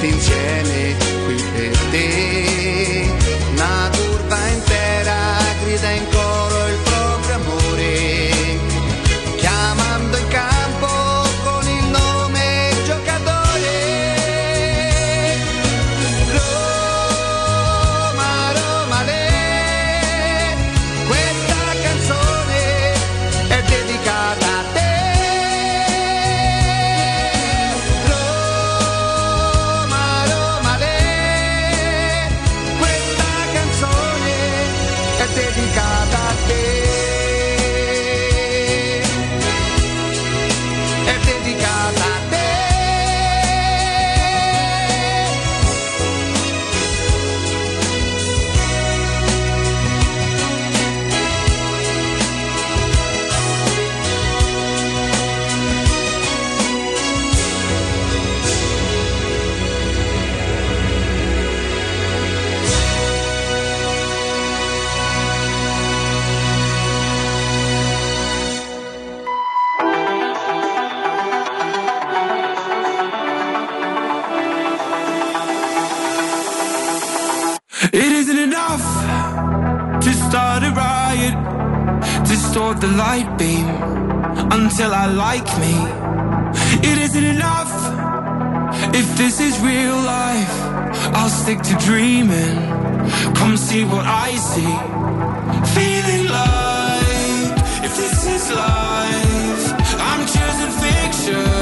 tutti insieme qui per te. Una curva intera grida in coro light beam until I like me. It isn't enough if this is real life. I'll stick to dreaming. Come see what I see. Feeling like if this is life, I'm choosing fiction.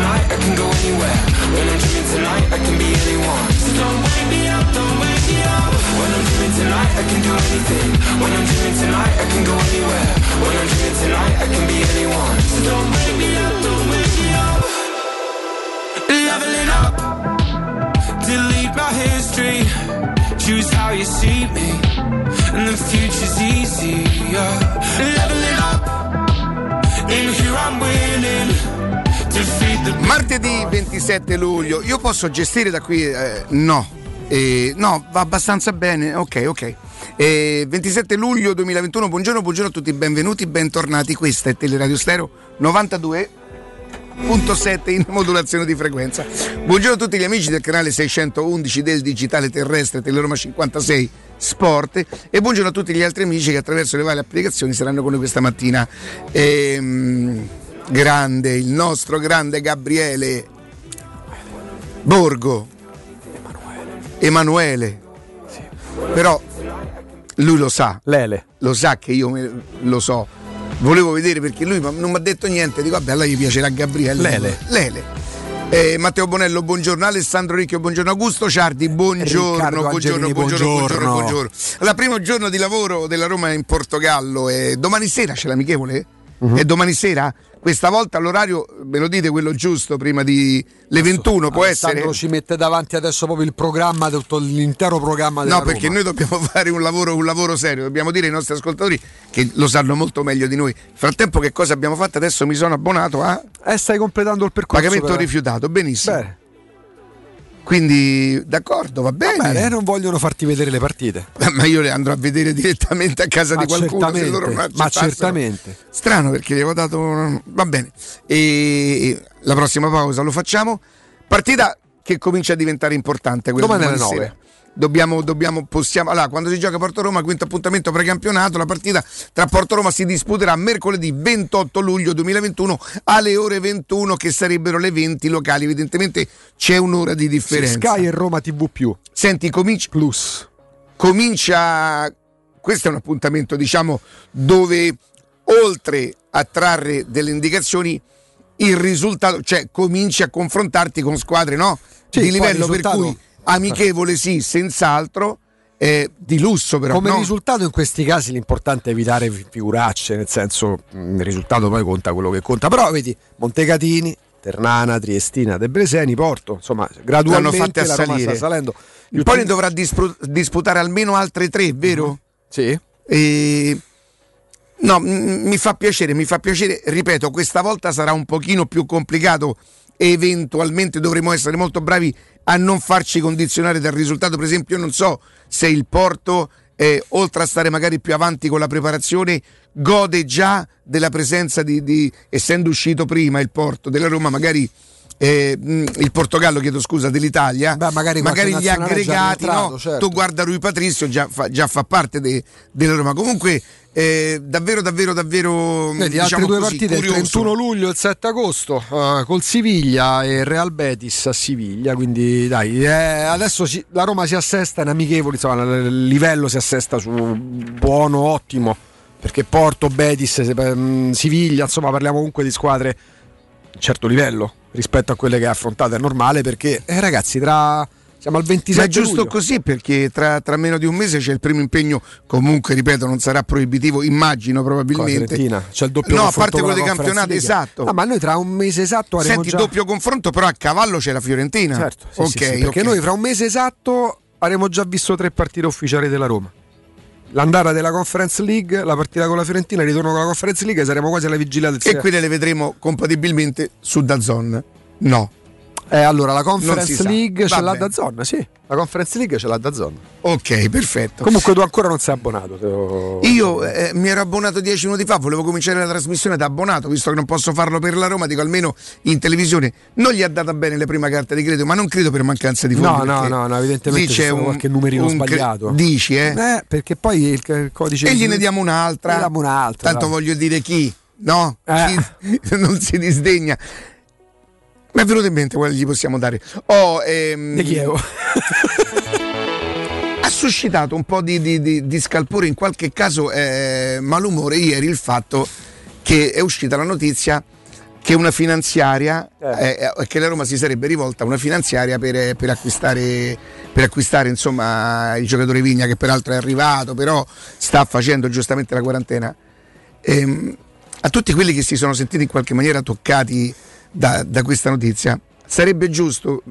Tonight, I can go anywhere. When I'm dreaming tonight, I can be anyone. So don't wake me up, don't wake me up. When I'm dreaming tonight, I can do anything. When I'm dreaming tonight, I can go anywhere. When I'm dreaming tonight, I can be anyone. So don't wake me up, don't wake me up. Leveling up, delete my history. Choose how you see me, and the future's easier. Leveling up. In here I'm winning. Martedì 27 luglio, io posso gestire da qui? Eh, no. Eh, no, va abbastanza bene. Ok, ok. Eh, 27 luglio 2021, buongiorno, buongiorno a tutti, benvenuti, bentornati. Questa è Teleradio Stereo 92.7 in modulazione di frequenza. Buongiorno a tutti gli amici del canale 611 del digitale terrestre Teleroma 56 Sport e buongiorno a tutti gli altri amici che attraverso le varie applicazioni saranno con noi questa mattina. Ehm, grande, il nostro grande Gabriele Borgo. Emanuele. però lui lo sa. Lele. Lo sa che io me, lo so. Volevo vedere perché lui non mi ha detto niente. Dico, vabbè, allora gli piacerà Gabriele. Lele. Lele. Eh, Matteo Bonello, buongiorno. Alessandro Ricchio, buongiorno. Augusto Ciardi, buongiorno. Riccardo Buongiorno, Angelini, buongiorno, buongiorno, buongiorno. buongiorno. Allora, primo giorno di lavoro della Roma in Portogallo. E domani sera c'è l'amichevole? Mhm. E domani sera? Questa volta l'orario, me lo dite quello giusto, prima di le 21, può essere? Alessandro ci mette davanti adesso proprio il programma, tutto l'intero programma No, perché Roma. noi dobbiamo fare un lavoro, un lavoro serio, dobbiamo dire ai nostri ascoltatori che lo sanno molto meglio di noi. Frattempo che cosa abbiamo fatto? Adesso mi sono abbonato a Eh, stai completando il percorso. pagamento però. rifiutato, benissimo. Bene. Quindi d'accordo, va bene. Eh, non vogliono farti vedere le partite. Ma io le andrò a vedere direttamente a casa Ma di qualcuno se loro non ma certamente. Strano perché gli avevo dato. Va bene. E la prossima pausa lo facciamo. Partita che comincia a diventare importante quella Domani domani alle sera. Dobbiamo, dobbiamo, possiamo. Allora, quando si gioca a Porto Roma, quinto appuntamento precampionato, la partita tra Porto Roma si disputerà mercoledì 28 luglio 2021 alle ore 21, che sarebbero le 20 locali. Evidentemente c'è un'ora di differenza. Sky e Roma TV più. Senti, comincia, Plus. comincia questo è un appuntamento diciamo dove oltre a trarre delle indicazioni il risultato cioè cominci a confrontarti con squadre no? Sì, di livello per risultato- cui amichevole sì senz'altro eh, di lusso però Come no? risultato in questi casi l'importante è evitare fi- figuracce, nel senso mh, il risultato poi conta quello che conta. Però vedi, Montecatini, Ternana, Triestina, Debreseni, Porto, insomma, l'hanno gradualmente fatte a salire sta salendo. Poi ne dovrà disputare almeno altre tre vero? Sì. E... No, mi fa piacere, mi fa piacere, ripeto, questa volta sarà un pochino più complicato, eventualmente dovremo essere molto bravi a non farci condizionare dal risultato, per esempio io non so se il Porto, eh, oltre a stare magari più avanti con la preparazione, gode già della presenza di, di- essendo uscito prima il Porto della Roma, magari... eh, mh, il Portogallo, chiedo scusa, dell'Italia, Beh, magari qualche gli aggregati, rientrato, no? certo. tu guarda Rui Patrizio, già fa, già fa parte de- della Roma. Comunque, eh, davvero, davvero, davvero. Vedi, diciamo altre due così, partite, il curioso. 31 luglio e il 7 agosto, eh, col Siviglia e il Real Betis a Siviglia, quindi dai, eh, adesso si- la Roma si assesta in amichevoli, insomma, il livello si assesta su buono, ottimo, perché Porto, Betis, se- mm, Siviglia, insomma parliamo comunque di squadre certo livello rispetto a quelle che ha affrontato, è normale perché eh, ragazzi tra... Siamo al 27 Ma è giusto luglio. così perché tra, tra meno di un mese c'è il primo impegno. Comunque, ripeto, non sarà proibitivo, immagino probabilmente. C'è il doppio No, a confronto parte con quello la dei Conference campionati, esatto. Ah, ma noi tra un mese esatto avremo Senti, già... doppio confronto, però a cavallo c'è la Fiorentina. Certo, sì, ok, sì, sì, perché ok. noi fra un mese esatto avremo già visto tre partite ufficiali della Roma. L'andata della Conference League, la partita con la Fiorentina, il ritorno con la Conference League, saremo quasi alla vigilia del E quelle le vedremo compatibilmente su Dazon. No. Eh, allora la Conference. League ce l'ha da zona, sì. La Conference League ce l'ha da zona. Ok, perfetto. Comunque tu ancora non sei abbonato. lo- Io eh, mi ero abbonato dieci minuti fa, volevo cominciare la trasmissione da abbonato, visto che non posso farlo per la Roma, dico almeno in televisione. Non gli ha data bene le prime carte di credito, ma non credo per mancanza di fondi. No, no, no, no, evidentemente c'è un, qualche numerino un sbagliato. Dici, eh? Eh, perché poi il, il codice e gliene diamo un'altra. Ne diamo un'altra, Tanto dai. voglio dire chi, no? Eh. Chi non si disdegna. Mi è venuto in mente quale gli possiamo dare. Oh, ehm, Di Chievo. ha suscitato un po' di, di- di- di scalpore, in qualche caso eh, malumore ieri il fatto che è uscita la notizia che una finanziaria, Eh. eh, che la Roma si sarebbe rivolta a una finanziaria per, per acquistare, per acquistare insomma, il giocatore Vigna che peraltro è arrivato, però sta facendo giustamente la quarantena. Ehm, a tutti quelli che si sono sentiti in qualche maniera toccati da, da questa notizia, sarebbe giusto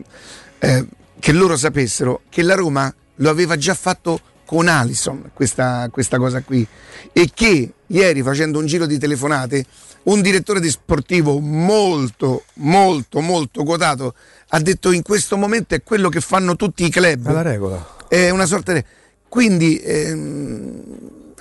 eh, che loro sapessero che la Roma lo aveva già fatto con Alison questa, questa cosa qui e che ieri facendo un giro di telefonate un direttore di sportivo molto molto molto quotato ha detto in questo momento è quello che fanno tutti i club È la regola. è una sorta di... Quindi ehm,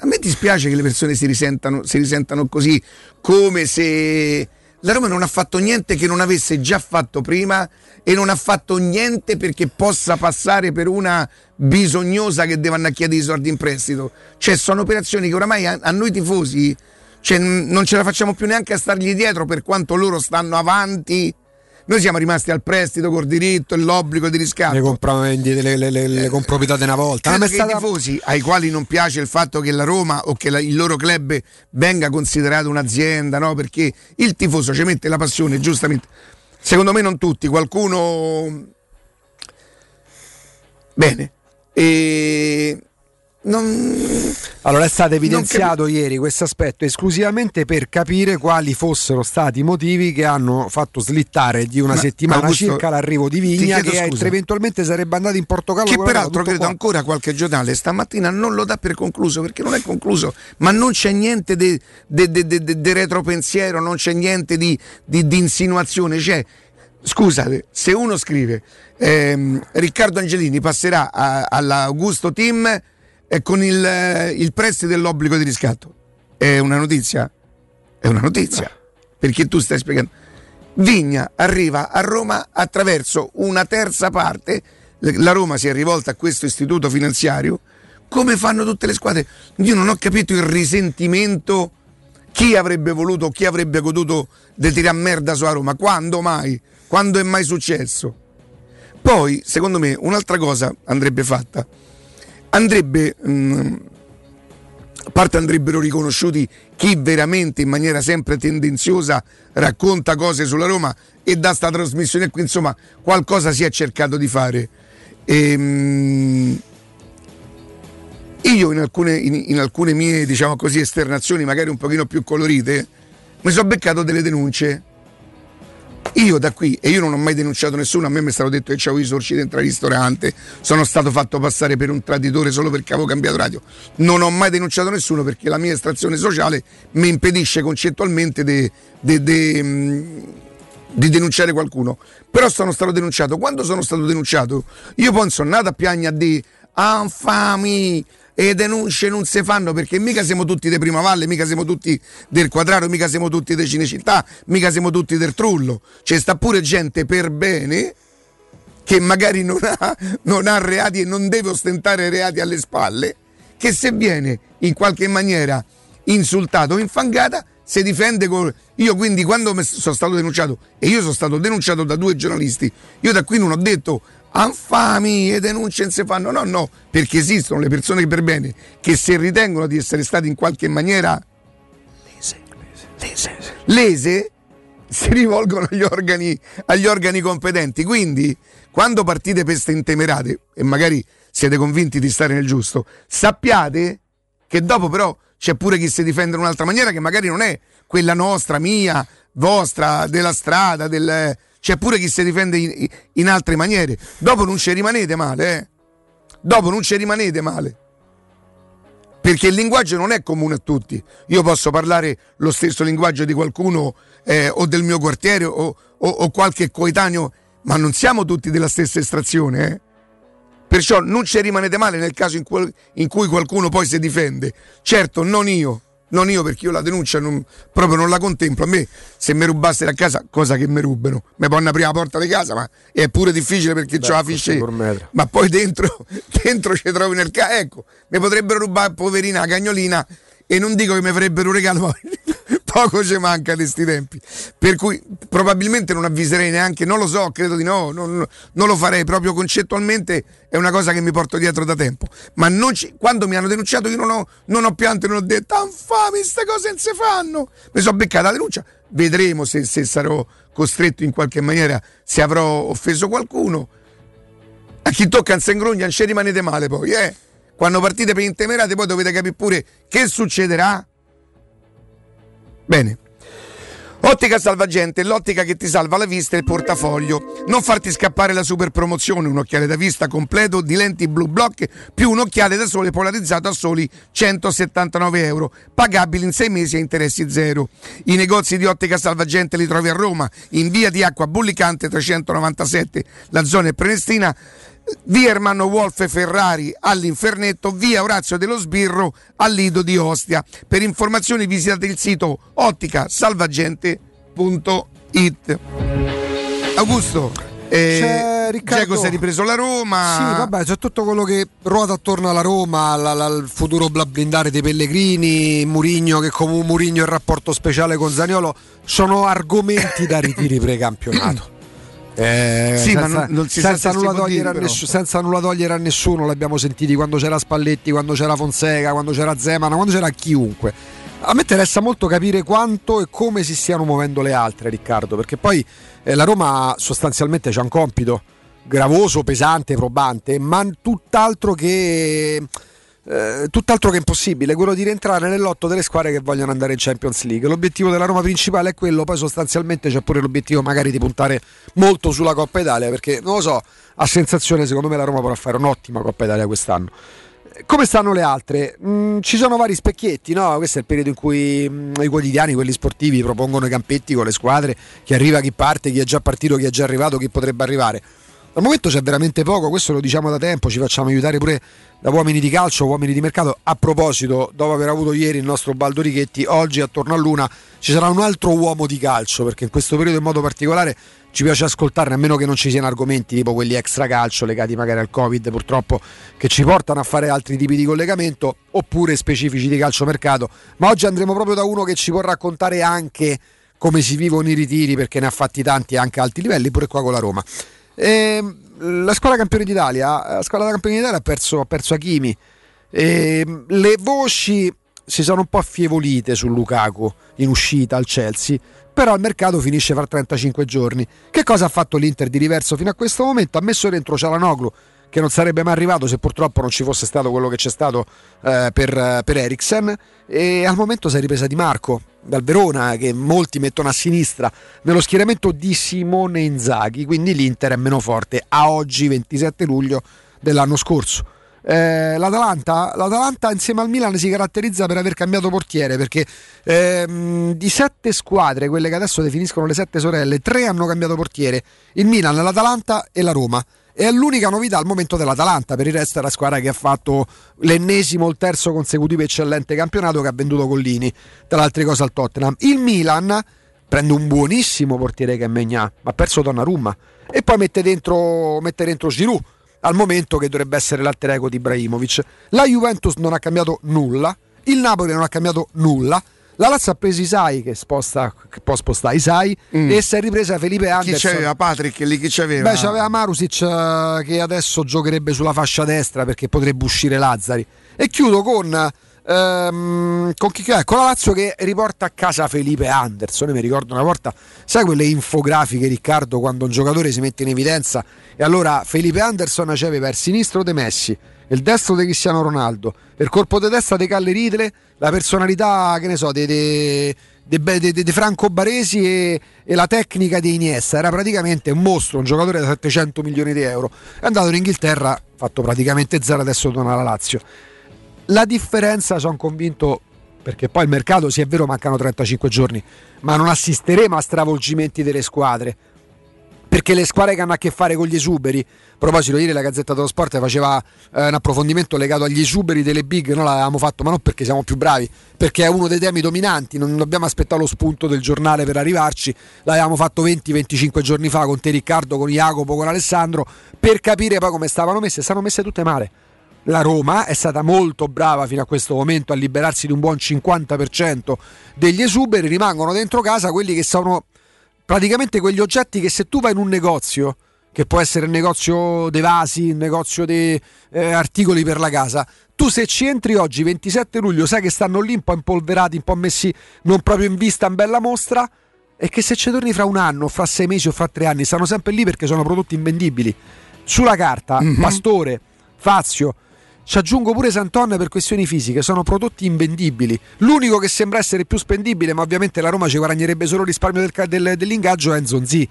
a me dispiace che le persone si risentano, si risentano così, come se la Roma non ha fatto niente che non avesse già fatto prima e non ha fatto niente perché possa passare per una bisognosa che deve andare a chiedere i soldi in prestito. Cioè sono operazioni che oramai a, a noi tifosi cioè, non ce la facciamo più neanche a stargli dietro per quanto loro stanno avanti Noi siamo rimasti al prestito col diritto e l'obbligo di riscatto. Le compravendite, le, le, le, le comproprietà di una volta. Credo Ma stata- i tifosi ai quali non piace il fatto che la Roma o che la- il loro club venga considerato un'azienda, no? Perché il tifoso ci mette la passione, giustamente. Secondo me non tutti, qualcuno bene. E non Allora è stato evidenziato ieri questo aspetto esclusivamente per capire quali fossero stati i motivi che hanno fatto slittare di una Ma, settimana Augusto, circa l'arrivo di Vigna che scusa. eventualmente sarebbe andato in Portogallo. che peraltro credo qua. ancora qualche giornale stamattina non lo dà per concluso perché non è concluso ma non c'è niente di retropensiero non c'è niente di, insinuazione c'è scusate se uno scrive ehm, Riccardo Angelini passerà all'Augusto Team eh, con il, eh, il prestito dell'obbligo di riscatto è una notizia è una notizia perché tu stai spiegando Vigna arriva a Roma attraverso una terza parte. La Roma si è rivolta a questo istituto finanziario. Come fanno tutte le squadre? Io non ho capito il risentimento. Chi avrebbe voluto, chi avrebbe goduto di tirare merda su a Roma? Quando mai? Quando è mai successo? Poi, secondo me, un'altra cosa andrebbe fatta. Andrebbe. mm, a parte andrebbero riconosciuti chi veramente in maniera sempre tendenziosa racconta cose sulla Roma e da sta trasmissione qui insomma qualcosa si è cercato di fare. Ehm, io in alcune, in, in alcune mie diciamo così esternazioni magari un pochino più colorite mi sono beccato delle denunce. Io da qui, e io non ho mai denunciato nessuno, a me mi è stato detto che c'avevo i sorci dentro al ristorante, sono stato fatto passare per un traditore solo perché avevo cambiato radio. Non ho mai denunciato nessuno perché la mia estrazione sociale mi impedisce concettualmente di di denunciare qualcuno. Però sono stato denunciato. Quando sono stato denunciato, io poi sono nato a piagne a dire infami e denunce non si fanno perché mica siamo tutti di Prima Valle, mica siamo tutti del Quadraro, mica siamo tutti di Cinecittà, mica siamo tutti del Trullo. C'è sta pure gente per bene che magari non ha, non ha reati e non deve ostentare reati alle spalle, che se viene in qualche maniera insultato o infangata si difende con... Io quindi quando sono stato denunciato, e io sono stato denunciato da due giornalisti, io da qui non ho detto infami e denunce non si fanno, no, no, perché esistono le persone per bene che se ritengono di essere state in qualche maniera lese, lese, lese si rivolgono agli organi, agli organi competenti. Quindi, quando partite per ste intemerate e magari siete convinti di stare nel giusto, sappiate che dopo però c'è pure chi si difende in un'altra maniera che magari non è quella nostra, mia, vostra, della strada, del... c'è pure chi si difende in, in altre maniere. Dopo non ci rimanete male, eh. Dopo non ci rimanete male. Perché il linguaggio non è comune a tutti. Io posso parlare lo stesso linguaggio di qualcuno eh, o del mio quartiere o, o- o qualche coetaneo, ma non siamo tutti della stessa estrazione. eh. Perciò non ci rimanete male nel caso in, quel- in cui qualcuno poi si difende. Certo, non io. Non io perché io la denuncia non- proprio non la contemplo. A me se mi rubassero a casa, cosa che mi rubano, mi possono aprire la porta di casa, ma è pure difficile perché la così fiche. per metro. Ma poi dentro, dentro ci trovi nel ca- Ecco, mi potrebbero rubare poverina la cagnolina e non dico che mi farebbero un regalo, ma poco ci manca di sti tempi. Per cui probabilmente non avviserei neanche, non lo so, credo di no, non, non lo farei proprio concettualmente, è una cosa che mi porto dietro da tempo. Ma ci- quando mi hanno denunciato io non ho, non ho pianto e non ho detto, infami, queste cose non si fanno. Mi sono beccata la denuncia, vedremo se, se sarò costretto in qualche maniera, se avrò offeso qualcuno. A chi tocca non si ingrugna, non ci rimanete male poi, eh. Quando partite per intemerate poi dovete capire pure che succederà. Bene. Ottica salvagente, l'ottica che ti salva la vista e il portafoglio. Non farti scappare la super promozione, un occhiale da vista completo di lenti blu block più un occhiale da sole polarizzato a soli 179 euro, pagabili in 6 mesi a interessi zero. I negozi di ottica salvagente li trovi a Roma, in via di Acqua Bullicante 397, la zona è Prenestina, via Ermanno Wolf e Ferrari all'Infernetto, via Orazio dello Sbirro al Lido di Ostia. Per informazioni visitate il sito otticasalvagente.it. Augusto, eh, C'è Riccardo- Dzeko si è ripreso la Roma. Sì, vabbè, c'è tutto quello che ruota attorno alla Roma, alla- alla- al futuro blindare dei Pellegrini, Murigno che come Murigno il rapporto speciale con Zaniolo sono argomenti da ritiri precampionato. Eh, Sì, ma senza, non- non si senza nulla togliere dire, nessu- senza nulla togliere a nessuno, l'abbiamo sentiti quando c'era Spalletti, quando c'era Fonseca, quando c'era Zeman, quando c'era chiunque. A me interessa molto capire quanto e come si stiano muovendo le altre, Riccardo, perché poi eh, la Roma sostanzialmente c'ha un compito gravoso, pesante, probante, ma tutt'altro che eh, tutt'altro che impossibile, quello di rientrare nell'otto delle squadre che vogliono andare in Champions League. L'obiettivo della Roma principale è quello, poi sostanzialmente c'è pure l'obiettivo magari di puntare molto sulla Coppa Italia, perché non lo so, a sensazione secondo me la Roma potrà fare un'ottima Coppa Italia quest'anno. Come stanno le altre? Mm, ci sono vari specchietti, no? Questo è il periodo in cui mm, i quotidiani, quelli sportivi, propongono i campetti con le squadre, chi arriva, chi parte, chi è già partito, chi è già arrivato, chi potrebbe arrivare. Al momento c'è veramente poco, questo lo diciamo da tempo, ci facciamo aiutare pure da uomini di calcio, uomini di mercato. A proposito, dopo aver avuto ieri il nostro Baldo Richetti, oggi attorno a Luna ci sarà un altro uomo di calcio, perché in questo periodo in modo particolare ci piace ascoltarne, a meno che non ci siano argomenti tipo quelli extra calcio legati magari al Covid purtroppo, che ci portano a fare altri tipi di collegamento, oppure specifici di calciomercato. Ma oggi andremo proprio da uno che ci può raccontare anche come si vivono i ritiri, perché ne ha fatti tanti anche a alti livelli, pure qua con la Roma. Ehm, la squadra campione d'Italia, la squadra campione d'Italia ha perso, ha perso Hakimi. Ehm, le voci si sono un po' affievolite su Lukaku in uscita al Chelsea, però il mercato finisce fra 35 giorni. Che cosa ha fatto l'Inter di diverso fino a questo momento? Ha messo dentro Cialanoglu che non sarebbe mai arrivato se purtroppo non ci fosse stato quello che c'è stato eh, per, per Eriksen e al momento si è ripresa Di Marco dal Verona che molti mettono a sinistra nello schieramento di Simone Inzaghi quindi l'Inter è meno forte a oggi 27 luglio dell'anno scorso eh, l'Atalanta, l'Atalanta insieme al Milan si caratterizza per aver cambiato portiere perché ehm, di sette squadre, quelle che adesso definiscono le sette sorelle, tre hanno cambiato portiere, il Milan, l'Atalanta e la Roma. È l'unica novità al momento dell'Atalanta, per il resto è la squadra che ha fatto l'ennesimo, il terzo consecutivo eccellente campionato che ha venduto Collini, tra le altre cose al Tottenham. Il Milan prende un buonissimo portiere che è Megna, ma ha perso Donnarumma e poi mette dentro, mette dentro Giroud al momento che dovrebbe essere l'alter ego di Ibrahimovic. La Juventus non ha cambiato nulla, il Napoli non ha cambiato nulla. La Lazio ha preso Isai che, sposta, che può spostare Isai e si è ripresa Felipe Chi Anderson. c'aveva Patrick lì? Chi c'aveva? Beh, c'aveva Marusic eh, che adesso giocherebbe sulla fascia destra perché potrebbe uscire Lazzari. E chiudo con, ehm, con, chi, con la Lazio che riporta a casa Felipe Anderson. Io mi ricordo una volta, sai quelle infografiche, Riccardo, quando un giocatore si mette in evidenza e allora Felipe Anderson c'aveva il sinistro De Messi, il destro di Cristiano Ronaldo, il corpo di destra di Calle Ridle, la personalità, che ne so, di Franco Baresi e, e la tecnica di Iniesta. Era praticamente un mostro, un giocatore da 700 milioni di euro. È andato in Inghilterra, fatto praticamente zero, adesso torna alla Lazio. La differenza, sono convinto, perché poi il mercato, sì è vero, mancano 35 giorni, ma non assisteremo a stravolgimenti delle squadre perché le squadre che hanno a che fare con gli esuberi, a proposito, ieri la Gazzetta dello Sport faceva eh, un approfondimento legato agli esuberi delle big, noi l'avevamo fatto, ma non perché siamo più bravi, perché è uno dei temi dominanti, non dobbiamo aspettare lo spunto del giornale per arrivarci, l'avevamo fatto 20-25 giorni fa con te Riccardo, con Jacopo, con Alessandro, per capire poi come stavano messe, stanno messe tutte male. La Roma è stata molto brava fino a questo momento a liberarsi di un buon 50% degli esuberi, rimangono dentro casa quelli che sono praticamente quegli oggetti che se tu vai in un negozio, che può essere il negozio dei vasi, il negozio di eh, articoli per la casa, tu se ci entri oggi, 27 luglio, sai che stanno lì un po' impolverati, un po' messi non proprio in vista in bella mostra, e che se ci torni fra un anno, fra sei mesi o fra tre anni, stanno sempre lì perché sono prodotti invendibili. Sulla carta, mm-hmm. Pastore, Fazio, ci aggiungo pure Santon per questioni fisiche, sono prodotti invendibili. L'unico che sembra essere più spendibile, ma ovviamente la Roma ci guadagnerebbe solo il risparmio del, del, dell'ingaggio, è Nzonzi.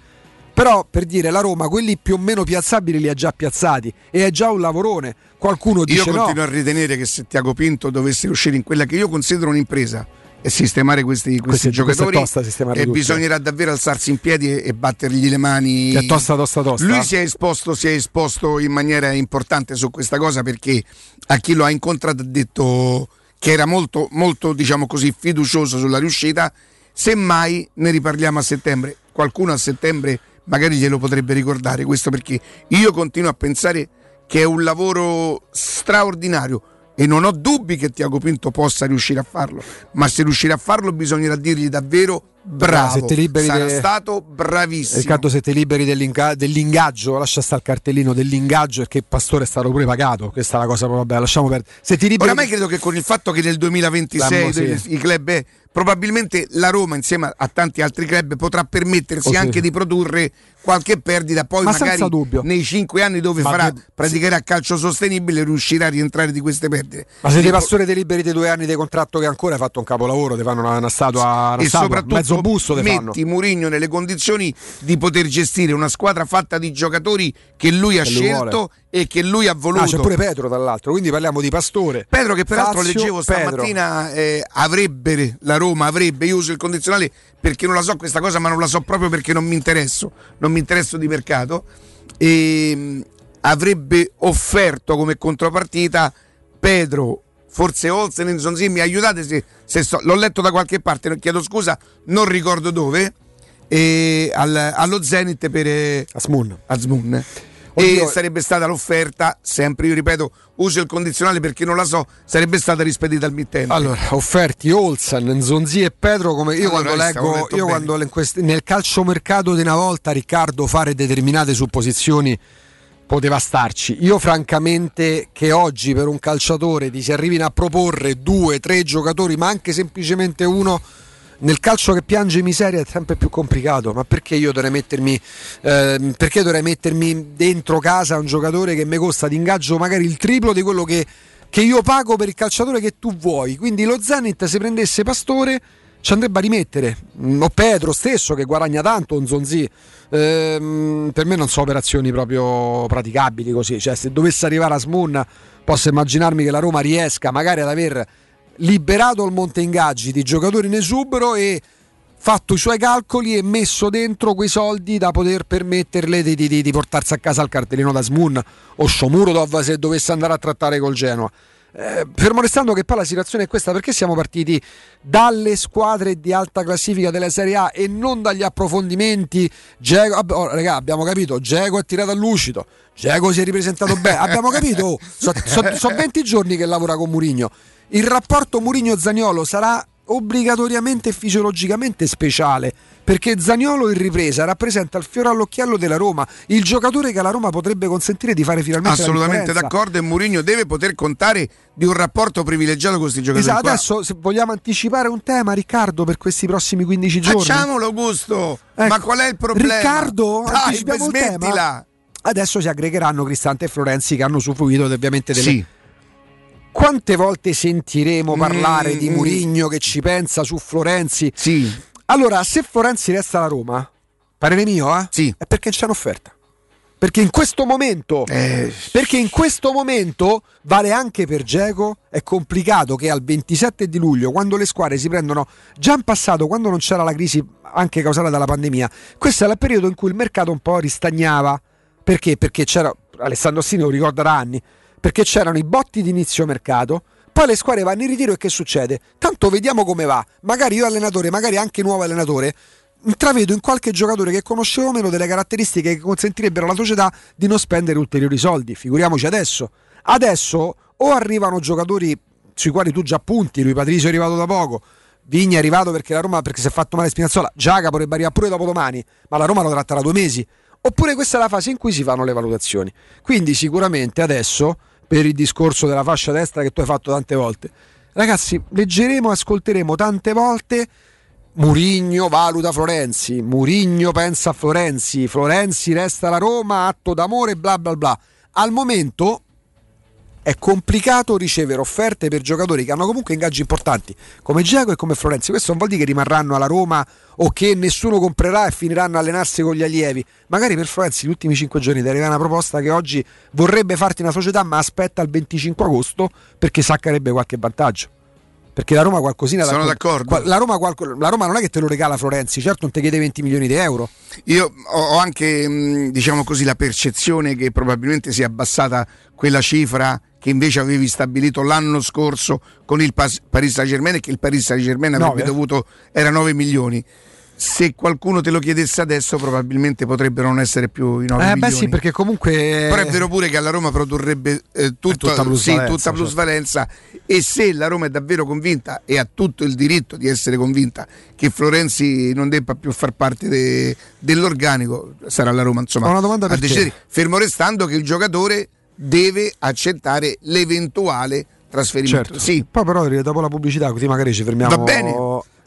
Però per dire la Roma, quelli più o meno piazzabili li ha già piazzati e è già un lavorone. Qualcuno dice Io continuo no. a ritenere che se Tiago Pinto dovesse uscire in quella che io considero un'impresa sistemare questi, questi è giocatori tosta e tutti. bisognerà davvero alzarsi in piedi e, e battergli le mani È tosta, tosta, tosta. lui si è, esposto, si è esposto in maniera importante su questa cosa perché a chi lo ha incontrato ha detto che era molto, molto diciamo così, fiducioso sulla riuscita. Semmai ne riparliamo a settembre. Qualcuno a settembre magari glielo potrebbe ricordare questo perché io continuo a pensare che è un lavoro straordinario e non ho dubbi che Tiago Pinto possa riuscire a farlo, ma se riuscirà a farlo bisognerà dirgli davvero bravo. Sarà de- stato bravissimo. Riccardo, se ti liberi dell'inga- dell'ingaggio, lascia stare il cartellino dell'ingaggio perché Pastore è stato pure pagato. Questa è la cosa proprio bella. Lasciamo perdere. Se ti liberi. Oramai credo che con il fatto che nel 2026 L'anno, sì. i club eh, probabilmente la Roma insieme a tanti altri club potrà permettersi Oh, sì. anche di produrre qualche perdita poi Ma magari nei cinque anni dove Ma farà de- praticherà calcio sostenibile riuscirà a rientrare di queste perdite Ma se dei Pastore ti liberi dei due anni di contratto che ancora hai fatto un capolavoro, ti fanno una, una statua, una e statua, soprattutto mezzo busto ti fanno. metti Mourinho nelle condizioni di poter gestire una squadra fatta di giocatori che lui ha lui scelto e che lui ha voluto Ah, c'è pure Petro dall'altro, quindi parliamo di Pastore. Pedro che peraltro Fazio, leggevo Pedro. stamattina eh, avrebbe la Roma avrebbe io uso il condizionale perché non la so questa cosa ma non la so proprio perché non mi interesso non mi interesso di mercato e mh, avrebbe offerto come contropartita Pedro forse Olsen e Zonzi mi aiutate se, se sto- l'ho letto da qualche parte non- chiedo scusa non ricordo dove e al- allo Zenit per eh, Asmun. Azmoun. Oddio. E sarebbe stata l'offerta, sempre io ripeto, uso il condizionale perché non la so, sarebbe stata rispedita al mittente. Allora, offerti Olsen, Nzonzi e Pedro come io Allora, quando leggo io quando nel calciomercato di una volta Riccardo fare determinate supposizioni poteva starci. Io francamente che oggi per un calciatore ti si arrivino a proporre due, tre giocatori, ma anche semplicemente uno nel calcio che piange miseria è sempre più complicato, ma perché io dovrei mettermi ehm, perché dovrei mettermi dentro casa un giocatore che mi costa di ingaggio magari il triplo di quello che, che io pago per il calciatore che tu vuoi? Quindi lo Zenit se prendesse Pastore ci andrebbe a rimettere Mm, o Pedro stesso che guadagna tanto un Zonzi Ehm, per me non sono operazioni proprio praticabili così cioè se dovesse arrivare a Smoon posso immaginarmi che la Roma riesca magari ad aver liberato il monte ingaggi di giocatori in esubero e fatto i suoi calcoli e messo dentro quei soldi da poter permetterle di, di- di- portarsi a casa il cartellino da Smoon o Shomurodov se dovesse andare a trattare col Genoa. Eh, fermo restando che poi la situazione è questa, perché siamo partiti dalle squadre di alta classifica della Serie A e non dagli approfondimenti? Vabbè, oh, raga, abbiamo capito, Geco è tirato a lucido, Geco si è ripresentato bene, abbiamo capito, sono 20 giorni che lavora con Murigno. Il rapporto Murigno-Zagnolo sarà obbligatoriamente e fisiologicamente speciale perché Zagnolo in ripresa rappresenta il fiore all'occhiello della Roma, il giocatore che alla Roma potrebbe consentire di fare finalmente la Assolutamente d'accordo e Mourinho deve poter contare di un rapporto privilegiato con questi giocatori. Esatto, adesso se vogliamo anticipare un tema, Riccardo, per questi prossimi 15 giorni. Facciamolo Augusto, Ecco, ma qual è il problema? Riccardo, Dai, tema. smettila. Adesso si aggregheranno Cristante e Florenzi che hanno usufruito ovviamente delle... Sì, Quante volte sentiremo parlare Mm, di mm. Murigno che ci pensa su Florenzi? sì, Allora, se Florenzi resta alla Roma, parere mio, eh? Sì. È perché c'è un'offerta. Perché in questo momento, Eh. perché in questo momento vale anche per Geco, è complicato che al 27 di luglio, quando le squadre si prendono, già in passato, quando non c'era la crisi anche causata dalla pandemia, questo era il periodo in cui il mercato un po' ristagnava. Perché? Perché c'era, Alessandro Ostini lo ricorda da anni, perché c'erano i botti di inizio mercato, poi le squadre vanno in ritiro e che succede? Tanto vediamo come va. Magari io allenatore, magari anche nuovo allenatore, intravedo in qualche giocatore che conoscevo meno delle caratteristiche che consentirebbero alla società di non spendere ulteriori soldi. Figuriamoci adesso. Adesso o arrivano giocatori sui quali tu già punti, lui Patrizio è arrivato da poco, Vigna è arrivato perché la Roma perché si è fatto male Spinazzola, Giaca potrebbe arrivare pure dopo domani, ma la Roma lo tratterà due mesi. Oppure questa è la fase in cui si fanno le valutazioni. Quindi sicuramente adesso, per il discorso della fascia destra che tu hai fatto tante volte, ragazzi, leggeremo, ascolteremo tante volte Murigno valuta Florenzi, Murigno pensa a Florenzi, Florenzi resta alla Roma, atto d'amore, bla bla bla. Al momento è complicato ricevere offerte per giocatori che hanno comunque ingaggi importanti come Giacomo e come Florenzi. Questo non vuol dire che rimarranno alla Roma o che nessuno comprerà e finiranno a allenarsi con gli allievi. Magari per Florenzi gli ultimi 5 giorni ti arriva una proposta che oggi vorrebbe farti una società ma aspetta il 25 agosto perché saccherebbe qualche vantaggio. Perché la Roma qualcosina Sono da- d'accordo. La Roma, la Roma non è che te lo regala Florenzi, certo non ti chiede 20 milioni di euro. Io ho anche, mh, diciamo così, la percezione che probabilmente sia abbassata quella cifra che invece avevi stabilito l'anno scorso con il Paris Saint Germain e che il Paris Saint Germain avrebbe Nove. dovuto, era 9 milioni. Se qualcuno te lo chiedesse adesso probabilmente potrebbero non essere più i 9 Eh, milioni. beh, sì, perché comunque. Però è vero pure che alla Roma produrrebbe eh, tutta, tutta plusvalenza, sì, tutta certo. plusvalenza e se la Roma è davvero convinta e ha tutto il diritto di essere convinta che Florenzi non debba più far parte de- dell'organico, sarà la Roma insomma Ho una domanda a per te. decidere. fermo restando che il giocatore deve accettare l'eventuale trasferimento. Certo. Sì, Poi però dopo la pubblicità, così magari ci fermiamo. va bene.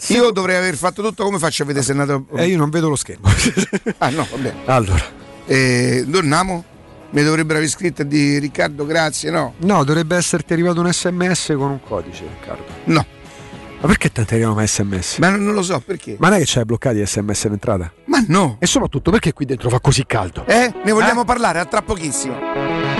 Sì. Io dovrei aver fatto tutto come faccio a vedere se è nato... E io non vedo lo schermo. Ah no, va bene. allora. Eh, Dornamo? Mi dovrebbero aver scritto di Riccardo, grazie, no? No, dovrebbe esserti arrivato un sms con un codice, Riccardo. No, Ma perché tanti arrivano sms? ma non, non lo so perché. Ma non è che c'hai bloccati sms in entrata? Ma no. E soprattutto perché qui dentro fa così caldo? Eh? Ne vogliamo parlare a tra pochissimo.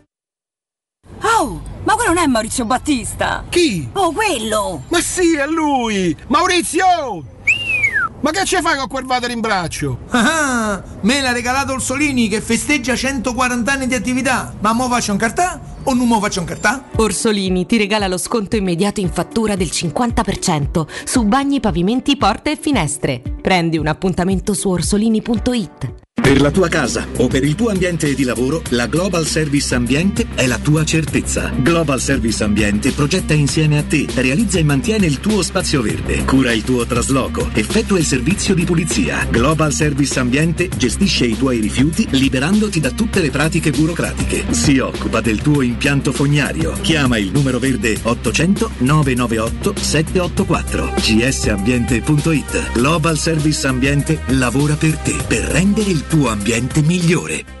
Oh, ma quello non è Maurizio Battista! Chi? Oh, quello! Ma sì, è lui! Maurizio! Ma che ci fai con quel vader in braccio? Ah, me l'ha regalato Orsolini che festeggia 140 anni di attività. Ma mo faccio un cartà o non mo faccio un cartà? Orsolini ti regala lo sconto immediato in fattura del 50% su bagni, pavimenti, porte e finestre. Prendi un appuntamento su orsolini.it. Per la tua casa o per il tuo ambiente di lavoro, la Global Service Ambiente è la tua certezza. Global Service Ambiente progetta insieme a te, realizza e mantiene il tuo spazio verde, cura il tuo trasloco, effettua il servizio di pulizia. Global Service Ambiente gestisce i tuoi rifiuti liberandoti da tutte le pratiche burocratiche. Si occupa del tuo impianto fognario. Chiama il numero verde 800 998 784 gsambiente.it. Global Service Ambiente lavora per te per rendere il tuo ambiente migliore.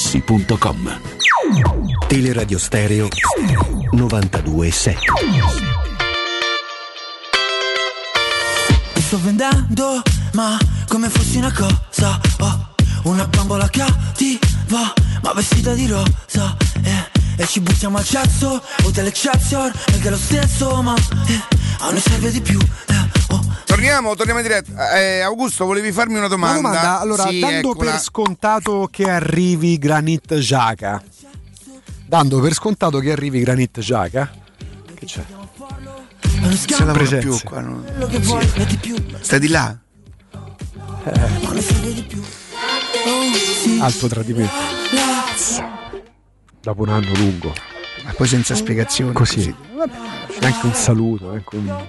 artigianamaterassi.com. Teleradio Stereo 92.7 sto vendendo, ma come fossi una cosa, oh, una bambola cattiva, ma vestita di rosa, eh, e ci buttiamo al cesso, hotel Excelsior, perché è lo stesso, ma eh, a noi serve di più, eh, Torniamo, torniamo in diretta. Eh, Augusto, volevi farmi una Una domanda? domanda, allora, Sì, dando eccola. per scontato che arrivi Granit Xhaka, dando per scontato che arrivi Granit Xhaka, che c'è? Non si lavora più qua. non- quello che vuoi di più, Stai di là? sì, Alto tradimento. Dopo un anno lungo. Ma poi senza spiegazioni. Così. Neanche un saluto, neanche un...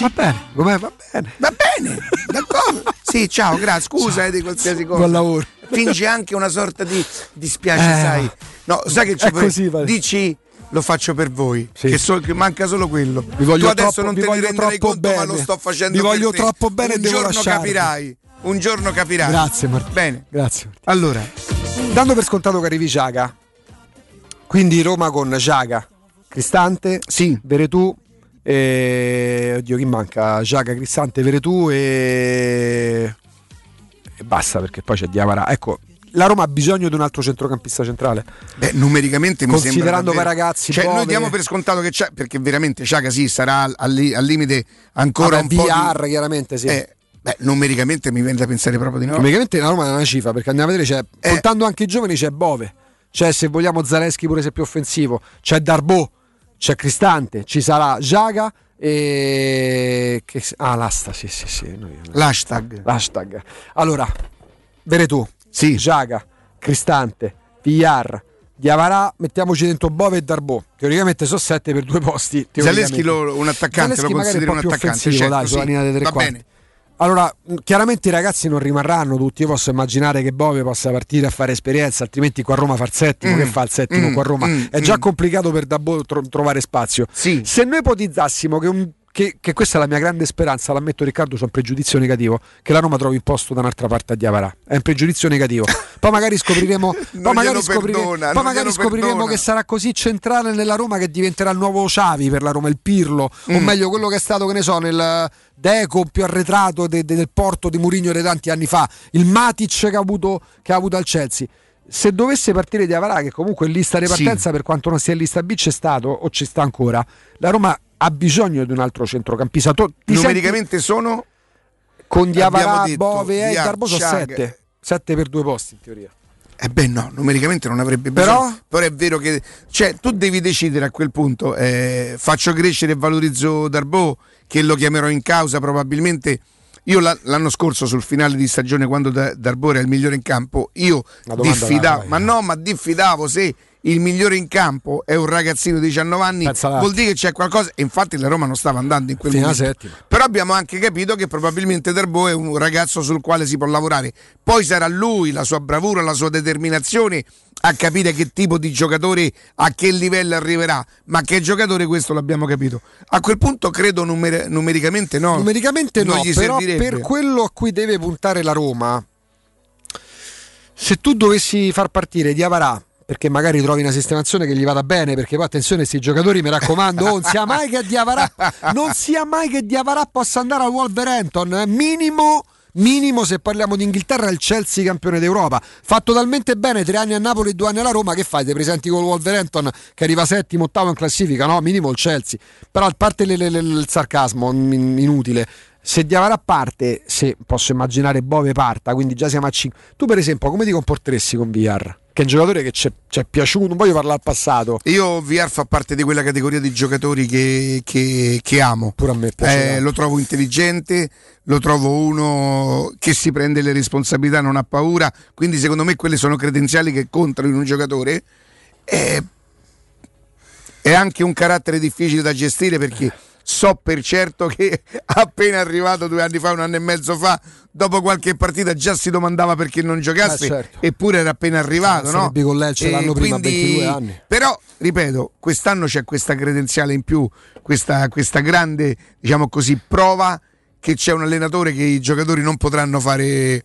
Va bene, com'è? Va bene. Va bene, d'accordo. Sì, ciao, grazie. Scusa eh, di qualsiasi cosa. Buon lavoro. Fingi anche una sorta di dispiace, Eh, sai. No, sai che c'è così, vale. Dici lo faccio per voi. Sì. Che, so- che manca solo quello. Vi voglio tu adesso troppo- non te ne voglio renderai troppo conto, ma bene. lo sto facendo Vi per voglio troppo bene Un giorno lasciarvi. capirai. Un giorno capirai. Grazie Martino. Bene. Grazie. Martino. Allora, Dando per scontato che arrivi Xhaka, quindi Roma con Xhaka, Cristante, sì. Veretù, e... oddio chi manca? Xhaka, Cristante, Veretù e... e basta perché poi c'è Diavara. Ecco, la Roma ha bisogno di un altro centrocampista centrale. Beh, numericamente mi sembra Considerando poi ragazzi, cioè, noi Bove- diamo per scontato che c'è perché veramente Ciaga sì sarà al, al li- al limite ancora Vabbè, un po' VR di... chiaramente sì. Eh, beh, numericamente mi viene da pensare proprio di no. Numericamente la Roma è una cifra perché andiamo a vedere, c'è, Eh. contando anche i giovani c'è Bove, c'è se vogliamo Zaleschi pure se più offensivo, c'è Darbo, c'è Cristante, ci sarà Jaga e... Che... Ah, l'asta, sì sì sì. noi- L'hashtag. L'hashtag. Allora, Veretù, Sì. Jaga, Cristante, Villar, Diavarà, mettiamoci dentro Bove e Darbo. Teoricamente sono sette per due posti. Zaleschi un attaccante, Zaleschi lo consideri un attaccante, certo, dai, sì. sulla linea dei tre quarti. bene. Allora, mh, chiaramente i ragazzi non rimarranno tutti. Io posso immaginare che Bove possa partire a fare esperienza, altrimenti qua a Roma fa il settimo. Mm, Che fa il settimo mm, qua a Roma? mm, È già mm. complicato per Dabbo tro- trovare spazio. Sì. Se noi ipotizzassimo che, un- che- che questa è la mia grande speranza, l'ammetto Riccardo, sono un pregiudizio negativo, che la Roma trovi il posto da un'altra parte a Diavara. È un pregiudizio negativo. Poi magari scopriremo, poi magari scopriremo, perdona, poi magari scopriremo che sarà così centrale nella Roma che diventerà il nuovo Xavi per la Roma, il Pirlo, o Mm. meglio quello che è stato, che ne so, nel Deco più arretrato de- de- del Porto di Mourinho di tanti anni fa, il Matic che ha avuto, che ha avuto al Chelsea. Se dovesse partire di Avarà, che comunque in lista di Sì. partenza, per quanto non sia in lista B, c'è stato o ci sta ancora, la Roma ha bisogno di un altro centrocampista. Tu- Numericamente sono senti con Diavarà, abbiamo detto, Bove e sono Sciag. 7. 7 per due posti in teoria. Eh beh no, numericamente non avrebbe Però? bisogno. Però è vero che cioè, tu devi decidere a quel punto, eh, faccio crescere e valorizzo Darbo, che lo chiamerò in causa probabilmente. Io la- l'anno scorso sul finale di stagione quando Da- Darbo era il migliore in campo, io diffidavo, fai. ma no, ma diffidavo se il migliore in campo è un ragazzino di 19 anni, vuol dire che c'è qualcosa. Infatti la Roma non stava andando in quel Fino momento. Però abbiamo anche capito che probabilmente Darbo è un ragazzo sul quale si può lavorare. Poi sarà lui, la sua bravura, la sua determinazione a capire che tipo di giocatore, a che livello arriverà. Ma che giocatore questo l'abbiamo capito. A quel punto credo numer- numericamente no. Numericamente Non no, gli però per quello a cui deve puntare la Roma, se tu dovessi far partire Diavarà, perché magari trovi una sistemazione che gli vada bene, perché poi attenzione, questi giocatori, mi raccomando, oh, non sia mai che Diavarà, non sia mai che Diavarà possa andare al Wolverhampton, eh, minimo... Minimo se parliamo di Inghilterra il Chelsea campione d'Europa fatto talmente bene tre anni a Napoli e due anni alla Roma che fai? Ti presenti col Wolverhampton che arriva settimo, ottavo in classifica no? minimo il Chelsea però a parte le- le- le- il sarcasmo in- inutile se Diavara parte se posso immaginare Bove parta quindi già siamo a 5 tu per esempio come ti comporteresti con VR? Che è un giocatore che ci è piaciuto non voglio parlare al passato Io VR fa parte di quella categoria di giocatori che, che- che amo. pure a me piace Eh, lo trovo intelligente, lo trovo uno che si prende le responsabilità, non ha paura, quindi secondo me quelle sono credenziali che contano in un giocatore. Eh, è anche un carattere difficile da gestire perché so per certo che appena arrivato due anni fa, un anno e mezzo fa, dopo qualche partita già si domandava perché non giocasse, Eh, certo. eppure era appena arrivato. no? Sarebbe con l'Elce E l'anno prima quindi- 22 anni. Però, ripeto, quest'anno c'è questa credenziale in più, questa, questa grande, diciamo così, prova che c'è un allenatore che i giocatori non potranno fare.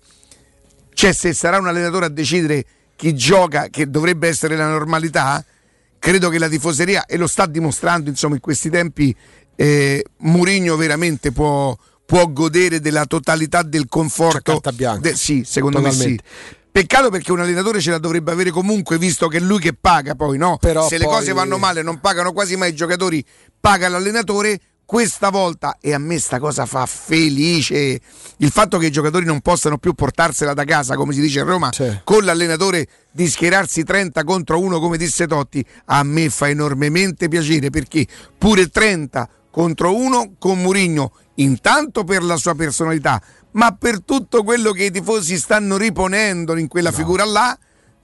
Cioè, se sarà un allenatore a decidere chi gioca, che dovrebbe essere la normalità, credo che la tifoseria, e lo sta dimostrando insomma in questi tempi, eh, Murigno veramente può, può godere della totalità del conforto. De- sì, secondo me Totalmente. sì. Peccato perché un allenatore ce la dovrebbe avere comunque, visto che è lui che paga poi, no? Però Se le poi- cose vanno male non pagano quasi mai i giocatori, paga l'allenatore. Questa volta, e a me sta cosa fa felice, il fatto che i giocatori non possano più portarsela da casa, come si dice a Roma, con l'allenatore di schierarsi 30 contro 1, come disse Totti, a me fa enormemente piacere perché pure 30 contro 1 con Murigno, intanto per la sua personalità, ma per tutto quello che i tifosi stanno riponendo in quella figura là.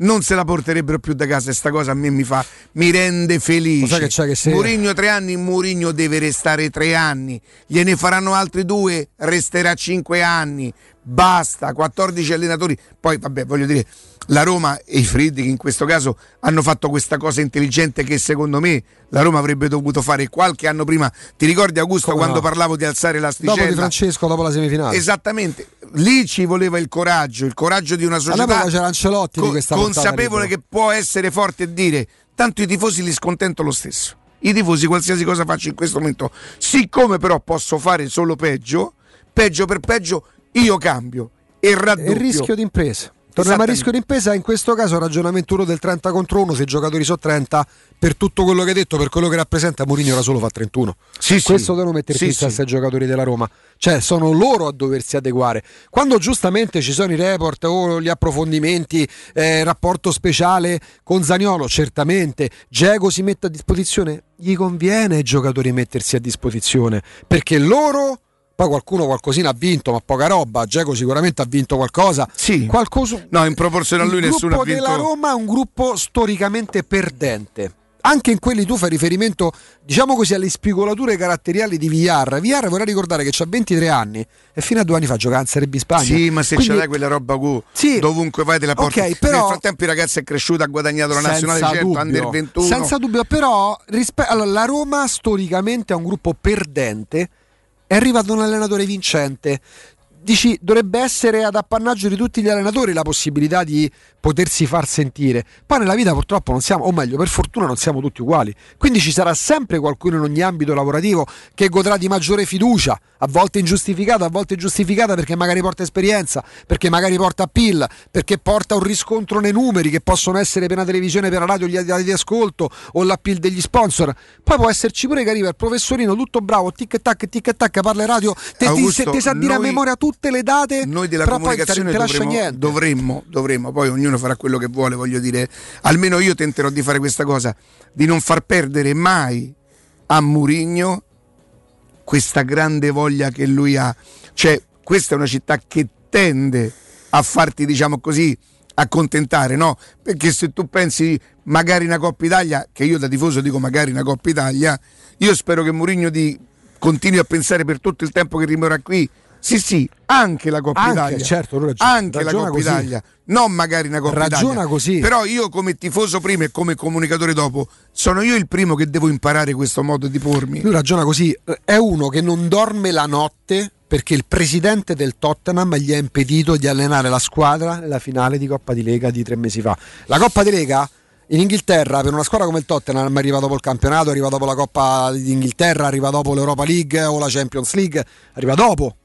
Non se la porterebbero più da casa e sta cosa a me mi fa mi rende felice. Che c'è che se- Mourinho tre anni, Mourinho deve restare tre anni, gliene faranno altri due, resterà cinque anni, basta, 14 allenatori. Poi vabbè, voglio dire, la Roma e i Friedrich in questo caso hanno fatto questa cosa intelligente che secondo me la Roma avrebbe dovuto fare qualche anno prima. Ti ricordi Augusto Come quando no? parlavo di alzare l'asticella? Dopo di Francesco, dopo la semifinale. Esattamente, lì ci voleva il coraggio, il coraggio di una società All'epoca c'era Ancelotti co- consapevole che può essere forte e dire tanto i tifosi li scontento lo stesso. I tifosi qualsiasi cosa faccio in questo momento, siccome però posso fare solo peggio, peggio per peggio, io cambio e raddoppio. Il rischio di impresa. Torniamo al rischio di impresa, in questo caso ragionamento uno del 30 contro 1, se i giocatori sono 30, per tutto quello che hai detto, per quello che rappresenta, Mourinho da solo fa 31. Sì, questo sì. devono mettersi Sì, in sì. ai giocatori della Roma. Cioè, sono loro a doversi adeguare. Quando giustamente ci sono i report o gli approfondimenti, eh, rapporto speciale con Zaniolo, certamente, Diego si mette a disposizione, gli conviene ai giocatori mettersi a disposizione, perché loro... Poi qualcuno qualcosina ha vinto, ma poca roba. Geco sicuramente ha vinto qualcosa. Sì. Qualcosa... No, in proporzione a lui Il nessuno ha gruppo vinto. della Roma è un gruppo storicamente perdente. Anche in quelli tu fai riferimento, diciamo così, alle spigolature caratteriali di Villar. Villar vorrei ricordare che ha 23 anni e fino a due anni fa giocava in Serie B Spagna. Sì, ma se Quindi- ce l'hai quella roba Q, Sì. dovunque vai te la porti. Ok, però- Nel frattempo il ragazzo è cresciuto, ha guadagnato la nazionale 100, dubbio. under 21. Senza dubbio, però rispe- allora, la Roma storicamente è un gruppo perdente, è arrivato un allenatore vincente. Dici, dovrebbe essere ad appannaggio di tutti gli allenatori la possibilità di potersi far sentire. Poi nella vita purtroppo non siamo, o meglio, per fortuna non siamo tutti uguali. Quindi ci sarà sempre qualcuno in ogni ambito lavorativo che godrà di maggiore fiducia, a volte ingiustificata, a volte giustificata perché magari porta esperienza, perché magari porta appeal, perché porta un riscontro nei numeri che possono essere per la televisione, per la radio, gli dati di ascolto o l'appeal degli sponsor. Poi può esserci pure che arriva il professorino tutto bravo, tic tac, tic tac, parla in radio, te, ti, Augusto, ti sa dire a memoria tutte le date, Noi della comunicazione dovremmo, dovremmo, dovremmo, poi ognuno farà quello che vuole, voglio dire, almeno io tenterò di fare questa cosa, di non far perdere mai a Murigno questa grande voglia che lui ha. Cioè, questa è una città che tende a farti, diciamo così, accontentare, no? Perché se tu pensi magari una Coppa Italia, che io da tifoso dico magari una Coppa Italia, io spero che Mourinho di continui a pensare per tutto il tempo che rimarrà qui. Sì, sì, anche la Coppa Anche, Italia. certo, lui ragiona- anche la Coppa così. Italia, non magari una Coppa Ragiona Italia. così. Però io come tifoso prima e come comunicatore dopo, sono io il primo che devo imparare questo modo di pormi. Lui ragiona così, è uno che non dorme la notte perché il presidente del Tottenham gli ha impedito di allenare la squadra nella finale di Coppa di Lega di tre mesi fa. La Coppa di Lega in Inghilterra per una squadra come il Tottenham arriva dopo il campionato, arriva dopo la Coppa d'Inghilterra, arriva dopo l'Europa League o la Champions League, arriva dopo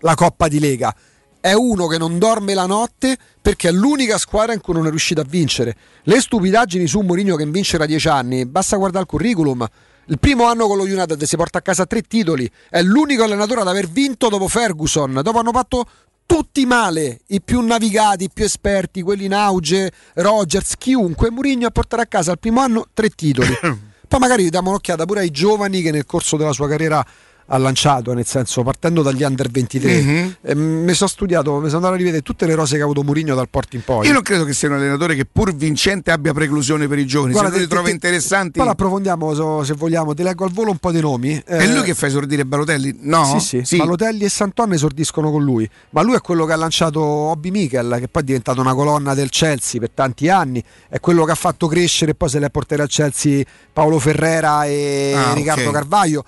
la Coppa di Lega. È uno che non dorme la notte perché è l'unica squadra in cui non è riuscito a vincere. Le stupidaggini su Mourinho che vince da dieci anni, basta guardare il curriculum. Il primo anno con lo United si porta a casa tre titoli, è l'unico allenatore ad aver vinto dopo Ferguson. Dopo hanno fatto tutti male, i più navigati, i più esperti, quelli in auge, Rogers, chiunque. Mourinho a portare a casa al primo anno tre titoli. Poi magari diamo un'occhiata pure ai giovani che nel corso della sua carriera ha lanciato, nel senso partendo dagli under 23. Mhm. Eh, mi sono studiato, mi sono andato a rivedere tutte le rose che ha avuto Mourinho dal porto in poi. Io non credo che sia un allenatore che pur vincente abbia preclusione per i giovani. Guarda, se tu li te- trova te- interessanti. Poi l'approfondiamo so- se vogliamo, ti leggo al volo un po' di nomi. È lui che fa esordire Balotelli? No? Sì, sì, Balotelli e Santon esordiscono con lui, ma lui è quello che ha lanciato Hobby Mikel, che poi è diventato una colonna del Chelsea per tanti anni, è quello che ha fatto crescere e poi se le ha portate al Chelsea Paolo Ferrera e Ah, Riccardo ok. Carvaglio.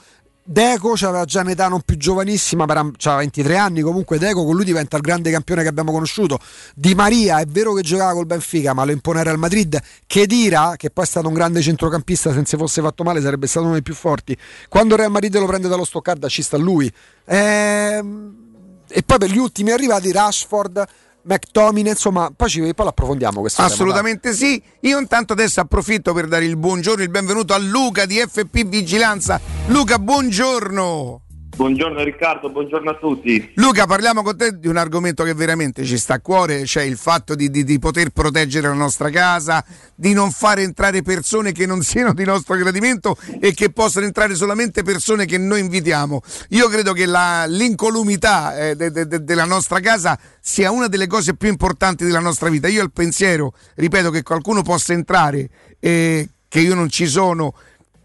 Deco aveva già un'età non più giovanissima, aveva 23 anni, comunque Deco con lui diventa il grande campione che abbiamo conosciuto. Di Maria è vero che giocava col Benfica, ma lo impone Real Madrid. Chedira, che poi è stato un grande centrocampista, se non si fosse fatto male sarebbe stato uno dei più forti. Quando Real Madrid lo prende dallo Stoccarda ci sta lui. Ehm, E poi per gli ultimi arrivati Rashford, McTominay, insomma, poi, ci, poi l'approfondiamo questo tema, Assolutamente sì. Io intanto adesso approfitto per dare il buongiorno, il benvenuto a Luca di FP Vigilanza. Luca, buongiorno. Buongiorno Riccardo, buongiorno a tutti. Luca, parliamo con te di un argomento che veramente ci sta a cuore, cioè il fatto di, di- di poter proteggere la nostra casa, di non fare entrare persone che non siano di nostro gradimento e che possano entrare solamente persone che noi invitiamo. Io credo che la- l'incolumità eh, de- de- de- della nostra casa sia una delle cose più importanti della nostra vita. Io ho il pensiero, ripeto, che qualcuno possa entrare e che io non ci sono.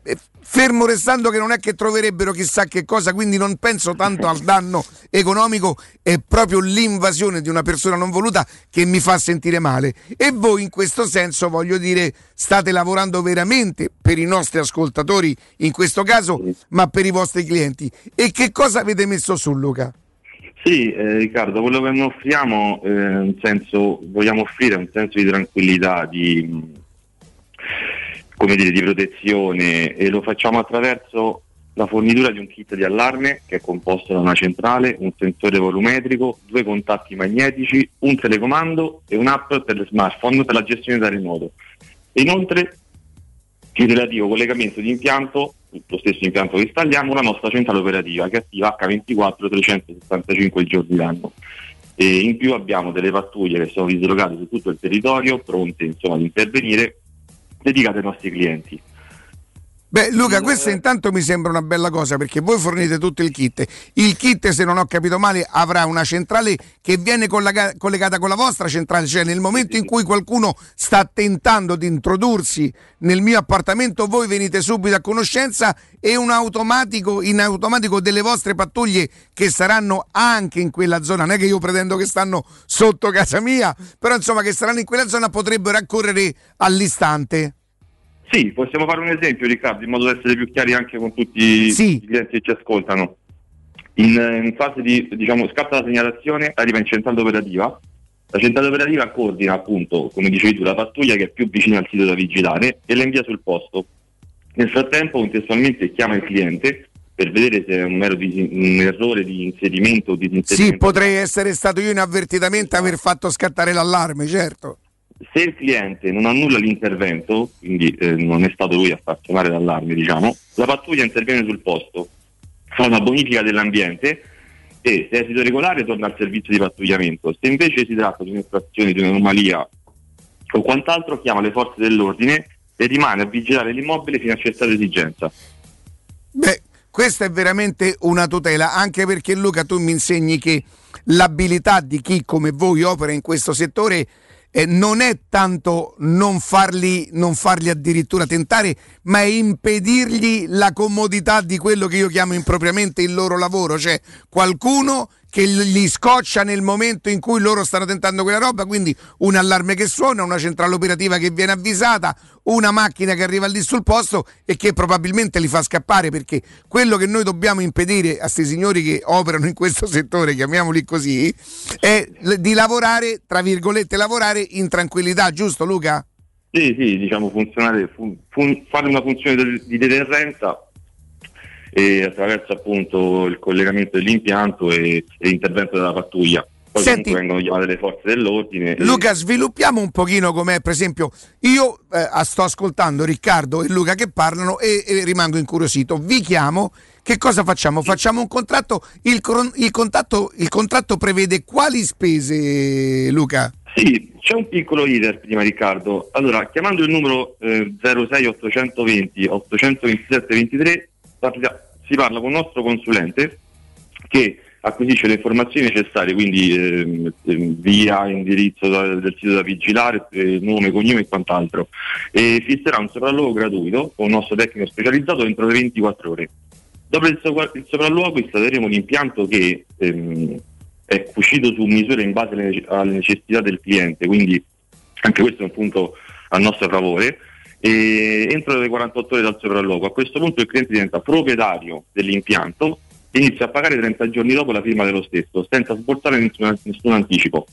Eh, Fermo restando che non è che troverebbero chissà che cosa, quindi non penso tanto al danno economico, è proprio l'invasione di una persona non voluta che mi fa sentire male. E voi in questo senso, voglio dire, state lavorando veramente per i nostri ascoltatori in questo caso, ma per i vostri clienti. E che cosa avete messo su Luca? Sì, eh, Riccardo, quello che noi offriamo, eh, un senso, vogliamo offrire un senso di tranquillità, di, come dire, di protezione e lo facciamo attraverso la fornitura di un kit di allarme che è composto da una centrale, un sensore volumetrico, due contatti magnetici, un telecomando e un'app per smartphone per la gestione da remoto. Inoltre il relativo collegamento di impianto, lo stesso impianto che installiamo, la nostra centrale operativa che attiva H24 365 giorni l'anno. E in più abbiamo delle pattuglie che sono dislocate su tutto il territorio, pronte insomma, ad intervenire, dedicate ai nostri clienti. Beh, Luca, questa intanto mi sembra una bella cosa perché voi fornite tutto il kit. Il kit, se non ho capito male, avrà una centrale che viene collega- collegata con la vostra centrale, cioè nel momento in cui qualcuno sta tentando di introdursi nel mio appartamento, voi venite subito a conoscenza e un automatico, in automatico delle vostre pattuglie che saranno anche in quella zona, non è che io pretendo che stanno sotto casa mia, però insomma che saranno in quella zona potrebbero accorrere all'istante. Sì, possiamo fare un esempio Riccardo, in modo da essere più chiari anche con tutti i clienti che ci ascoltano. In, in fase di, diciamo, scatta la segnalazione, arriva in centrale operativa, la centrale operativa coordina appunto, come dicevi tu, la pattuglia che è più vicina al sito da vigilare e la invia sul posto. Nel frattempo contestualmente chiama il cliente per vedere se è un mero dis- un errore di inserimento o di Sì, disinserimento. potrei essere stato io inavvertitamente aver fatto scattare l'allarme, certo. Se il cliente non annulla l'intervento, quindi eh, non è stato lui a far suonare l'allarme, diciamo, la pattuglia interviene sul posto, fa una bonifica dell'ambiente e se è esito regolare torna al servizio di pattugliamento. Se invece si tratta di un'infrazione, di un'anomalia o quant'altro, chiama le forze dell'ordine e rimane a vigilare l'immobile fino a cessare l'esigenza. Beh, questa è veramente una tutela, anche perché Luca tu mi insegni che l'abilità di chi come voi opera in questo settore eh, non è tanto non farli, non farli addirittura tentare, ma è impedirgli la comodità di quello che io chiamo impropriamente il loro lavoro, cioè qualcuno che gli scoccia nel momento in cui loro stanno tentando quella roba, quindi un allarme che suona, una centrale operativa che viene avvisata, una macchina che arriva lì sul posto e che probabilmente li fa scappare perché quello che noi dobbiamo impedire a questi signori che operano in questo settore, chiamiamoli così, è di lavorare, tra virgolette, lavorare in tranquillità, giusto Luca? Sì, sì, diciamo funzionare, fun- fun- fare una funzione di deterrenza e attraverso appunto il collegamento dell'impianto e, e l'intervento della pattuglia. Poi Senti- vengono chiamate le forze dell'ordine. e- Luca, sviluppiamo un pochino com'è, per esempio, io eh, sto ascoltando Riccardo e Luca che parlano e, e rimango incuriosito. Vi chiamo, che cosa facciamo? Facciamo un contratto, il, cron- il contatto- il contratto prevede quali spese, Luca? Sì, c'è un piccolo leader prima Riccardo. Allora, chiamando il numero eh, 06 820 827 23 parla- si parla con il nostro consulente che acquisisce le informazioni necessarie, quindi ehm, via, indirizzo del sito da vigilare, eh, nome, cognome e quant'altro. E fisserà un sopralluogo gratuito con un nostro tecnico specializzato entro le 24 ore. Dopo il, sopra- il sopralluogo installeremo un impianto che ehm, è cucito su misura in base alle necessità del cliente, quindi anche questo è un punto a nostro favore. E entro le 48 ore dal sopralluogo. A questo punto il cliente diventa proprietario dell'impianto e inizia a pagare 30 giorni dopo la firma dello stesso, senza sborsare nessun, nessun anticipo.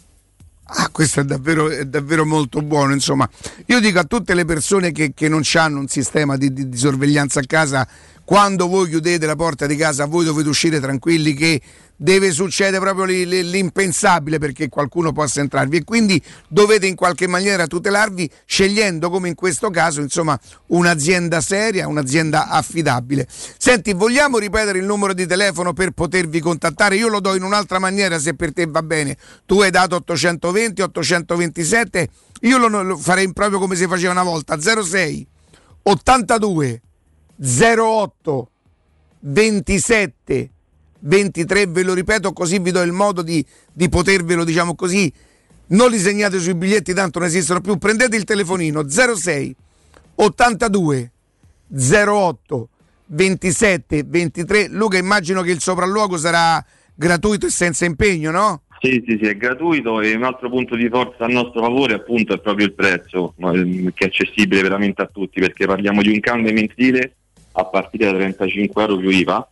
Ah, questo è davvero, è davvero molto buono. Insomma, io dico a tutte le persone che, che non hanno un sistema di, di- di sorveglianza a casa, quando voi chiudete la porta di casa, voi dovete uscire tranquilli che deve succedere proprio li- li- l'impensabile perché qualcuno possa entrarvi e quindi dovete in qualche maniera tutelarvi scegliendo come in questo caso insomma un'azienda seria, un'azienda affidabile. Senti, vogliamo ripetere il numero di telefono per potervi contattare? Io lo do in un'altra maniera se per te va bene. Tu hai dato 820, 827, io lo farei proprio come si faceva una volta, 06 82 08 27 23, ve lo ripeto così vi do il modo di, di potervelo, diciamo così, non li segnate sui biglietti, tanto non esistono più, prendete il telefonino 06 82 08 27 23. Luca, immagino che il sopralluogo sarà gratuito e senza impegno, no? Sì, sì, sì, è gratuito e un altro punto di forza a nostro favore appunto è proprio il prezzo, che è accessibile veramente a tutti, perché parliamo di un canone mensile a partire da 35 euro più IVA,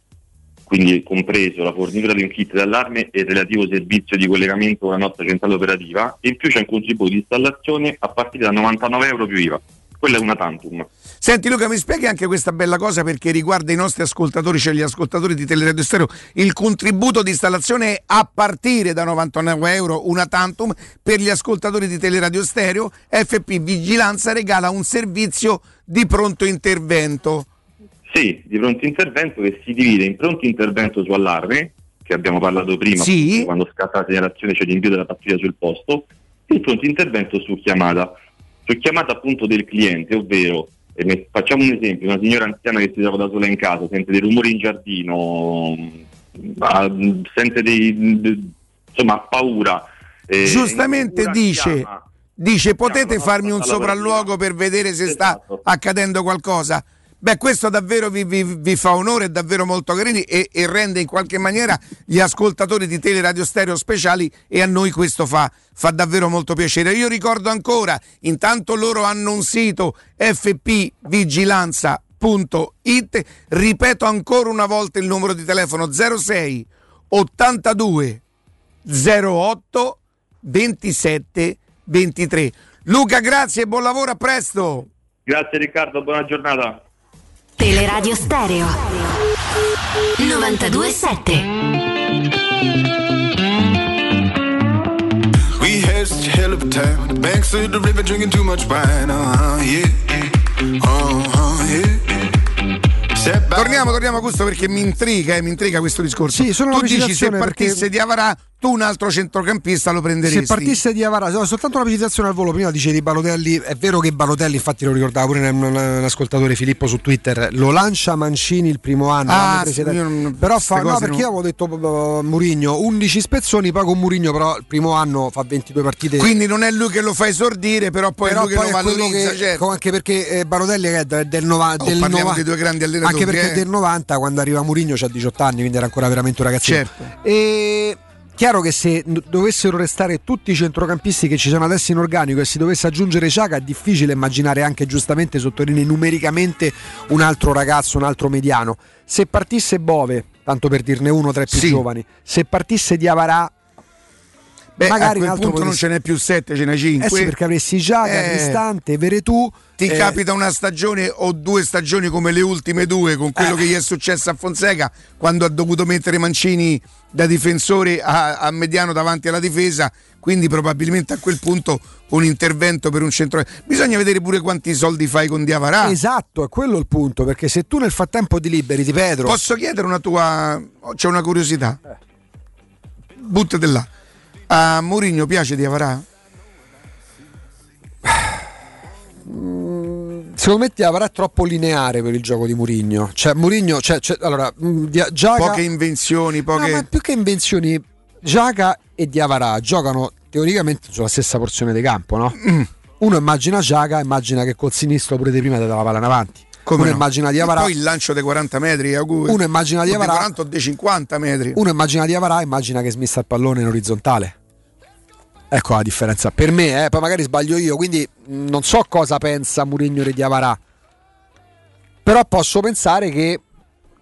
quindi compreso la fornitura di un kit d'allarme e il relativo servizio di collegamento con la nostra centrale operativa, e in più c'è un contributo di installazione a partire da 99 euro più IVA. Quella è una tantum. Senti Luca, mi spieghi anche questa bella cosa perché riguarda i nostri ascoltatori, cioè gli ascoltatori di Teleradio Stereo. Il contributo di installazione a partire da 99 euro, una tantum. Per gli ascoltatori di Teleradio Stereo, FP Vigilanza regala un servizio di pronto intervento. Sì, di pronto intervento che si divide in pronto intervento su allarme, che abbiamo parlato prima, Sì. quando scatta la segnalazione c'è l'invio della pattuglia sul posto, e il pronto intervento su chiamata. Su chiamata appunto del cliente, ovvero, eh, facciamo un esempio, una signora anziana che si trova da sola in casa, sente dei rumori in giardino, ha- mh, sente dei... d- insomma, ha paura. eh, Giustamente insicura, dice, chiama. dice potete Chiama, farmi un sopralluogo per vedere se sta Esatto. accadendo qualcosa? Beh, questo davvero vi, vi- vi fa onore, è davvero molto carini e, e rende in qualche maniera gli ascoltatori di Teleradio Stereo speciali e a noi questo fa, fa davvero molto piacere. Io ricordo ancora, intanto loro hanno un sito fpvigilanza.it, ripeto ancora una volta il numero di telefono 06 82 08 27 23. Luca, grazie e buon lavoro, a presto. Grazie Riccardo, buona giornata. Teleradio Stereo 927 We had such a hell of a time. The banks of the river drinking too much wine. Uh-huh, yeah. Uh-huh, yeah. Torniamo, torniamo a questo perché mi intriga, eh, mi intriga questo discorso. Sì, solo tu dici se partisse perché- di Avarà, tu un altro centrocampista lo prenderesti. Se partisse di Avarà, no, soltanto una precisazione al volo. Prima dicevi Balotelli, è vero che Balotelli, infatti lo ricordava pure un, un- un ascoltatore Filippo su Twitter, lo lancia Mancini il primo anno. Ah, sì, non- però queste fa, no, perché non- io avevo detto uh, Murigno 11 spezzoni, poi con Murigno però il primo anno fa 22 partite. Quindi non è lui che lo fa esordire, però poi però è lui che poi lo è quello valorizza, che- certo. anche perché eh, Balotelli è del, del, nova- Oh, del parliamo nova- di due grandi allenatori, Anche perché eh. è del 90, quando arriva Murigno c'ha 18 anni, quindi era ancora veramente un ragazzino. Certo. E chiaro che se dovessero restare tutti i centrocampisti che ci sono adesso in organico e si dovesse aggiungere Ciaga è difficile immaginare anche giustamente sottolinei numericamente un altro ragazzo, un altro mediano. Se partisse Bove, tanto per dirne uno tra i più Sì. giovani, se partisse Diavarà Beh, magari a un quel altro punto non potesse- ce n'è più sette, ce n'è cinque. Eh sì, perché avresti Ciaga, Eh. Cristante, Veretù. Ti eh, capita una stagione o due stagioni come le ultime due, con quello Eh. che gli è successo a Fonseca quando ha dovuto mettere Mancini da difensore a, a mediano davanti alla difesa. Quindi probabilmente a quel punto un intervento per un centro. Bisogna vedere pure quanti soldi fai con Diavarà. Esatto, è quello il punto, perché se tu nel frattempo ti liberi di Pedro... Posso chiedere una tua. C'è una curiosità. Buttati là. A Mourinho piace Diavarà? Secondo me Diavara è troppo lineare per il gioco di Murigno. Cioè, Murigno, cioè, cioè, allora, Dia- Giaga- Poche invenzioni, poche. No, più che invenzioni, Giaga e Diavara giocano teoricamente sulla stessa porzione di campo, no? Mm. Uno immagina Giaga, immagina che col sinistro pure di prima ti dà la palla in avanti. Come uno no? immagina E Diavara. poi il lancio dei 40 metri, auguri. Uno immagina O dei Diavara. 40 o dei 50 metri. Uno immagina Diavara, immagina che smissa il pallone in orizzontale. Ecco la differenza. Per me, eh, poi magari sbaglio io, quindi non so cosa pensa Mourinho di Diavarà. Però posso pensare che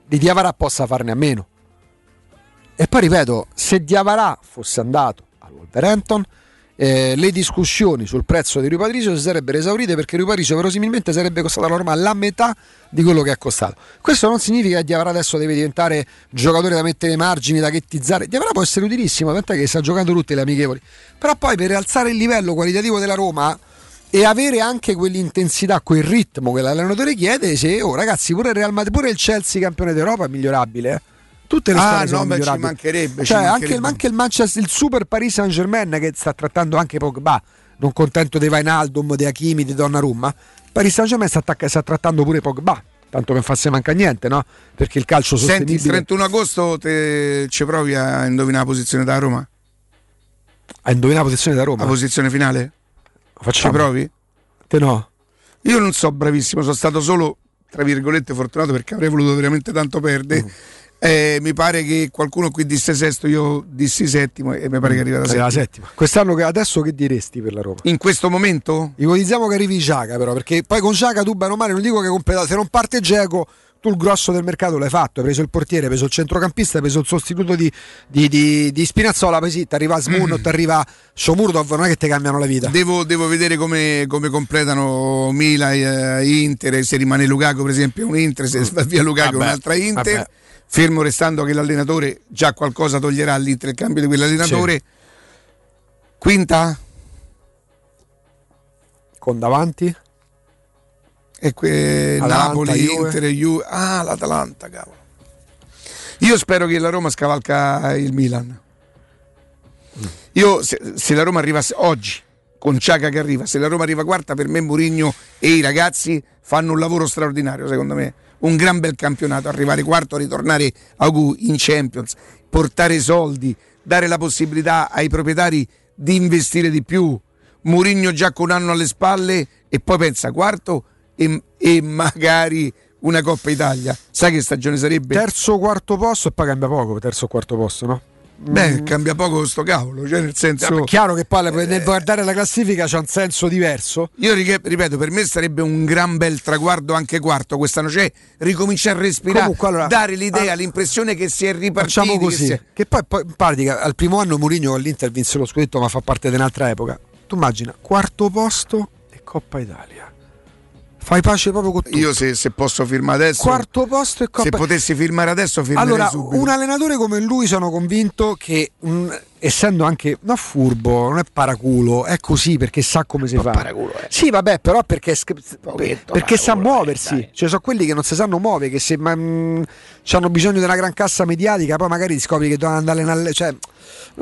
di Diavarà possa farne a meno. E poi ripeto, se Diavarà fosse andato al Wolverhampton, eh, le discussioni sul prezzo di Rui Patricio si sarebbero esaurite perché Rui Patricio verosimilmente sarebbe costato alla Roma la metà di quello che è costato. Questo non significa che Diavara adesso deve diventare giocatore da mettere ai margini, da ghettizzare. Diavara può essere utilissimo, tant'è che sta giocando tutte le amichevoli. Però poi per alzare il livello qualitativo della Roma e avere anche quell'intensità, quel ritmo che l'allenatore chiede, se, oh ragazzi, pure il, Real Madrid, pure il Chelsea campione d'Europa è migliorabile. eh. Tutte le Ah, no, beh, ci mancherebbe, ci Cioè, anche, mancherebbe. anche il Manchester, il Super Paris Saint Germain che sta trattando anche Pogba, non contento di Vainaldum, di Hakimi, di Donnarumma. Paris Saint Germain sta, sta trattando pure Pogba, tanto che non fa se manca niente, no? Perché il calcio Senti, il sostenibile 31 agosto te ci provi a indovinare la posizione da Roma? a indovinare la posizione da Roma. La posizione finale? Facciamo. Ci provi? Te no. Io non so bravissimo, sono stato solo, tra virgolette, fortunato perché avrei voluto veramente tanto perdere. Mm. Eh, mi pare che qualcuno qui disse sesto, io dissi settimo e mi pare che arriva la Arriva settima. settima. Quest'anno che adesso che diresti per la Roma? In questo momento? Ipotizziamo che arrivi Giaca però, perché poi con Giaca tu bene o male non dico che completa, se non parte Geco tu il grosso del mercato l'hai fatto, hai preso il portiere, hai preso il centrocampista, hai preso il sostituto di, di, di, di Spinazzola, poi sì, ti arriva Smunot, ti arriva Shomurdov, non è che ti cambiano la vita. Devo, devo vedere come, come completano Milan, eh, Inter, se rimane Lukaku per esempio è un Inter, se va via Lukaku è Vabbè, un'altra Inter, vabbè. fermo restando che l'allenatore già qualcosa toglierà all'Inter il cambio di quell'allenatore. Quinta? Con davanti? E que- Napoli, Juve. Inter, Juve. Ah, l'Atalanta, cavolo. Io spero che la Roma scavalca il Milan. Io, se, se la Roma arriva oggi, con Ciaca che arriva, se la Roma arriva quarta, per me Mourinho e i ragazzi fanno un lavoro straordinario, secondo me. Un gran bel campionato, arrivare quarto, ritornare a Ugu in Champions, portare soldi, dare la possibilità ai proprietari di investire di più. Mourinho già con un anno alle spalle e poi pensa quarto e, e magari una Coppa Italia. Sai che stagione sarebbe? Terzo quarto posto e poi cambia poco, terzo o quarto posto, no? Beh, cambia poco sto cavolo, cioè nel senso... È chiaro che poi nel guardare la classifica c'è un senso diverso. Io ri- ripeto, per me sarebbe un gran bel traguardo anche quarto quest'anno, cioè ricominciare a respirare, Comunque, allora, dare l'idea, ah, l'impressione che si è ripartiti. Facciamo che così. si è- Che poi, poi in pratica al primo anno Mourinho con l'Inter vinse lo scudetto, ma fa parte di un'altra epoca. Tu immagina, quarto posto e Coppa Italia. Fai pace proprio con tutto. Io se, se posso firmare adesso... Quarto posto e Coppa Se potessi firmare adesso firmerei Allora, subito. un allenatore come lui sono convinto che mm, essendo anche non furbo, non è paraculo, è così perché sa come si fa. Sì, vabbè, però perché, perché sa muoversi. Cioè, sono quelli che non si sanno muovere, che se ma, mm, hanno bisogno di una gran cassa mediatica, poi magari scopri che devono andare in alle- cioè,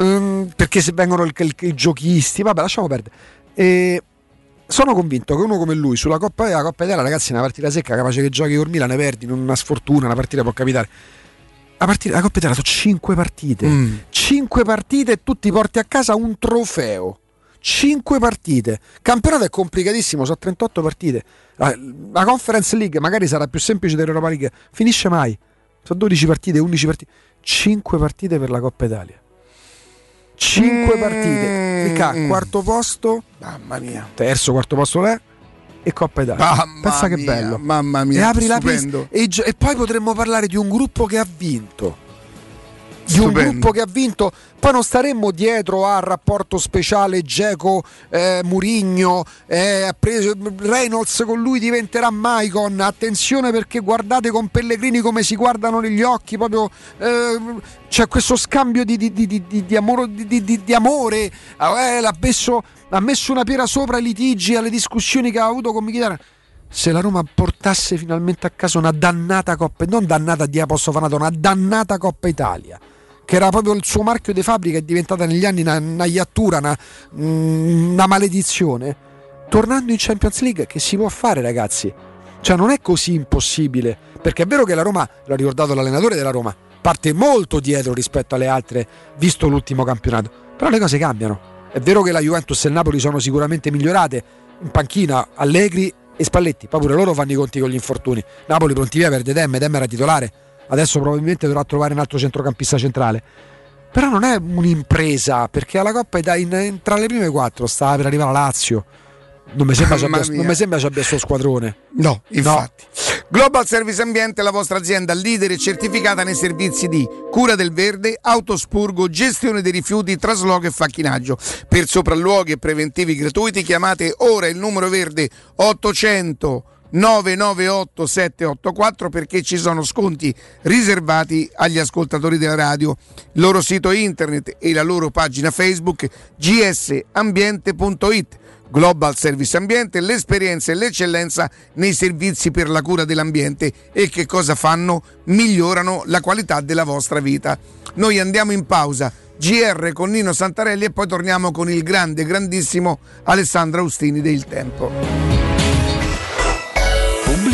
mm, perché se vengono il- il- i giochisti, vabbè, lasciamo perdere. E sono convinto che uno come lui sulla Coppa la Coppa Italia, ragazzi, è una partita secca, capace che giochi con Milan, ne perdi, non una sfortuna, una partita può capitare. La, partita, la Coppa Italia sono 5 partite. Mm. 5 partite e tu ti porti a casa un trofeo. 5 partite. Campionato è complicatissimo, sono 38 partite. La, la Conference League magari sarà più semplice dell'Europa League. Finisce mai. Sono 12 partite, 11 partite. 5 partite per la Coppa Italia. 5 partite. Ricca, quarto posto. Mamma mia. Terzo, quarto posto l'è. E Coppa Italia. Mamma Pensa che mia, bello. mamma mia, E apri la stupendo. pista. E, e poi potremmo parlare di un gruppo che ha vinto. Di un Stupendo. gruppo che ha vinto, poi non staremmo dietro al rapporto speciale Geco eh, Murigno, eh, ha preso Reynolds con lui diventerà Maicon. Attenzione perché guardate con Pellegrini come si guardano negli occhi, proprio eh, c'è questo scambio di, di- di- di- amore, amore. Eh, l'ha messo, ha messo una pera sopra ai litigi, alle discussioni che ha avuto con Mkhitaryan se la Roma portasse finalmente a casa una dannata Coppa, non dannata di Apostofanato, una dannata Coppa Italia, che era proprio il suo marchio di fabbrica, è diventata negli anni una, una iattura, una, mm, una maledizione, tornando in Champions League, che si può fare ragazzi? Cioè non è così impossibile, perché è vero che la Roma, l'ha ricordato l'allenatore della Roma, parte molto dietro rispetto alle altre, visto l'ultimo campionato, però le cose cambiano. È vero che la Juventus e il Napoli sono sicuramente migliorate, in panchina Allegri e Spalletti, poi pure loro fanno i conti con gli infortuni. Napoli pronti via perde Dem, Dem era titolare, adesso probabilmente dovrà trovare un altro centrocampista centrale. Però non è un'impresa, perché alla Coppa in- in- tra le prime quattro sta per arrivare la Lazio. Non mi sembra ci abbia, non mi sembra ci abbia il suo squadrone. No, infatti. Global Service Ambiente è la vostra azienda leader e certificata nei servizi di cura del verde, autospurgo, gestione dei rifiuti, trasloco e facchinaggio. Per sopralluoghi e preventivi gratuiti chiamate ora il numero verde 800 998 784 perché ci sono sconti riservati agli ascoltatori della radio. Il loro sito internet e la loro pagina Facebook gsambiente.it. Global Service Ambiente, l'esperienza e l'eccellenza nei servizi per la cura dell'ambiente e che cosa fanno? Migliorano la qualità della vostra vita. Noi andiamo in pausa. GR con Nino Santarelli e poi torniamo con il grande, grandissimo Alessandro Austini del Tempo.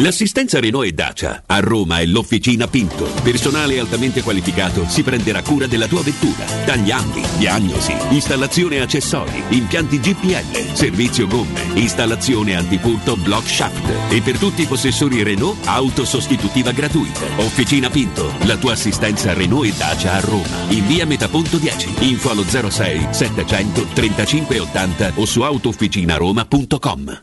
L'assistenza Renault e Dacia a Roma è l'Officina Pinto. Personale altamente qualificato si prenderà cura della tua vettura. Tagliandi, diagnosi, installazione accessori, impianti GPL, servizio gomme, installazione antipurto block shaft. E per tutti i possessori Renault, auto sostitutiva gratuita. Officina Pinto, la tua assistenza Renault e Dacia a Roma. In via Metaponto 10. Info allo 06 700 35 80 o su autofficinaroma.com.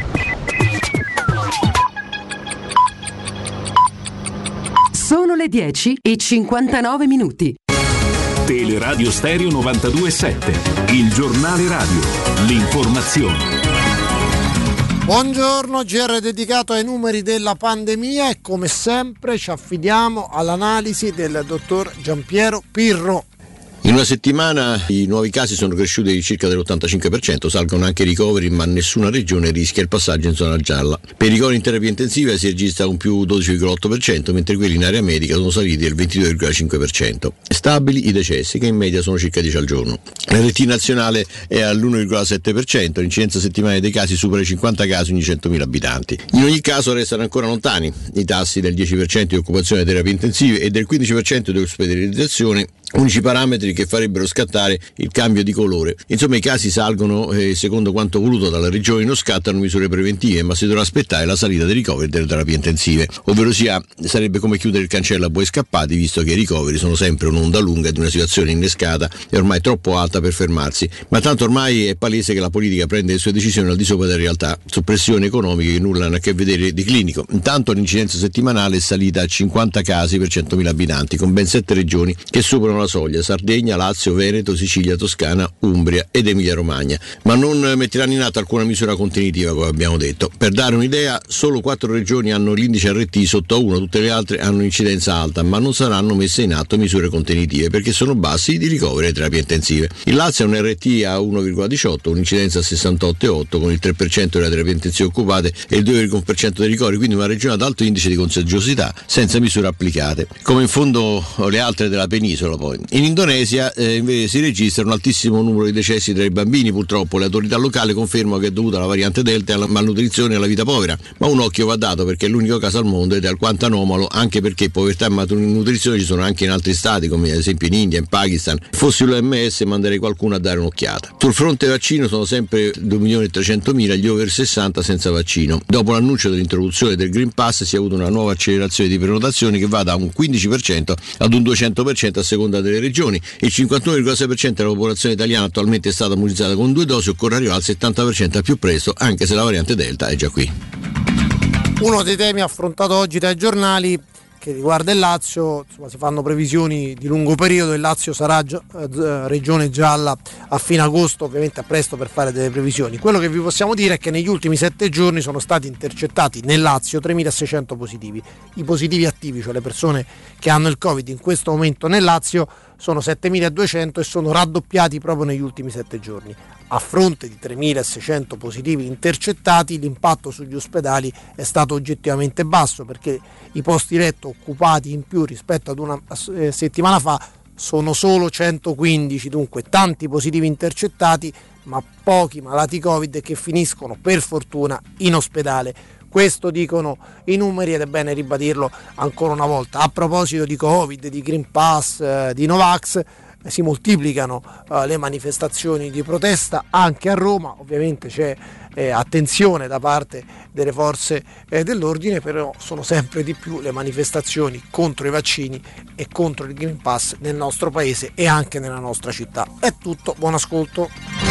Sono le 10 e 59 minuti. Teleradio Stereo 92.7, il giornale radio, l'informazione. Buongiorno, GR dedicato ai numeri della pandemia e come sempre ci affidiamo all'analisi del dottor Giampiero Pirro. In una settimana i nuovi casi sono cresciuti di circa dell'85%, salgono anche i ricoveri, ma nessuna regione rischia il passaggio in zona gialla. Per i ricoveri in terapia intensiva si registra un più 12,8%, mentre quelli in area medica sono saliti del 22,5%. Stabili i decessi, che in media sono circa 10 al giorno. L'RT nazionale è all'1,7%, l'incidenza settimanale dei casi supera i 50 casi ogni 100.000 abitanti. In ogni caso restano ancora lontani i tassi del 10% di occupazione delle terapie intensive e del 15% di ospedalizzazione unici parametri che farebbero scattare il cambio di colore. Insomma i casi salgono e secondo quanto voluto dalla regione non scattano misure preventive, ma si dovrà aspettare la salita dei ricoveri delle terapie intensive, ovvero sia sarebbe come chiudere il cancello a buoi scappati, visto che i ricoveri sono sempre un'onda lunga di una situazione innescata e ormai troppo alta per fermarsi. Ma tanto ormai è palese che la politica prende le sue decisioni al di sopra della realtà, su pressioni economiche che nulla hanno a che vedere di clinico. Intanto l'incidenza settimanale è salita a 50 casi per 100.000 abitanti, con ben 7 regioni che superano la soglia, Sardegna, Lazio, Veneto, Sicilia, Toscana, Umbria ed Emilia Romagna. Ma non metteranno in atto alcuna misura contenitiva, come abbiamo detto. Per dare un'idea, solo 4 regioni hanno l'indice RT sotto a 1, tutte le altre hanno un'incidenza alta, ma non saranno messe in atto misure contenitive perché sono bassi di ricoveri e terapie intensive. Il Lazio ha un RT a 1,18, un'incidenza a 68,8 con il 3% delle terapie intensive occupate e il 2,1% dei ricoveri, quindi una regione ad alto indice di contagiosità senza misure applicate, come in fondo le altre della penisola poi. In Indonesia eh, invece si registra un altissimo numero di decessi tra i bambini, purtroppo le autorità locali confermano che è dovuta alla variante Delta, alla malnutrizione e alla vita povera, ma un occhio va dato perché è l'unico caso al mondo ed è alquanto anomalo anche perché povertà e malnutrizione ci sono anche in altri stati come ad esempio in India, in Pakistan. Fossi l'OMS manderei qualcuno a dare un'occhiata. Sul fronte vaccino sono sempre 2.300.000 gli over 60 senza vaccino. Dopo l'annuncio dell'introduzione del Green Pass si è avuta una nuova accelerazione di prenotazioni che va da un 15% ad un 200% a seconda delle regioni. Il 51,6% della popolazione italiana attualmente è stata immunizzata con due dosi, occorre arrivare al 70% al più presto, anche se la variante Delta è già qui. Uno dei temi affrontato oggi dai giornali che riguarda il Lazio, insomma, si fanno previsioni di lungo periodo, il Lazio sarà gi- eh, regione gialla a fine agosto, ovviamente a presto per fare delle previsioni. Quello che vi possiamo dire è che negli ultimi sette giorni sono stati intercettati nel Lazio 3.600 positivi. I positivi attivi, cioè le persone che hanno il Covid in questo momento nel Lazio, sono 7.200 e sono raddoppiati proprio negli ultimi sette giorni. A fronte di 3.600 positivi intercettati, l'impatto sugli ospedali è stato oggettivamente basso perché i posti letto occupati in più rispetto ad una eh, settimana fa sono solo 115, dunque tanti positivi intercettati, ma pochi malati Covid che finiscono per fortuna in ospedale. Questo dicono i numeri ed è bene ribadirlo ancora una volta. A proposito di Covid, di Green Pass, eh, di Novax, si moltiplicano eh, le manifestazioni di protesta anche a Roma, ovviamente c'è eh, attenzione da parte delle forze eh, dell'ordine, però sono sempre di più le manifestazioni contro i vaccini e contro il Green Pass nel nostro paese e anche nella nostra città. È tutto, buon ascolto.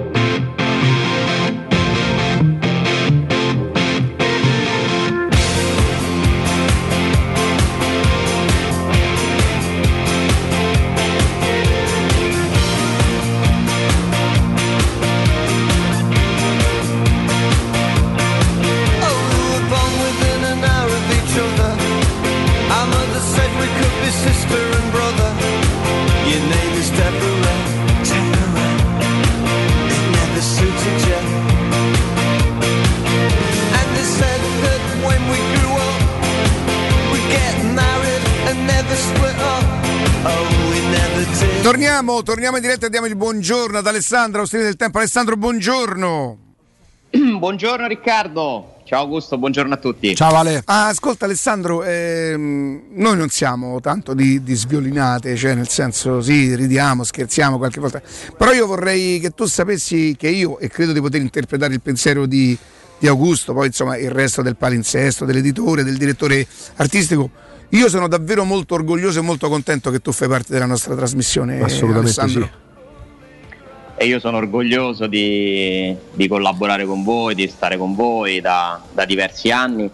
Torniamo, torniamo in diretta e diamo il buongiorno ad Alessandro, Austrilia del Tempo. Alessandro, buongiorno. Buongiorno Riccardo, ciao Augusto, buongiorno a tutti. Ciao Ale. Ah, ascolta Alessandro, ehm, noi non siamo tanto di, di sviolinate, cioè nel senso sì, ridiamo, scherziamo qualche volta, però io vorrei che tu sapessi che io, e credo di poter interpretare il pensiero di, di Augusto, poi insomma il resto del palinsesto, dell'editore, del direttore artistico, Io sono davvero molto orgoglioso e molto contento che tu fai parte della nostra trasmissione. Assolutamente Alessandro. sì. E io sono orgoglioso di, di collaborare con voi, di stare con voi da, da diversi anni.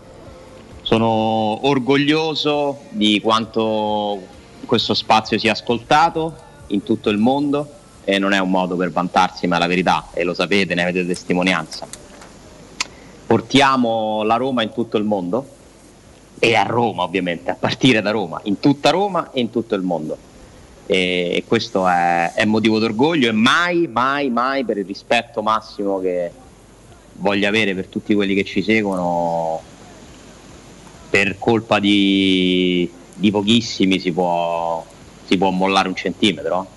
Sono orgoglioso di quanto questo spazio sia ascoltato in tutto il mondo e non è un modo per vantarsi, ma è la verità e lo sapete, ne avete testimonianza. Portiamo la Roma in tutto il mondo e a Roma ovviamente, a partire da Roma, in tutta Roma e in tutto il mondo. E, questo è, è motivo d'orgoglio e mai, mai, mai per il rispetto massimo che voglio avere per tutti quelli che ci seguono, per colpa di, di pochissimi si può, si può mollare un centimetro.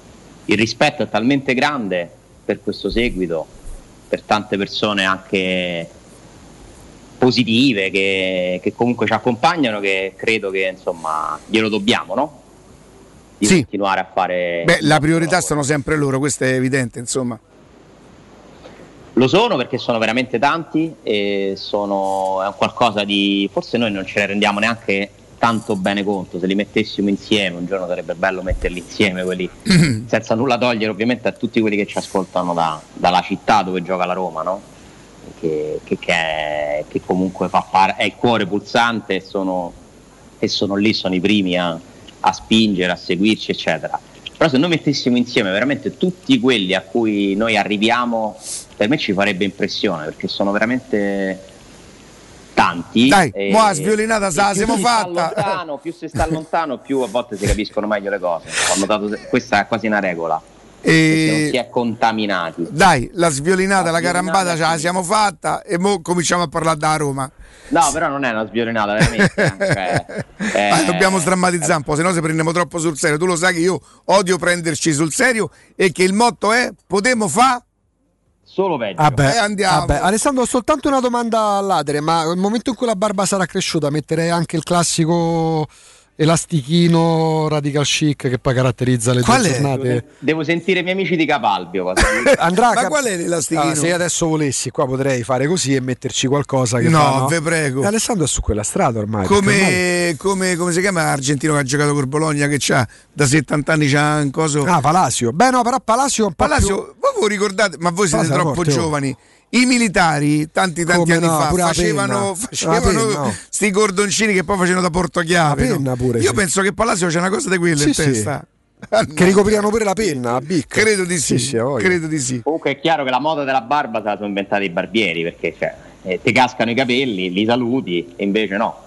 Il rispetto è talmente grande per questo seguito, per tante persone anche positive che, che comunque ci accompagnano, che credo che insomma glielo dobbiamo, no? Di Sì. continuare a fare. Beh, la priorità sono sempre loro, questo è evidente, insomma. Lo sono perché sono veramente tanti e sono è un qualcosa di. forse noi non ce ne rendiamo neanche tanto bene conto. Se li mettessimo insieme, un giorno sarebbe bello metterli insieme, quelli senza nulla togliere ovviamente a tutti quelli che ci ascoltano da- dalla città dove gioca la Roma, no? Che, che- che è- che comunque fa par- è il cuore pulsante e sono, e sono lì, sono i primi a, a spingere, a seguirci, eccetera. Però se noi mettessimo insieme veramente tutti quelli a cui noi arriviamo, per me ci farebbe impressione, perché sono veramente tanti. Dai, e- mo' sviolinata se la siamo si fatta. lontano, più si sta lontano, più a volte si capiscono meglio le cose. Ho notato questa è quasi una regola. Non si E... è contaminati. Dai, la sviolinata, la sviolinata carambata ce la siamo fatta e mo cominciamo a parlare da Roma. No, però non è una sviolinata, veramente. eh. Cioè, eh, Ma dobbiamo sdrammatizzare un po', se no se prendiamo troppo sul serio. Tu lo sai che io odio prenderci sul serio e che il motto è potremo fa Solo peggio. Vabbè, Eh, andiamo. vabbè. Alessandro, ho soltanto una domanda all'adere, ma nel momento in cui la barba sarà cresciuta metterei anche il classico elastichino radical chic che poi caratterizza le Qual due è? giornate. Devo sentire i miei amici di Capalbio. Andrà Ma cap- qual è l'elastichino? Allora, se io adesso volessi qua potrei fare così e metterci qualcosa che No, fa, ve prego. Alessandro è su quella strada ormai. perché ormai- come, come, come si chiama l'argentino che ha giocato col Bologna che c'ha da 70 anni c'ha un coso Ah, Palacio. Beh, no, però Palacio è un po' Palacio, più- voi ricordate, ma voi siete Palacio troppo forte, oh. I militari tanti tanti Come anni no, fa facevano, facevano penna, sti cordoncini che poi facevano da penna no? pure, Io sì. penso che Palacio c'è una cosa di quella Sì, in sì. testa. Che ricoprivano pure la penna, la bicca. Credo di sì, sì, credo di sì. Comunque è chiaro che la moda della barba se la sono inventati i barbieri perché cioè, eh, ti cascano i capelli, li saluti e invece no.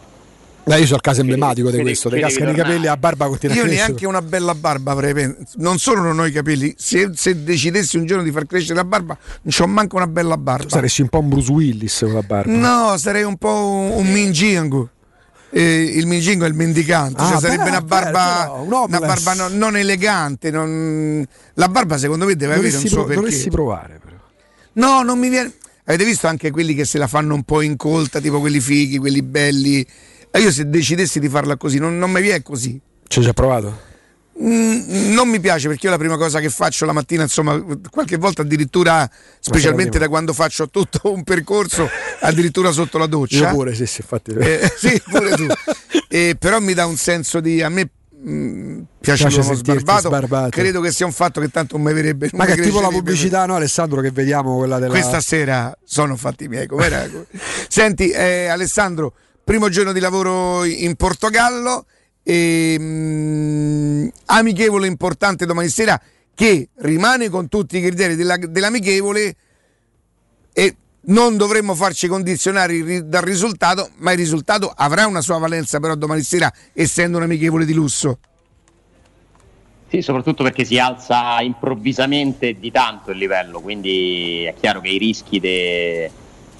Eh, io sono il caso emblematico di questo, vedi cascano i tornare. capelli a barba continua a Io crescere. neanche una bella barba avrei pen- Non solo non ho i capelli, se, se decidessi un giorno di far crescere la barba, non c'ho manco una bella barba. Saresti un po' un Bruce Willis con la barba. No, sarei un po' un, un mingingo. Eh, il mingingo è il mendicante, Ah, cioè sarebbe però, una barba, però, un una barba no- non elegante. non- La barba, secondo me, deve avere un Dovresti, suo pro- perché. dovresti provare, però. No, non mi viene. Avete visto anche quelli che se la fanno un po' incolta, tipo quelli fighi, quelli belli. Io se decidessi di farla così, non, non mi viene così. Ci hai già provato? Mm, non mi piace perché io la prima cosa che faccio la mattina, insomma, qualche volta addirittura, specialmente da quando faccio tutto un percorso, addirittura sotto la doccia. Io pure, sì, sì, infatti. Eh, sì, pure tu. Eh, però mi dà un senso di. A me mm, piace, Piace l'uomo sbarbato. sbarbato. Credo che sia un fatto che tanto non mi verrebbe. non Ma che tipo la pubblicità, no, Alessandro, che vediamo quella della. Questa sera sono fatti miei. Com'era? Senti, eh, Alessandro, primo giorno di lavoro in Portogallo. E, mm, amichevole importante domani sera che rimane con tutti i criteri della- dell'amichevole e non dovremmo farci condizionare dal risultato, ma il risultato avrà una sua valenza però domani sera essendo un amichevole di lusso. Sì, soprattutto perché si alza improvvisamente di tanto il livello, quindi è chiaro che i rischi de-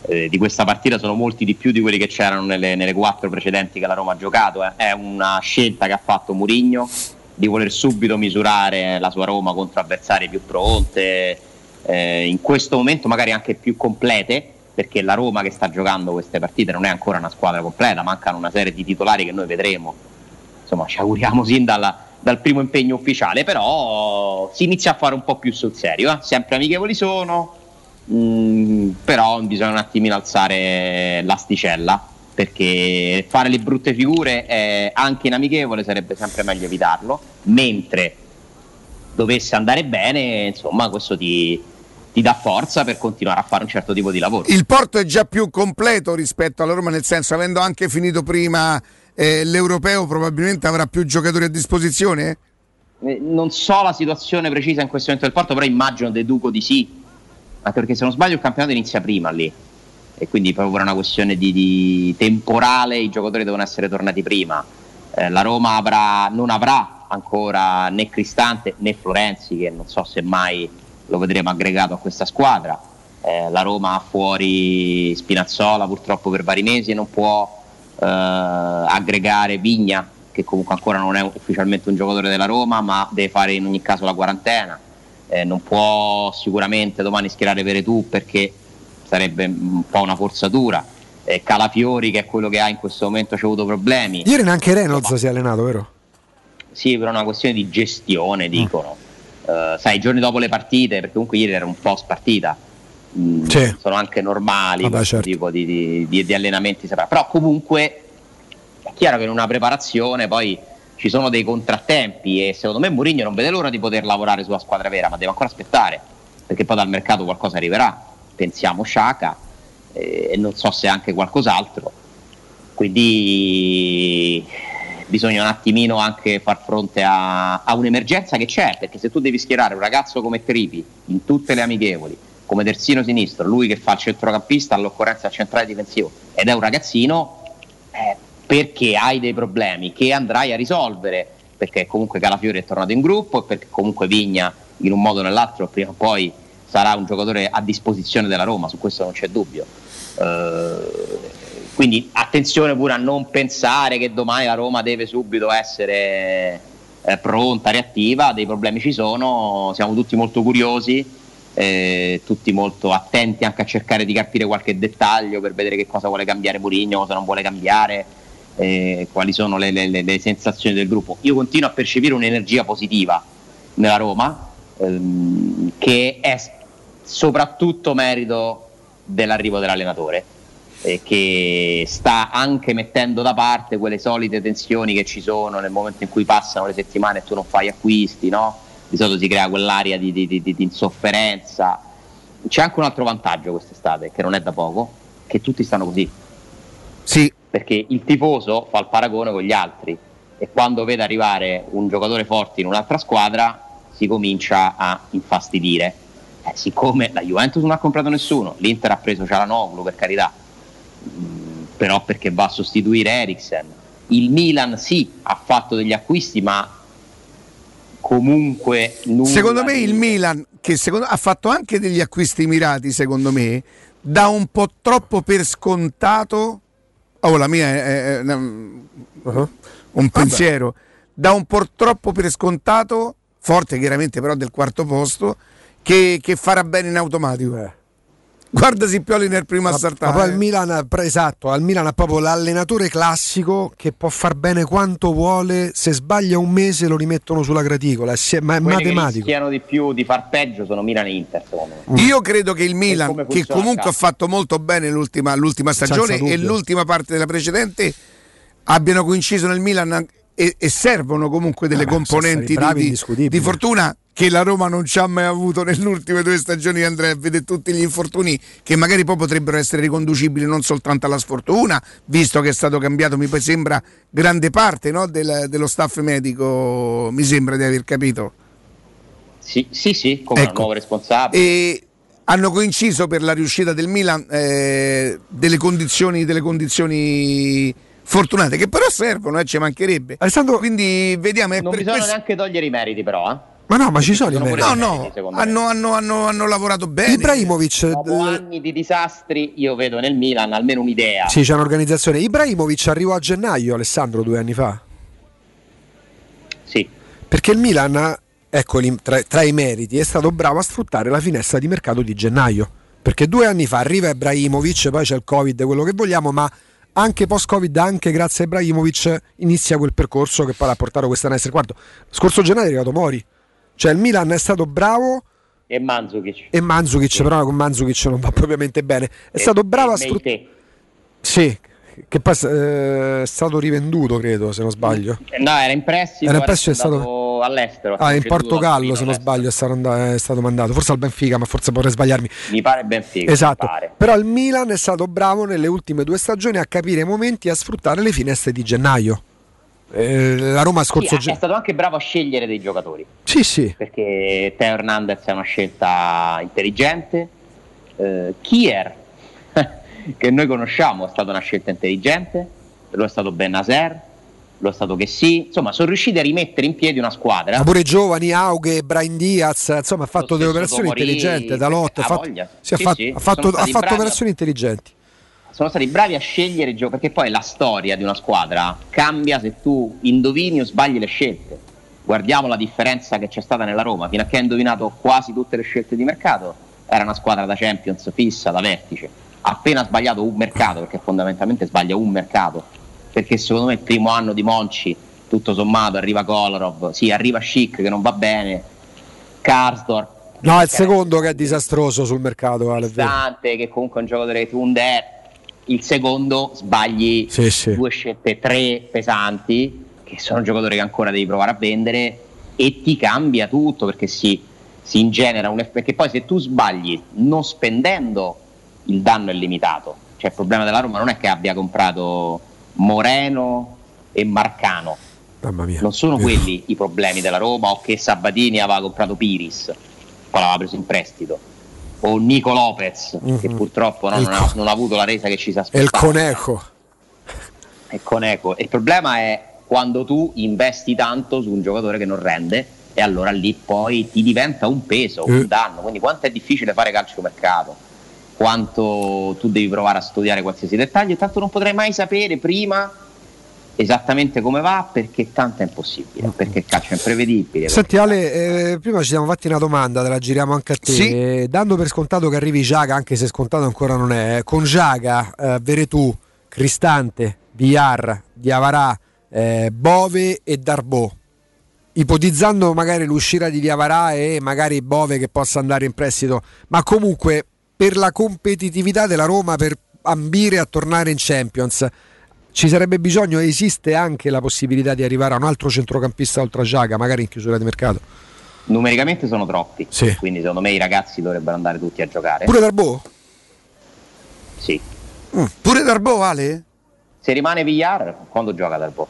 eh, di questa partita sono molti di più di quelli che c'erano nelle, nelle quattro precedenti che la Roma ha giocato. eh. È una scelta che ha fatto Murigno di voler subito misurare la sua Roma contro avversari più pronte, eh, in questo momento magari anche più complete, perché la Roma che sta giocando queste partite non è ancora una squadra completa, mancano una serie di titolari che noi vedremo insomma ci auguriamo sin dalla- dal primo impegno ufficiale, però si inizia a fare un po' più sul serio, eh. sempre amichevoli sono, mm, però bisogna un attimino alzare l'asticella perché fare le brutte figure eh, anche in amichevole sarebbe sempre meglio evitarlo, mentre dovesse andare bene, insomma, questo ti, ti dà forza per continuare a fare un certo tipo di lavoro. Il Porto è già più completo rispetto alla Roma, nel senso avendo anche finito prima eh, l'europeo probabilmente avrà più giocatori a disposizione? Eh, Non so la situazione precisa in questo momento del Porto, però immagino, deduco di sì, anche perché se non sbaglio il campionato inizia prima lì e quindi proprio per una questione di, di temporale i giocatori devono essere tornati prima. Eh, la Roma avrà, non avrà ancora né Cristante né Florenzi, che non so se mai lo vedremo aggregato a questa squadra. Eh, la Roma ha fuori Spinazzola purtroppo per vari mesi e non può eh, aggregare Vigna, che comunque ancora non è ufficialmente un giocatore della Roma, ma deve fare in ogni caso la quarantena. Eh, non può sicuramente domani schierare Veretù perché sarebbe un po' una forzatura. Eh, Calafiori, che è quello che ha in questo momento, ci ha avuto problemi. Ieri neanche Reynolds si è allenato, vero? Sì, per una questione di gestione, dicono. Eh, sai, i giorni dopo le partite, perché comunque ieri era un post partita, mm, Sì. sono anche normali Vabbè, questo certo. tipo di, di- di- di allenamenti. Però comunque è chiaro che in una preparazione poi ci sono dei contrattempi e secondo me Mourinho non vede l'ora di poter lavorare sulla squadra vera, ma deve ancora aspettare, perché poi dal mercato qualcosa arriverà. Pensiamo Sciaca eh, e non so se anche qualcos'altro. Quindi bisogna un attimino anche far fronte a, a un'emergenza che c'è, perché se tu devi schierare un ragazzo come Tripi in tutte le amichevoli, come terzino sinistro, lui che fa il centrocampista all'occorrenza al centrale difensivo ed è un ragazzino, eh, perché hai dei problemi che andrai a risolvere, perché comunque Calafiori è tornato in gruppo e perché comunque Vigna in un modo o nell'altro prima o poi sarà un giocatore a disposizione della Roma, su questo non c'è dubbio. Eh, quindi attenzione pure a non pensare che domani la Roma deve subito essere eh, pronta, reattiva, dei problemi ci sono, siamo tutti molto curiosi, eh, tutti molto attenti anche a cercare di capire qualche dettaglio per vedere che cosa vuole cambiare Mourinho, cosa non vuole cambiare, eh, quali sono le, le- le- sensazioni del gruppo. Io continuo a percepire un'energia positiva nella Roma, ehm, che è soprattutto merito dell'arrivo dell'allenatore e che sta anche mettendo da parte quelle solite tensioni che ci sono nel momento in cui passano le settimane e tu non fai acquisti, no? Di solito si crea quell'aria di, di- di- di- di insofferenza. C'è anche un altro vantaggio quest'estate, che non è da poco, che tutti stanno così. Sì. Perché il tifoso fa il paragone con gli altri e quando vede arrivare un giocatore forte in un'altra squadra si comincia a infastidire. Eh, siccome la Juventus non ha comprato nessuno, l'Inter ha preso Cialanoglu per carità, Mm, però perché va a sostituire Eriksen. Il Milan sì, ha fatto degli acquisti, ma comunque Secondo me di- il Milan, che secondo- ha fatto anche degli acquisti mirati, secondo me, dà un po' troppo per scontato. Oh, la mia è, è- è una- un pensiero. Dà un po' troppo per scontato, forte chiaramente però del quarto posto, che, che farà bene in automatico. Guarda Sippioli nel primo Ma saltare. poi al Milan, esatto, al Milan ha proprio l'allenatore classico che può far bene quanto vuole, se sbaglia un mese lo rimettono sulla graticola, ma è Quelli matematico. rischiano di più di far peggio sono Milan e Inter, secondo me. Io credo che il Milan, che comunque ha fatto molto bene l'ultima, l'ultima stagione e l'ultima parte della precedente, abbiano coinciso nel Milan e, e servono comunque delle Ah, componenti di, di, di fortuna che la Roma non ci ha mai avuto nelle ultime due stagioni Andrea vede tutti gli infortuni che magari poi potrebbero essere riconducibili non soltanto alla sfortuna visto che è stato cambiato mi sembra grande parte no, del- dello staff medico mi sembra di aver capito Sì, sì, sì, come Ecco. nuovo responsabile. e hanno coinciso per la riuscita del Milan eh, delle, condizioni, delle condizioni fortunate che però servono, eh, ci mancherebbe. Quindi vediamo. non per bisogna questo- neanche togliere i meriti, però. Eh? Ma no, ma ci sono i Sono meriti. No, i no, meriti, secondo me. hanno, hanno- hanno- hanno lavorato bene. Ibrahimovic, Dopo anni di disastri, io vedo nel Milan almeno un'idea. sì, c'è un'organizzazione. Ibrahimovic arrivò a gennaio, Alessandro, due anni fa. Sì. Perché il Milan, ecco tra, tra i meriti, è stato bravo a sfruttare la finestra di mercato di gennaio. Perché due anni fa arriva Ibrahimovic, poi c'è il Covid, quello che vogliamo, ma anche post-Covid, anche grazie a Ibrahimovic, inizia quel percorso che poi l'ha portato quest'anno Guarda, scorso gennaio è arrivato Mori. Cioè il Milan è stato bravo E Mandzukic. e Mandzukic, però con Mandzukic non va propriamente bene. È stato bravo a sfruttare... Sì, che poi eh, è stato rivenduto, credo, se non sbaglio. No, era in prestito, Era in prestito, è andato all'estero. Ah, in Portogallo, se non sbaglio, è stato, and- è stato mandato. Forse al Benfica, ma forse potrei sbagliarmi. Mi pare Benfica. Esatto. pare. Però il Milan è stato bravo nelle ultime due stagioni a capire i momenti e a sfruttare le finestre di gennaio. Eh, la Roma scorso Sì, è stato anche bravo a scegliere dei giocatori. Sì, sì. Perché Teo Hernandez è una scelta intelligente. Eh, Kier, che noi conosciamo, è stata una scelta intelligente. Lo è stato Benazer, lo è stato che sì. Insomma, sono riusciti a rimettere in piedi una squadra. Ma pure i giovani, Aughe, Brian Diaz, insomma, ha fatto delle operazioni Tomori, intelligenti. Dalot, ha ha fatto, voglia. sì, ha Sì, fatto- sì, ha fatto- sono ha stati fatto bravi. operazioni intelligenti. Sono stati bravi a scegliere i giocatori perché poi la storia di una squadra cambia se tu indovini o sbagli le scelte. Guardiamo la differenza che c'è stata nella Roma, fino a che ha indovinato quasi tutte le scelte di mercato, era una squadra da Champions fissa, da vertice. Appena ha sbagliato un mercato, perché fondamentalmente sbaglia un mercato, perché secondo me il primo anno di Monci, tutto sommato, arriva Kolarov, sì, arriva Schick che non va bene, Karsdorp, No, è il secondo che è disastroso sul mercato, Ale, è vero. Dante, che comunque è un giocatore che Under, il secondo sbagli Sì, sì. due scelte, tre pesanti, che sono giocatori che ancora devi provare a vendere e ti cambia tutto perché si, si ingenera un effetto. Perché poi se tu sbagli non spendendo, il danno è limitato. Cioè il problema della Roma non è che abbia comprato Moreno e Marcano. Mamma mia. Non sono quelli i problemi della Roma o che Sabatini aveva comprato Piris, poi l'aveva preso in prestito. O Nico Lopez, che Mhm. purtroppo no, non, ha, non ha avuto la resa che ci si E il aspettava. Coneco. E Coneco. Il problema è quando tu investi tanto su un giocatore che non rende e allora lì poi ti diventa un peso, Eh. un danno. Quindi quanto è difficile fare calciomercato, quanto tu devi provare a studiare qualsiasi dettaglio e tanto non potrai mai sapere prima esattamente come va perché tanto è impossibile, perché il calcio è imprevedibile. Senti Ale, eh, prima ci siamo fatti una domanda, te la giriamo anche a te. Sì. Eh, dando per scontato che arrivi Giaga, anche se scontato ancora non è, eh, con Giaga, eh, Veretù, Cristante, Villar, Diavarà, eh, Bove e Darbò. Ipotizzando magari l'uscita di Diavarà e magari Bove che possa andare in prestito, ma comunque per la competitività della Roma, per ambire a tornare in Champions, ci sarebbe bisogno, esiste anche la possibilità di arrivare a un altro centrocampista oltre a Giaga, magari in chiusura di mercato. Numericamente sono troppi, Sì. quindi secondo me i ragazzi dovrebbero andare tutti a giocare. Pure Darbò? Sì. Pure Darbo, Ale? Se rimane Villar, quando gioca Darbo?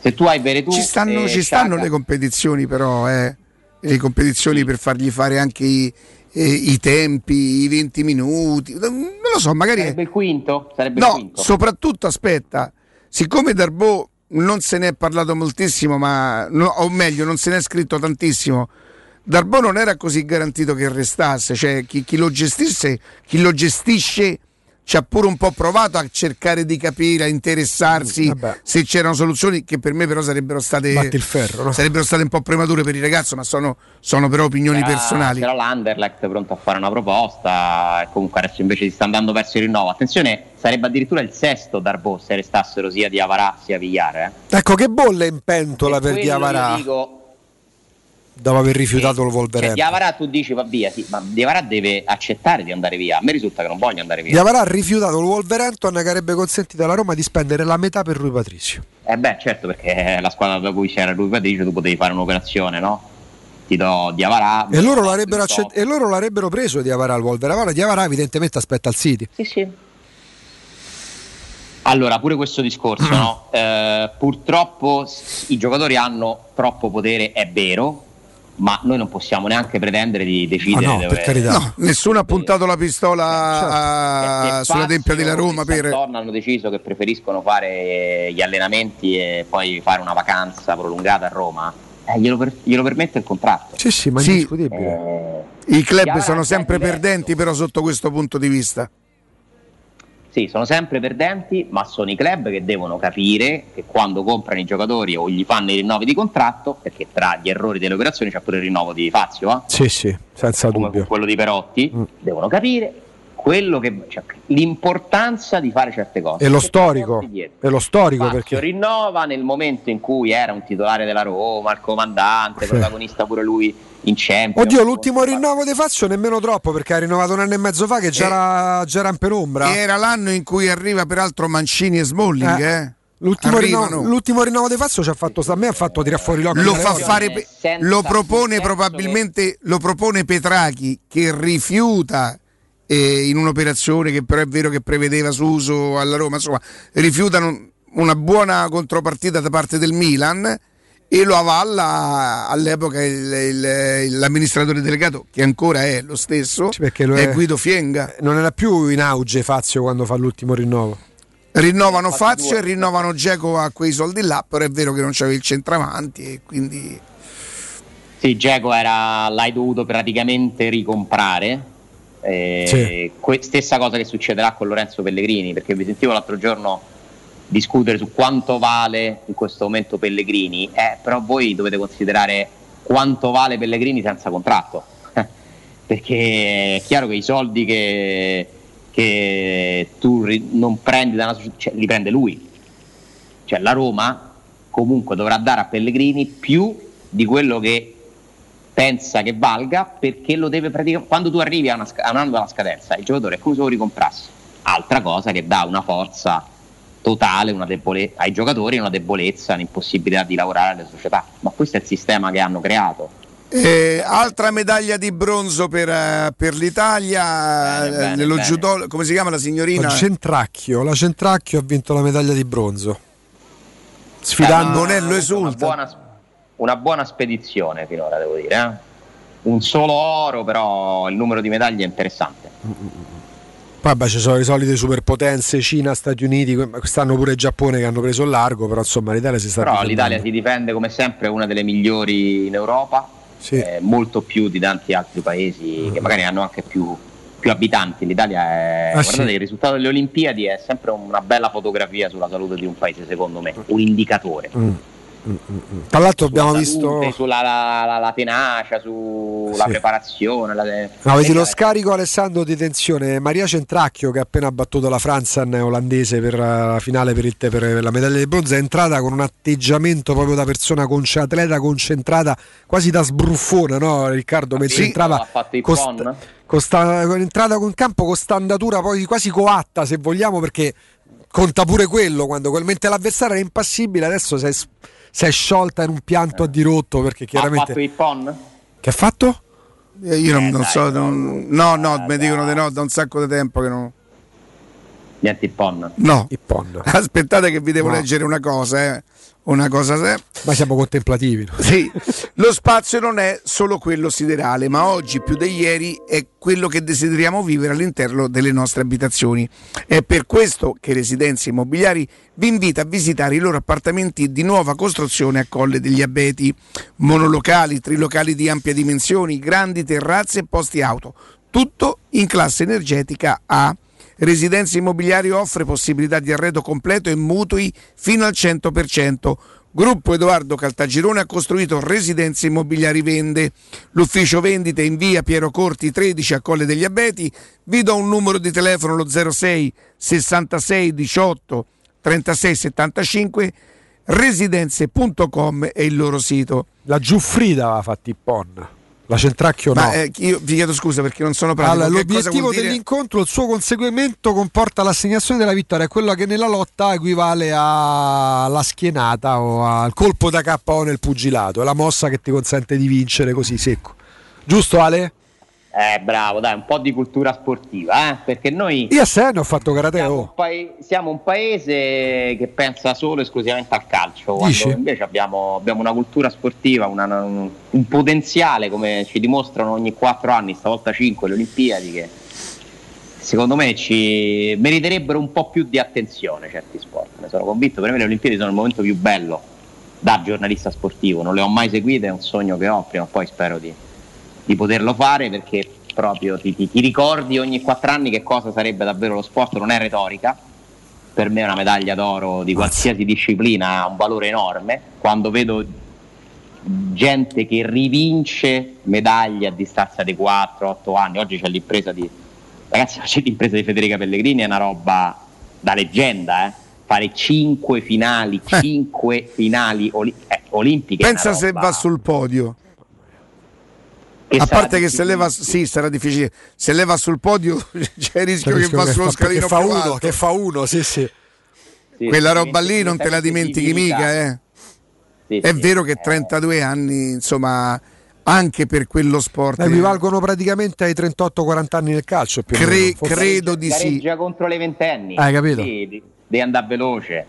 Se tu hai Veretù Ci stanno, ci stanno le competizioni, però, eh. Le competizioni per fargli fare anche i, eh, i tempi, i 20 minuti. Non lo so, magari. Sarebbe il quinto? Sarebbe il No, quinto. soprattutto aspetta, siccome Darbo non se ne è parlato moltissimo, ma no, o meglio, non se ne è scritto tantissimo. Darbo non era così garantito che restasse, cioè chi, chi lo gestisse, chi lo gestisce ci ha pure un po' provato a cercare di capire, a interessarsi Vabbè. se c'erano soluzioni che per me però sarebbero state il ferro, no? sarebbero state un po' premature per il ragazzo, ma sono, sono però opinioni C'era- personali. C'era l'Anderlecht pronto a fare una proposta e comunque adesso invece si sta andando verso il rinnovo. Attenzione, sarebbe addirittura il sesto Darbo se restassero sia Diavarà sia Villar. Eh. Ecco che bolle in pentola per Quello Diavarà io dico, dopo aver rifiutato il cioè, Wolverhampton. Diavarà tu dici va via, sì, ma Diavarà deve accettare di andare via. A me risulta che non voglia andare via. Diavarà ha rifiutato il Wolverhampton che avrebbe consentito alla Roma di spendere la metà per Rui Patricio. Eh beh, certo, perché la squadra da cui c'era lui Patricio tu potevi fare un'operazione, no? Ti do Diavarà. E loro l'avrebbero, accett- e loro l'avrebbero preso Diavarà al Wolverhampton. Diavarà evidentemente aspetta il City. Sì, sì. Allora, pure questo discorso, no? Eh, purtroppo i giocatori hanno troppo potere, è vero, ma noi non possiamo neanche pretendere di decidere. Ah, no, dove- per carità. No, nessuno ha puntato la pistola a- Se sulla tempia della Roma per, hanno deciso che preferiscono fare gli allenamenti e poi fare una vacanza prolungata a Roma. eh, glielo, per- glielo permette il contratto. Sì, sì, ma Sì. indiscutibile. I club sono è sempre perdenti, però sotto questo punto di vista. Sì, sono sempre perdenti, ma sono i club che devono capire che quando comprano i giocatori o gli fanno i rinnovi di contratto, perché tra gli errori delle operazioni c'è pure il rinnovo di Fazio, eh? Sì, sì, senza come dubbio. quello di Perotti, devono capire che, cioè, l'importanza di fare certe cose. E lo Perché storico, e lo storico Fazio perché rinnova nel momento in cui era un titolare della Roma, il comandante, Sì. protagonista pure lui in Champions. Oddio, l'ultimo rinnovo di Fazio nemmeno troppo perché ha rinnovato un anno e mezzo fa che già, era, già era in penombra. Era l'anno in cui arriva peraltro Mancini e Smalling, Eh. eh. L'ultimo rinnovo, l'ultimo rinnovo di Fazio ci ha fatto, a me ha fatto tirare fuori l'occhio. lo fa fare lo propone probabilmente lo propone Petrachi che rifiuta eh, in un'operazione che però è vero che prevedeva Suso alla Roma insomma rifiutano una buona contropartita da parte del Milan e lo avalla all'epoca il- il- l'amministratore delegato che ancora è lo stesso perché lo è è- Guido Fienga Non era più in auge Fazio quando fa l'ultimo rinnovo. rinnovano Fazio e rinnovano Geco a quei soldi là però è vero che non c'aveva il centravanti e quindi Sì, Geco era, l'hai dovuto praticamente ricomprare. Eh, Sì. que- stessa cosa che succederà con Lorenzo Pellegrini, perché vi sentivo l'altro giorno discutere su quanto vale in questo momento Pellegrini, eh, però voi dovete considerare quanto vale Pellegrini senza contratto, perché è chiaro che i soldi che, che tu ri- non prendi da una società, cioè, li prende lui, cioè la Roma comunque dovrà dare a Pellegrini più di quello che pensa che valga perché lo deve praticamente quando tu arrivi a, una a un anno dalla scadenza il giocatore è come se lo ricomprassi altra cosa che dà una forza totale una debole- ai giocatori una debolezza un'impossibilità di lavorare alle società ma questo è il sistema che hanno creato Eh, altra medaglia di bronzo per, eh, per l'Italia Bene, eh, bene, nello bene. judo, come si chiama la signorina? La Centracchio, la Centracchio ha vinto la medaglia di bronzo. Sfidando Eh, no, una buona, una buona spedizione finora devo dire eh. un solo oro però il numero di medaglie è interessante Poi beh, ci sono le solite superpotenze, Cina, Stati Uniti, que- quest'anno pure il Giappone che hanno preso il largo, però insomma l'Italia si sta Però difendendo. l'Italia si difende come sempre, è una delle migliori in Europa, Sì. eh, molto più di tanti altri paesi che magari hanno anche più, più abitanti. L'Italia è. Ah, guardate, sì. il risultato delle Olimpiadi è sempre una bella fotografia sulla salute di un paese, secondo me, un indicatore. Mm, mm, mm, mm. Tra l'altro abbiamo Sulla visto... salute, sulla la, la- la tenacia, sulla Sì. preparazione. La, No, vedi lo scarico Alessandro di tensione, Maria Centracchio che ha appena battuto la Franza olandese per eh, la finale per, il per la medaglia di bronzo è entrata con un atteggiamento proprio da persona conce- atleta concentrata quasi da sbruffona, no Riccardo? Mentre Sì, entrava ha fatto i con pon. sta- con sta- con entrata con campo con sta andatura poi quasi coatta se vogliamo perché conta pure quello quando mentre l'avversario era impassibile adesso si è, si è sciolta in un pianto a dirotto perché Ha chiaramente... fatto il PON? Che ha fatto? Eh, Io non, non dai, so, non- no, no, Eh, mi dicono di no da un sacco di tempo che non. Niente il PON. No, Ippon. aspettate che vi devo No. leggere una cosa, eh. Una cosa Ma siamo contemplativi. no? Sì, lo spazio non è solo quello siderale, ma oggi più di ieri è quello che desideriamo vivere all'interno delle nostre abitazioni. È per questo che Residenze Immobiliari vi invita a visitare i loro appartamenti di nuova costruzione a Colle degli Abeti, monolocali, trilocali di ampie dimensioni, grandi terrazze e posti auto, tutto in classe energetica A. Residenze Immobiliari offre possibilità di arredo completo e mutui fino al 100%. Gruppo Edoardo Caltagirone ha costruito Residenze Immobiliari Vende. L'ufficio vendite in via Piero Corti 13 a Colle degli Abeti. Vi do un numero di telefono lo 06 66 18 36 75. Residenze.com è il loro sito. La Giuffrida aveva fatto i PON. La Centracchio no. Ma eh, io vi chiedo scusa perché non sono pratico. Allora, l'obiettivo dire? dell'incontro, il suo conseguimento comporta l'assegnazione della vittoria, quella che nella lotta equivale alla schienata o al colpo da KO nel pugilato, è la mossa che ti consente di vincere così secco. Giusto Ale? Eh, bravo, dai, un po' di cultura sportiva, eh? perché noi Io ne ho fatto karate. siamo oh. un, pae- siamo un paese che pensa solo e esclusivamente al calcio, invece abbiamo, abbiamo una cultura sportiva, una- un, un potenziale, come ci dimostrano ogni quattro anni, stavolta cinque, le Olimpiadi, che secondo me ci meriterebbero un po' più di attenzione certi sport. Ne sono convinto, per me le Olimpiadi sono il momento più bello da giornalista sportivo, non le ho mai seguite, è un sogno che ho, prima o poi spero di, di poterlo fare perché proprio ti, ti- ti ricordi ogni quattro anni che cosa sarebbe davvero lo sport, non è retorica. Per me una medaglia d'oro di qualsiasi disciplina ha un valore enorme. Quando vedo gente che rivince medaglie a distanza di 4-8 anni, oggi c'è l'impresa di ragazzi, la l'impresa di Federica Pellegrini è una roba da leggenda, eh. Fare 5 finali, 5 finali oli- eh, olimpiche. Pensa se va sul podio. Che a parte che se leva, sì, sarà difficile. Se leva sul podio c'è il rischio che va sullo scalino che fa più uno, alto. che fa uno, sì, sì. Sì, Quella sì, roba lì non te la dimentichi mica, eh. Sì, È sì, vero che 32 anni, insomma, anche per quello sport. Equivalgono praticamente ai 38-40 anni del calcio. Più Cre- meno. Credo di sì. Gareggia contro le ventenni. Hai capito? Sì, de- devi andare veloce.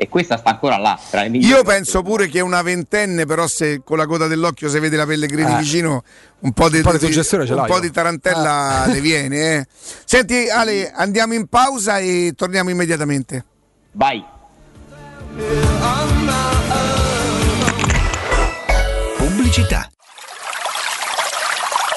E questa sta ancora là. Tra le migliori. Io penso pure che una ventenne, però, se con la coda dell'occhio si vede la Pellegrini Eh. vicino, un po' di, Un po' di suggestione ce un po' di tarantella le viene. eh. Senti, Ale, andiamo in pausa e torniamo immediatamente. Vai. Pubblicità.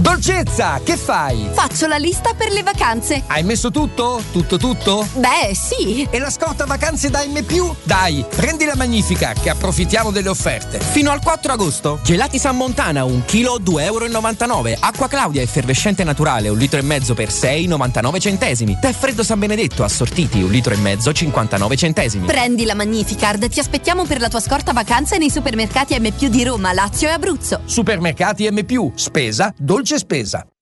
Dolcezza, che fai? Faccio la lista per le vacanze. Hai messo tutto? Tutto tutto? Beh, sì. E la scorta vacanze da M+? Dai, prendi la Magnifica che approfittiamo delle offerte. Fino al 4 agosto. Gelati San Montana, 1 kg 2,99 euro. Acqua Claudia effervescente naturale, 1 litro e mezzo per 6,99 centesimi. Tè freddo San Benedetto assortiti, 1 litro e mezzo, 59 centesimi. Prendi la Magnificard. Ti aspettiamo per la tua scorta vacanze nei supermercati M+ di Roma, Lazio e Abruzzo. Supermercati M+, spesa, dolce spesa.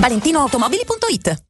ValentinoAutomobili.it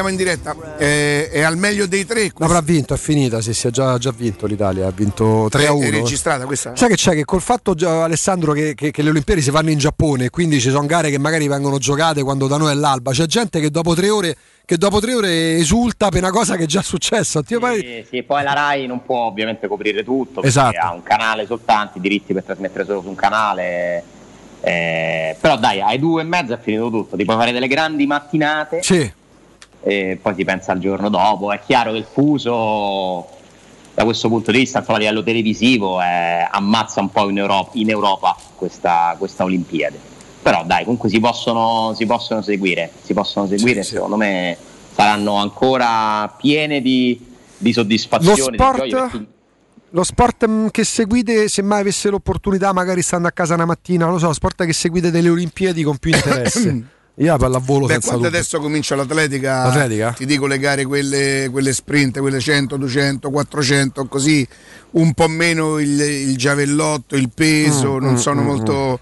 Torniamo in diretta. Eh, è al meglio dei tre. L'avrà vinto, è finita, sì, sì, ha già, già vinto l'Italia, ha vinto 3 a 1. È registrata questa? Sai che c'è? Che col fatto, già, Alessandro, che, che- che le Olimpiadi si fanno in Giappone, quindi ci sono gare che magari vengono giocate quando da noi è l'alba. C'è gente che dopo tre ore, che dopo tre ore esulta per una cosa che è già successa. Ti pare- Sì, sì, poi la RAI non può ovviamente coprire tutto, perché Esatto. ha un canale soltanto, i diritti per trasmettere solo su un canale. eh, però dai, ai due e mezza è finito tutto, ti puoi fare delle grandi mattinate Sì. E poi si pensa al giorno dopo. È chiaro che il fuso da questo punto di vista, insomma, a livello televisivo, eh, ammazza un po' in Europa, in Europa questa, questa Olimpiade. Però dai, comunque si possono, si possono seguire, si possono seguire, secondo me saranno ancora piene di, di Lo soddisfazione, di sport, gioia. perché- lo sport che seguite, se mai avesse l'opportunità, magari stando a casa una mattina, non lo so, lo sport che seguite delle Olimpiadi con più interesse. Io la pallavolo Beh, senza quando dubbio. adesso comincia l'atletica, L'atletica? ti dico le gare, quelle, quelle sprint, quelle 100, 200, 400, così un po' meno il, il giavellotto, il peso, Mm, non mm, sono mm, molto.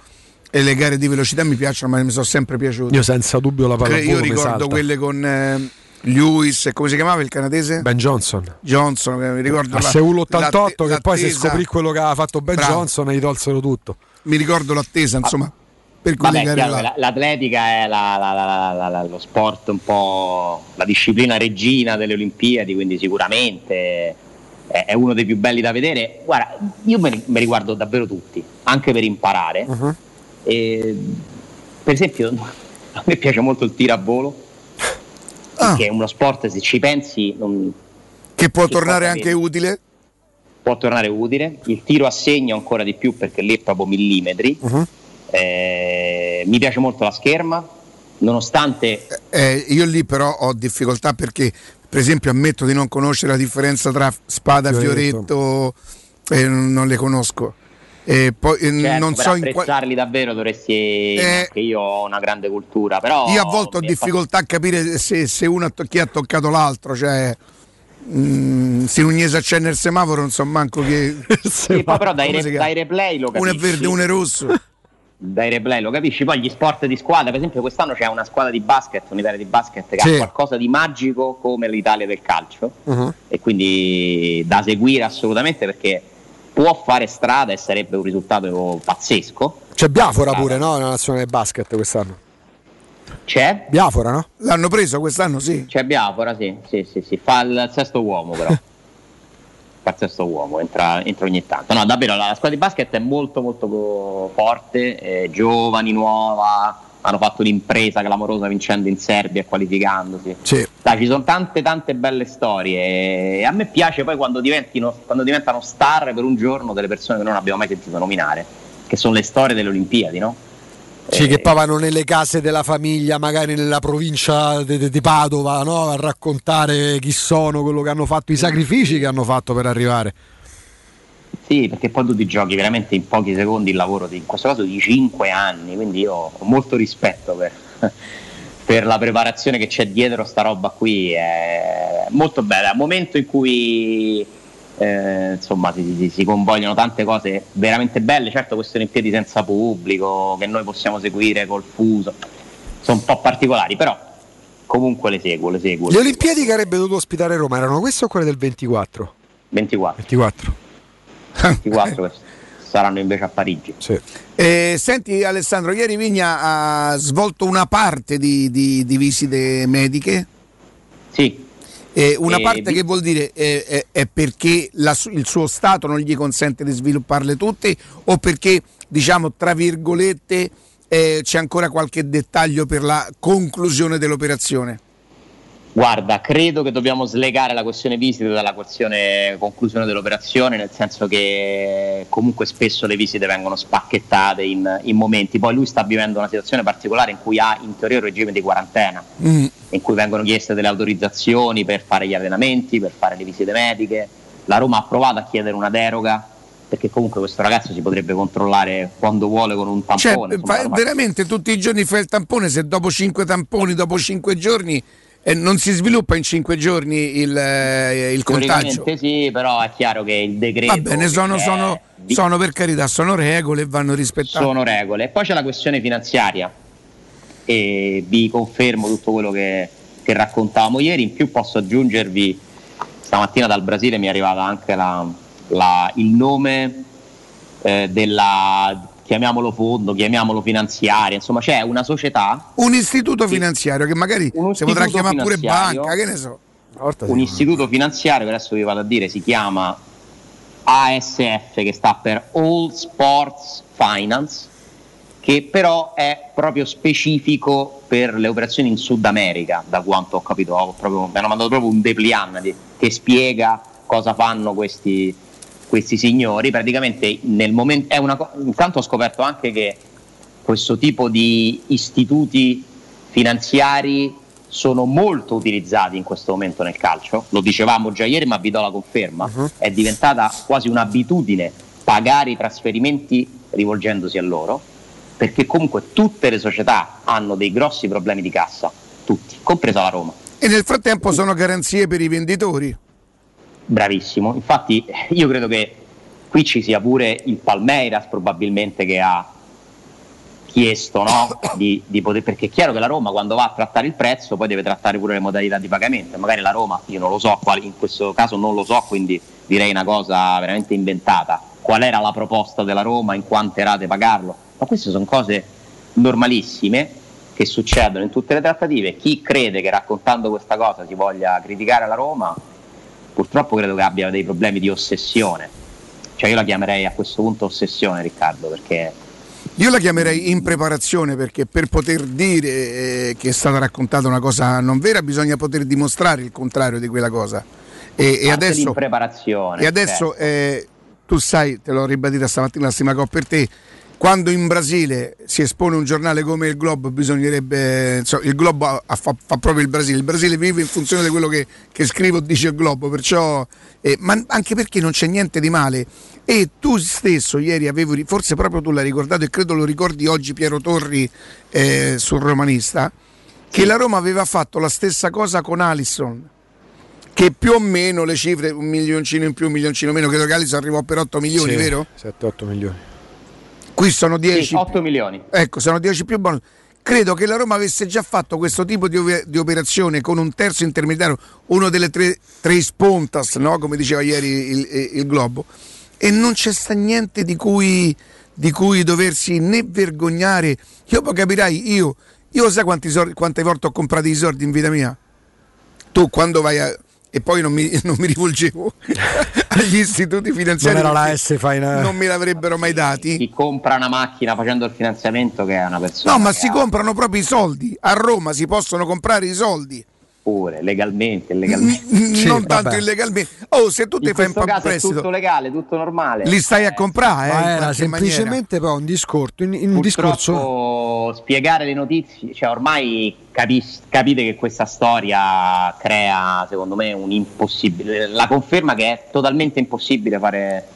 E le gare di velocità mi piacciono, ma mi sono sempre piaciute. Io senza dubbio la pallavolo Io ricordo quelle con eh, Lewis, e come si chiamava il canadese? Ben Johnson. Johnson, che mi ricordo A la- Seul 88 l'atte- che poi se l'attesa- scoprì quello che aveva fatto Ben Bravo. Johnson gli tolsero tutto. Mi ricordo l'attesa, insomma, per Vabbè, chiaro l'atletica è la- la- la- lo sport un po' la disciplina regina delle Olimpiadi, quindi sicuramente è, uno dei più belli da vedere. Guarda, io me, ne- me li guardo davvero tutti, anche per imparare. Uh-huh. E, per esempio, a me piace molto il tiro a volo, che è uno sport, se ci pensi, non- Che può Che tornare cosa anche utile. può tornare utile. Il tiro a segno ancora di più perché lì è proprio millimetri. Uh-huh. Eh, mi piace molto la scherma, nonostante Eh, io lì però ho difficoltà perché, per esempio, ammetto di non conoscere la differenza tra spada e fioretto, e non non le conosco. E poi eh, Certo, non per so in quale. davvero dovresti che io ho una grande cultura però Io a volte ho difficoltà a capire se, se uno ha to- chi ha toccato l'altro, cioè. mm, se un Iese accenna il semaforo, non so manco che. Sì, poi però dai, re- dai replay lo Uno capisci è verde, uno è rosso. Dai replay lo capisci poi gli sport di squadra per esempio quest'anno c'è una squadra di basket un'Italia di basket che Sì. ha qualcosa di magico come l'Italia del calcio Uh-huh. e quindi da seguire assolutamente perché può fare strada e sarebbe un risultato pazzesco C'è Biafora pure, no? Nella nazionale di basket quest'anno. c'è Biafora, no? L'hanno preso quest'anno, sì. C'è Biafora, sì, sì, sì, sì, fa il sesto uomo però. fa il sesto uomo, entra, entra ogni tanto. No, davvero la squadra di basket è molto molto forte, è giovani, nuova, hanno fatto un'impresa clamorosa vincendo in Serbia e qualificandosi. Sì. Dai, ci sono tante tante belle storie e a me piace poi quando, diventino, quando diventano star per un giorno delle persone che non abbiamo mai sentito nominare, che sono le storie delle Olimpiadi, no? Sì, che poi vanno nelle case della famiglia, magari nella provincia di Padova, no? a raccontare chi sono, quello che hanno fatto, i sacrifici che hanno fatto per arrivare. Sì, perché poi tu ti giochi veramente in pochi secondi il lavoro, di, in questo caso di 5 anni, quindi io ho molto rispetto per, per la preparazione che c'è dietro sta roba qui, è molto bella, è un momento in cui eh, insomma si, si- si convogliano tante cose veramente belle, certo queste Olimpiadi senza pubblico, che noi possiamo seguire col fuso, sono un po' particolari, però comunque le seguo, le seguo. Le Olimpiadi che avrebbe dovuto ospitare Roma erano queste o quelle del 24? 24. 24. 24 che saranno invece a Parigi. Eh, senti Alessandro, ieri Vigna ha svolto una parte di, di- di visite mediche. Sì. Eh, una Eh, parte che vuol dire eh, è, è perché la il suo stato non gli consente di svilupparle tutte o perché, diciamo, tra virgolette, eh, c'è ancora qualche dettaglio per la conclusione dell'operazione? Guarda, credo che dobbiamo slegare la questione visite dalla questione conclusione dell'operazione, nel senso che comunque spesso le visite vengono spacchettate in, in momenti. Poi lui sta vivendo una situazione particolare in cui ha in teoria un regime di quarantena, in cui vengono chieste delle autorizzazioni per fare gli allenamenti, per fare le visite mediche. La Roma ha provato a chiedere una deroga, perché comunque questo ragazzo si potrebbe controllare quando vuole con un Cioè, tampone. insomma, la Roma- veramente tutti i giorni fai il tampone, se dopo cinque tamponi, dopo cinque giorni, eh, non si sviluppa in cinque giorni il, eh, il contagio. Sì, però è chiaro che il decreto... Va bene, sono, è sono- sono per carità, sono regole e vanno rispettate. sono regole. E poi c'è la questione finanziaria e vi confermo tutto quello che, che raccontavamo ieri. In più posso aggiungervi, stamattina dal Brasile mi è arrivata anche la- la- il nome eh, della, chiamiamolo fondo, chiamiamolo finanziaria, insomma c'è una società. Un istituto finanziario che magari si potrà chiamare pure banca, che ne so. un istituto finanziario che adesso vi vado a dire si chiama ASF che sta per All Sports Finance che però è proprio specifico per le operazioni in Sud America da quanto ho capito Ho proprio- mi hanno mandato proprio un dépliant di- che spiega cosa fanno questi, questi signori praticamente nel momento è una intanto ho scoperto anche che questo tipo di istituti finanziari sono molto utilizzati in questo momento nel calcio, lo dicevamo già ieri ma vi do la conferma, è diventata quasi un'abitudine pagare i trasferimenti rivolgendosi a loro, perché comunque tutte le società hanno dei grossi problemi di cassa, tutti, compresa la Roma. E nel frattempo sono garanzie per i venditori. Bravissimo, infatti io credo che qui ci sia pure il Palmeiras probabilmente che ha chiesto no? di, di poter, perché è chiaro che la Roma quando va a trattare il prezzo poi deve trattare pure le modalità di pagamento, magari la Roma, io non lo so, in questo caso non lo so, quindi direi una cosa veramente inventata, qual era la proposta della Roma, in quante rate pagarlo, ma queste sono cose normalissime che succedono in tutte le trattative, chi crede che raccontando questa cosa si voglia criticare la Roma, purtroppo credo che abbia dei problemi di ossessione. Cioè io la chiamerei a questo punto ossessione, Riccardo, perché Io la chiamerei in preparazione perché per poter dire eh, che è stata raccontata una cosa non vera bisogna poter dimostrare il contrario di quella cosa. E, e adesso, e adesso certo. eh, tu sai, te l'ho ribadita stamattina la stima che ho per te, quando in Brasile si espone un giornale come il Globo bisognerebbe, insomma, il Globo fa, fa proprio il Brasile, il Brasile vive in funzione di quello che, che scrivo dice il Globo, perciò, eh, ma anche perché non c'è niente di male. E tu stesso ieri avevi, forse proprio tu l'hai ricordato e credo lo ricordi oggi Piero Torri eh, sul romanista, che la Roma aveva fatto la stessa cosa con Alisson che più o meno le cifre, un milioncino in più, un milioncino meno, credo che Alisson arrivò per 8 milioni, Sì, vero? 7-8 milioni. Qui sono 10. Sì, 8 milioni. Ecco, sono 10 più bonus. Credo che la Roma avesse già fatto questo tipo di, di operazione con un terzo intermediario, uno delle tre, tre spontas, no? come diceva ieri il, il- il Globo, e non c'è sta niente di cui, di cui doversi né vergognare. Io poi capirai, io, io sai quanti soldi- quante volte ho comprato i soldi in vita mia? Tu quando vai a... E poi non mi, non mi rivolgevo agli istituti finanziari. Non era la S Fine- Non me l'avrebbero mai dati. chi compra una macchina facendo il finanziamento che è una persona No, ma si ha comprano proprio i soldi. A Roma si possono comprare i soldi. Pure legalmente, illegalmente. non tanto illegalmente. Oh, se tu ti In fai un questo po' caso è prestito, tutto legale, tutto normale. li stai a comprare. eh, era maniera. semplicemente però un discorso. In, in un discorso spiegare le notizie, cioè ormai capis- capite che questa storia crea secondo me un impossibile, la conferma che è totalmente impossibile fare,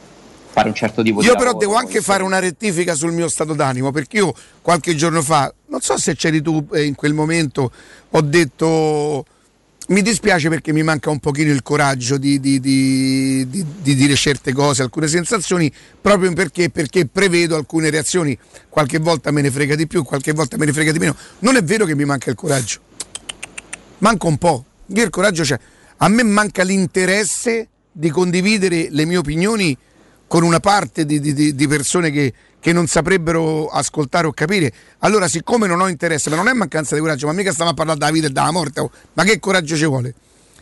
fare un certo tipo di Io però lavoro. devo anche fare una rettifica sul mio stato d'animo perché io qualche giorno fa, non so se c'eri tu eh, in quel momento, ho detto mi dispiace perché mi manca un pochino il coraggio di, di- di- di- di dire certe cose, alcune sensazioni, proprio perché, perché prevedo alcune reazioni. Qualche volta me ne frega di più, qualche volta me ne frega di meno. Non è vero che mi manca il coraggio, manca un po'. Io il coraggio c'è. A me manca l'interesse di condividere le mie opinioni con una parte di persone che, che non saprebbero ascoltare o capire. Allora, siccome non ho interesse, ma non è mancanza di coraggio, ma mica stiamo a parlare della vita e della morte, oh, ma che coraggio ci vuole?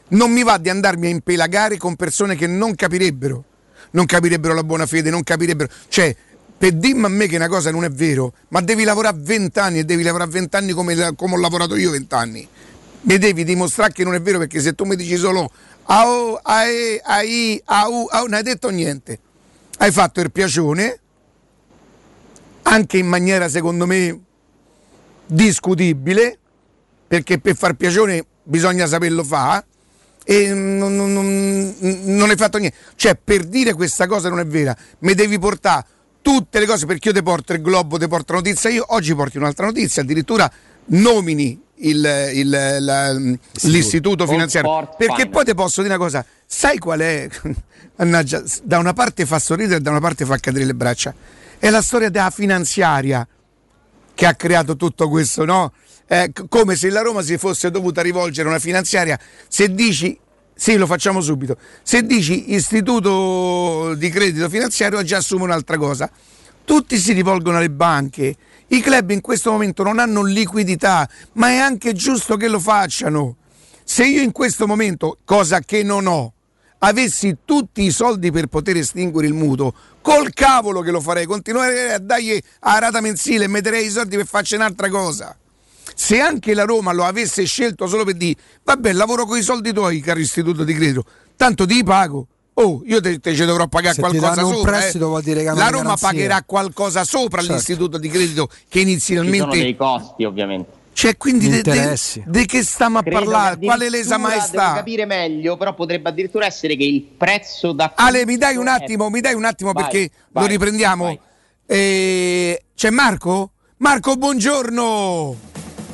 Non mi va di andarmi a impelagare con persone che non capirebbero, non capirebbero la buona fede, non capirebbero. Cioè, per dirmi a me che una cosa non è vero, ma devi lavorare vent'anni e devi lavorare vent'anni come, come ho lavorato io vent'anni. Mi devi dimostrare che non è vero perché se tu mi dici solo au, ae, ai, au, au, non hai detto niente. Hai fatto il piacione, anche in maniera secondo me discutibile, perché per far piacione bisogna saperlo fare e non, non- non- non hai fatto niente. Cioè, per dire questa cosa non è vera, mi devi portare tutte le cose perché io ti porto il globo, ti porto notizia. Io oggi porti un'altra notizia, addirittura nomini il- il- la- l'istituto finanziario. Perché poi ti posso dire una cosa, sai qual è? Mannaggia, da una parte fa sorridere e da una parte fa cadere le braccia. È la storia della finanziaria che ha creato tutto questo, no? eh, come se la Roma si fosse dovuta rivolgere a una finanziaria. Se dici sì, lo facciamo subito. Se dici istituto di credito finanziario, già assume un'altra cosa. Tutti si rivolgono alle banche. I club in questo momento non hanno liquidità, ma è anche giusto che lo facciano. Se io in questo momento, cosa che non ho, avessi tutti i soldi per poter estinguere il mutuo, col cavolo che lo farei, continuerei a dargli a rata mensile e metterei i soldi per farci un'altra cosa. Se anche la Roma lo avesse scelto solo per dire, vabbè, lavoro con i soldi tuoi, caro istituto di credito, tanto ti pago. Oh, io te, te ci dovrò pagare Se qualcosa sopra. prestito eh. vuol dire che hanno la Roma garanzie. pagherà qualcosa sopra Certo. all'istituto di credito che Ci sono inizialmente. dei costi, ovviamente. Cioè, quindi di che stiamo a Credo parlare? Quale lesa addirittura, maestà? Devo capire meglio, però potrebbe addirittura essere che il prezzo da Ale, mi dai un attimo, mi dai un attimo Vai, perché vai, lo riprendiamo. vai. Eh, c'è Marco? Marco, buongiorno.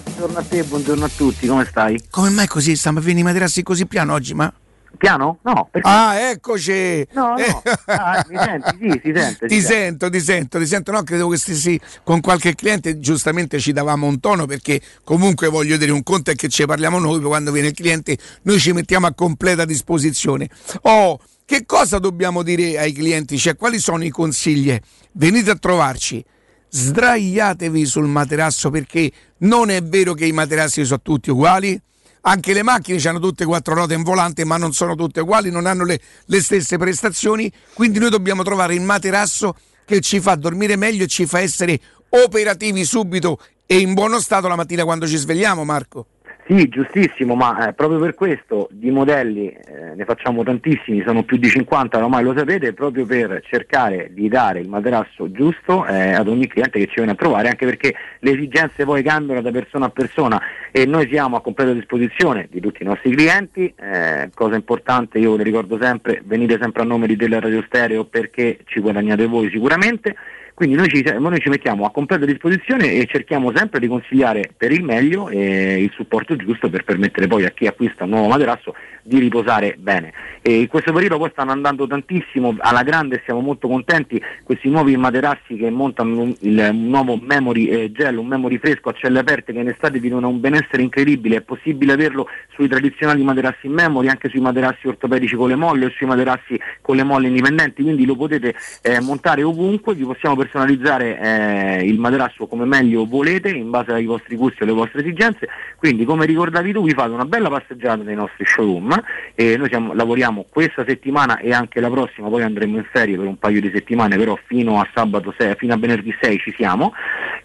Buongiorno a te, buongiorno a tutti, come stai? Come mai così? Stiamo a venire materassi così piano oggi, ma? Piano? No, perché? Ah, eccoci. No, no. Eh. Ah, mi senti? Sì, si sente. Ti si sente. sento, ti sento, ti sento. No, credevo che stessi con qualche cliente. Giustamente ci davamo un tono perché comunque voglio dire un conto è che ci parliamo noi, poi quando viene il cliente noi ci mettiamo a completa disposizione. Oh, che cosa dobbiamo dire ai clienti? Cioè, quali sono i consigli? Venite a trovarci. Sdraiatevi sul materasso perché non è vero che i materassi sono tutti uguali. Anche le macchine hanno tutte quattro ruote in volante, ma non sono tutte uguali, non hanno le, le stesse prestazioni. Quindi noi dobbiamo trovare il materasso che ci fa dormire meglio e ci fa essere operativi subito e in buono stato la mattina quando ci svegliamo, Marco. Sì, giustissimo, ma eh, proprio per questo di modelli eh, ne facciamo tantissimi, sono più di 50, ormai lo sapete, proprio per cercare di dare il materasso giusto eh, ad ogni cliente che ci viene a trovare, anche perché le esigenze poi cambiano da persona a persona e noi siamo a completa disposizione di tutti i nostri clienti, eh, cosa importante, io ve lo ricordo sempre, venite sempre a nome di Della Radio Stereo perché ci guadagnate voi sicuramente. Quindi noi ci, noi ci mettiamo a completa disposizione e cerchiamo sempre di consigliare per il meglio e il supporto giusto per permettere poi a chi acquista un nuovo materasso di riposare bene. E in questo periodo poi stanno andando tantissimo alla grande, siamo molto contenti, questi nuovi materassi che montano un, il, nuovo memory eh, gel, un memory fresco a celle aperte che in estate vi dona un benessere incredibile, è possibile averlo sui tradizionali materassi in memory, anche sui materassi ortopedici con le molle o sui materassi con le molle indipendenti, quindi lo potete eh, montare ovunque, vi possiamo personalizzare eh, il materasso come meglio volete in base ai vostri gusti e alle vostre esigenze, quindi come ricordavi tu vi fate una bella passeggiata nei nostri showroom e noi siamo- lavoriamo questa settimana e anche la prossima, poi andremo in ferie per un paio di settimane, però fino a sabato 6, fino a venerdì 6 ci siamo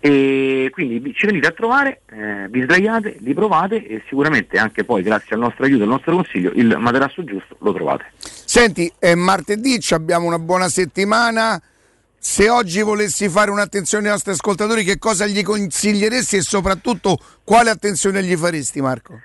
e quindi ci venite a trovare, eh, vi sdraiate, li provate e sicuramente anche poi grazie al nostro aiuto, al nostro consiglio, il materasso giusto lo trovate. Senti, è martedì, abbiamo una buona settimana. Se oggi volessi fare un'attenzione ai nostri ascoltatori, che cosa gli consiglieresti e soprattutto quale attenzione gli faresti, Marco?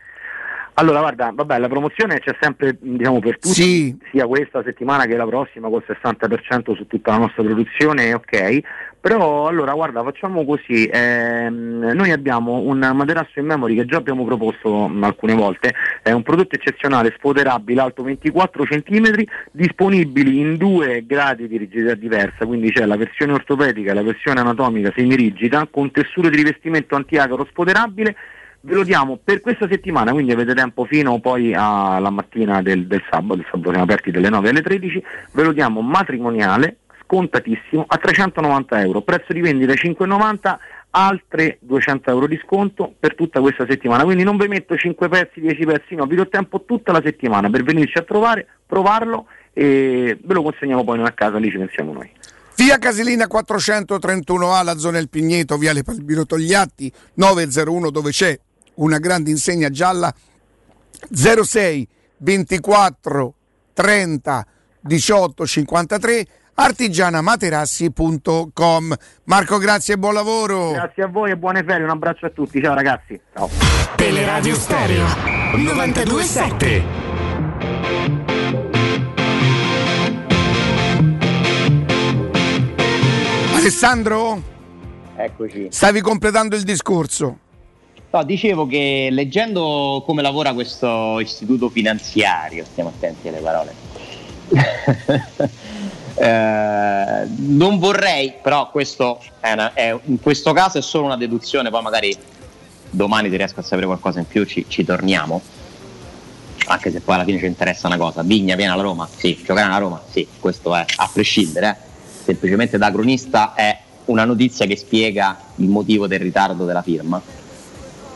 Allora, guarda, vabbè, la promozione c'è sempre diciamo, per tutti, sia questa settimana che la prossima col 60% su tutta la nostra produzione, ok. Però allora guarda, facciamo così, ehm, noi abbiamo un materasso in memory che già abbiamo proposto mh, alcune volte, è un prodotto eccezionale, sfoderabile, alto 24 cm, disponibili in due gradi di rigidità diversa, quindi c'è la versione ortopedica e la versione anatomica semirigida, con tessuto di rivestimento antiacaro sfoderabile, ve lo diamo per questa settimana, quindi avete tempo fino poi alla mattina del, del sabato, il sabato siamo aperti dalle 9 alle 13, ve lo diamo matrimoniale, scontatissimo, a 390 euro, prezzo di vendita 5,90, altre 200 euro di sconto per tutta questa settimana, quindi non vi metto 5 pezzi, 10 pezzi, no, vi do tempo tutta la settimana per venirci a trovare, provarlo e ve lo consegniamo poi noi a casa, lì ci pensiamo noi. Via Casilina 431A, la zona del Pigneto, Viale Palmiro Togliatti 901 dove c'è una grande insegna gialla 06 24 30 18 53 artigianamaterassi.com Marco grazie e buon lavoro Grazie a voi e buone ferie, un abbraccio a tutti, ciao ragazzi. Ciao. Teleradio Stereo 927 Alessandro Eccoci. stavi completando il discorso No, dicevo che leggendo come lavora questo istituto finanziario, stiamo attenti alle parole, eh, non vorrei, però questo è una- è- in questo caso è solo una deduzione, poi magari domani se riesco a sapere qualcosa in più ci, ci torniamo. Anche se poi alla fine ci interessa una cosa. Vigna viene alla Roma? Sì. Giocare alla Roma? Sì. Questo è a prescindere. eh. Semplicemente da cronista è una notizia che spiega il motivo del ritardo della firma.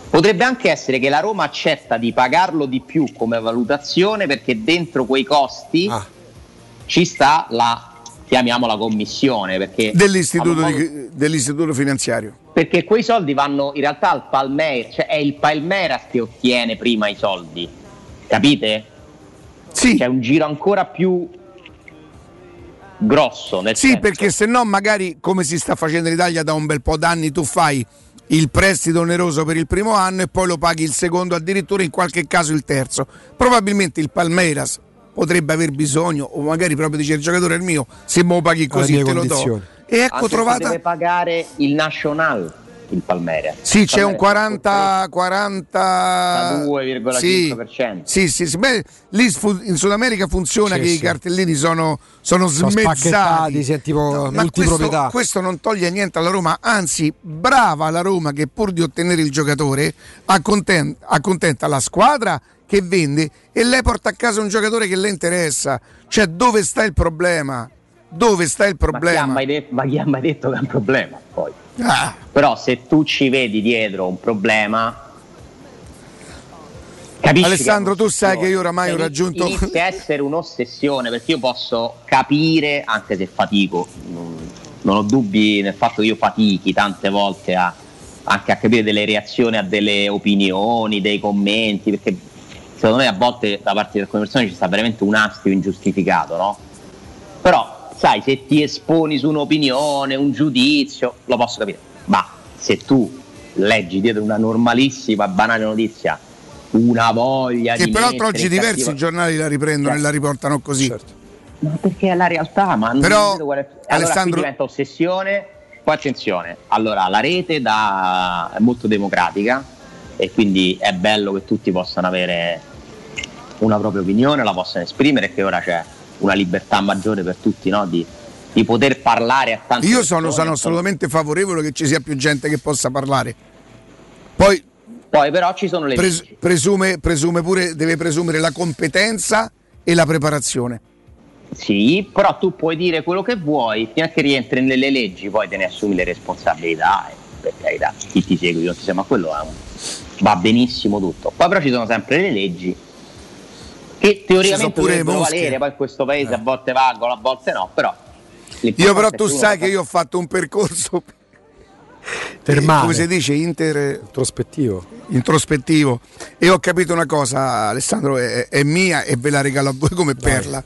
Potrebbe anche essere che la Roma accetta di pagarlo di più come valutazione perché dentro quei costi ci sta la, chiamiamola commissione, perché Dell'istituto, modo- di- dell'istituto finanziario. perché quei soldi vanno in realtà al Palmeiras, cioè è il Palmeiras che ottiene prima i soldi, capite? Sì. C'è un giro ancora più grosso. Nel Sì, senso- perché se no magari come si sta facendo in Italia da un bel po' d'anni tu fai il prestito oneroso per il primo anno e poi lo paghi il secondo, addirittura in qualche caso il terzo. Probabilmente il Palmeiras potrebbe aver bisogno o magari proprio dice il giocatore è il mio, se me lo paghi così te lo do. E ecco Anche trovata deve pagare il National il Palmeiras. Sì, c'è un Palmeiras 40 40 2,5%. Sì, sì, sì. Beh, lì in Sud America funziona Sì, che i sì. cartellini sono, sono Sono smezzati. sì, è tipo multiproprietà. Questo, questo non toglie niente alla Roma, anzi, brava la Roma che pur di ottenere il giocatore acconten- accontenta la squadra che vende e lei porta a casa un giocatore che le interessa. Cioè, dove sta il problema? Dove sta il Ma chi, ha problema? mai de- ma chi ha mai detto che è un problema? Poi. Ah. Però se tu ci vedi dietro un problema... capisci Alessandro, tu sai che io oramai ho raggiunto. Inizia a essere un'ossessione perché io posso capire, anche se fatico, non, non ho dubbi nel fatto che io fatichi tante volte a, anche a capire delle reazioni a delle opinioni, dei commenti, perché secondo me a volte da parte di alcune persone ci sta veramente un astio ingiustificato, no? Però, sai, se ti esponi su un'opinione, un giudizio, lo posso capire. Ma se tu leggi dietro una normalissima, banale notizia, una voglia Che di peraltro mettere oggi diversi giornali la riprendono Cioè- e la riportano così. Ma perché è la realtà, ma non Però, quale- Allora qui Alessandro- diventa ossessione, poi attenzione, allora la rete da- è molto democratica e quindi è bello che tutti possano avere una propria opinione, la possano esprimere e che ora c'è una libertà maggiore per tutti no? di, di poter parlare a tanti Io sono, sono assolutamente favorevole che ci sia più gente che possa parlare. Poi, Poi però ci sono le pres- leggi. presume, presume pure, deve presumere la competenza e la preparazione. Sì, però tu puoi dire quello che vuoi, fino a che rientri nelle leggi, poi te ne assumi le responsabilità. E per carità, chi ti segue, non ti ma quello è un- va benissimo tutto. Poi però ci sono sempre le leggi che teoricamente dovrebbero valere, poi in questo paese a volte valgono, a volte no, però... Io però tu sai che io ho fatto un percorso Termale. come si dice? Inter introspettivo. introspettivo. E ho capito una cosa Alessandro è, è mia e ve la regalo a voi come perla.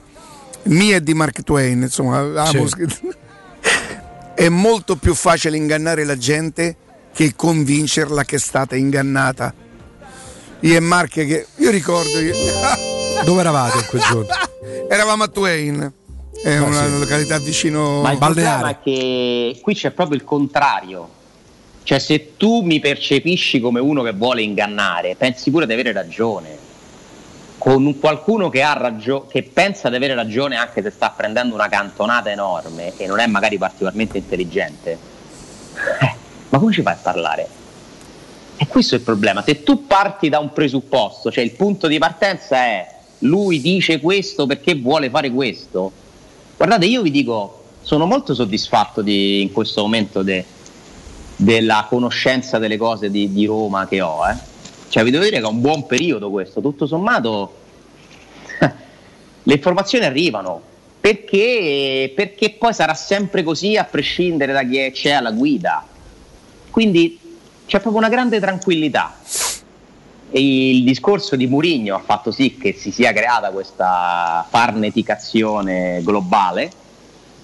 Mia è di Mark Twain insomma Sì. è molto più facile ingannare la gente che convincerla che è stata ingannata. Io e Mark che io ricordo che Dove eravate in quel giorno? eravamo a Twain è una località vicino Ma il problema è che qui c'è proprio il contrario. Cioè, se tu mi percepisci come uno che vuole ingannare, pensi pure di avere ragione. Con un qualcuno che, ha ragio- che pensa di avere ragione anche se sta prendendo una cantonata enorme e non è magari particolarmente intelligente, eh, ma come ci fai a parlare? E questo è il problema. Se tu parti da un presupposto, cioè il punto di partenza è lui dice questo perché vuole fare questo, guardate, io vi dico, sono molto soddisfatto di, in questo momento de- della conoscenza delle cose di, di Roma che ho. Eh. Cioè, vi devo dire che è un buon periodo questo, tutto sommato le informazioni arrivano. Perché? Perché poi sarà sempre così a prescindere da chi c'è alla guida. Quindi c'è proprio una grande tranquillità. Il discorso di Murigno ha fatto sì che si sia creata questa farneticazione globale,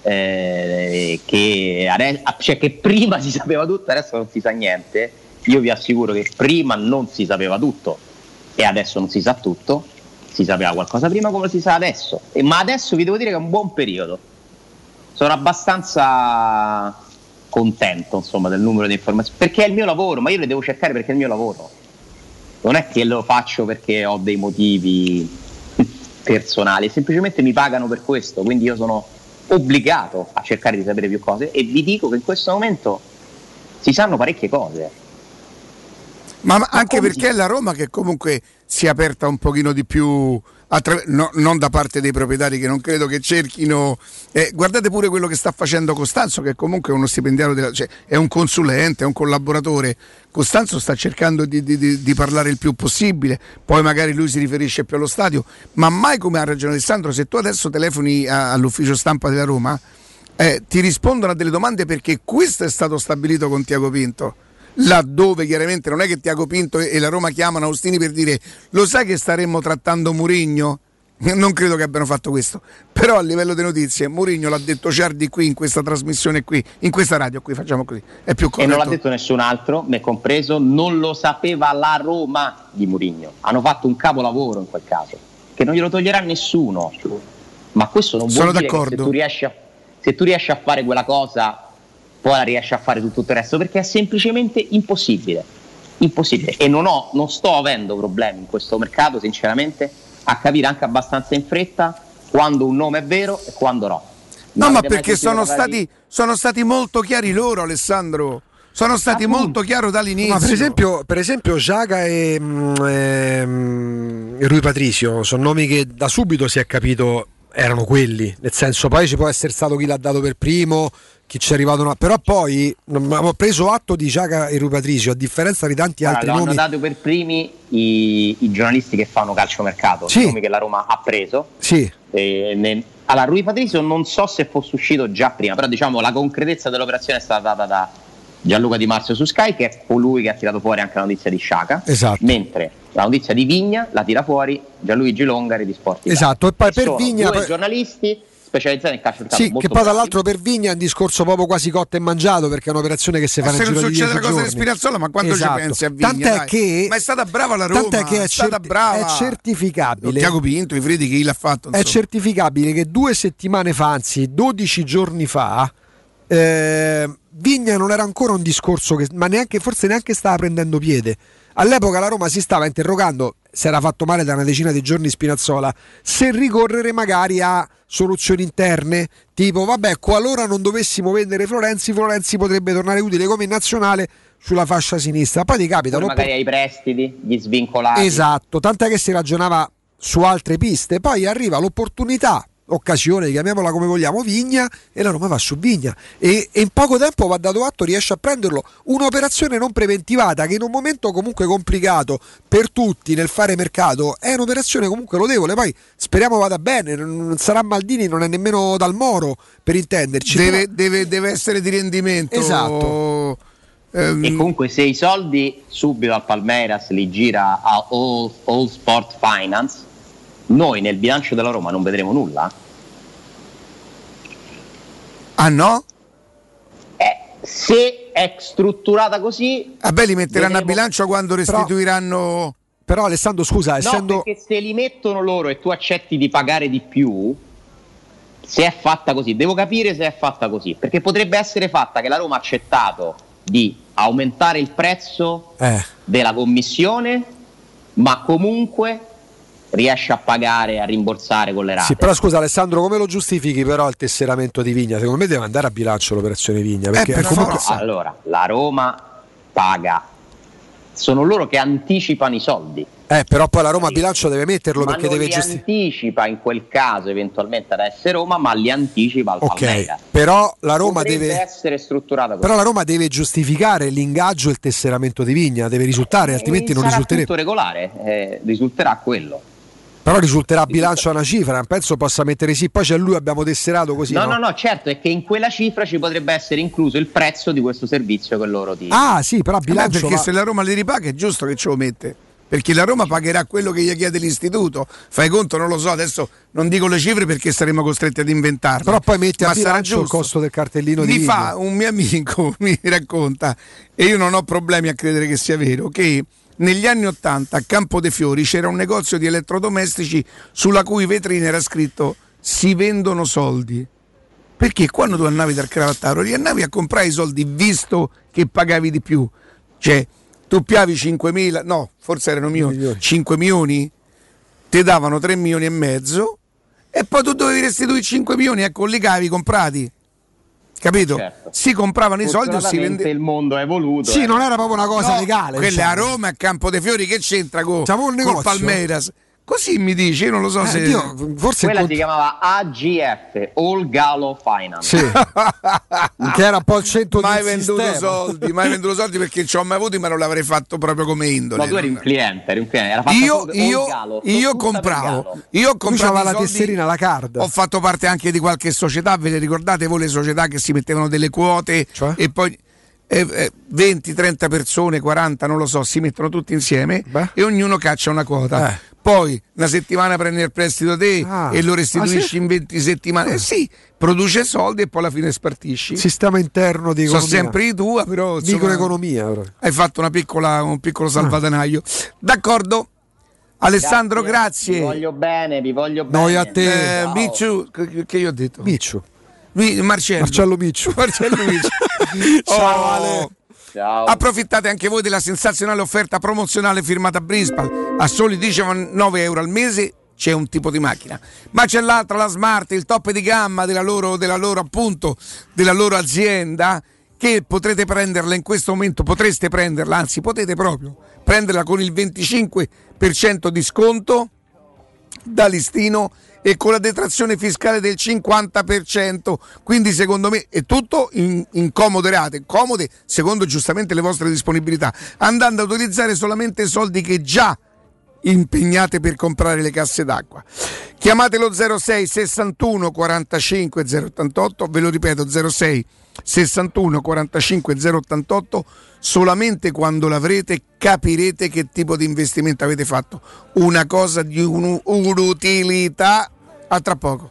eh, che, ade- cioè che prima si sapeva tutto, adesso non si sa niente. Io vi assicuro che prima non si sapeva tutto e adesso non si sa tutto. Si sapeva qualcosa prima come si sa adesso. E- ma adesso vi devo dire che è un buon periodo. Sono abbastanza contento insomma del numero di informazioni perché è il mio lavoro ma io le devo cercare perché è il mio lavoro non è che lo faccio perché ho dei motivi personali semplicemente mi pagano per questo quindi io sono obbligato a cercare di sapere più cose e vi dico che in questo momento si sanno parecchie cose. Ma, ma anche perché è la Roma che comunque si è aperta un pochino di più, attra- no, non da parte dei proprietari che non credo che cerchino. eh, guardate pure quello che sta facendo Costanzo, che comunque è uno stipendiario, della- cioè, è un consulente, è un collaboratore. Costanzo sta cercando di, di- di- di parlare il più possibile, poi magari lui si riferisce più allo stadio, ma mai come ha ragione Alessandro, se tu adesso telefoni a- all'ufficio stampa della Roma, eh, ti rispondono a delle domande perché questo è stato stabilito con Tiago Pinto. Laddove chiaramente non è che Tiago Pinto e e la Roma chiamano Austini per dire lo sai che staremmo trattando Murigno? Non credo che abbiano fatto questo, però a livello di notizie Murigno l'ha detto Ciardi qui in questa trasmissione qui, in questa radio qui, facciamo così, è più E corretto. non l'ha detto nessun altro, me compreso, non lo sapeva la Roma di Murigno. Hanno fatto un capolavoro in quel caso, che non glielo toglierà nessuno. Ma questo non vuol Sono dire che se tu, riesci a, se tu riesci a fare quella cosa, poi la riesci a fare tutto il resto, perché è semplicemente impossibile. Impossibile. E non, ho, non sto avendo problemi in questo mercato, sinceramente, a capire anche abbastanza in fretta quando un nome è vero e quando no. No, ma perché sono di- stati, sono stati molto chiari loro, Alessandro. Sono stati molto chiari dall'inizio. Ma per esempio, per esempio Giaga e, mm, ehm, e Rui Patricio sono nomi che da subito si è capito erano quelli, nel senso poi ci può essere stato chi l'ha dato per primo, chi ci è arrivato, una- però poi avevo preso atto di Giaga e Rui Patricio, a differenza di tanti Guarda, altri lo hanno nomi. dato per primi i, i giornalisti che fanno calciomercato, Sì. i nomi che la Roma ha preso. Sì, E ne- allora, Rui Patrizio non so se fosse uscito già prima, però diciamo la concretezza dell'operazione è stata data da Gianluca Di Marzio su Sky, che è colui che ha tirato fuori anche la notizia di Sciaca. Esatto. Mentre la notizia di Vigna la tira fuori Gianluigi Longari di Sport. Esatto, e poi per Vigna poi- giornalisti specializzati nel calcio mercato. Sì, molto che poi bravi. dall'altro per Vigna è un discorso proprio quasi cotto e mangiato perché è un'operazione che si fa nel se non giro di succede 10 la cosa di giorni. Spinazzola, ma quando Esatto. ci pensi a Vigna? Tant'è dai? che Ma è stata brava la Roma, Tant'è che è, stata certi- brava. è certificabile. Tiago Pinto, i Fredi, chi l'ha fatto? È insomma. certificabile che due settimane fa, anzi 12 giorni fa, eh, Vigna non era ancora un discorso che, ma neanche, forse neanche stava prendendo piede. All'epoca la Roma si stava interrogando, si era fatto male da una decina di giorni Spinazzola, se ricorrere magari a soluzioni interne, tipo vabbè, qualora non dovessimo vendere Florenzi, Florenzi potrebbe tornare utile come nazionale sulla fascia sinistra. Poi ti capita, Poi magari ai prestiti, gli svincolati. Esatto, tant'è che si ragionava su altre piste, poi arriva l'opportunità, occasione, chiamiamola come vogliamo, Vigna e la Roma va su Vigna e, e in poco tempo va dato atto, riesce a prenderlo, un'operazione non preventivata che in un momento comunque complicato per tutti nel fare mercato è un'operazione comunque lodevole, poi speriamo vada bene, non sarà Maldini, non è nemmeno dal Moro per intenderci. Deve, però- deve- deve essere di rendimento. Esatto. Ehm, E comunque se i soldi subito al Palmeiras li gira a All, All Sport Finance, noi nel bilancio della Roma non vedremo nulla. Ah no? Se è strutturata così... Vabbè, li metteranno a vedremo- bilancio quando restituiranno. Però Alessandro, scusa, essendo... No, perché se li mettono loro e tu accetti di pagare di più, se è fatta così, devo capire se è fatta così, perché potrebbe essere fatta che la Roma ha accettato di aumentare il prezzo Eh. della commissione, ma comunque riesce a pagare, a rimborsare con le rate. Sì, però scusa Alessandro, come lo giustifichi però il tesseramento di Vigna? Secondo me deve andare a bilancio l'operazione Vigna, perché per è comunque... forza. Allora, la Roma paga, sono loro che anticipano i soldi. Eh, però poi la Roma a bilancio deve metterlo ma perché non deve li giustificare. anticipa in quel caso eventualmente ad essere Roma, ma li anticipa al Ok, Palmeiras. però la Roma Potrebbe deve... essere strutturata così. Però la Roma deve giustificare l'ingaggio e il tesseramento di Vigna, deve risultare, altrimenti E non risulterebbe. tutto regolare, eh, risulterà quello. Però risulterà a bilancio una cifra, non penso possa mettere sì, poi c'è lui, abbiamo tesserato così. no, no? no, no, certo, è che in quella cifra ci potrebbe essere incluso il prezzo di questo servizio che loro ti Ah, sì, però a Vabbè, bilancio perché va- se la Roma li ripaga è giusto che ce lo mette. Perché la Roma pagherà quello che gli chiede l'istituto. Fai conto, non lo so, adesso non dico le cifre perché saremo costretti ad inventarle. Però poi metti a Ma sarà bilancio il costo del cartellino di Mi fa un mio amico, mi racconta, e io non ho problemi a credere che sia vero, che negli anni Ottanta a Campo dei Fiori c'era un negozio di elettrodomestici sulla cui vetrina era scritto si vendono soldi. Perché quando tu andavi dal cravattaro, riandavi a comprare i soldi visto che pagavi di più. Cioè, tu piavi 5 mila, no, forse erano milioni, 5 milioni, ti davano 3 milioni e mezzo e poi tu dovevi restituire 5 milioni, ecco, li cavi comprati. Capito? Certo. Si compravano i soldi o si vendevano. il mondo è evoluto. Sì, eh. non era proprio una cosa No, legale. Quella diciamo. a Roma a Campo dei Fiori che c'entra con, negozio? Palmeiras? Così mi dici, io non lo so Eh, se. Dio, forse Quella incont- si chiamava AGF, All Galo Finance. Sì. che era un po' il centro mai del venduto sistema. soldi, mai venduto soldi perché ci ho mai avuti, ma non l'avrei fatto proprio come indole. No, tu eri un cliente, eri un cliente. Era Io, io, Galo, io compravo, io i la tesserina, la card. Ho fatto parte anche di qualche società, ve le ricordate voi le società che si mettevano delle quote Cioè? e poi eh, eh, 20, 30 persone, 40, non lo so, si mettono tutti insieme Beh. e ognuno caccia una quota. Eh. Poi una settimana prende il prestito te Ah. e lo restituisci Ah, sì? in 20 settimane. Eh sì, produce soldi e poi alla fine spartisci. Sistema interno di so economia. sempre di tua, però insomma, Microeconomia. però. hai fatto una piccola, un piccolo salvadanaio. D'accordo? Alessandro, Vi grazie. voglio bene, vi voglio bene. Noi a te. Eh, Ciao. Micciu, che che io ho detto? Micciu. Mi- Marcello. Marcello Micciu. Marcello Micciu. Ciao, Oh. Ale. Ciao. Approfittate anche voi della sensazionale offerta promozionale firmata Brisbane. A soli 19 euro al mese c'è un tipo di macchina. Ma c'è l'altra, la Smart, il top di gamma della loro, della loro appunto, della loro azienda che potrete prenderla in questo momento, potreste prenderla, anzi potete proprio prenderla con il 25% di sconto da listino e con la detrazione fiscale del 50%. Quindi secondo me è tutto in, in comode rate, comode secondo giustamente le vostre disponibilità, andando ad utilizzare solamente soldi che già impegnate per comprare le casse d'acqua. Chiamatelo 06 61 45 088, ve lo ripeto 06 61 45 088, solamente quando l'avrete capirete che tipo di investimento avete fatto. Una cosa di un- un'utilità. A tra poco.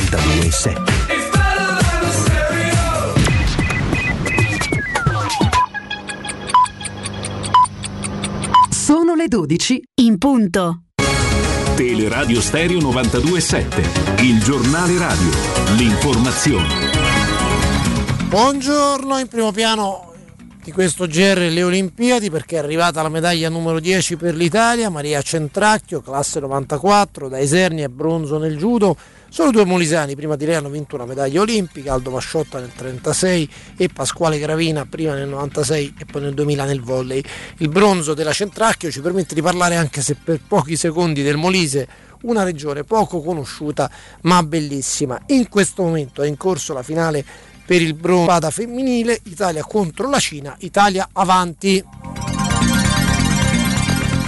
92.7 Sono le 12 in punto. Teleradio Stereo 92.7, il giornale radio, l'informazione. Buongiorno, in primo piano di questo GR le Olimpiadi perché è arrivata la medaglia numero 10 per l'Italia, Maria Centracchio, classe 94, da Isernia e bronzo nel judo. Solo due molisani prima di lei hanno vinto una medaglia olimpica, Aldo Masciotta nel 36 e Pasquale Gravina prima nel 96 e poi nel 2000 nel volley. Il bronzo della Centracchio ci permette di parlare anche se per pochi secondi del Molise, una regione poco conosciuta ma bellissima. In questo momento è in corso la finale per il bronzo spada femminile, Italia contro la Cina, Italia avanti.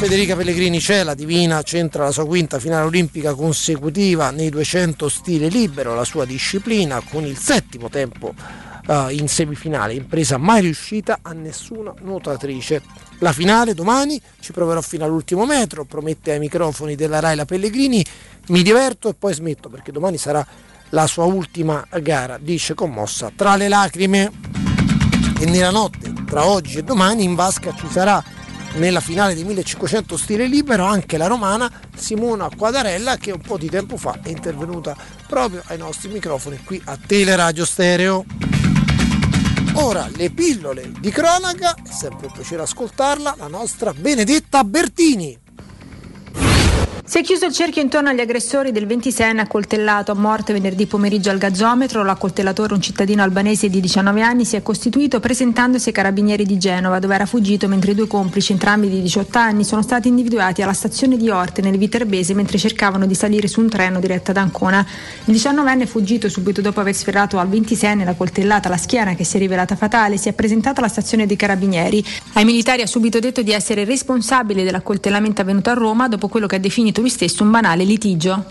Federica Pellegrini c'è, la Divina centra la sua quinta finale olimpica consecutiva nei 200 stile libero, la sua disciplina, con il settimo tempo eh, in semifinale, impresa mai riuscita a nessuna nuotatrice. La finale domani ci proverò fino all'ultimo metro, promette ai microfoni della Rai la Pellegrini, mi diverto e poi smetto perché domani sarà la sua ultima gara, dice commossa tra le lacrime. E nella notte tra oggi e domani in vasca ci sarà nella finale di 1500 stile libero anche la romana Simona Quadarella che un po' di tempo fa è intervenuta proprio ai nostri microfoni qui a Teleradio Stereo. Ora le pillole di cronaca, è sempre un piacere ascoltarla, la nostra Benedetta Bertini. Si è chiuso il cerchio intorno agli aggressori del 26enne accoltellato a morte venerdì pomeriggio al gazzometro. L'accoltellatore, un cittadino albanese di 19 anni, si è costituito presentandosi ai carabinieri di Genova, dove era fuggito mentre i due complici, entrambi di 18 anni, sono stati individuati alla stazione di Orte nel Viterbese mentre cercavano di salire su un treno diretto ad Ancona. Il 19enne è fuggito subito dopo aver sferrato al 26enne la coltellata alla schiena che si è rivelata fatale. Si è presentato alla stazione dei carabinieri. Ai militari ha subito detto di essere responsabile dell'accoltellamento avvenuto a Roma dopo quello che ha definito lui stesso un banale litigio.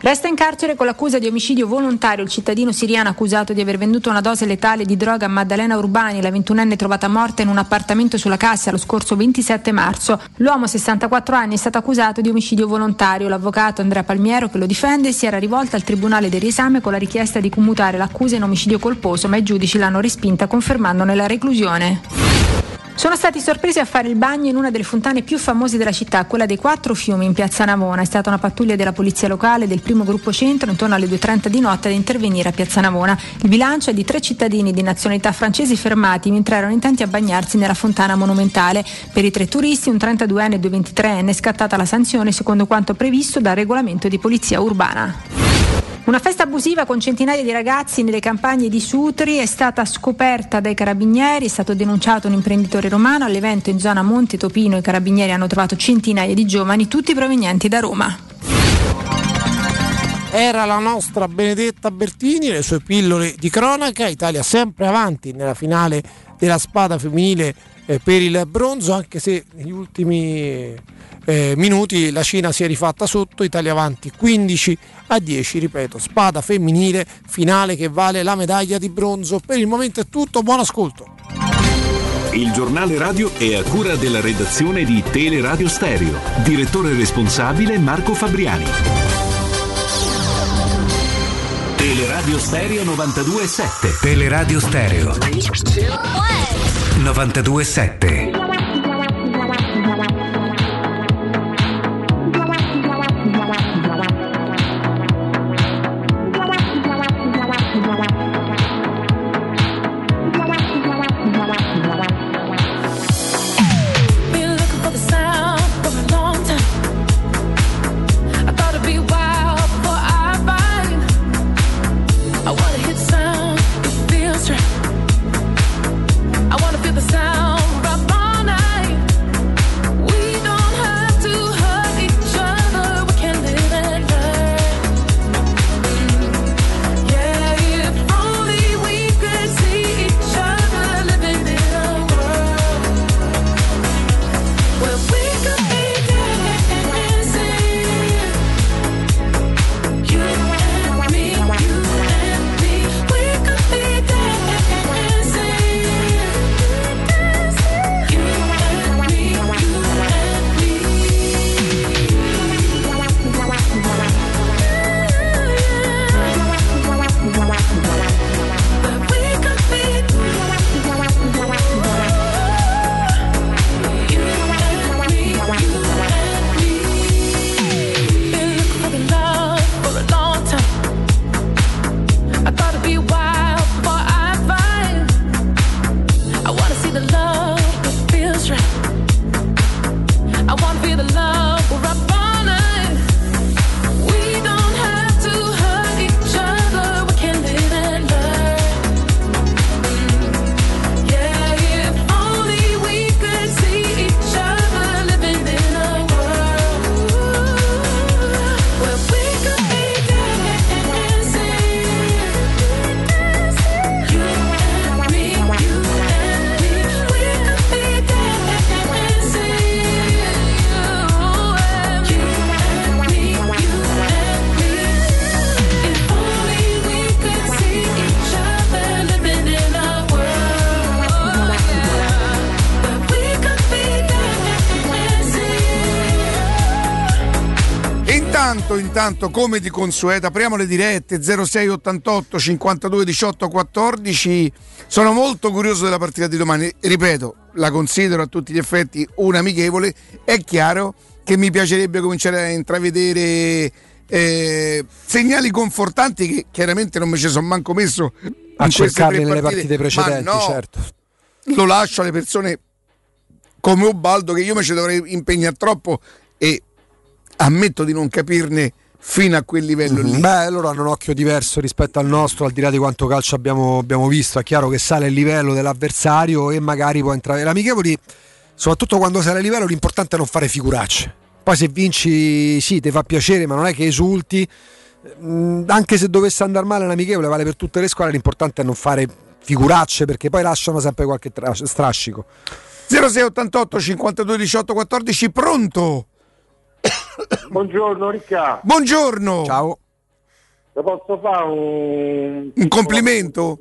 Resta in carcere con l'accusa di omicidio volontario il cittadino siriano accusato di aver venduto una dose letale di droga a Maddalena Urbani, la 21enne trovata morta in un appartamento sulla Cassa lo scorso 27 marzo. L'uomo, 64 anni, è stato accusato di omicidio volontario. L'avvocato Andrea Palmiero, che lo difende, si era rivolto al Tribunale del riesame con la richiesta di commutare l'accusa in omicidio colposo, ma i giudici l'hanno respinta confermandone la reclusione. Sono stati sorpresi a fare il bagno in una delle fontane più famose della città, quella dei quattro fiumi in piazza Navona. È stata una pattuglia della polizia locale del primo gruppo centro intorno alle 2.30 di notte ad intervenire a piazza Navona. Il bilancio è di tre cittadini di nazionalità francesi fermati mentre erano intenti a bagnarsi nella fontana monumentale. Per i tre turisti, un 32enne e due 23enne, è scattata la sanzione secondo quanto previsto dal regolamento di polizia urbana. Una festa abusiva con centinaia di ragazzi nelle campagne di Sutri è stata scoperta dai carabinieri, è stato denunciato un imprenditore romano, all'evento in zona Monte Topino i carabinieri hanno trovato centinaia di giovani, tutti provenienti da Roma. Era la nostra Benedetta Bertini, le sue pillole di cronaca, Italia sempre avanti nella finale della spada femminile eh, per il bronzo, anche se negli ultimi eh, minuti la Cina si è rifatta sotto, Italia avanti 15 a 10, ripeto, spada femminile, finale che vale la medaglia di bronzo. Per il momento è tutto, buon ascolto. Il giornale radio è a cura della redazione di Teleradio Stereo. Direttore responsabile Marco Fabriani. Teleradio Stereo 92.7. Teleradio Stereo 92.7. intanto, come di consueto, apriamo le dirette 06 88 52 18 14. Sono molto curioso della partita di domani. Ripeto, la considero a tutti gli effetti un'amichevole. È chiaro che mi piacerebbe cominciare a intravedere eh, segnali confortanti che chiaramente non mi ci sono manco messo A cercarli nelle partite, partite precedenti, no, certo. Lo lascio alle persone come Ubaldo che io mi ci dovrei impegnare troppo e ammetto di non capirne fino a quel livello lì. Mhm. Beh, loro hanno un occhio diverso rispetto al nostro, al di là di quanto calcio abbiamo, abbiamo visto. È chiaro che sale il livello dell'avversario e magari può entrare. L'amichevoli, soprattutto quando sale il livello, l'importante è non fare figuracce. Poi se vinci, sì, ti fa piacere, ma non è che esulti. Mm, Anche se dovesse andare male l'amichevole, vale per tutte le squadre, l'importante è non fare figuracce perché poi lasciano sempre qualche tra- strascico. 0688 52 18 14 pronto? Buongiorno Riccardo. Buongiorno. Ciao. Ti posso fare un... Un complimento?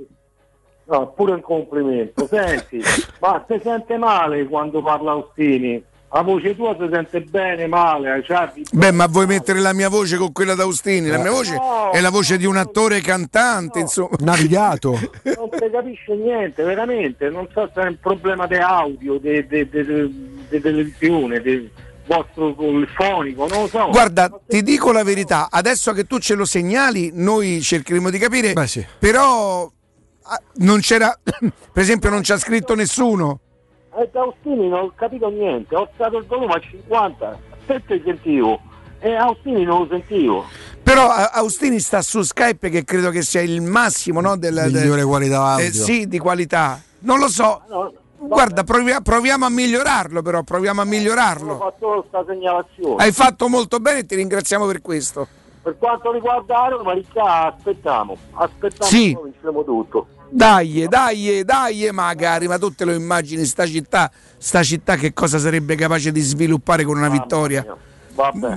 No, pure un complimento. Senti, ma si sente male quando parla Austini? La voce tua si sente bene, male? Cioè, Beh, ma vuoi mettere la mia voce con quella d'Austini? La mia voce No. è la voce di un attore cantante, insomma. Navigato. non si capisce niente, veramente. Non so se è un problema di audio, di televisione, del vostro il fonico, non lo so. Guarda, ti dico la verità, adesso che tu ce lo segnali, noi cercheremo di capire, Beh, sì. però ah, non c'era, per esempio non c'ha scritto nessuno. Eh, da Austini non ho capito niente, ho alzato il volume a 50, aspetta e sentivo. E Austini non lo sentivo. Però ah, Austini sta su Skype che credo che sia il massimo no, del, del- Migliore qualità eh, audio. sì, di qualità. Non lo so. No, Guarda, provia- proviamo a migliorarlo però, proviamo a Ho migliorarlo. fatto questa segnalazione. Hai fatto molto bene e ti ringraziamo per questo. Per quanto riguarda la Roma, Ricca, aspettiamo. Aspettiamo Sì. che vinceremo tutto. Dai, dai, dai, magari, ma tu te lo immagini sta città, sta città che cosa sarebbe capace di sviluppare con una vittoria?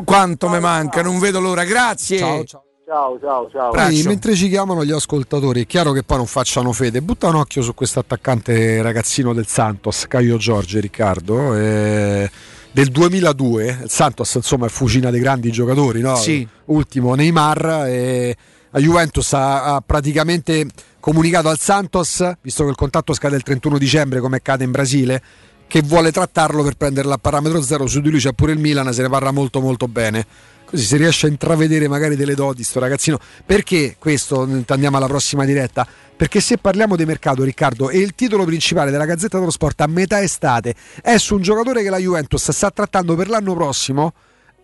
Quanto mi manca, non vedo l'ora, grazie. Ciao, ciao. Ciao, ciao, ciao. Poi, mentre ci chiamano gli ascoltatori, è chiaro che poi non facciano fede. Butta un occhio su questo attaccante ragazzino del Santos, Caio Giorgio Riccardo. eh, del 2002, il Santos insomma è fucina dei grandi giocatori, no? Sì. ultimo Neymar. E la Juventus ha, ha praticamente comunicato al Santos, visto che il contratto scade il 31 dicembre, come accade in Brasile, che vuole trattarlo per prenderla a parametro zero. Su di lui c'è pure il Milan, se ne parla molto molto bene. Così si riesce a intravedere magari delle doti sto ragazzino. Perché questo? Andiamo alla prossima diretta. Perché se parliamo di mercato, Riccardo, e il titolo principale della Gazzetta dello Sport a metà estate è su un giocatore che la Juventus sta trattando per l'anno prossimo,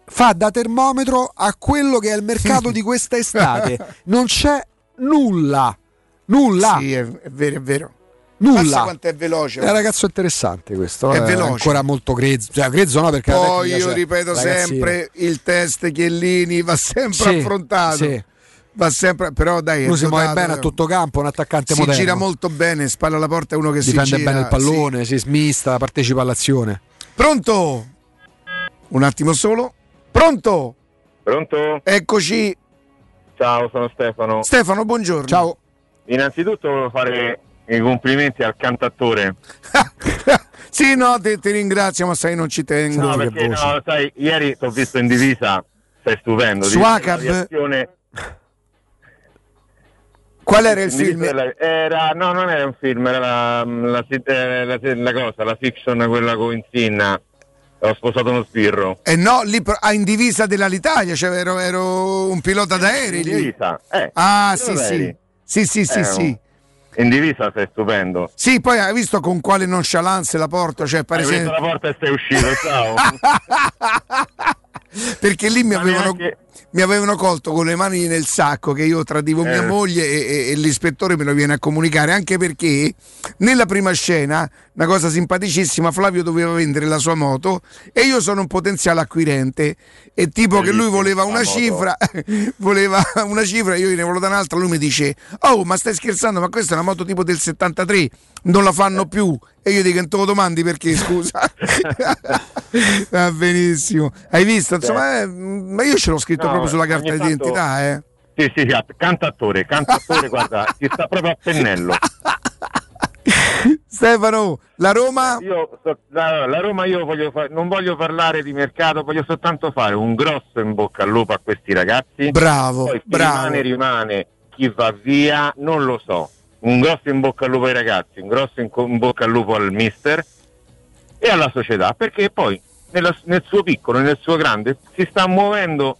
fa da termometro a quello che è il mercato di questa estate. Non c'è nulla. Nulla. Sì, è, è vero, è vero. Nulla. Passa quanto è veloce. È un ragazzo interessante questo. È eh, veloce. ancora molto grezzo. Cioè, grezzo no, perché Poi io c'è. ripeto Ragazzino. sempre, il test Chiellini va sempre Sì, affrontato. sì. Va sempre, però dai, è Lui si muove bene a tutto campo, un attaccante si moderno. gira molto bene, spalla alla porta è uno che difende si gira. bene il pallone, si smista, partecipa all'azione. Pronto? Un attimo solo. Pronto? Pronto? Eccoci. Ciao, sono Stefano. Stefano, buongiorno. Ciao. Innanzitutto volevo fare i complimenti al cantattore. Sì, no, ti, ti ringrazio, ma sai, non ci tengo. No, perché no, sai, ieri ti ho visto in divisa, sei stupendo. Su Di- Acab? la reazione- Qual era il film? Era, no, non era un film, era la, la, eh, la- la cosa, la fiction, quella con Insinna. Ho sposato uno sbirro. Eh no, lì pro- ah, in divisa dell'Alitalia, cioè ero, ero un pilota d'aerei In divisa, eh. Ah, sì, sì. Sì, sì, sì, Eh, sì. In divisa sei stupendo. Sì, poi hai visto con quale nonchalance la porto, cioè pare aperto la porta e sei uscito, ciao. perché lì mi avevano, neanche- mi avevano colto con le mani nel sacco che io tradivo mia Eh. moglie e, e- e l'ispettore me lo viene a comunicare anche perché nella prima scena una cosa simpaticissima Flavio doveva vendere la sua moto e io sono un potenziale acquirente. E tipo che lui voleva una cifra voleva una cifra io gliene volevo un'altra lui mi dice oh ma stai scherzando ma questa è una moto tipo del 73 non la fanno più e io dico non te lo domandi perché scusa va benissimo hai visto insomma eh, ma io ce l'ho scritto No, proprio sulla carta d'identità eh Sì, sì, sì, cantattore, cantattore, guarda, ti sta proprio a pennello. Stefano, la Roma? Io la, la Roma io voglio fa- non voglio parlare di mercato, voglio soltanto fare un grosso in bocca al lupo a questi ragazzi. Bravo, Poi bravo. rimane rimane, chi va via non lo so. Un grosso in bocca al lupo ai ragazzi, un grosso in, co- in bocca al lupo al mister e alla società, perché poi nella- nel suo piccolo, nel suo grande, si sta muovendo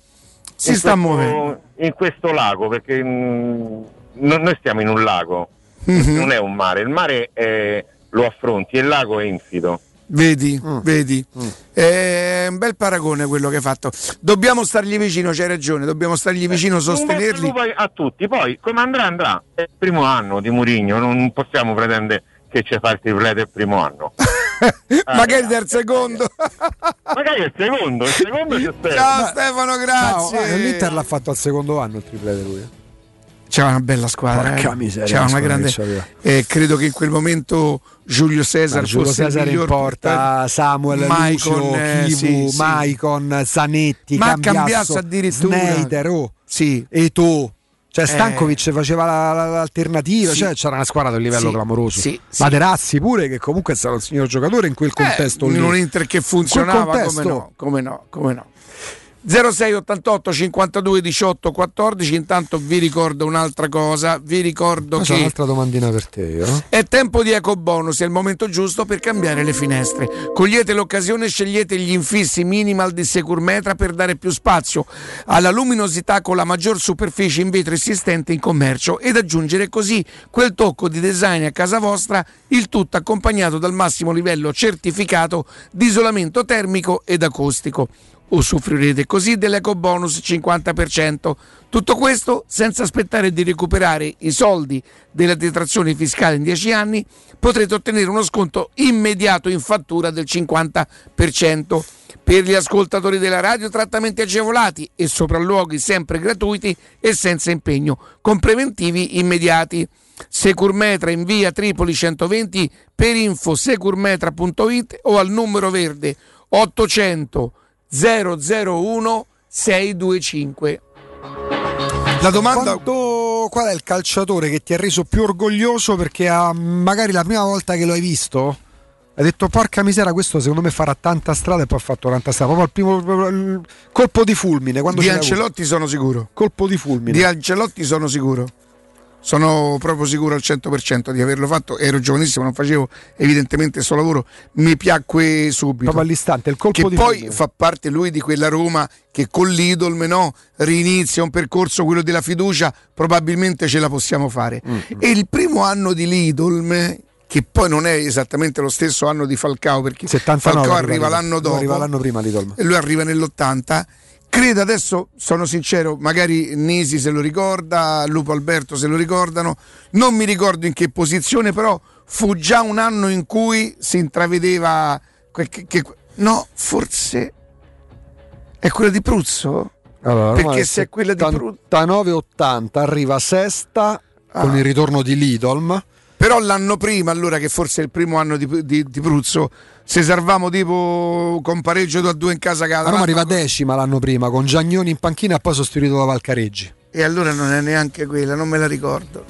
Si in sta questo- muovendo. in questo lago, perché mm, non- noi stiamo in un lago, Mhm. non è un mare, il mare è- lo affronti e il lago è infido. Vedi, Mm. vedi. È un bel paragone quello che hai fatto. Dobbiamo stargli vicino, c'hai ragione, dobbiamo stargli vicino, Un bocca al sostenerli. a tutti, poi come andrà andrà, è il primo anno di Murigno, non possiamo pretendere che ci fa il triplete il primo anno. Magari del secondo. Magari il secondo, il secondo ci spero. Ciao Stefano, grazie. No, eh, L'Inter l'ha fatto al secondo anno il triplete lui. C'era una bella squadra. Porca eh. miseria, C'era una grande. che eh, credo che in quel momento Giulio Cesar Ma Giulio fosse il Cesare in porta. Samuel, Maicon, Lucio, eh, Kivu, sì. Maicon, Zanetti, Ma Cambiasso, Cambiasso addirittura. Snyder, oh. Sì. e tu. Cioè Eh. Stankovic faceva la- la- l'alternativa, Sì. cioè c'era una squadra di un livello Sì, clamoroso. sì. Materazzi pure che comunque è stato un signor giocatore in quel contesto Eh, lì. in un Inter che funzionava contesto. come no, come no, come no. 06 88 52 18 14 intanto vi ricordo un'altra cosa vi ricordo è che un'altra domandina per te, io. è tempo di ecobonus, è il momento giusto per cambiare le finestre. Cogliete l'occasione e scegliete gli infissi minimal di Securmetra per dare più spazio alla luminosità con la maggior superficie in vetro esistente in commercio ed aggiungere così quel tocco di design a casa vostra, il tutto accompagnato dal massimo livello certificato di isolamento termico ed acustico. Usufruirete così dell'ecobonus 50%. Tutto questo senza aspettare di recuperare i soldi della detrazione fiscale in 10 anni, potrete ottenere uno sconto immediato in fattura del 50%. Per gli ascoltatori della radio trattamenti agevolati e sopralluoghi sempre gratuiti e senza impegno, con preventivi immediati. Securmetra in via Tripoli 120 per info securmetra.it o al numero verde 800 001 625. La domanda Quanto- qual è il calciatore che ti ha reso più orgoglioso perché ha, magari la prima volta che lo hai visto hai detto porca misera questo secondo me farà tanta strada e poi ha fatto tanta strada proprio al primo il colpo di fulmine quando di. Ancelotti sono sicuro. colpo di fulmine Di Ancelotti sono sicuro. Sono proprio sicuro al 100% di averlo fatto. Ero giovanissimo, non facevo evidentemente il suo lavoro. Mi piacque subito. proprio all'istante il colpo Che di poi fulmine fa parte lui di quella Roma che con l'Idolm no, rinizia un percorso, quello della fiducia, probabilmente ce la possiamo fare. Mm, E il primo anno di Lidolm, che poi non è esattamente lo stesso anno di Falcao, perché 79 Falcao arriva arriva l'anno dopo arriva l'anno prima Lidl e lui arriva nell'80. Credo adesso, sono sincero, magari Nisi se lo ricorda, Lupo Alberto se lo ricordano, non mi ricordo in che posizione, però fu già un anno in cui si intravedeva que- che, che- no, forse è quello di Pruzzo? Allora, Perché se è quella di Pruzzo 79-80 arriva sesta con Ah. il ritorno di Lidolm Però l'anno prima, allora, che forse è il primo anno di, di- di Pruzzo, se salvavamo tipo con pareggio 2 a 2 in casa la casa. Roma arriva decima l'anno prima con Giagnoni in panchina e poi sostituito da Valcareggi E allora non è neanche quella, non me la ricordo.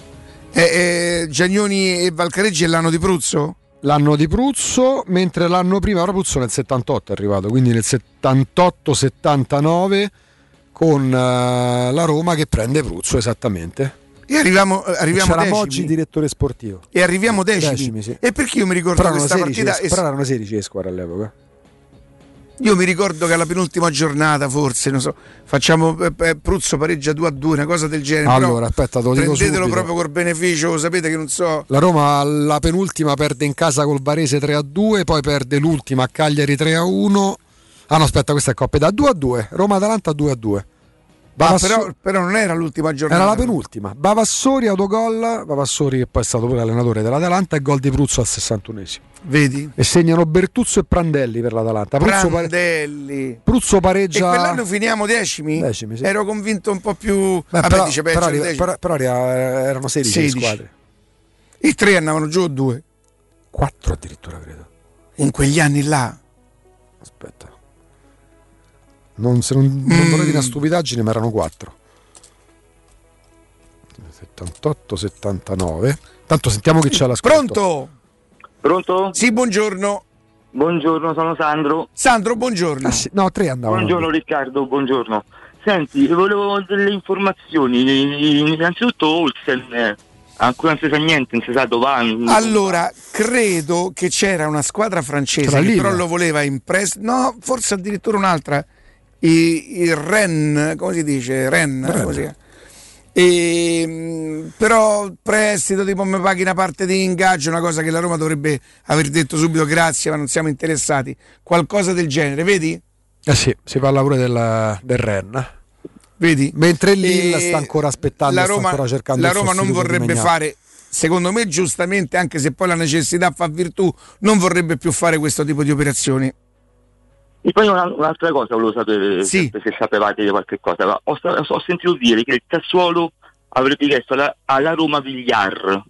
Eh, eh, Giagnoni e Valcareggi è l'anno di Pruzzo? l'anno di Pruzzo mentre l'anno prima ora Pruzzo nel 78 è arrivato quindi nel 78-79 con eh, la Roma che prende Pruzzo esattamente E arriviamo, eh, arriviamo c'era decimi. Moggi direttore sportivo E arriviamo decimi. Decimi, sì. E perché io mi ricordo però questa 16, partita? e- però erano 16 le squadre all'epoca Io mi ricordo che alla penultima giornata, forse, non so, facciamo eh, eh, Pruzzo pareggia 2 a 2, una cosa del genere. allora aspetta te lo dico prendetelo proprio col beneficio, sapete che non so. La Roma la penultima perde in casa col Varese 3 a 2, poi perde l'ultima a Cagliari 3 a 1. Ah no, aspetta, questa è coppia da 2 a 2. Roma-Atalanta 2 a 2. Ah, Bavasso- però, però non era l'ultima giornata. Era la penultima. Bavassori autogol, Bavassori che poi è stato pure allenatore dell'Atalanta e gol di Pruzzo al 61esimo. Vedi? E segnano Bertuzzo e Prandelli per l'Atalanta. Pruzzo, pare- Prandelli. Pruzzo E pareggia quell'anno finiamo decimi? Decimi, sì. Ero convinto un po' più. Beh, Vabbè, però, dice peggio però però- però erano 16, le 16. squadre. I tre andavano giù o due. 4 addirittura credo. In quegli anni là. Aspetta. Non, se non, non Mm. vorrei dire una stupidaggine, ma erano 4. 78, 79. Tanto sentiamo chi c'è all'ascolto. Pronto? Pronto? Sì, buongiorno. Buongiorno, sono Sandro. Sandro, buongiorno. no, tre andavano. Buongiorno Riccardo, buongiorno. Senti, volevo delle informazioni. Innanzitutto Olsen, eh, ancora non si sa niente, non si sa dove. Allora, credo che c'era una squadra francese Tra che Lille. però lo voleva in prestito. No, forse addirittura un'altra. I- Il Ren, come si dice? Ren, chiama? E, mh, però prestito tipo mi paghi una parte di ingaggio, una cosa che la Roma dovrebbe aver detto subito grazie, ma non siamo interessati. Qualcosa del genere, vedi? Eh sì, si parla pure del, del Ren. Vedi? Mentre Lille E sta ancora aspettando, la sta Roma, ancora cercando la Roma non vorrebbe fare, secondo me giustamente, anche se poi la necessità fa virtù, non vorrebbe più fare questo tipo di operazioni. E poi una- un'altra cosa volevo sapere se se sapevate di qualche cosa. Ho, ho sentito dire che il Sassuolo avrebbe chiesto alla, alla Roma Villar.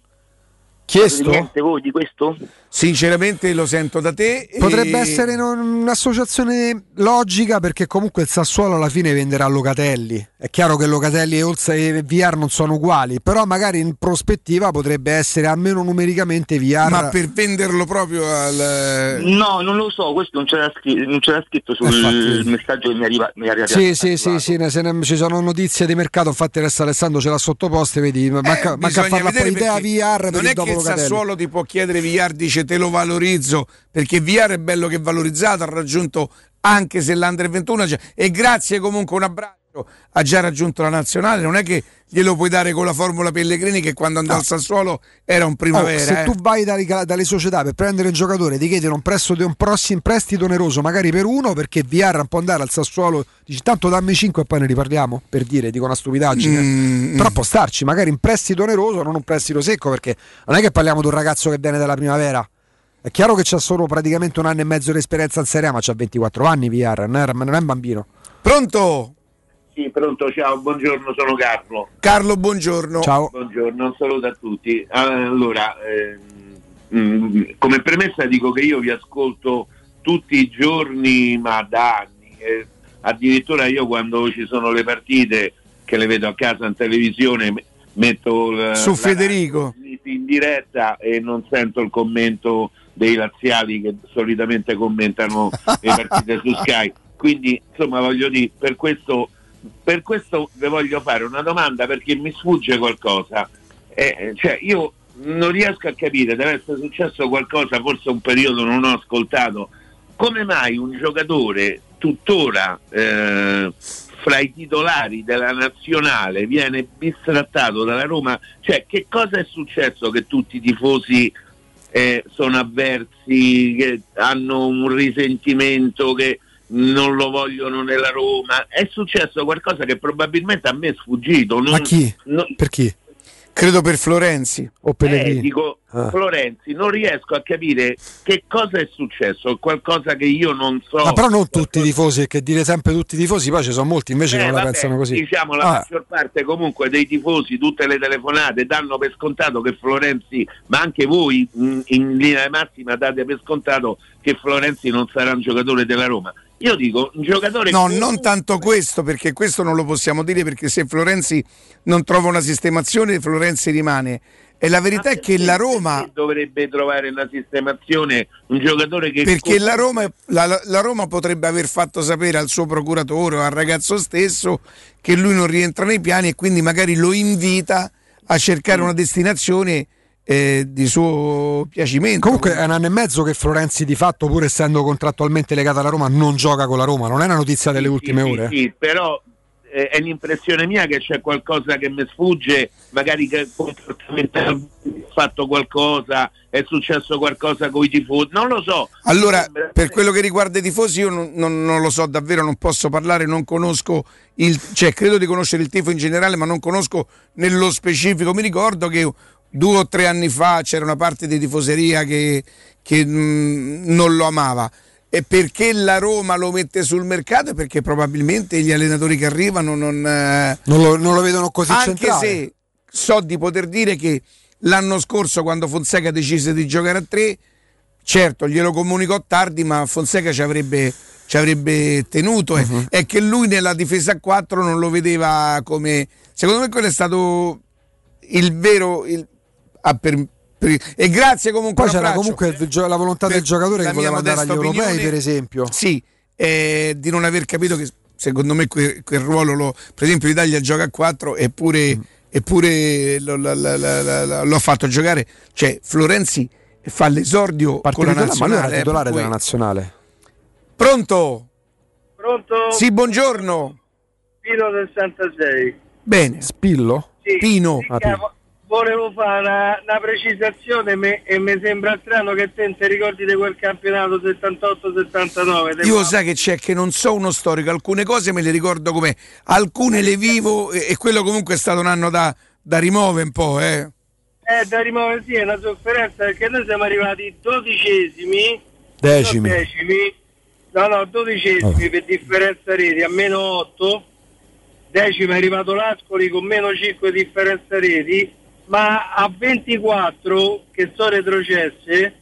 Chiesto? Niente voi di questo? Sinceramente lo sento da te. Potrebbe e- essere non- un'associazione logica perché comunque il Sassuolo alla fine venderà Locatelli. È chiaro che Locatelli e Olsa e VR non sono uguali, però magari in prospettiva potrebbe essere almeno numericamente VR. Ma per venderlo proprio al. No, non lo so, questo non c'era, scri- non c'era scritto sul Infatti. messaggio che mi arriva. Mi arriva Sì, sì, sì, sì, ne- se ne- ci sono notizie di mercato, infatti adesso Alessandro ce l'ha sottoposte, vedi, manca, manca a Eh, farla poi idea VR per non il è dopo il. Sassuolo ti può chiedere VR dice te lo valorizzo perché VR è bello che è valorizzato ha raggiunto anche se l'Under 21 ha già- e grazie comunque un abbraccio ha già raggiunto la nazionale non è che glielo puoi dare con la formula Pellegrini che quando andò al Sassuolo era un Oh, primavera se eh. tu vai dalle, dalle società per prendere un giocatore, ti chiedono un, prestito, un prossimo prestito oneroso, magari per uno, perché VR può andare al Sassuolo, dici tanto dammi 5 e poi ne riparliamo, per dire, dico una stupidaggine. Mm. Però può starci, magari in prestito oneroso, non un prestito secco, perché non è che parliamo di un ragazzo che viene dalla primavera. È chiaro che c'ha solo praticamente un anno e mezzo di esperienza in Serie A, ma c'ha 24 anni VR, non è, non è un bambino. Pronto? Sì, pronto, ciao, buongiorno, sono Carlo. Carlo buongiorno Buongiorno, un saluto a tutti. Allora, ehm, mm, come premessa dico che io vi ascolto tutti i giorni, ma da anni. Eh, addirittura io quando ci sono le partite, che le vedo a casa in televisione, me- metto l- su la- Federico in diretta e non sento il commento dei laziali che solitamente commentano le partite su Sky. Quindi, insomma, voglio dire, per questo, per questo vi voglio fare una domanda perché mi sfugge qualcosa. Eh, cioè, io non riesco a capire, deve essere successo qualcosa, forse un periodo non ho ascoltato. Come mai un giocatore tuttora eh, fra i titolari della nazionale viene bistrattato dalla Roma? Cioè, che cosa è successo che tutti i tifosi eh, sono avversi, che hanno un risentimento, che non lo vogliono nella Roma? È successo qualcosa che probabilmente a me è sfuggito. Non, Ma chi? non- Per chi? credo per Florenzi o eh, dico, Ah. Florenzi, non riesco a capire che cosa è successo, qualcosa che io non so. Ma però non tutti i tifosi, che dire sempre tutti i tifosi, poi ci sono molti invece Eh, che non la vabbè, pensano così. Diciamo la Ah. maggior parte comunque dei tifosi, tutte le telefonate danno per scontato che Florenzi, ma anche voi in linea di massima date per scontato che Florenzi non sarà un giocatore della Roma. Io dico un giocatore No, non tanto questo, perché questo non lo possiamo dire, perché se Florenzi non trova una sistemazione, Florenzi rimane. E la verità è che la Roma, dovrebbe trovare una sistemazione, un giocatore che perché la Roma, la, la Roma potrebbe aver fatto sapere al suo procuratore o al ragazzo stesso che lui non rientra nei piani e quindi magari lo invita a cercare una destinazione eh, di suo piacimento. Comunque è un anno e mezzo che Florenzi di fatto, pur essendo contrattualmente legato alla Roma, non gioca con la Roma. Non è una notizia delle ultime Sì, ore? sì, però eh, è l'impressione mia che c'è qualcosa che mi sfugge, magari che comportamentalmente ha fatto qualcosa, è successo qualcosa con i tifosi, non lo so. Allora, per quello che riguarda i tifosi, io non, non- non lo so davvero, non posso parlare, non conosco il, cioè credo di conoscere il tifo in generale, ma non conosco nello specifico. Mi ricordo che due o tre anni fa c'era una parte di tifoseria che, che, mh, non lo amava. E perché la Roma lo mette sul mercato? Perché probabilmente gli allenatori che arrivano non, eh, Non lo, non lo vedono così anche centrale. se so di poter dire che l'anno scorso quando Fonseca decise di giocare a tre certo glielo comunicò tardi ma Fonseca ci avrebbe, ci avrebbe tenuto. Mhm. è che lui nella difesa a 4 non lo vedeva come secondo me quello è stato il vero il- ah, per, per- e grazie comunque Poi c'era comunque il la volontà del giocatore che voleva andare agli modesta europei, opinione, per esempio. Sì, eh, di non aver capito che secondo me que- quel ruolo, lo, per esempio l'Italia gioca a 4 eppure, Mm. eppure lo, la- l'ho fatto giocare. Cioè Florenzi fa l'esordio con la titolare, ma lui era nazionale. eh, titolare per della nazionale. Pronto? Pronto? Sì, buongiorno. Pino del 66. Bene. Spillo? Sì, Pino. sì, capo, Volevo fare una, una precisazione me- e mi sembra strano che te non ti ricordi di quel campionato 78-79. Io sai che c'è che non so uno storico, alcune cose me le ricordo come alcune le vivo e, e quello comunque è stato un anno da, da rimuovere un po', eh. Eh, da rimuovere sì, è una sofferenza perché noi siamo arrivati dodicesimi, Decimi. decimi, no no, dodicesimi per differenza reti a meno 8, decimo è arrivato l'Ascoli con meno 5 differenza reti, ma a 24 che sono retrocesse,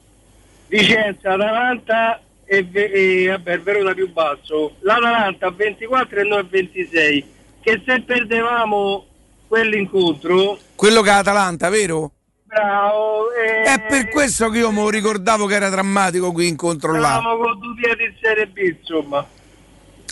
Vicenza, Atalanta e, e vabbè, il Verona più basso, l'Atalanta a 24 e noi a 26, che se perdevamo quell'incontro Quello che è Atalanta, vero? Bravo, eh, È per questo che io me lo ricordavo che era drammatico qui incontro là. Stavamo con due piedi in Serie B, insomma.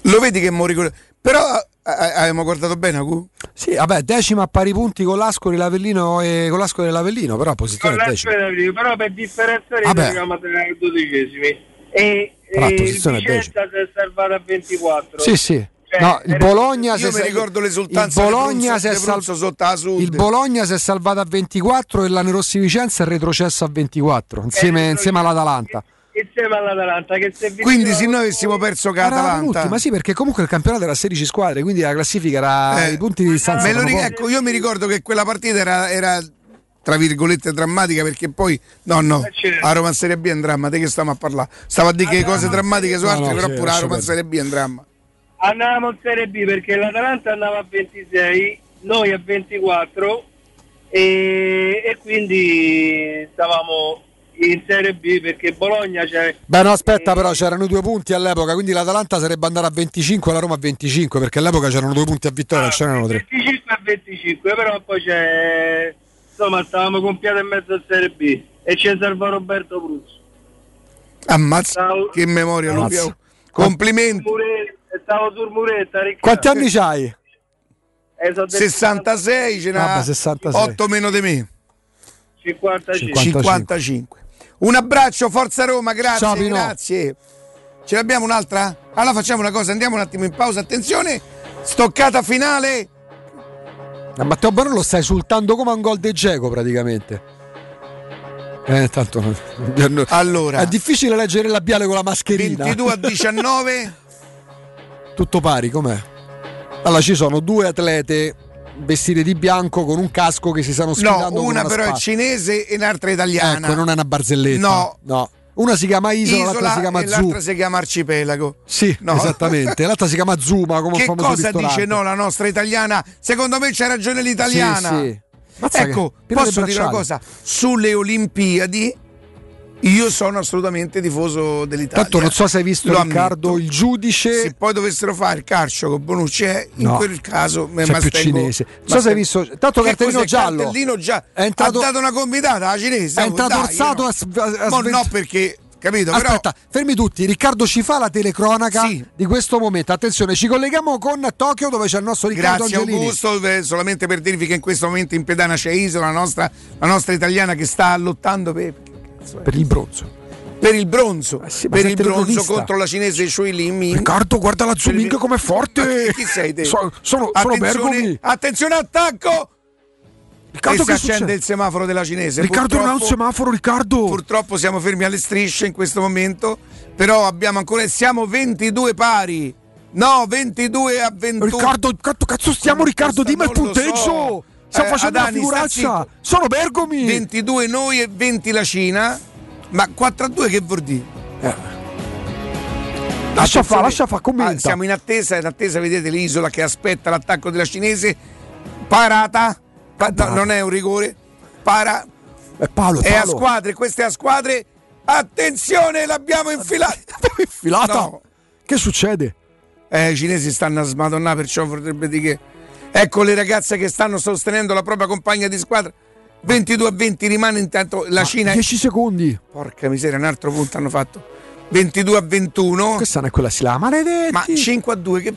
Lo vedi che lo ricordo. Però eh, eh, abbiamo guardato bene Agu? Sì, vabbè, decima a pari punti con l'Ascoli, l'Avellino e con l'Ascoli e l'Avellino, però posizione Con decima. però per differenza Vabbè. eravamo ai dodicesimi. E, Però la e il posizione è Vicenza si è salvato a 24. Sì, sì. Cioè, No, il Bologna si Io è ricordo l'esultanza il di Bologna Brunzo- si è di sal- Brunzo sotto la Sud. Il Bologna si è salvato a 24 e la Nerossi Vicenza è retrocesso a 24 insieme, insieme all'Atalanta. Insieme all'Atalanta che se Quindi se noi avessimo perso che Atalanta. l'ultima, sì, perché comunque il campionato era a 16 squadre, quindi la classifica era Eh, i punti di distanza. Me lo erano ric- ecco, io mi ricordo che quella partita era, era, tra virgolette drammatica perché poi no no certo. a Roma in Serie B è un dramma te che stiamo a parlare stavo a dire che cose drammatiche su No, altre no, però sì, pure a Roma. Serie B è un dramma Andavamo in Serie B perché l'Atalanta andava a 26, noi a 24 e, e quindi stavamo in Serie B perché Bologna c'è Beh, no, aspetta, però c'erano due punti all'epoca, quindi l'Atalanta sarebbe andata a 25 e la Roma a 25, perché all'epoca c'erano due punti a vittoria, non c'erano tre. 25 a 25, però poi c'è insomma stavamo piede e mezzo in Serie B e c'è salva Roberto Bruzzo. ammazza che memoria Ammazza. Complimenti Stavo sul muretta, Riccardo. Quanti anni c'hai? Eh, sono del 66 ce n'ha Vabbè, 66. 8 meno di me 55. 55 un abbraccio Forza Roma grazie Ciao, grazie ce l'abbiamo un'altra? allora facciamo una cosa andiamo un attimo in pausa attenzione stoccata finale A Matteo Barolo lo sta esultando come un gol de Geco praticamente. Eh, tanto allora È difficile leggere il labiale con la mascherina. 22 a 19 Tutto pari, com'è? Allora ci sono due atlete vestite di bianco con un casco che si stanno No, sfidando con una una però è spada. cinese e l'altra è italiana. Ecco, non è una barzelletta. No. no. Una si chiama Isola, l'altra si chiama e l'altra si chiama Arcipelago. Sì, No. esattamente. L'altra si chiama Zuma, come Che cosa ristorante. dice no la nostra italiana? Secondo me c'ha ragione l'italiana. Sì, sì. Mazza Ecco, posso dire una cosa? Sulle Olimpiadi io sono assolutamente tifoso dell'Italia. Tanto non so se hai visto Lo Riccardo, ammetto. il giudice. Se poi dovessero fare il calcio con Bonucci, eh, in No. quel caso me C'è mi più cinese. Non so se hai visto. Tanto Che cartellino giallo. cartellino già. È entrato- Ha dato una convitata alla cinese. È entrato dai, orsato io a, a- a Mo svent- no perché, capito? Però Aspetta, fermi tutti. Riccardo ci fa la telecronaca Sì. di questo momento. Attenzione, ci colleghiamo con Tokyo dove c'è il nostro Riccardo Grazie Angelini. Augusto, eh, solamente per dirvi che in questo momento in pedana c'è Isola, la nostra, la nostra italiana che sta lottando per, Per il bronzo. per il bronzo, sì, ma per il bronzo contro la cinese Shui Lin Min. Riccardo, guarda la zooming com'è forte. Chi sei te? So- sono, sono attenzione, Bergomi. attenzione attacco! Riccardo, e si che accende succede? il semaforo della cinese. Riccardo non ha un Purtroppo- semaforo, Riccardo. Purtroppo siamo fermi alle strisce in questo momento, però abbiamo ancora siamo 22 pari. No, 22 a 21. Riccardo, Riccardo, cazzo stiamo Riccardo, dimmi il punteggio. so. Stiamo Eh, facendo Adani, una figuraccia. Sono Bergomi. 22 noi e 20 la Cina. Ma 4 a 2 che vuol dire? Lascia Attenzione. fa, lascia fa, Ah, commenta. siamo in attesa, in attesa, vedete l'isola che aspetta l'attacco della cinese. Parata. Pa- no, non è un rigore. Para. È palo, è È a squadre, queste a squadre. Attenzione, l'abbiamo infilata. Infilata. No. Che succede? Eh, i cinesi stanno a smadonnare, perciò vorrebbe dire che. Ecco le ragazze che stanno sostenendo la propria compagna di squadra. 22 a 20 rimane intanto la Cina. 10 secondi. Porca miseria, un altro punto hanno fatto. 22 a 21. Questa non è quella si la maledetti. Ma 5 a 2 che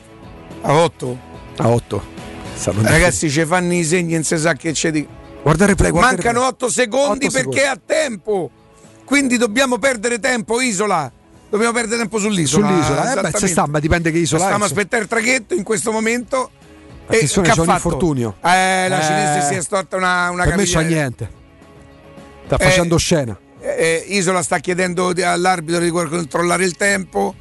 a 8. A 8. Ragazzi, ci fanno i segni, non si sa che c'è di. Guarda il replay, guarda Mancano replay. 8 secondi 8 perché secondi. ha tempo. Quindi dobbiamo perdere tempo, isola. Dobbiamo perdere tempo sull'isola. Sull'isola, eh, beh, ci sta, ma dipende che isola Stiamo a insomma. aspettare il traghetto in questo momento. E Attenzione, c'è ha un infortunio. Eh, la Eh, cinese si è storta una, una per me c'ha caviglia. niente. Sta Eh, facendo scena. Eh, Isola sta chiedendo all'arbitro di controllare il tempo.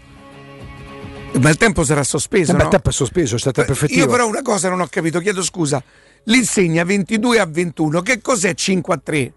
Ma il tempo sarà sospeso. Eh no? il tempo è sospeso, c'è tempo effettivo. Io però una cosa non ho capito, chiedo scusa. L'insegna 22 a 21, che cos'è 5 a 3?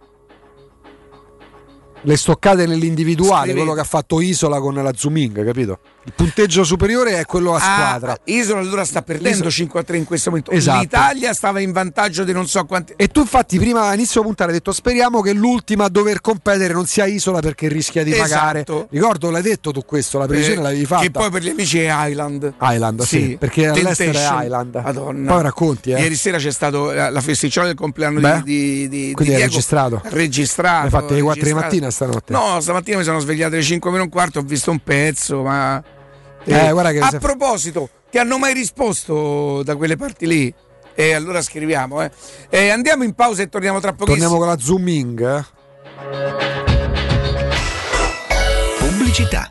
Le stoccate nell'individuale, Scrivi- quello che ha fatto Isola con la Zooming, capito? Il punteggio superiore è quello a squadra. Ah, Isola allora sta perdendo Isola- 5 a 3 in questo momento. Esatto. L'Italia stava in vantaggio di non so quanti. E tu infatti prima all'inizio puntata hai detto speriamo che l'ultima a dover competere non sia Isola perché rischia di Esatto. pagare. Ricordo, l'hai detto tu questo, la previsione Eh, l'avevi fatta. Che poi per gli amici è Island. Island, sì, perché all'estero è Temptation. Island. Madonna. Poi racconti, eh. Ieri sera c'è stato la, la festicciata del compleanno Beh, di, di, di quindi di è registrato. Registrato. L'hai fatte alle 4 di mattina stanotte? No, stamattina mi sono svegliato alle 5 meno un quarto, ho visto un pezzo, ma. Eh, guarda che a se- proposito, ti hanno mai risposto da quelle parti lì? E allora scriviamo, eh. Eh, andiamo in pausa e torniamo tra pochissimo. Torniamo con la Zooming. eh. Pubblicità.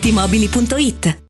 paolettimobili.it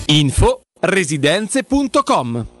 Info residenze.com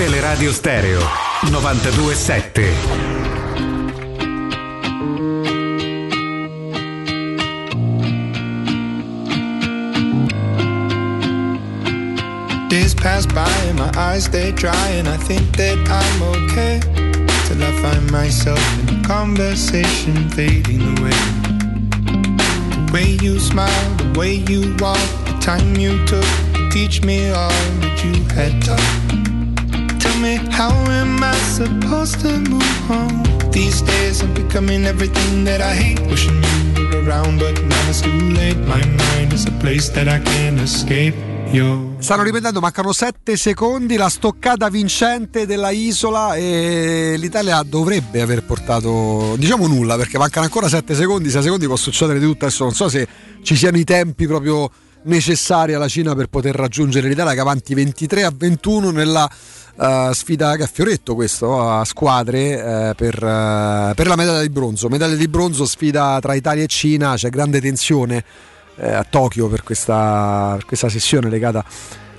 Teleradio Stereo 927. Days pass by and my eyes stay dry and I think that I'm okay till I find myself in a conversation fading away. The way you smile, the way you walk, the time you took to teach me all that you had taught. Me how am I supposed to move on? These days I'm becoming everything that I hate. Wishing you were around, but now it's too late. My mind is a place that I can't escape. Yo. Stanno ripetendo, mancano 7 secondi, la stoccata vincente della isola e l'Italia dovrebbe aver portato, diciamo nulla, perché mancano ancora 7 secondi, 6 secondi può succedere di tutto, adesso non so se ci siano i tempi proprio necessari alla Cina per poter raggiungere l'Italia che avanti 23 a 21 nella uh, sfida a fioretto questo, a squadre uh, per, uh, per la medaglia di bronzo. Medaglia di bronzo, sfida tra Italia e Cina, c'è grande tensione a Tokyo per questa, per questa sessione legata,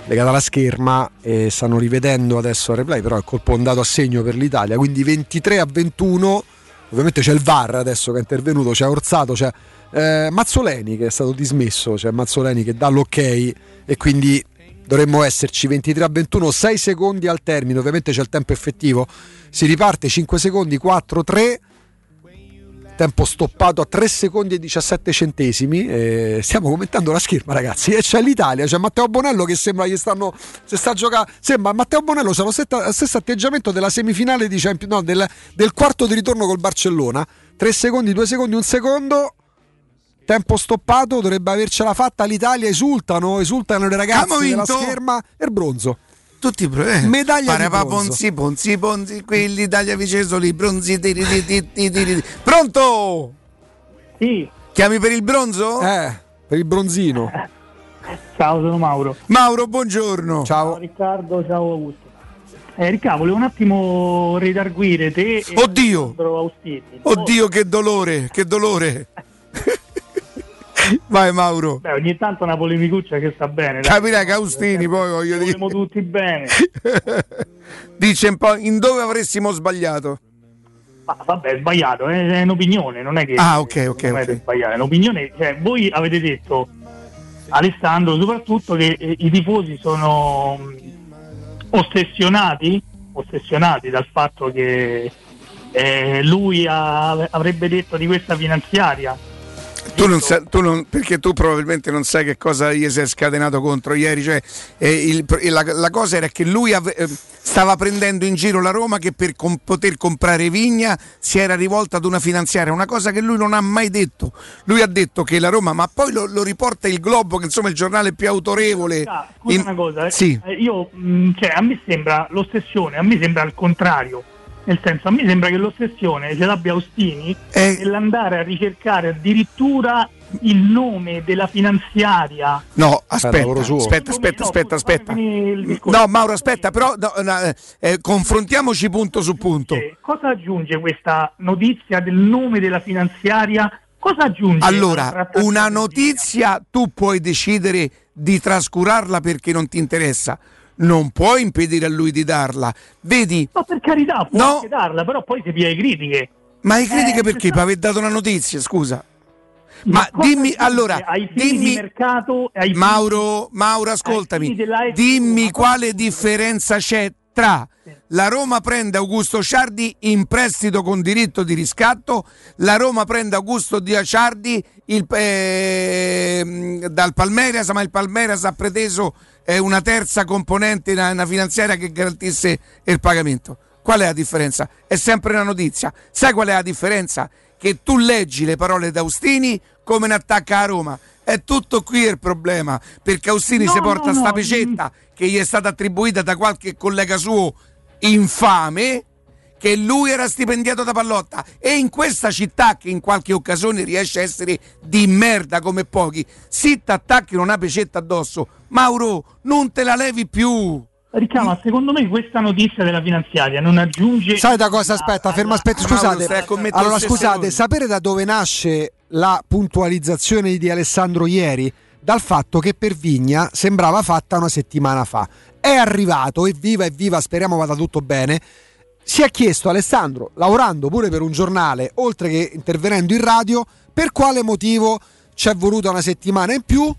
legata, alla scherma e stanno rivedendo adesso il replay, però è colpo andato a segno per l'Italia, quindi 23 a 21, ovviamente c'è il VAR adesso che è intervenuto, c'è Orsato, c'è eh, Mazzoleni che è stato dismesso, c'è Mazzoleni che dà l'ok e quindi dovremmo esserci 23 a 21, 6 secondi al termine, ovviamente c'è il tempo effettivo, si riparte 5 secondi, 4, 3 tempo stoppato a 3 secondi e 17 centesimi. Eh, stiamo commentando la scherma, ragazzi. E c'è l'Italia, c'è Matteo Bonello che sembra che stanno. Se sta a. Sembra Matteo Bonello c'ha lo stesso atteggiamento della semifinale di Champions, no, del, del quarto di ritorno col Barcellona. 3 secondi, 2 secondi, 1 secondo. Tempo stoppato, dovrebbe avercela fatta l'Italia. Esultano, esultano le ragazze della scherma. E il bronzo. Tutti eh, medaglia Pare di bronzo. Ponzi, Ponzi, Ponzi, quelli Italia Vicesoli, bronzi, tiri, tiri, tiri. Pronto? Sì. Chiami per il bronzo? Eh, per il bronzino. Ciao, sono Mauro. Mauro, buongiorno. Ciao. Riccardo, ciao Augusto. Eh, Riccardo, volevo un attimo ridarguire te e Oddio. Oddio, che dolore, che dolore. Vai Mauro. Beh, ogni tanto una polemicuccia che sta bene. Capirai che Austini poi voglio dire. Vogliamo tutti bene. Dice un po' in dove avressimo sbagliato. Ma vabbè, è sbagliato, eh, è un'opinione, non è che Ah, ok, ok, non è è sbagliato, è un'opinione, cioè, voi avete detto Alessandro soprattutto che eh, i tifosi sono mh, ossessionati, ossessionati dal fatto che eh, lui ha- avrebbe detto di questa finanziaria Tu non sai, tu non- perché tu probabilmente non sai che cosa gli si è scatenato contro ieri. Cioè, eh, il- la, la cosa era che lui ave- eh, stava prendendo in giro la Roma che per com- poter comprare Vigna si era rivolta ad una finanziaria, una cosa che lui non ha mai detto. Lui ha detto che la Roma, ma poi lo, lo riporta il Globo, che insomma è il giornale più autorevole. Ah, Scusa in- una cosa, eh. Sì. Eh, io, mh, cioè, a me sembra l'ossessione, a me sembra il contrario. Nel senso, a me sembra che l'ossessione ce l'abbia Austini Eh. nell'andare a ricercare addirittura il nome della finanziaria. No, aspetta, suo. aspetta, aspetta, No, aspetta, aspetta. discorso. No, Mauro, aspetta, però no, no, eh, eh, confrontiamoci punto su punto. Eh, Cosa aggiunge questa notizia del nome della finanziaria? Cosa aggiunge? Allora, una notizia tu puoi decidere di trascurarla perché non ti interessa, non puoi impedire a lui di darla. Vedi, Ma per carità, può No. anche darla, però poi si piglia le critiche. ma hai critiche Eh, perché? Per aver dato una notizia, scusa. Ma cosa dimmi, allora, dimmi, mercato Mauro, Mauro, ascoltami, dimmi ma quale differenza c'è tra. La Roma prende Augusto Ciardi in prestito con diritto di riscatto, la Roma prende Augusto Ciardi il, eh, dal Palmeiras, ma il Palmeiras ha preteso eh, una terza componente, una, una finanziaria che garantisse il pagamento. Qual è la differenza? È sempre una notizia. Sai qual è la differenza? Che tu leggi le parole d'Austini come ne attacca a Roma. È tutto qui il problema, perché Austini No, si porta no, sta no, pecetta che gli è stata attribuita da qualche collega suo infame che lui era stipendiato da Pallotta e in questa città che in qualche occasione riesce a essere di merda come pochi si t'attacchino una pecetta addosso Mauro non te la levi più Riccardo, ma secondo me questa notizia della finanziaria non aggiunge. Sai da cosa aspetta? Ferma, aspetta, scusate. Allora, scusate, sapere da dove nasce la puntualizzazione di Alessandro ieri? Dal fatto che per Vigna sembrava fatta una settimana fa. È arrivato, evviva, evviva, speriamo vada tutto bene. Si è chiesto Alessandro, lavorando pure per un giornale, oltre che intervenendo in radio, per quale motivo ci è voluta una settimana in più.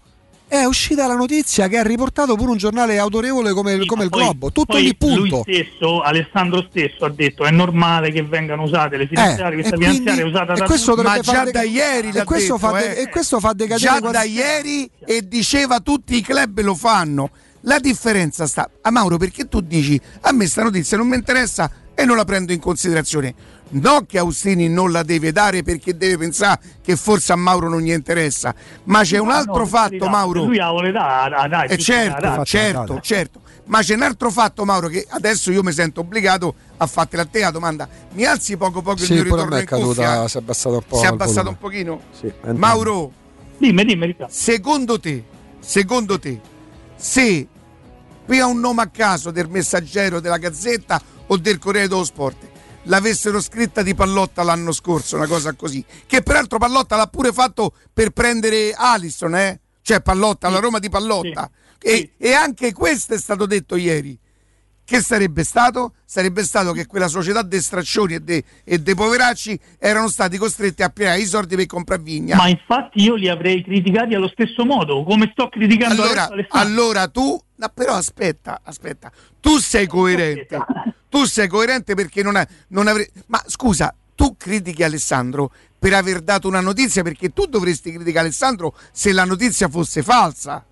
È uscita la notizia che ha riportato pure un giornale autorevole come, come il Poi- Globo. Tutto lì, punto. Lui stesso, Alessandro stesso, ha detto è normale che vengano usate le finanziarie. Eh, questa quindi- finanziaria è usata e da questo ma già da ieri e l'ha questo detto, fa eh. e questo fa decadere già quasi- da ieri e diceva tutti i club lo fanno la differenza sta a Mauro perché tu dici a me sta notizia non mi interessa e non la prendo in considerazione no che Austini non la deve dare perché deve pensare che forse a Mauro non gli interessa ma c'è un No, altro no, per fatto Mauro Lui la vuole dare, ah, dai, eh certo, dà. certo, certo. Ma c'è un altro fatto, Mauro, che adesso io mi sento obbligato a fartela a te la domanda. Mi alzi poco poco il Sì, mio ritorno me è in cuffia? caduta, si è abbassato un po'. Si è abbassato un pochino? Sì. Mauro, dimmi, dimmi, secondo te, secondo te, se qui un nome a caso del messaggero della Gazzetta o del Corriere dello Sport l'avessero scritta di Pallotta l'anno scorso, una cosa così, che peraltro Pallotta l'ha pure fatto per prendere Alisson, eh? Cioè Pallotta, la Roma di Pallotta. E, e anche questo è stato detto ieri. Che sarebbe stato? Sarebbe stato che quella società dei straccioni e dei, e dei poveracci erano stati costretti a piegare i soldi per comprare vigna. Ma infatti io li avrei criticati allo stesso modo, come sto criticando allora, allora tu, no, però aspetta, aspetta, tu sei coerente, tu sei coerente perché non, non avrei, ma scusa, tu critichi Alessandro per aver dato una notizia perché tu dovresti criticare Alessandro se la notizia fosse falsa.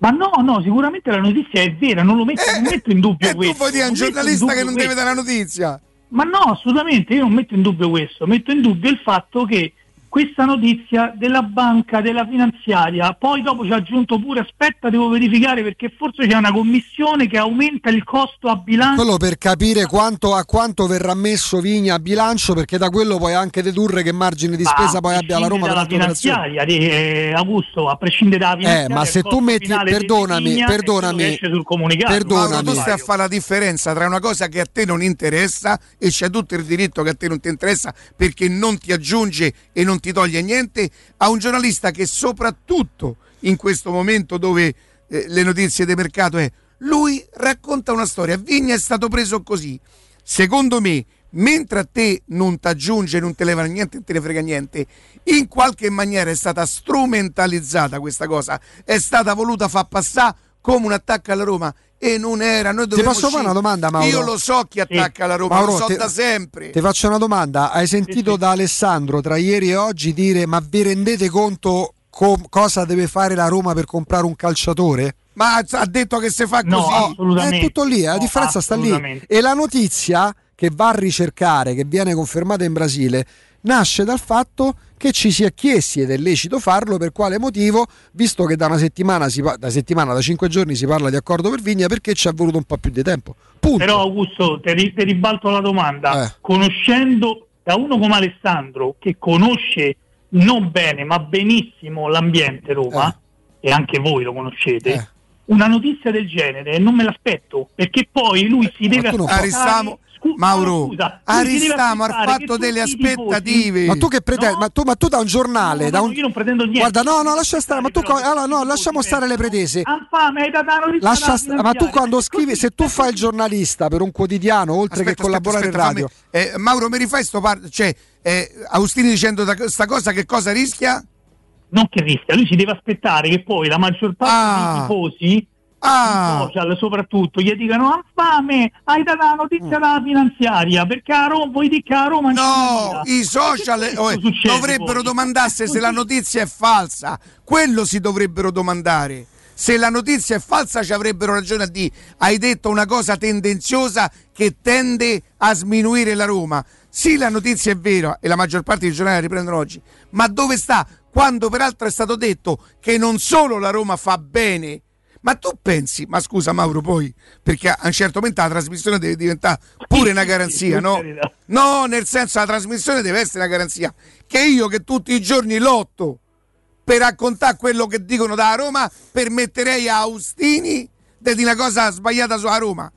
Ma no, no, sicuramente la notizia è vera, non lo metto, non metto in dubbio E questo. tu puoi dire un giornalista che non deve questo. dare la notizia. Ma no, assolutamente, io non metto in dubbio questo, metto in dubbio il fatto che questa notizia della banca, della finanziaria, poi dopo ci ha aggiunto pure, aspetta, devo verificare perché forse c'è una commissione che aumenta il costo a bilancio. Quello per capire quanto, a quanto verrà messo Vigna a bilancio, perché da quello puoi anche dedurre che margine di spesa poi abbia la Roma per operazioni. finanziaria di eh, Augusto, a prescindere dalla Eh, finanziaria, ma se tu metti, perdonami, Vigna perdonami. Mauro, tu stai a fare la differenza tra una cosa che a te non interessa e c'è tutto il diritto che a te non ti interessa perché non ti aggiunge e non ti toglie niente, a un giornalista che soprattutto in questo momento dove eh, le notizie di mercato è lui racconta una storia, Vigna è stato preso così. Secondo me, mentre a te non ti aggiunge, non te leva niente, non te ne frega niente, in qualche maniera è stata strumentalizzata questa cosa, è stata voluta far passare come un attacco alla Roma e non era. Noi Ti posso fare uscire- una domanda, Mauro? Io lo so chi attacca la Roma, Mauro, lo so te- da sempre. Ti faccio una domanda. Hai sentito da Alessandro tra ieri e oggi dire ma vi rendete conto com- cosa deve fare la Roma per comprare un calciatore? Ma ha detto che se fa No, così. È tutto lì, eh, la No, differenza sta lì. E la notizia che va a ricercare, che viene confermata in Brasile, nasce dal fatto che ci si è chiesti, ed è lecito farlo, per quale motivo, visto che da una settimana, si pa- da settimana, da cinque giorni si parla di accordo per Vigna, perché ci è voluto un po' più di tempo. Punto. Però Augusto, ti, ri- ribalto la domanda. Eh. Conoscendo da uno come Alessandro, che conosce non bene ma benissimo l'ambiente Roma, e anche voi lo conoscete, Eh. una notizia del genere non me l'aspetto, perché poi lui si deve tu non aspettare... Scu- Mauro, no, scusa, Aristamo ha che fatto delle aspettative. Ma tu che pretendi? Ma, tu, ma tu da un giornale, No, da no, un... io non pretendo niente. Guarda, no, no, lascia stare, ma tu co- allora, no, lasciamo stare le pretese. Notizia Lascia sta- ma tu quando scrivi, se tu fai il giornalista per un quotidiano, oltre che Aspetta, collaborare aspetta, in radio, fammi- eh, Mauro, mi rifai sto par- cioè, eh, Austini dicendo da- sta cosa che cosa rischia? non che rischia, lui si deve aspettare che poi la maggior parte Ah. dei tifosi Ah. social soprattutto gli dicano ah fame hai dato la notizia dalla finanziaria perché a Roma vuoi dire che a Roma No, i social eh, dovrebbero poi? domandarsi se la notizia è falsa. Quello si dovrebbero domandare. Se la notizia è falsa ci avrebbero ragione a dire hai detto una cosa tendenziosa che tende a sminuire la Roma. Sì, la notizia è vera e la maggior parte dei giornali la riprendono oggi, ma dove sta? Quando peraltro è stato detto che non solo la Roma fa bene, ma tu pensi, ma scusa Mauro poi, perché a un certo momento la trasmissione deve diventare pure una garanzia, no? No, nel senso la trasmissione deve essere una garanzia. Che io che tutti i giorni lotto per raccontare quello che dicono da Roma, permetterei a Austini di dire una cosa sbagliata sulla Roma.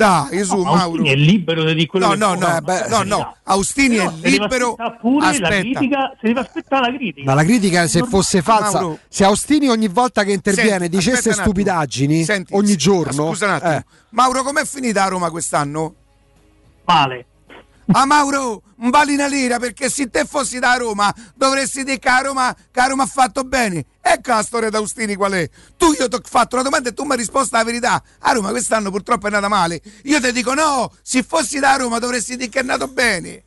Dai, su, No, Mauro. Austini è libero di dire quello No, che no, no, Eh, beh, per no, no, Austini Però è libero. pure la Aspetta. critica, si deve aspettare la critica. Ma la critica se fosse falsa, Mauro. se Austini ogni volta che interviene Senti, dicesse stupidaggini Senti, ogni giorno, Scusa un attimo. eh, Mauro, com'è finita a Roma quest'anno? Male. Ah Mauro, vali una lira perché se te fossi da Roma dovresti dire che a Roma, che a Roma ha fatto bene. Ecco la storia d'Austini qual è. Tu io ti ho fatto una domanda e tu mi hai risposto la verità. A Roma quest'anno purtroppo è andata male. Io ti dico no, se fossi da Roma dovresti dire che è andato bene.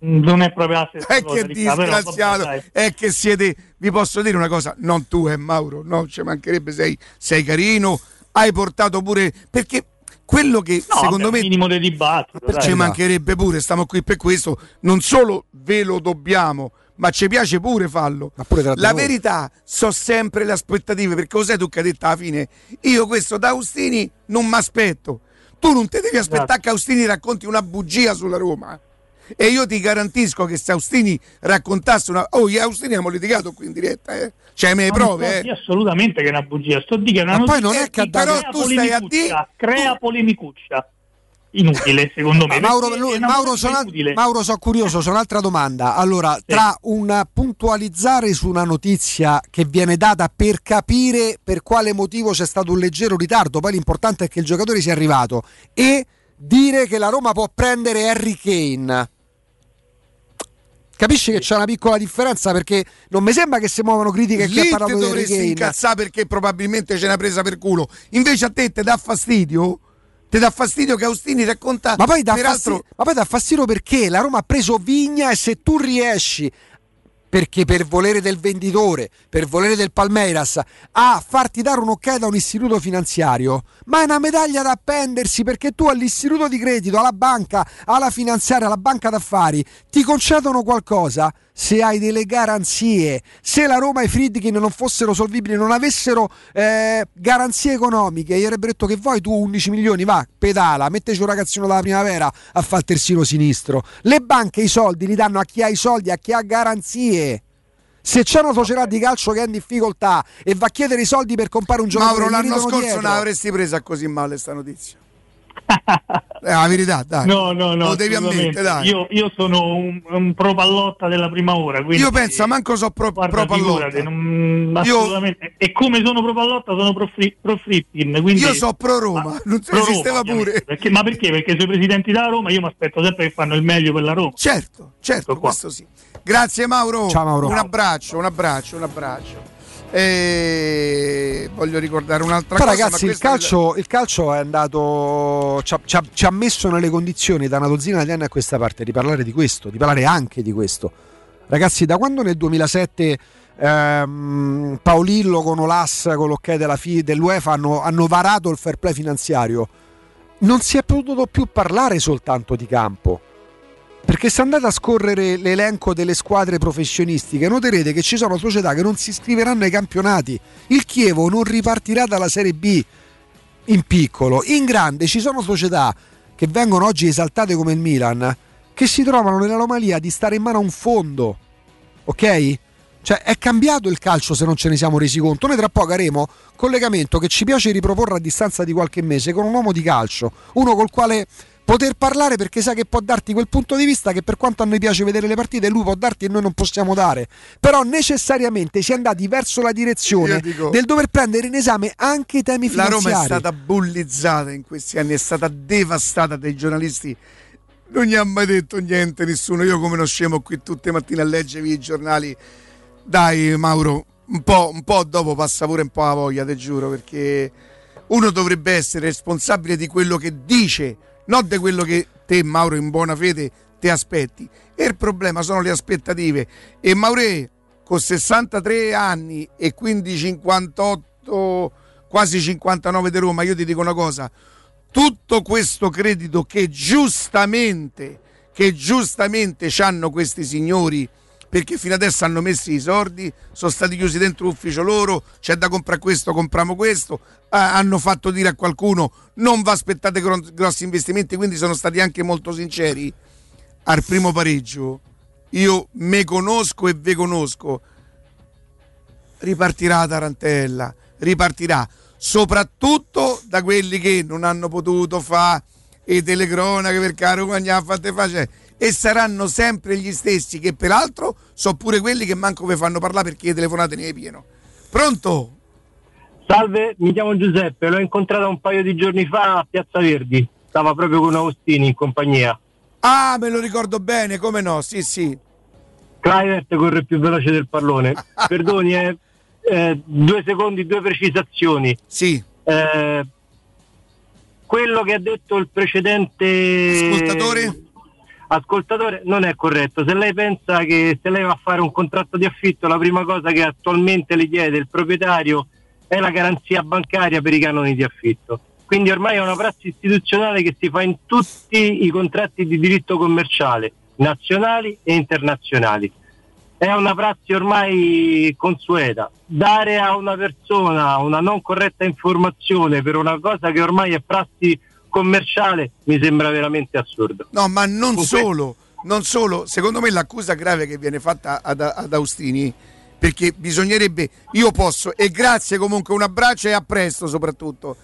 Non è proprio la stessa E cosa. che Riccardo, disgraziato, è che siete, vi posso dire una cosa, non tu eh Mauro, no, ci mancherebbe, sei, sei carino, hai portato pure, perché quello che No, secondo me... minimo di dibattito. dai. Ci mancherebbe pure, stiamo qui per questo. Non solo ve lo dobbiamo, ma ci piace pure farlo. pure La verità so sempre le aspettative, perché cos'è tu che hai detto alla fine? Io questo da Austini non mi aspetto. Tu non ti devi aspettare Esatto. che Austini racconti una bugia sulla Roma. E io ti garantisco che se Austini raccontasse una. Oh, io e Austini abbiamo litigato qui in diretta, eh. Le Non prove, eh. assolutamente che è una bugia. Sto di che è una Ma poi non è che crea tu stai a polemicuccia, crea polemicuccia. Inutile, secondo me. Ma Mauro, lui- Mauro, sono. Mauro, sono curioso, c'è un'altra domanda. Allora, tra un puntualizzare su una notizia che viene data per capire per quale motivo c'è stato un leggero ritardo, poi l'importante è che il giocatore sia arrivato, e dire che la Roma può prendere Harry Kane. Capisci che c'è una piccola differenza perché non mi sembra che si muovano critiche a chi ha Lì parlato di dovresti Kane. incazzare perché probabilmente ce n'ha presa per culo. Invece a te ti dà fastidio? Ti dà fastidio che Austini racconta. Ma poi, dà peraltro, fastidio, ma poi dà fastidio perché la Roma ha preso Vigna e se tu riesci, perché per volere del venditore, per volere del Palmeiras, a farti dare un'occhiata a un istituto finanziario, ma è una medaglia da appendersi perché tu all'istituto di credito, alla banca, alla finanziaria, alla banca d'affari, ti concedono qualcosa se hai delle garanzie. Se la Roma e i Friedkin non fossero solvibili, non avessero eh, garanzie economiche, gli avrebbero detto che vuoi tu 11 milioni, va, pedala, metteci un ragazzino dalla primavera a fare il terzino sinistro. Le banche i soldi li danno a chi ha i soldi, a chi ha garanzie. Se c'è una società di calcio che è in difficoltà e va a chiedere i soldi per comprare un giocatore, Mauro, l'anno scorso dietro. non avresti presa così male sta notizia. È la verità, dai. No, no, no. Lo devi ammettere, dai. Io, io sono un, un pro pallotta della prima ora. Quindi, Io penso, manco so pro, guarda, pro pallotta. non- Io-. E come sono pro pallotta, sono pro, fri, pro Friedkin, quindi- Io so pro Roma, non Pro Roma, esisteva ovviamente. pure. Perché- ma perché? Perché sui presidenti della Roma io mi aspetto sempre che fanno il meglio per la Roma. Certo, certo, questo sì. Grazie Mauro. Ciao, Mauro. Un abbraccio, un abbraccio, un abbraccio. E voglio ricordare un'altra Poi cosa. ragazzi, ma il calcio, il calcio è andato. Ci ha, ci ha- ci ha messo nelle condizioni da una dozzina di anni a questa parte di parlare di questo, di parlare anche di questo. Ragazzi, da quando nel 2007 ehm, Paolillo con Olas, con l'ok della FI, dell'UEFA hanno, hanno varato il fair play finanziario, non si è potuto più parlare soltanto di campo. Perché se andate a scorrere l'elenco delle squadre professionistiche, noterete che ci sono società che non si iscriveranno ai campionati. Il Chievo non ripartirà dalla Serie B in piccolo. In grande ci sono società che vengono oggi esaltate come il Milan, che si trovano nell'anomalia di stare in mano a un fondo. Ok? Cioè è cambiato il calcio se non ce ne siamo resi conto. Noi tra poco avremo collegamento che ci piace riproporre a distanza di qualche mese con un uomo di calcio, uno col quale poter parlare perché sa che può darti quel punto di vista che per quanto a noi piace vedere le partite lui può darti e noi non possiamo dare. Però necessariamente si è andati verso la direzione Io dico- del dover prendere in esame anche i temi La finanziari. Roma è stata bullizzata in questi anni, è stata devastata dai giornalisti. Non gli ha mai detto niente nessuno. Io come uno scemo qui tutte le mattine a leggervi i giornali. Dai Mauro, un po', un po' dopo passa pure un po' la voglia, te giuro, perché uno dovrebbe essere responsabile di quello che dice, non di quello che te, Mauro, in buona fede ti aspetti. E il problema sono le aspettative. E Maure, con 63 anni e quindi 58, quasi 59 di Roma, io ti dico una cosa, tutto questo credito che giustamente, che giustamente hanno questi signori, perché fino adesso hanno messo i soldi, sono stati chiusi dentro l'ufficio loro, c'è da comprare questo, compriamo questo, hanno fatto dire a qualcuno non va aspettate grossi investimenti, quindi sono stati anche molto sinceri al primo pareggio. Io me conosco e ve conosco. Ripartirà Tarantella, ripartirà soprattutto da quelli che non hanno potuto fare le telecronache Roma ne ha fatte facile e saranno sempre gli stessi che peraltro sono pure quelli che manco vi fanno parlare perché le telefonate ne pieno. Pronto? Salve, mi chiamo Giuseppe, l'ho incontrata un paio di giorni fa a Piazza Verdi, stava proprio con Agostini in compagnia. Ah, me lo ricordo bene, come no, sì sì. Clivert corre più veloce del pallone. Perdoni, eh, eh, due secondi, due precisazioni. Sì. Eh, quello che ha detto il precedente ascoltatore? ascoltatore non è corretto. Se lei pensa che se lei va a fare un contratto di affitto, la prima cosa che attualmente le chiede il proprietario è la garanzia bancaria per i canoni di affitto. Quindi ormai è una prassi istituzionale che si fa in tutti i contratti di diritto commerciale, nazionali e internazionali. È una prassi ormai consueta. Dare a una persona una non corretta informazione per una cosa che ormai è prassi commerciale mi sembra veramente assurdo. No, ma non solo, non solo, secondo me l'accusa grave che viene fatta ad, ad Austini perché bisognerebbe, io posso, e grazie comunque, un abbraccio e a presto soprattutto.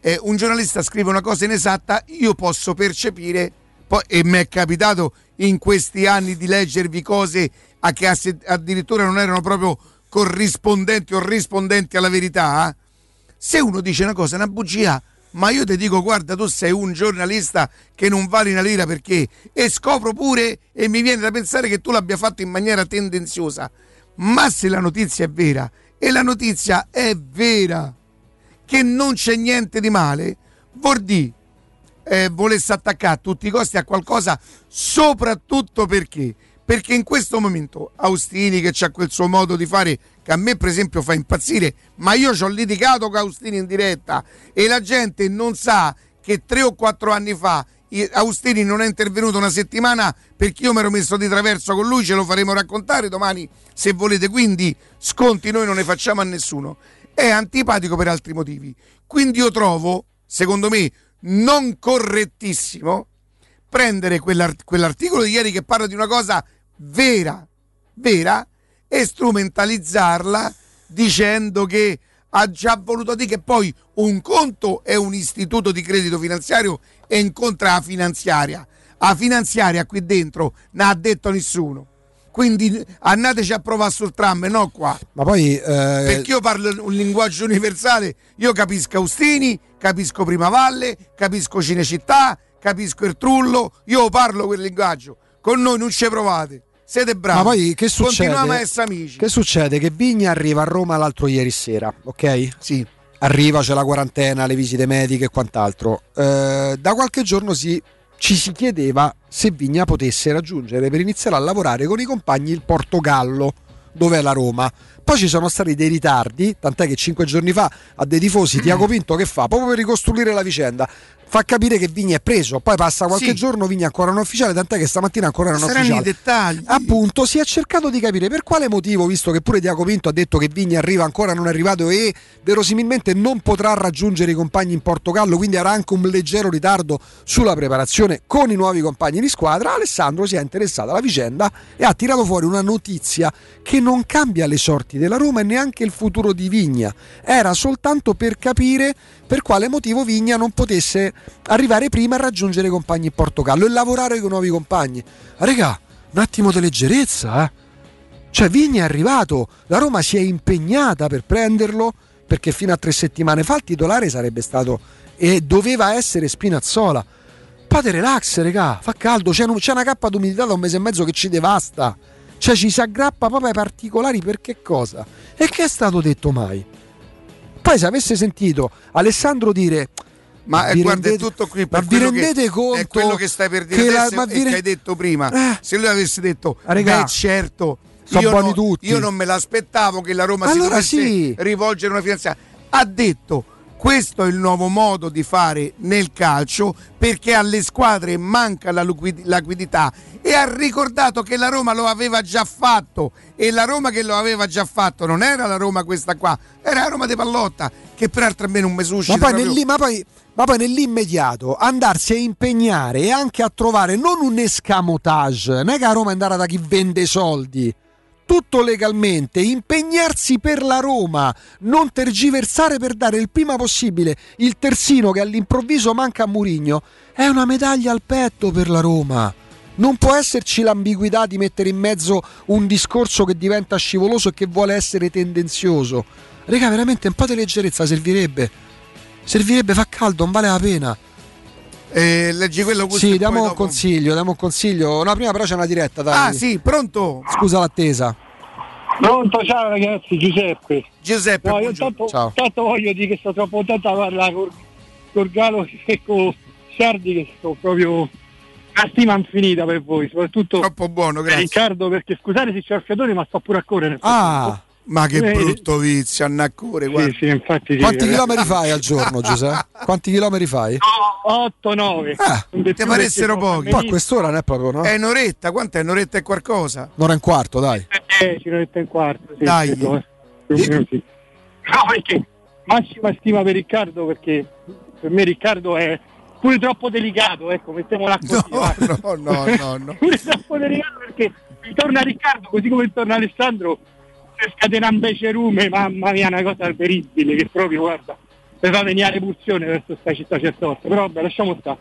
Eh, un giornalista scrive una cosa inesatta, io posso percepire, poi, e mi è capitato in questi anni di leggervi cose a che addirittura non erano proprio corrispondenti o rispondenti alla verità. Eh? Se uno dice una cosa, una bugia, ma io ti dico guarda tu sei un giornalista che non vale una lira perché e scopro pure e mi viene da pensare che tu l'abbia fatto in maniera tendenziosa ma se la notizia è vera, e la notizia è vera, che non c'è niente di male, vuol dire eh, volesse attaccare a tutti i costi a qualcosa, soprattutto perché? Perché in questo momento Austini che ha quel suo modo di fare che a me per esempio fa impazzire, ma io ci ho litigato con Austini in diretta e la gente non sa che tre o quattro anni fa Austini non è intervenuto una settimana perché io mi ero messo di traverso con lui, ce lo faremo raccontare domani se volete, quindi sconti noi non ne facciamo a nessuno. È antipatico per altri motivi. Quindi io trovo, secondo me, non correttissimo prendere quell'art- quell'articolo di ieri che parla di una cosa vera, vera, e strumentalizzarla dicendo che ha già voluto dire che poi un conto è un istituto di credito finanziario e incontra la finanziaria. La finanziaria qui dentro non ha detto nessuno. Quindi andateci a provare sul tram, no qua. Ma poi. Eh... Perché io parlo un linguaggio universale, io capisco Austini, capisco Primavalle, capisco Cinecittà, capisco il Trullo, io parlo quel linguaggio. Con noi non ci provate siete bravi. Ma poi che succede? Continuiamo a essere amici. Che succede? Che Vigna arriva a Roma l'altro ieri sera, ok? Sì. Arriva, c'è la quarantena, le visite mediche e quant'altro. Eh, da qualche giorno si, ci si chiedeva se Vigna potesse raggiungere per iniziare a lavorare con i compagni il Portogallo, dove è la Roma. Poi ci sono stati dei ritardi, tant'è che cinque giorni fa a dei tifosi Tiago Pinto che fa proprio per ricostruire la vicenda fa capire che Vigna è preso, poi passa qualche sì. giorno, Vigna ancora non ufficiale, tant'è che stamattina ancora non Saranno ufficiale. i dettagli. Appunto, si è cercato di capire per quale motivo, visto che pure Diaco Pinto ha detto che Vigna arriva ancora non è arrivato e verosimilmente non potrà raggiungere i compagni in Portogallo, quindi avrà anche un leggero ritardo sulla preparazione con i nuovi compagni di squadra, Alessandro si è interessato alla vicenda e ha tirato fuori una notizia che non cambia le sorti della Roma e neanche il futuro di Vigna. Era soltanto per capire per quale motivo Vigna non potesse arrivare prima a raggiungere i compagni in Portogallo e lavorare con nuovi compagni. Regà, un attimo di leggerezza, eh? Cioè Vigna è arrivato, la Roma si è impegnata per prenderlo perché fino a tre settimane fa il titolare sarebbe stato e doveva essere Spinazzola. Fate relax, regà, fa caldo, c'è, c'è una cappa d'umidità da un mese e mezzo che ci devasta. Cioè ci si aggrappa proprio ai particolari per che cosa? E che è stato detto mai? poi se avesse sentito Alessandro dire Ma vi eh, guarda, è rendete- tutto qui ma vi quello che- rendete conto è quello che stai per dire che adesso e vi re- che hai detto prima. Eh. Se lui avesse detto, Ah, regà, beh certo, io, buoni no- tutti." io non me l'aspettavo che la Roma Allora si dovesse sì. rivolgere a una finanziaria. Ha detto questo è il nuovo modo di fare nel calcio perché alle squadre manca la liquid- la liquidità e ha ricordato che la Roma lo aveva già fatto e la Roma che lo aveva già fatto non era la Roma questa qua, era la Roma di Pallotta che peraltro almeno un mesucci ma poi, nell'i- ma poi- ma poi nell'immediato andarsi a impegnare e anche a trovare non un escamotage, non è che a Roma è andata da chi vende soldi, tutto legalmente, impegnarsi per la Roma, non tergiversare per dare il prima possibile il terzino che all'improvviso manca a Murigno, è una medaglia al petto per la Roma. Non può esserci l'ambiguità di mettere in mezzo un discorso che diventa scivoloso e che vuole essere tendenzioso. Raga, veramente un po' di leggerezza servirebbe. Servirebbe, fa caldo, non vale la pena. Eh, leggi quello questo Sì, diamo un dopo- consiglio, diamo un consiglio. No, prima però c'è una diretta, dai. Ah sì, pronto? Scusa l'attesa. Pronto, ciao ragazzi, Giuseppe. Giuseppe, No, io tanto, Ciao. tanto voglio dire che sto troppo contento a parlare con, con Galo e con Sardi che sto proprio una stima infinita per voi, soprattutto troppo buono, per Riccardo perché scusate se c'è il fiatore ma sto pure a correre. Ah, ma che Eh, brutto vizio, Annacore, guarda. Sì, sì, infatti sì, Quanti chilometri fai al giorno, Giuseppe? Quanti chilometri fai? 8-9. Ah, ti paressero pochi. Poi a quest'ora non è proprio, no? È un'oretta, quant'è? Un'oretta e qualcosa? Un'ora e un quarto, dai. Eh, ci mette in quarto. Sì, Dai. credo, eh. Sì. No, perché massima stima per Riccardo perché per me Riccardo è pure troppo delicato, ecco, mettiamola così. va. No, no, no, no. pure troppo delicato perché intorno a Riccardo, così come intorno a Alessandro, si scatena un becerume, mamma mia, una cosa terribile che proprio, guarda, mi fa venire pulsione verso questa città certe volte, però vabbè, lasciamo stare.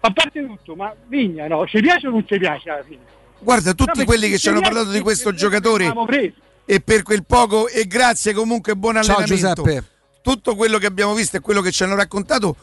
A parte tutto, ma Vigna, no, ci piace o non ci piace alla fine? Guarda, tutti perché quelli che ci hanno parlato di questo giocatore e per quel poco e grazie comunque buon Ciao, allenamento. Giuseppe. Tutto quello che abbiamo visto e quello che ci hanno raccontato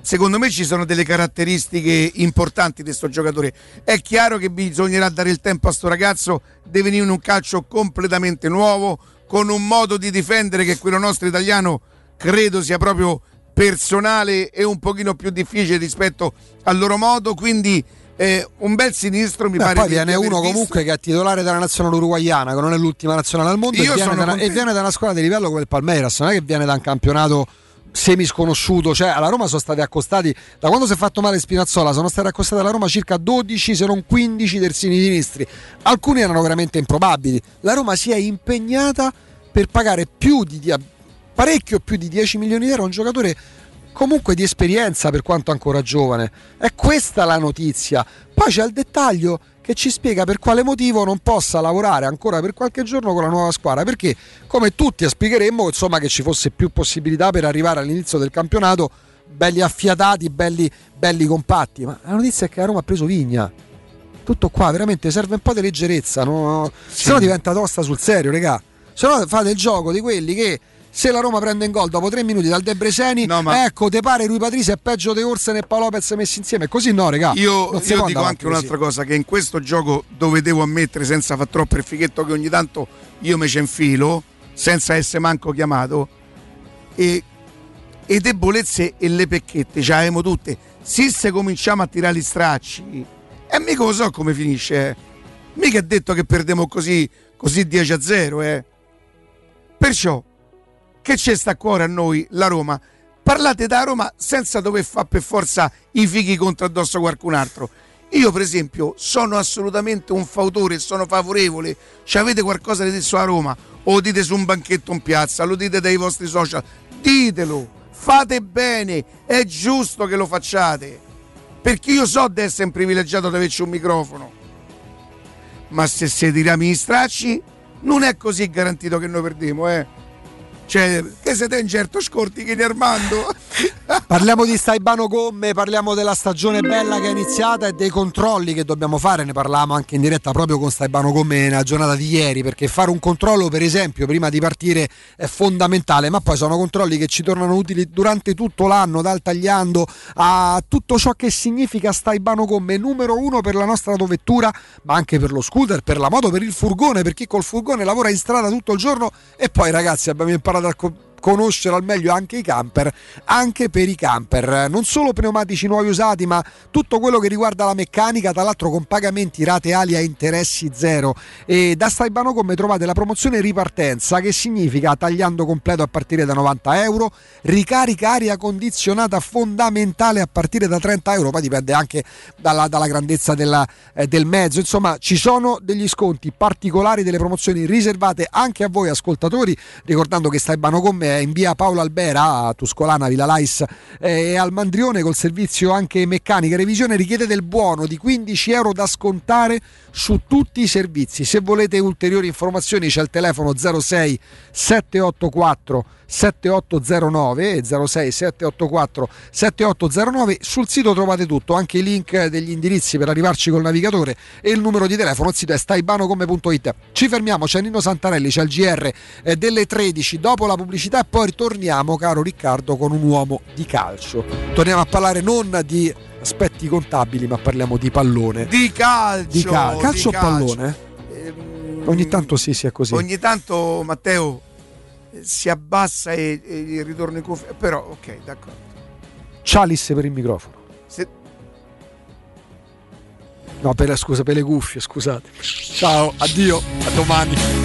secondo me ci sono delle caratteristiche importanti di questo giocatore. È chiaro che bisognerà dare il tempo a sto ragazzo, deve venire in un calcio completamente nuovo, con un modo di difendere che quello nostro italiano credo sia proprio personale e un pochino più difficile rispetto al loro modo, quindi eh, un bel sinistro mi Beh, pare poi viene uno visto. comunque che è titolare della nazionale uruguayana, che non è l'ultima nazionale al mondo, Io e viene, sono da e viene da una squadra di livello come il Palmeiras, non è che viene da un campionato semi sconosciuto, cioè alla Roma sono stati accostati, da quando si è fatto male Spinazzola, sono stati accostati alla Roma circa 12 se non 15 terzini sinistri, alcuni erano veramente improbabili, la Roma si è impegnata per pagare più di, parecchio più di 10 milioni di euro a un giocatore comunque di esperienza per quanto ancora giovane. È questa la notizia. Poi c'è il dettaglio che ci spiega per quale motivo non possa lavorare ancora per qualche giorno con la nuova squadra, perché come tutti spiegheremmo insomma che ci fosse più possibilità per arrivare all'inizio del campionato belli affiatati, belli, belli compatti, ma la notizia è che la Roma ha preso Vigna. Tutto qua, veramente serve un po' di leggerezza, no? se no diventa tosta sul serio, regà. Se no fate il gioco di quelli che se la Roma prende in gol dopo tre minuti dal Debreseni, ma- ecco, te pare Rui Patrizi è peggio di Orsen e Paolo Lopez messi insieme. Così no, regà. Io, io dico anche un'altra cosa: che in questo gioco dove devo ammettere, senza far troppo il fighetto, che ogni tanto io mi ci infilo, senza essere manco chiamato, e, e debolezze e le pecchette ce le abbiamo tutte. Se se cominciamo a tirare gli stracci, e mica lo so come finisce. eh. Mica è detto che perdiamo così, così 10 a 0, eh. Perciò, che c'è sta a cuore a noi la Roma? Parlate da Roma senza dover fare per forza i fighi contro addosso qualcun altro. Io, per esempio, sono assolutamente un fautore, sono favorevole. Ci avete qualcosa da dire su a Roma? O dite su un banchetto in piazza, lo dite dai vostri social. Ditelo, fate bene, è giusto che lo facciate. Perché io so di essere un privilegiato di averci un microfono. Ma se si tiriamo gli stracci, non è così garantito che noi perdiamo, eh. Cioè, che siete in certo scorti che Armando? Parliamo di Staibano Gomme, parliamo della stagione bella che è iniziata e dei controlli che dobbiamo fare. Ne parlavamo anche in diretta proprio con Staibano Gomme nella giornata di ieri, perché fare un controllo, per esempio, prima di partire è fondamentale, ma poi sono controlli che ci tornano utili durante tutto l'anno, dal tagliando a tutto ciò che significa Staibano Gomme, numero uno per la nostra autovettura, ma anche per lo scooter, per la moto, per il furgone, per chi col furgone lavora in strada tutto il giorno e poi ragazzi abbiamo imparato a co- conoscere al meglio anche i camper, anche per i camper. Non solo pneumatici nuovi usati, ma tutto quello che riguarda la meccanica, tra l'altro con pagamenti rateali a interessi zero. E da Staibano Come trovate la promozione ripartenza, che significa tagliando completo a partire da 90 euro, ricarica aria condizionata fondamentale a partire da 30 euro, poi dipende anche dalla, dalla grandezza della, eh, del mezzo. Insomma, ci sono degli sconti particolari, delle promozioni riservate anche a voi ascoltatori, ricordando che Staibano Come è in via Paolo Albera a Tuscolana, Villa Lais eh, e al Mandrione col servizio anche meccanica revisione richiede del buono di 15 euro da scontare su tutti i servizi. Se volete ulteriori informazioni c'è il telefono 06 784 7809 06 784 7809 sul sito trovate tutto anche i link degli indirizzi per arrivarci col navigatore e il numero di telefono il sito è staibanocome.it ci fermiamo c'è Nino Santarelli c'è il GR eh, delle 13 dopo la pubblicità e poi ritorniamo caro Riccardo con un uomo di calcio. Torniamo a parlare non di aspetti contabili ma parliamo di pallone. Di calcio di cal- calcio di o pallone? ogni tanto sì sì è così. ogni tanto Matteo si abbassa e, e ritorna in cuffia però ok d'accordo. Chalice per il microfono. Se- no per, scusa per le cuffie scusate. Ciao addio a domani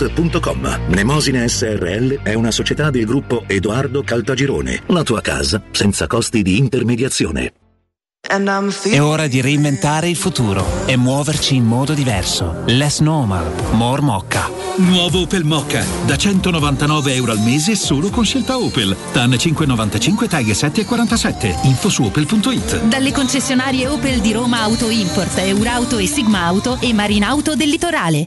www.kcalt.com. Mnemosine SRL è una società del gruppo Edoardo Caltagirone. La tua casa senza costi di intermediazione. È ora di reinventare il futuro e muoverci in modo diverso. Less normal, more mocca. Nuovo Opel Mocca, da 199 euro al mese solo con scelta Opel. TAN 595 taglie 7 e 47. Info su opel.it. Dalle concessionarie Opel di Roma Auto Import, Eurauto e Sigma Auto e Marinauto del Litorale.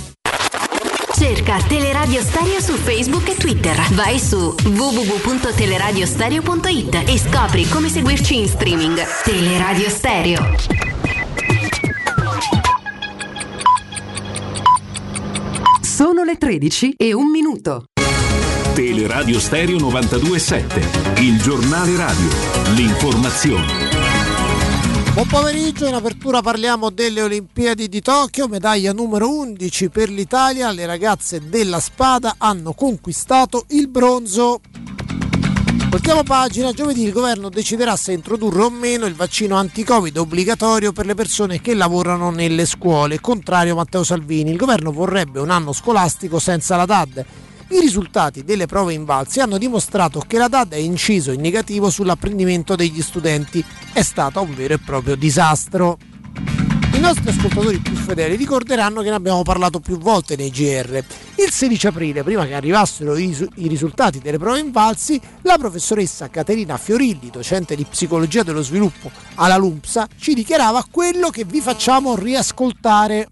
Cerca Teleradio Stereo su Facebook e Twitter. Vai su www.teleradiostereo.it e scopri come seguirci in streaming. Teleradio Stereo. Sono le 13 e un minuto. Teleradio Stereo 927, il giornale radio, l'informazione. Buon pomeriggio, in apertura parliamo delle Olimpiadi di Tokyo, medaglia numero 11 per l'Italia, le ragazze della spada hanno conquistato il bronzo. Voltiamo pagina, giovedì il governo deciderà se introdurre o meno il vaccino anti-Covid obbligatorio per le persone che lavorano nelle scuole, contrario Matteo Salvini. Il governo vorrebbe un anno scolastico senza la DAD. I risultati delle prove invalsi hanno dimostrato che la DAD è inciso in negativo sull'apprendimento degli studenti. È stata un vero e proprio disastro. I nostri ascoltatori più fedeli ricorderanno che ne abbiamo parlato più volte nei GR. Il 16 aprile, prima che arrivassero i, i risultati delle prove invalsi, la professoressa Caterina Fiorilli, docente di psicologia dello sviluppo alla LUMPSA, ci dichiarava quello che vi facciamo riascoltare.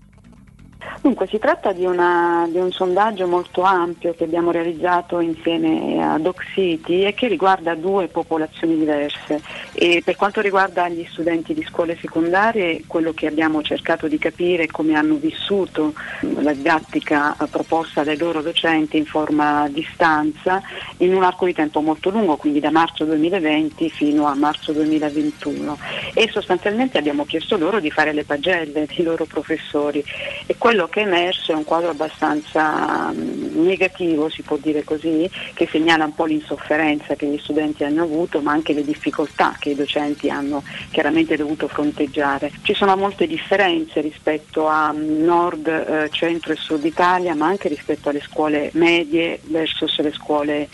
Dunque si tratta di, una, di, un sondaggio molto ampio che abbiamo realizzato insieme a Doc City e che riguarda due popolazioni diverse. E per quanto riguarda gli studenti di scuole secondarie, quello che abbiamo cercato di capire è come hanno vissuto la didattica proposta dai loro docenti in forma a distanza in un arco di tempo molto lungo, quindi da marzo 2020 fino a marzo 2021. E sostanzialmente abbiamo chiesto loro di fare le pagelle dei loro professori. E quello che è emerso è un quadro abbastanza mm, negativo, si può dire così, che segnala un po' l'insofferenza che gli studenti hanno avuto, ma anche le difficoltà che i docenti hanno chiaramente dovuto fronteggiare. Ci sono molte differenze rispetto a nord, eh, centro e sud Italia, ma anche rispetto alle scuole medie versus le scuole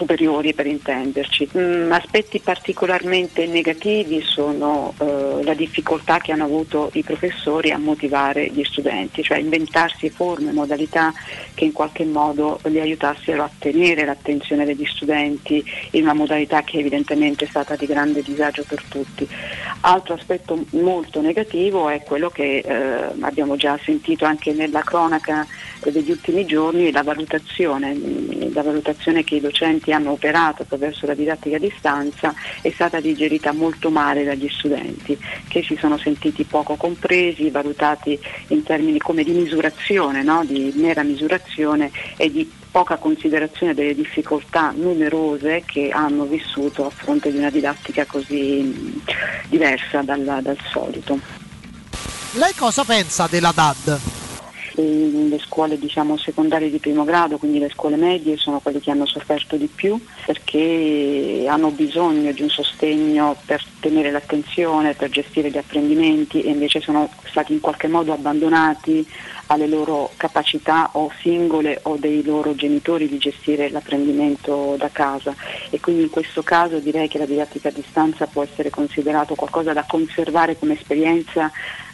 superiori per intenderci. Mm, aspetti particolarmente negativi sono eh, la difficoltà che hanno avuto i professori a motivare gli studenti, cioè inventarsi forme, modalità che in qualche modo li aiutassero a tenere l'attenzione degli studenti in una modalità che evidentemente è stata di grande disagio per tutti. Altro aspetto molto negativo è quello che eh, abbiamo già sentito anche nella cronaca degli ultimi giorni, la valutazione, la valutazione che i docenti hanno operato attraverso la didattica a distanza è stata digerita molto male dagli studenti che si sono sentiti poco compresi, valutati in termini come di misurazione, no? di mera misurazione e di poca considerazione delle difficoltà numerose che hanno vissuto a fronte di una didattica così diversa dal, dal solito. Lei cosa pensa della DAD? Le scuole diciamo, secondarie di primo grado, quindi le scuole medie, sono quelle che hanno sofferto di più perché hanno bisogno di un sostegno per tenere l'attenzione, per gestire gli apprendimenti e invece sono stati in qualche modo abbandonati alle loro capacità o singole o dei loro genitori di gestire l'apprendimento da casa. E quindi in questo caso direi che la didattica a distanza può essere considerato qualcosa da conservare come esperienza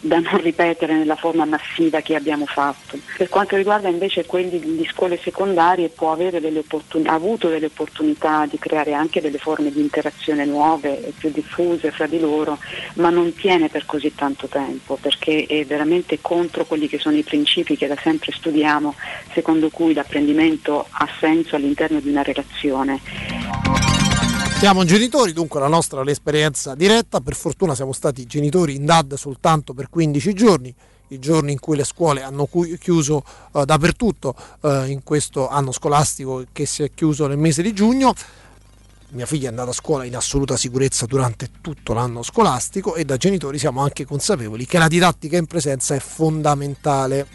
da non ripetere nella forma massiva che abbiamo fatto. Per quanto riguarda invece quelli di scuole secondarie può avere delle opportun- avuto delle opportunità di creare anche delle forme di interazione nuove e più diffuse fra di loro, ma non tiene per così tanto tempo perché è veramente contro quelli che sono i principi che da sempre studiamo, secondo cui l'apprendimento ha senso all'interno di una relazione. Siamo genitori, dunque la nostra l'esperienza diretta, per fortuna siamo stati genitori in DAD soltanto per 15 giorni, i giorni in cui le scuole hanno chiuso eh, dappertutto eh, in questo anno scolastico che si è chiuso nel mese di giugno. Mia figlia è andata a scuola in assoluta sicurezza durante tutto l'anno scolastico e da genitori siamo anche consapevoli che la didattica in presenza è fondamentale.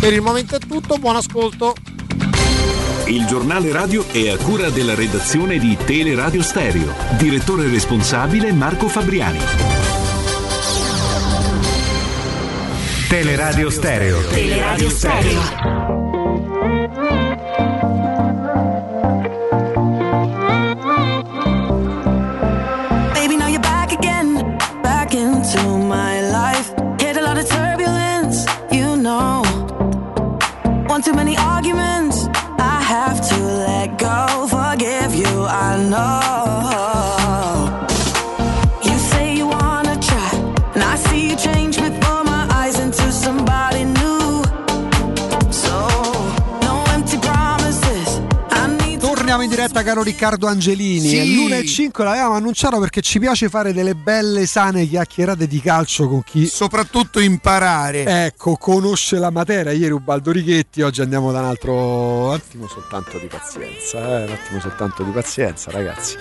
Per il momento è tutto, buon ascolto. Il giornale radio è a cura della redazione di Teleradio Stereo. Direttore responsabile Marco Fabriani. Teleradio Stereo. Teleradio Stereo. Baby, now you're back again, back into my life. Hit a lot of turbulence, you know. One too many arguments, have to let go. Forgive you, I know. Torniamo in diretta caro Riccardo Angelini. Sì. È l'1.05 l'avevamo annunciato perché ci piace fare delle belle sane chiacchierate di calcio con chi soprattutto imparare. Ecco, conosce la materia. Ieri Ubaldo Righetti, oggi andiamo da un altro un attimo soltanto di pazienza, eh, un attimo soltanto di pazienza, ragazzi.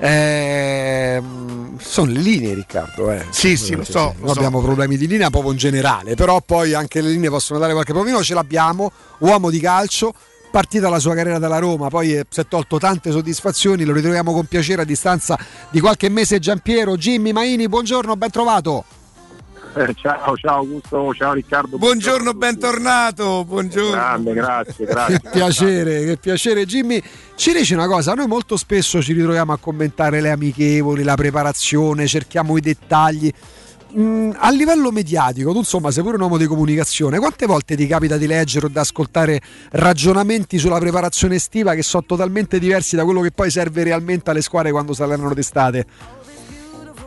Ehm, sono le linee, Riccardo. Eh. Sì, sì, lo so, Noi so. abbiamo problemi di linea proprio in generale, però poi anche le linee possono dare qualche problema. Ce l'abbiamo, uomo di calcio. Partita la sua carriera dalla Roma, poi eh, si è tolto tante soddisfazioni, lo ritroviamo con piacere a distanza di qualche mese Giampiero, Jimmy Maini, buongiorno, ben trovato. Eh, ciao, ciao Augusto, ciao Riccardo. Buongiorno, bentornato. Buongiorno. Grande, grazie, grazie. Che piacere, che piacere Jimmy. Ci dici una cosa, noi molto spesso ci ritroviamo a commentare le amichevoli, la preparazione, cerchiamo i dettagli. Mm, a livello mediatico, tu insomma sei pure un uomo di comunicazione, quante volte ti capita di leggere o di ascoltare ragionamenti sulla preparazione estiva che sono totalmente diversi da quello che poi serve realmente alle squadre quando si allenano d'estate?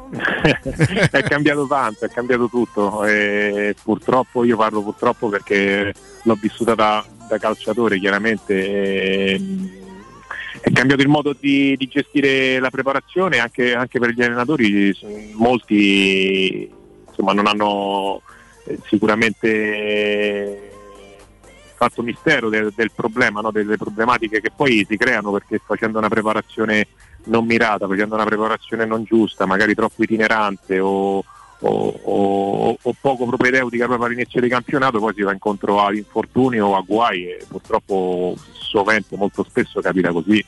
è cambiato tanto, è cambiato tutto. E purtroppo, io parlo purtroppo perché l'ho vissuta da, da calciatore, chiaramente. è cambiato il modo di, di gestire la preparazione anche, anche per gli allenatori. Molti insomma, non hanno eh, sicuramente fatto mistero del, del problema, no? delle problematiche che poi si creano perché facendo una preparazione non mirata, facendo una preparazione non giusta, magari troppo itinerante o, o- o- o poco propedeutica proprio all'inizio di campionato, poi si va incontro ad infortuni o a guai e purtroppo sovente, molto spesso capita così.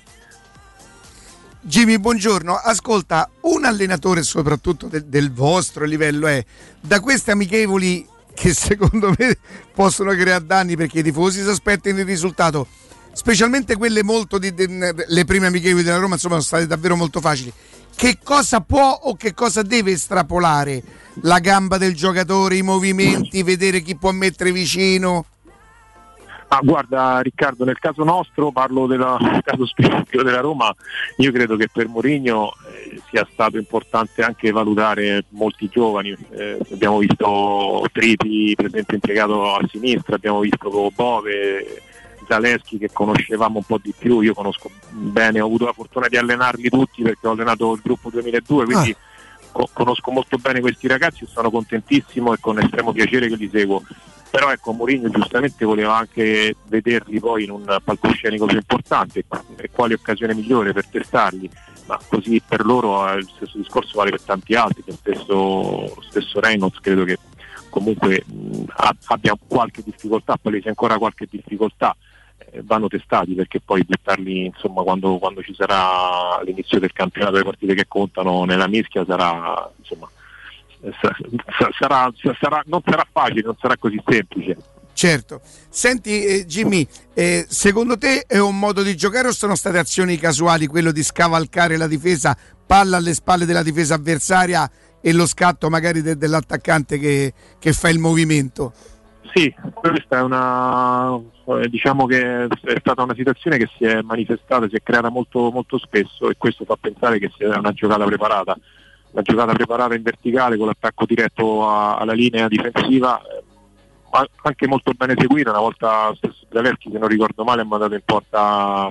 Jimmy, buongiorno. Ascolta, un allenatore soprattutto del, del vostro livello è da queste amichevoli che secondo me possono creare danni perché i tifosi si aspettano il risultato, specialmente quelle molto di, di- le prime amichevoli della Roma, insomma, sono state davvero molto facili. Che cosa può o che cosa deve estrapolare la gamba del giocatore, i movimenti, vedere chi può mettere vicino? Ah, guarda Riccardo, nel caso nostro, parlo della- del caso specifico della Roma, io credo che per Mourinho eh, sia stato importante anche valutare molti giovani. Eh, abbiamo visto Tripi, per esempio, impiegato a sinistra, abbiamo visto Bove, Zaleschi che conoscevamo un po' di più, io conosco bene, ho avuto la fortuna di allenarli tutti perché ho allenato il gruppo 2002, quindi co- conosco molto bene questi ragazzi, sono contentissimo e con estremo piacere che li seguo. Però ecco, Mourinho giustamente voleva anche vederli poi in un palcoscenico più importante e quale occasione migliore per testarli, ma così per loro eh, il stesso discorso vale per tanti altri, lo stesso, stesso Reynolds credo che comunque mh, abbia qualche difficoltà, palese ancora qualche difficoltà, eh, vanno testati perché poi buttarli insomma quando, quando ci sarà l'inizio del campionato le partite che contano nella mischia sarà insomma sarà, sarà- non sarà facile, non sarà così semplice. Certo. Senti eh, Jimmy, eh, secondo te è un modo di giocare o sono state azioni casuali quello di scavalcare la difesa, palla alle spalle della difesa avversaria e lo scatto magari de- dell'attaccante che, che fa il movimento? Sì, questa è una eh, diciamo che è stata una situazione che si è manifestata, si è creata molto, molto spesso e questo fa pensare che sia una giocata preparata, una giocata preparata in verticale con l'attacco diretto a- alla linea difensiva, eh, ma anche molto bene seguita, una volta stesso Zaleschi se non ricordo male ha mandato in porta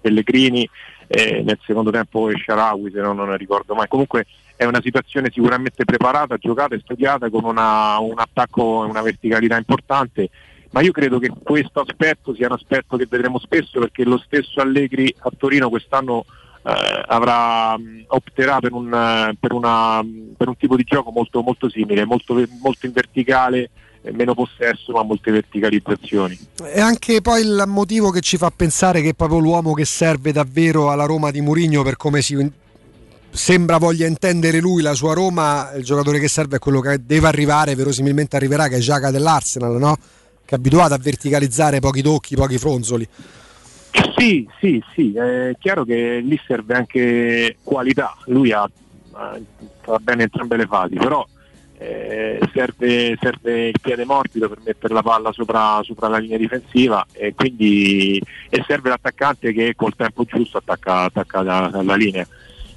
Pellegrini e nel secondo tempo Sharawi se non, non ricordo mai. Comunque è una situazione sicuramente preparata, giocata e studiata con una- un attacco e una verticalità importante, ma io credo che questo aspetto sia un aspetto che vedremo spesso perché lo stesso Allegri a Torino quest'anno eh, avrà, mh, opterà per un, eh, per, una, per un tipo di gioco molto, molto simile, molto, molto in verticale, eh, meno possesso ma molte verticalizzazioni. È anche poi il motivo che ci fa pensare che è proprio l'uomo che serve davvero alla Roma di Mourinho per come si sembra voglia intendere lui la sua Roma, il giocatore che serve è quello che deve arrivare, verosimilmente arriverà, che è Giaca dell'Arsenal, no? che è abituato a verticalizzare pochi tocchi, pochi fronzoli. Sì, sì, sì, è chiaro che lì serve anche qualità, lui ha, fa bene entrambe le fasi, però eh, serve, serve il piede morbido per mettere la palla sopra, sopra la linea difensiva e quindi e serve l'attaccante che col tempo giusto attacca, attacca la, la linea.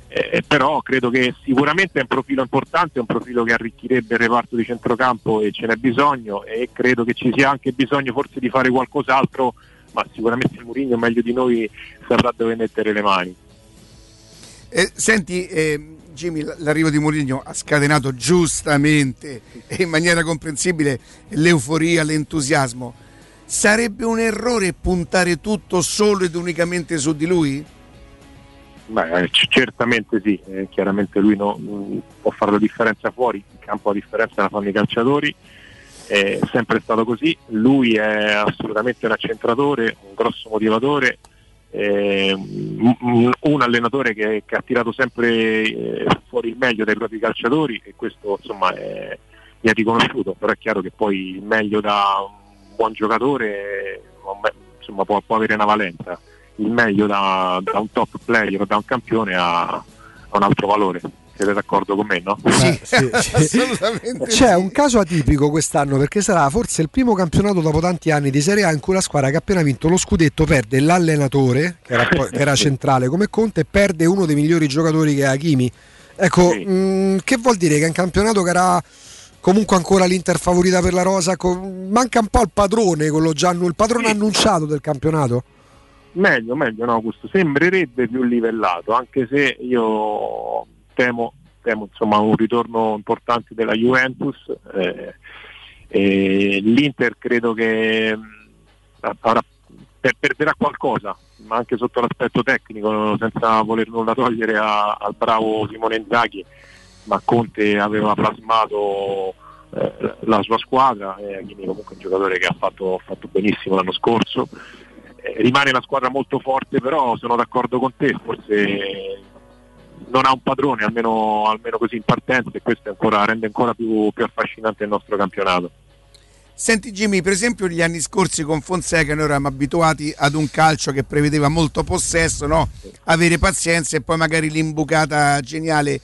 Eh, però credo che sicuramente è un profilo importante, è un profilo che arricchirebbe il reparto di centrocampo e ce n'è bisogno e credo che ci sia anche bisogno forse di fare qualcos'altro, ma sicuramente Mourinho meglio di noi saprà dove mettere le mani. Eh, senti, eh, Jimmy, l'arrivo di Mourinho ha scatenato giustamente e in maniera comprensibile l'euforia, l'entusiasmo. Sarebbe un errore puntare tutto solo ed unicamente su di lui? Beh, eh, certamente sì, eh, chiaramente lui no- mh, può fare la differenza fuori, in campo la differenza la fanno i calciatori, è sempre stato così, lui è assolutamente un accentratore, un grosso motivatore, eh, un allenatore che, che ha tirato sempre eh, fuori il meglio dai propri calciatori e questo insomma è, è riconosciuto, però è chiaro che poi il meglio da un buon giocatore insomma, può, può avere una valenza. Il meglio da, da un top player da un campione ha, ha un altro valore. Siete d'accordo con me, no? Sì, assolutamente. C'è un caso atipico quest'anno perché sarà forse il primo campionato dopo tanti anni di Serie A in cui la squadra che ha appena vinto lo scudetto perde l'allenatore, che era, che era centrale come Conte, e perde uno dei migliori giocatori che è Hakimi. Ecco, mh, che vuol dire che è un campionato che era comunque ancora l'Inter favorita per la rosa? co- manca un po' il padrone, quello già annu- il padrone annunciato del campionato? Meglio, meglio, no, Augusto. Sembrerebbe più livellato, anche se io temo, temo insomma, un ritorno importante della Juventus. eh, e L'Inter credo che mh, avrà- per- perderà qualcosa, ma anche sotto l'aspetto tecnico, senza voler nulla togliere a- al bravo Simone Inzaghi, ma Conte aveva plasmato eh, la sua squadra, e Hakimi comunque è un giocatore che ha fatto, fatto benissimo l'anno scorso. Eh, rimane una squadra molto forte, però sono d'accordo con te, forse non ha un padrone, almeno, almeno così in partenza, e questo ancora- rende ancora più, più affascinante il nostro campionato. Senti Jimmy, per esempio gli anni scorsi con Fonseca noi eravamo abituati ad un calcio che prevedeva molto possesso, no? avere pazienza e poi magari l'imbucata geniale.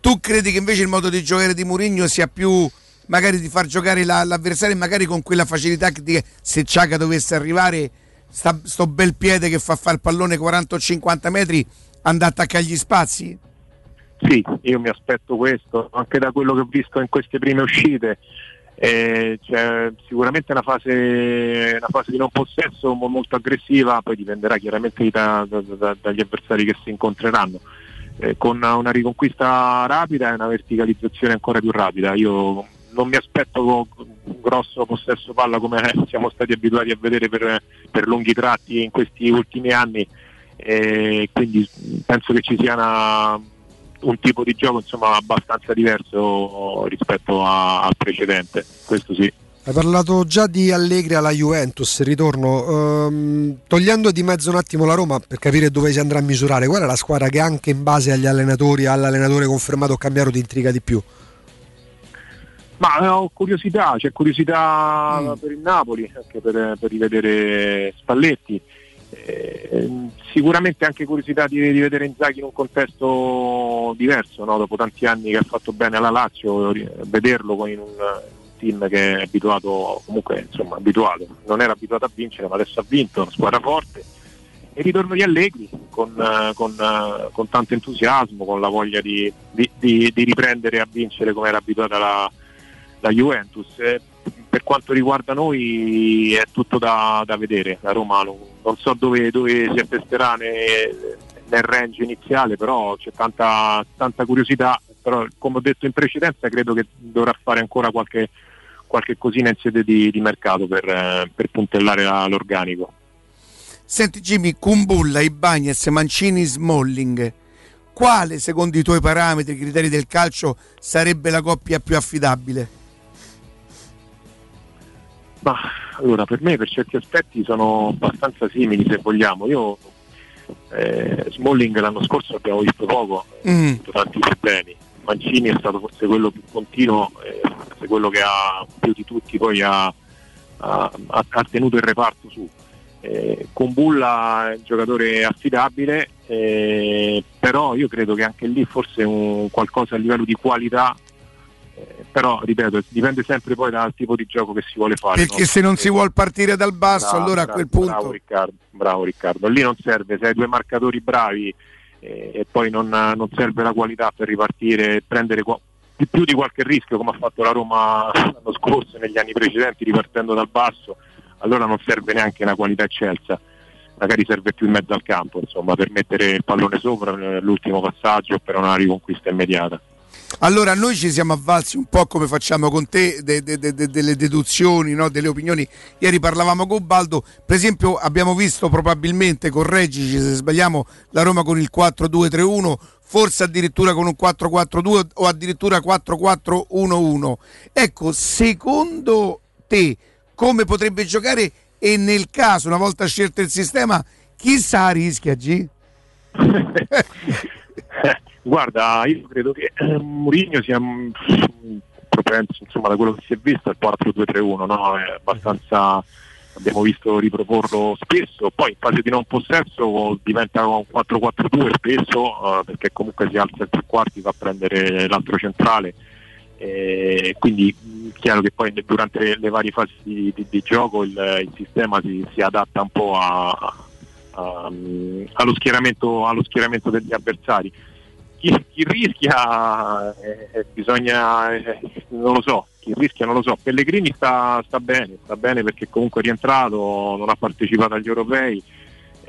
Tu credi che invece il modo di giocare di Mourinho sia più magari di far giocare la- l'avversario magari con quella facilità che di- se Ciaca dovesse arrivare sta, sto bel piede che fa fare il pallone 40 o 50 metri andare a attaccare gli spazi? Sì, io mi aspetto questo, anche da quello che ho visto in queste prime uscite. Eh, c'è sicuramente una fase, una fase di non possesso mo- molto aggressiva, poi dipenderà chiaramente da- da- da- dagli avversari che si incontreranno. Eh, con una riconquista rapida e una verticalizzazione ancora più rapida. Io non mi aspetto un grosso possesso palla come siamo stati abituati a vedere per, per lunghi tratti in questi ultimi anni, e quindi penso che ci sia una, un tipo di gioco insomma, abbastanza diverso rispetto a- al precedente, questo sì. Hai parlato già di Allegri alla Juventus, ritorno. Ehm, togliendo di mezzo un attimo la Roma per capire dove si andrà a misurare, qual è la squadra che anche in base agli allenatori, all'allenatore confermato o cambiato ti intriga di più? Ma eh, ho curiosità, c'è curiosità per il Napoli, anche per, per rivedere Spalletti. Eh, sicuramente anche curiosità di, di vedere Inzaghi in un contesto diverso, no? dopo tanti anni che ha fatto bene alla Lazio, vederlo in un, team che è abituato, comunque insomma abituato, non era abituato a vincere ma adesso ha vinto, una squadra forte. E ritorno di Allegri con, eh, con, eh, con tanto entusiasmo, con la voglia di, di- di- di riprendere a vincere come era abituata la, la Juventus. Eh, per quanto riguarda noi è tutto da, da vedere. La Roma non, so dove, dove si attesterà ne- nel range iniziale, però c'è tanta, tanta curiosità. Però come ho detto in precedenza credo che dovrà fare ancora qualche, qualche cosina in sede di, di mercato per, per puntellare la- l'organico. Senti Jimmy, Kumbulla, Ibagnez, Mancini, Smalling. Quale secondo i tuoi parametri, i criteri del calcio, sarebbe la coppia più affidabile? Ma allora per me per certi aspetti sono abbastanza simili se vogliamo. Io Eh, Smalling l'anno scorso abbiamo visto poco, Mm. ha avuto tanti problemi. Mancini è stato forse quello più continuo, eh, forse quello che ha più di tutti poi ha, ha- ha- tenuto il reparto su. Eh, con Bulla è un giocatore affidabile, eh, però io credo che anche lì forse un qualcosa a livello di qualità, eh, però ripeto, dipende sempre poi dal tipo di gioco che si vuole fare. Perché no? se non si vuole partire dal basso, Bravo, allora a bravo, quel Bravo punto. Riccardo, bravo Riccardo. Lì non serve, se hai due marcatori bravi eh, e poi non, non serve la qualità per ripartire e prendere qua- di più di qualche rischio come ha fatto la Roma l'anno scorso e negli anni precedenti ripartendo dal basso, allora non serve neanche una qualità eccelsa. Magari serve più in mezzo al campo, insomma, per mettere il pallone sopra nell'ultimo passaggio o per una riconquista immediata. Allora, noi ci siamo avvalsi un po' come facciamo con te de- de- de- de- delle deduzioni, no? delle opinioni. Ieri parlavamo con Baldo, per esempio abbiamo visto probabilmente, correggici se sbagliamo, la Roma con il 4-2-3-1, forse addirittura con un 4-4-2 o addirittura 4-4-1-1. Ecco, secondo te come potrebbe giocare e nel caso, una volta scelto il sistema, chi sa rischia G? Guarda, io credo che eh, Mourinho sia mm, propenso, insomma, da quello che si è visto al 4-2-3-1, no? È abbastanza abbiamo visto riproporlo spesso, poi in fase di non possesso diventa un 4-4-2 spesso, eh, perché comunque si alza il tre quarti, va a prendere l'altro centrale. Eh, quindi mh, chiaro che poi durante le, le varie fasi di, di- di gioco il, il sistema si, si adatta un po' a- a- mm, allo, schieramento, allo schieramento degli avversari chi, chi rischia eh, eh, bisogna eh, non lo so chi rischia non lo so. Pellegrini sta, sta bene sta bene perché comunque è rientrato non ha partecipato agli europei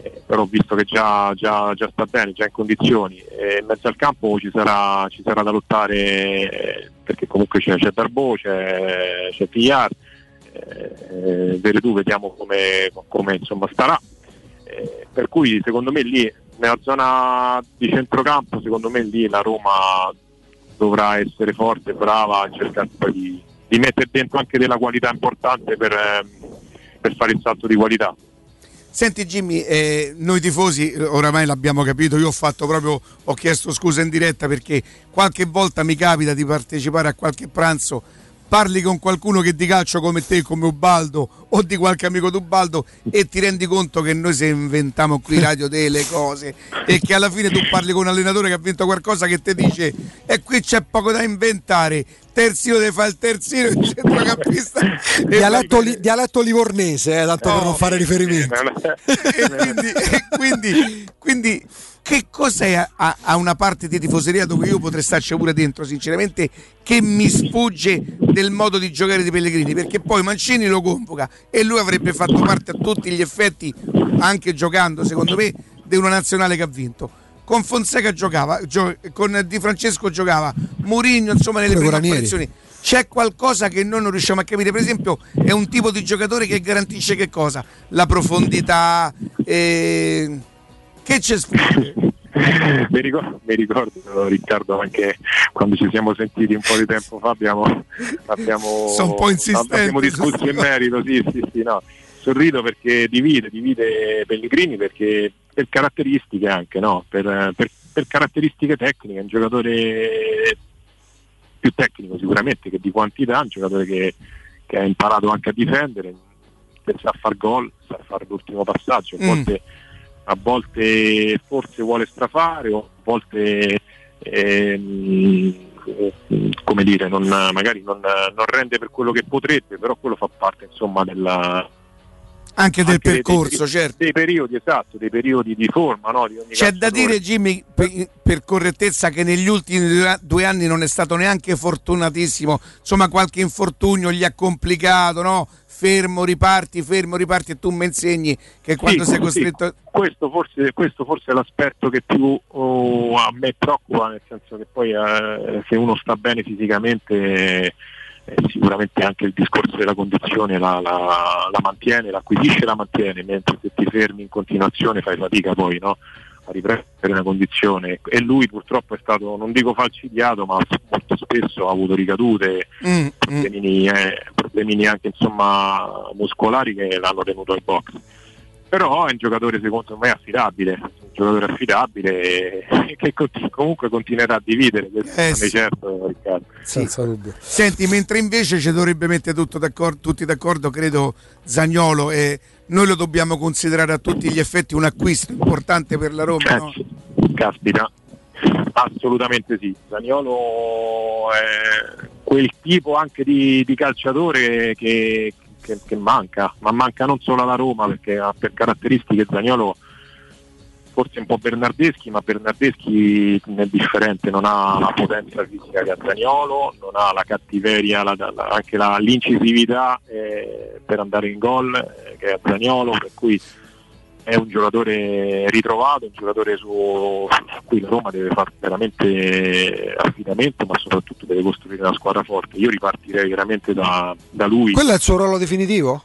eh, però ho visto che già, già- già sta bene già in condizioni. E in mezzo al campo ci sarà, ci sarà da lottare eh, perché comunque c'è, c'è Darbo c'è, c'è Villar eh, Veretù vediamo come, come insomma starà. Eh, per cui secondo me lì nella zona di centrocampo secondo me lì la Roma dovrà essere forte, brava a cercare di, di mettere dentro anche della qualità importante per, ehm, per fare il salto di qualità. Senti Jimmy, eh, noi tifosi eh, oramai l'abbiamo capito, io ho fatto proprio, ho chiesto scusa in diretta perché qualche volta mi capita di partecipare a qualche pranzo, parli con qualcuno che di calcio come te, come Ubaldo o di qualche amico di Ubaldo e ti rendi conto che noi se inventiamo qui radio delle cose e che alla fine tu parli con un allenatore che ha vinto qualcosa che ti dice e qui c'è poco da inventare, terzino deve fare il terzino, il centrocampista Dialetto, li- dialetto livornese, eh, tanto per non fare riferimento. e quindi, e quindi, quindi che cos'è a, a- una parte di tifoseria dove io potrei starci pure dentro sinceramente che mi sfugge del modo di giocare di Pellegrini perché poi Mancini lo convoca e lui avrebbe fatto parte a tutti gli effetti anche giocando secondo me di una nazionale che ha vinto con Fonseca giocava gio- con Di Francesco giocava Mourinho insomma nelle prime apparizioni c'è qualcosa che noi non riusciamo a capire. Per esempio, è un tipo di giocatore che garantisce che cosa? La profondità. eh, Che c'è sfugge? mi, ricordo, mi ricordo Riccardo anche quando ci siamo sentiti un po' di tempo fa abbiamo, abbiamo, abbiamo discusso in merito, sì, sì, sì, no. sorrido perché divide, divide Pellegrini perché per caratteristiche anche, no? per, per- per caratteristiche tecniche, è un giocatore più tecnico sicuramente che di quantità, un giocatore che, che ha imparato anche a difendere, sa far gol, sa fare l'ultimo passaggio, a Mm. A volte forse vuole strafare o a volte ehm, come dire, non- magari non, non rende per quello che potrebbe, però quello fa parte insomma della, Anche del anche percorso, dei, certo. dei periodi, esatto, dei periodi di forma no, di ogni C'è da dire, Jimmy, per, per correttezza, che negli ultimi due anni non è stato neanche fortunatissimo. Insomma, qualche infortunio gli ha complicato, no? Fermo, riparti, fermo, riparti e tu mi insegni che quando Sì, sei sì, costretto... questo, forse, questo forse è l'aspetto che più oh, a me preoccupa, nel senso che poi eh, se uno sta bene fisicamente eh, sicuramente anche il discorso della condizione la, la- la mantiene, l'acquisisce e la mantiene, mentre se ti fermi in continuazione fai fatica poi no? A riprendere una condizione e lui purtroppo è stato, non dico falcidiato, ma molto spesso ha avuto ricadute, Mm, problemini, eh, problemini anche insomma muscolari che l'hanno tenuto in box però è un giocatore secondo me affidabile, un giocatore affidabile che conti- comunque continuerà a dividere, questo Eh, sì. certo Riccardo. Senza dubbio. Senti, mentre invece ci dovrebbe mettere tutto d'accordo- tutti d'accordo, credo, Zagnolo e noi lo dobbiamo considerare a tutti gli effetti un acquisto importante per la Roma. no? Caspita, assolutamente sì. Zaniolo è quel tipo anche di, di calciatore che, che- che manca, ma manca non solo alla Roma perché ha per caratteristiche Zaniolo forse un po' Bernardeschi, ma Bernardeschi è differente, non ha la potenza fisica che ha Zaniolo, non ha la cattiveria, la- la- anche la- l'incisività eh, per andare in gol che ha Zaniolo, per cui è un giocatore ritrovato, un giocatore su, su cui la Roma deve fare veramente affidamento, ma soprattutto deve costruire una squadra forte. Io ripartirei veramente da, da lui. Quello è il suo ruolo definitivo?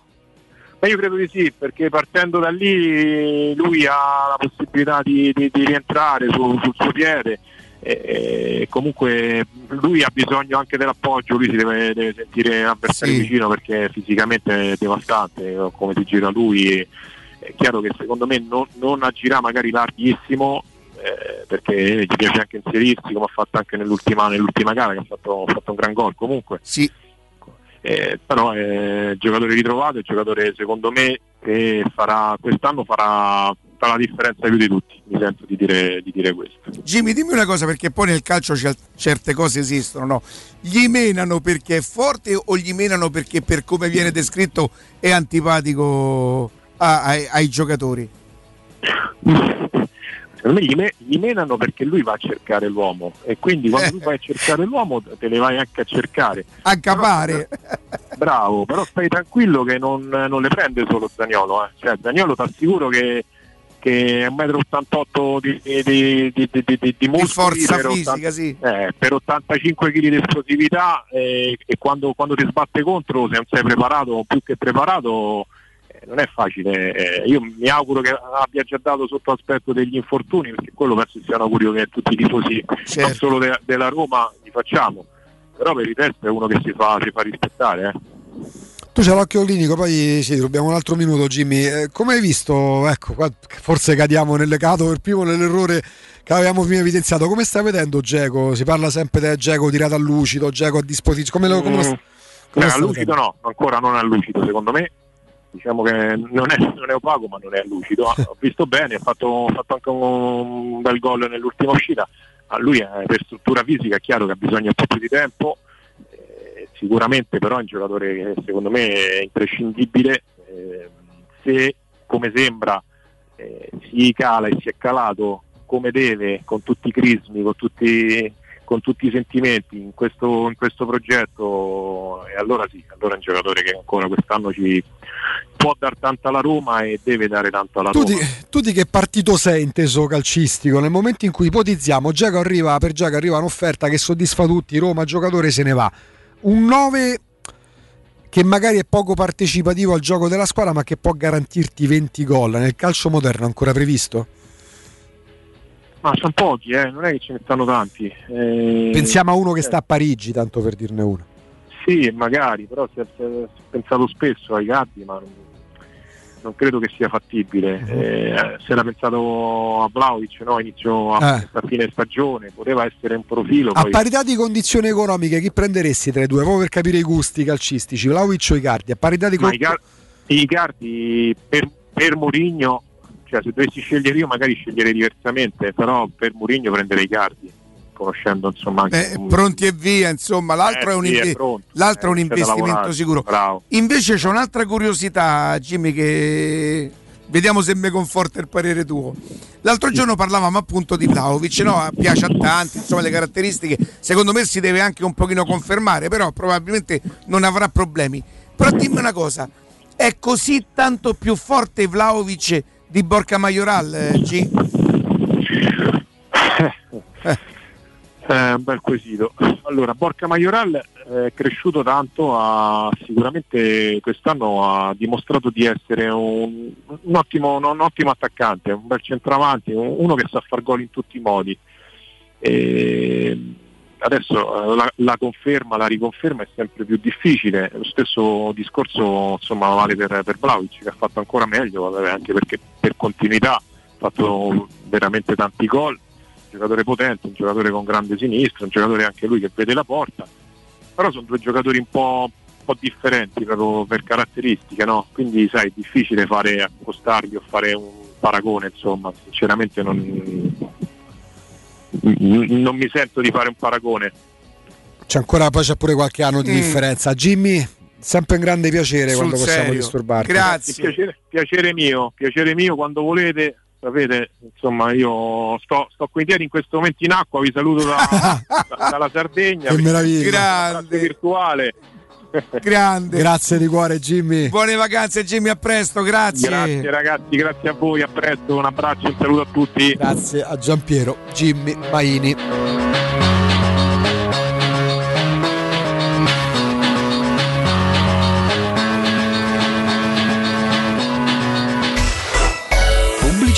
Ma io credo di sì, perché partendo da lì lui ha la possibilità di, di- di rientrare su- sul suo piede. E, e comunque lui ha bisogno anche dell'appoggio, lui si deve, deve sentire avversario Sì. vicino perché fisicamente è devastante come si gira lui. È chiaro che secondo me non, non agirà magari larghissimo eh, perché gli piace anche inserirsi come ha fatto anche nell'ultima, nell'ultima gara che ha fatto, fatto un gran gol comunque. Sì. Eh, però è giocatore ritrovato, è giocatore secondo me che farà, quest'anno farà, farà la differenza più di tutti, mi sento di dire, di dire questo. Jimmy, dimmi una cosa, perché poi nel calcio certe cose esistono, no? Gli menano perché è forte o gli menano perché per come viene descritto è antipatico a- ai, ai giocatori? Secondo me gli, me- gli menano perché lui va a cercare l'uomo e quindi quando tu vai a cercare l'uomo te ne vai anche a cercare. A capare. Bravo, però stai tranquillo che non, non le prende solo Zaniolo, eh. cioè Zaniolo ti assicuro che, che è 1,88 m di, di, di, di, di, di, di muscoli forza per fisica, 80 sì. eh, per 85 kg di esplosività eh, e quando, quando ti sbatte contro se non sei preparato più che preparato eh, non è facile. eh, io mi auguro che abbia già dato sotto aspetto degli infortuni perché quello penso sia un augurio che tutti i tifosi Certo. non solo de- della Roma gli facciamo però per il resto è uno che si fa, si fa rispettare eh. Tu c'hai l'occhio clinico, poi sì, dobbiamo un altro minuto, Jimmy. Eh, come hai visto? Ecco, qua forse cadiamo nelle cato per primo nell'errore che avevamo prima evidenziato. Come stai vedendo Geco? Si parla sempre del Geco tirato a lucido, Geco a disposizione. Come lo, come lo- Mm. come lo stai lucido no, ancora non è lucido secondo me. Diciamo che non è, non è opaco ma non è lucido. Ah, Ho visto bene, ha fatto, fatto anche un bel gol nell'ultima uscita. A lui eh, per struttura fisica è chiaro che ha bisogno un po' più di tempo. Eh, sicuramente però è un giocatore che secondo me è imprescindibile. eh, se come sembra eh, si cala e si è calato come deve, con tutti i crismi, con tutti, con tutti i sentimenti in questo, in questo progetto, e allora sì, allora è un giocatore che ancora quest'anno ci può dar tanto alla Roma e deve dare tanto alla Tu Roma. di, tu di che partito sei inteso calcistico? Nel momento in cui ipotizziamo Geco arriva per Geco arriva un'offerta che soddisfa tutti, Roma giocatore se ne va. Un 9 che magari è poco partecipativo al gioco della squadra, ma che può garantirti 20 gol. Nel calcio moderno ancora previsto? Ma sono pochi, eh, non è che ce ne stanno tanti. Eh, Pensiamo a uno che eh, sta a Parigi, tanto per dirne uno. Sì, magari, però si è, si è pensato spesso ai Gaddi, ma non, non credo che sia fattibile. Mhm. Eh, si era pensato a Vlaovic, no? inizio a, Eh. a fine stagione, poteva essere un profilo. A poi- parità di condizioni economiche, chi prenderesti tra i due? Proprio per capire i gusti calcistici, Vlaovic o Icardi? A parità di Ma co- i, Gar- i Cardi per, per Murigno, cioè se dovessi scegliere io magari sceglierei diversamente, però per Murigno prenderei i Cardi, conoscendo insomma anche... Eh, pronti e via, insomma, l'altro Eh, è un, sì, inve- è pronto. l'altro è un Eh, c'è da investimento lavorare. sicuro. Bravo. Invece c'è un'altra curiosità, Jimmy, che vediamo se mi conforta il parere tuo. L'altro giorno parlavamo appunto di Vlaovic, no? piace a tanti, insomma le caratteristiche, secondo me si deve anche un pochino confermare, però probabilmente non avrà problemi. Però dimmi una cosa, è così tanto più forte Vlaovic di Borca Majoral, eh, G? Eh, un bel quesito. Allora, Borca Majoral è cresciuto tanto, ha, sicuramente quest'anno ha dimostrato di essere un, un ottimo, un ottimo attaccante, un bel centravanti, un- uno che sa far gol in tutti i modi. E adesso eh, la, la conferma, la riconferma è sempre più difficile, lo stesso discorso insomma, vale per, per Vlaovic che ha fatto ancora meglio, anche perché per continuità ha fatto veramente tanti gol, giocatore potente, un giocatore con grande sinistra, un giocatore anche lui che vede la porta, però sono due giocatori un po', un po differenti proprio per caratteristiche, no? quindi sai, è difficile fare accostarli o fare un paragone, insomma, sinceramente non, non mi sento di fare un paragone. C'è ancora poi c'è pure qualche anno di Mm. differenza. Jimmy, sempre un grande piacere Sul quando possiamo serio. disturbarti. Piacere, piacere mio, piacere mio quando volete. Sapete, insomma, io sto, sto qui in piedi in questo momento in acqua, vi saluto da- da- dalla Sardegna. Che vi- meraviglia. un abbraccio virtuale. Grande. Grazie di cuore Jimmy. Buone vacanze Jimmy, a presto, grazie. Grazie ragazzi, grazie a voi, a presto, un abbraccio, un saluto a tutti. Grazie a Giampiero, Jimmy Maini.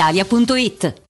brispalitalia.it.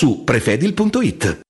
su prefedil.it.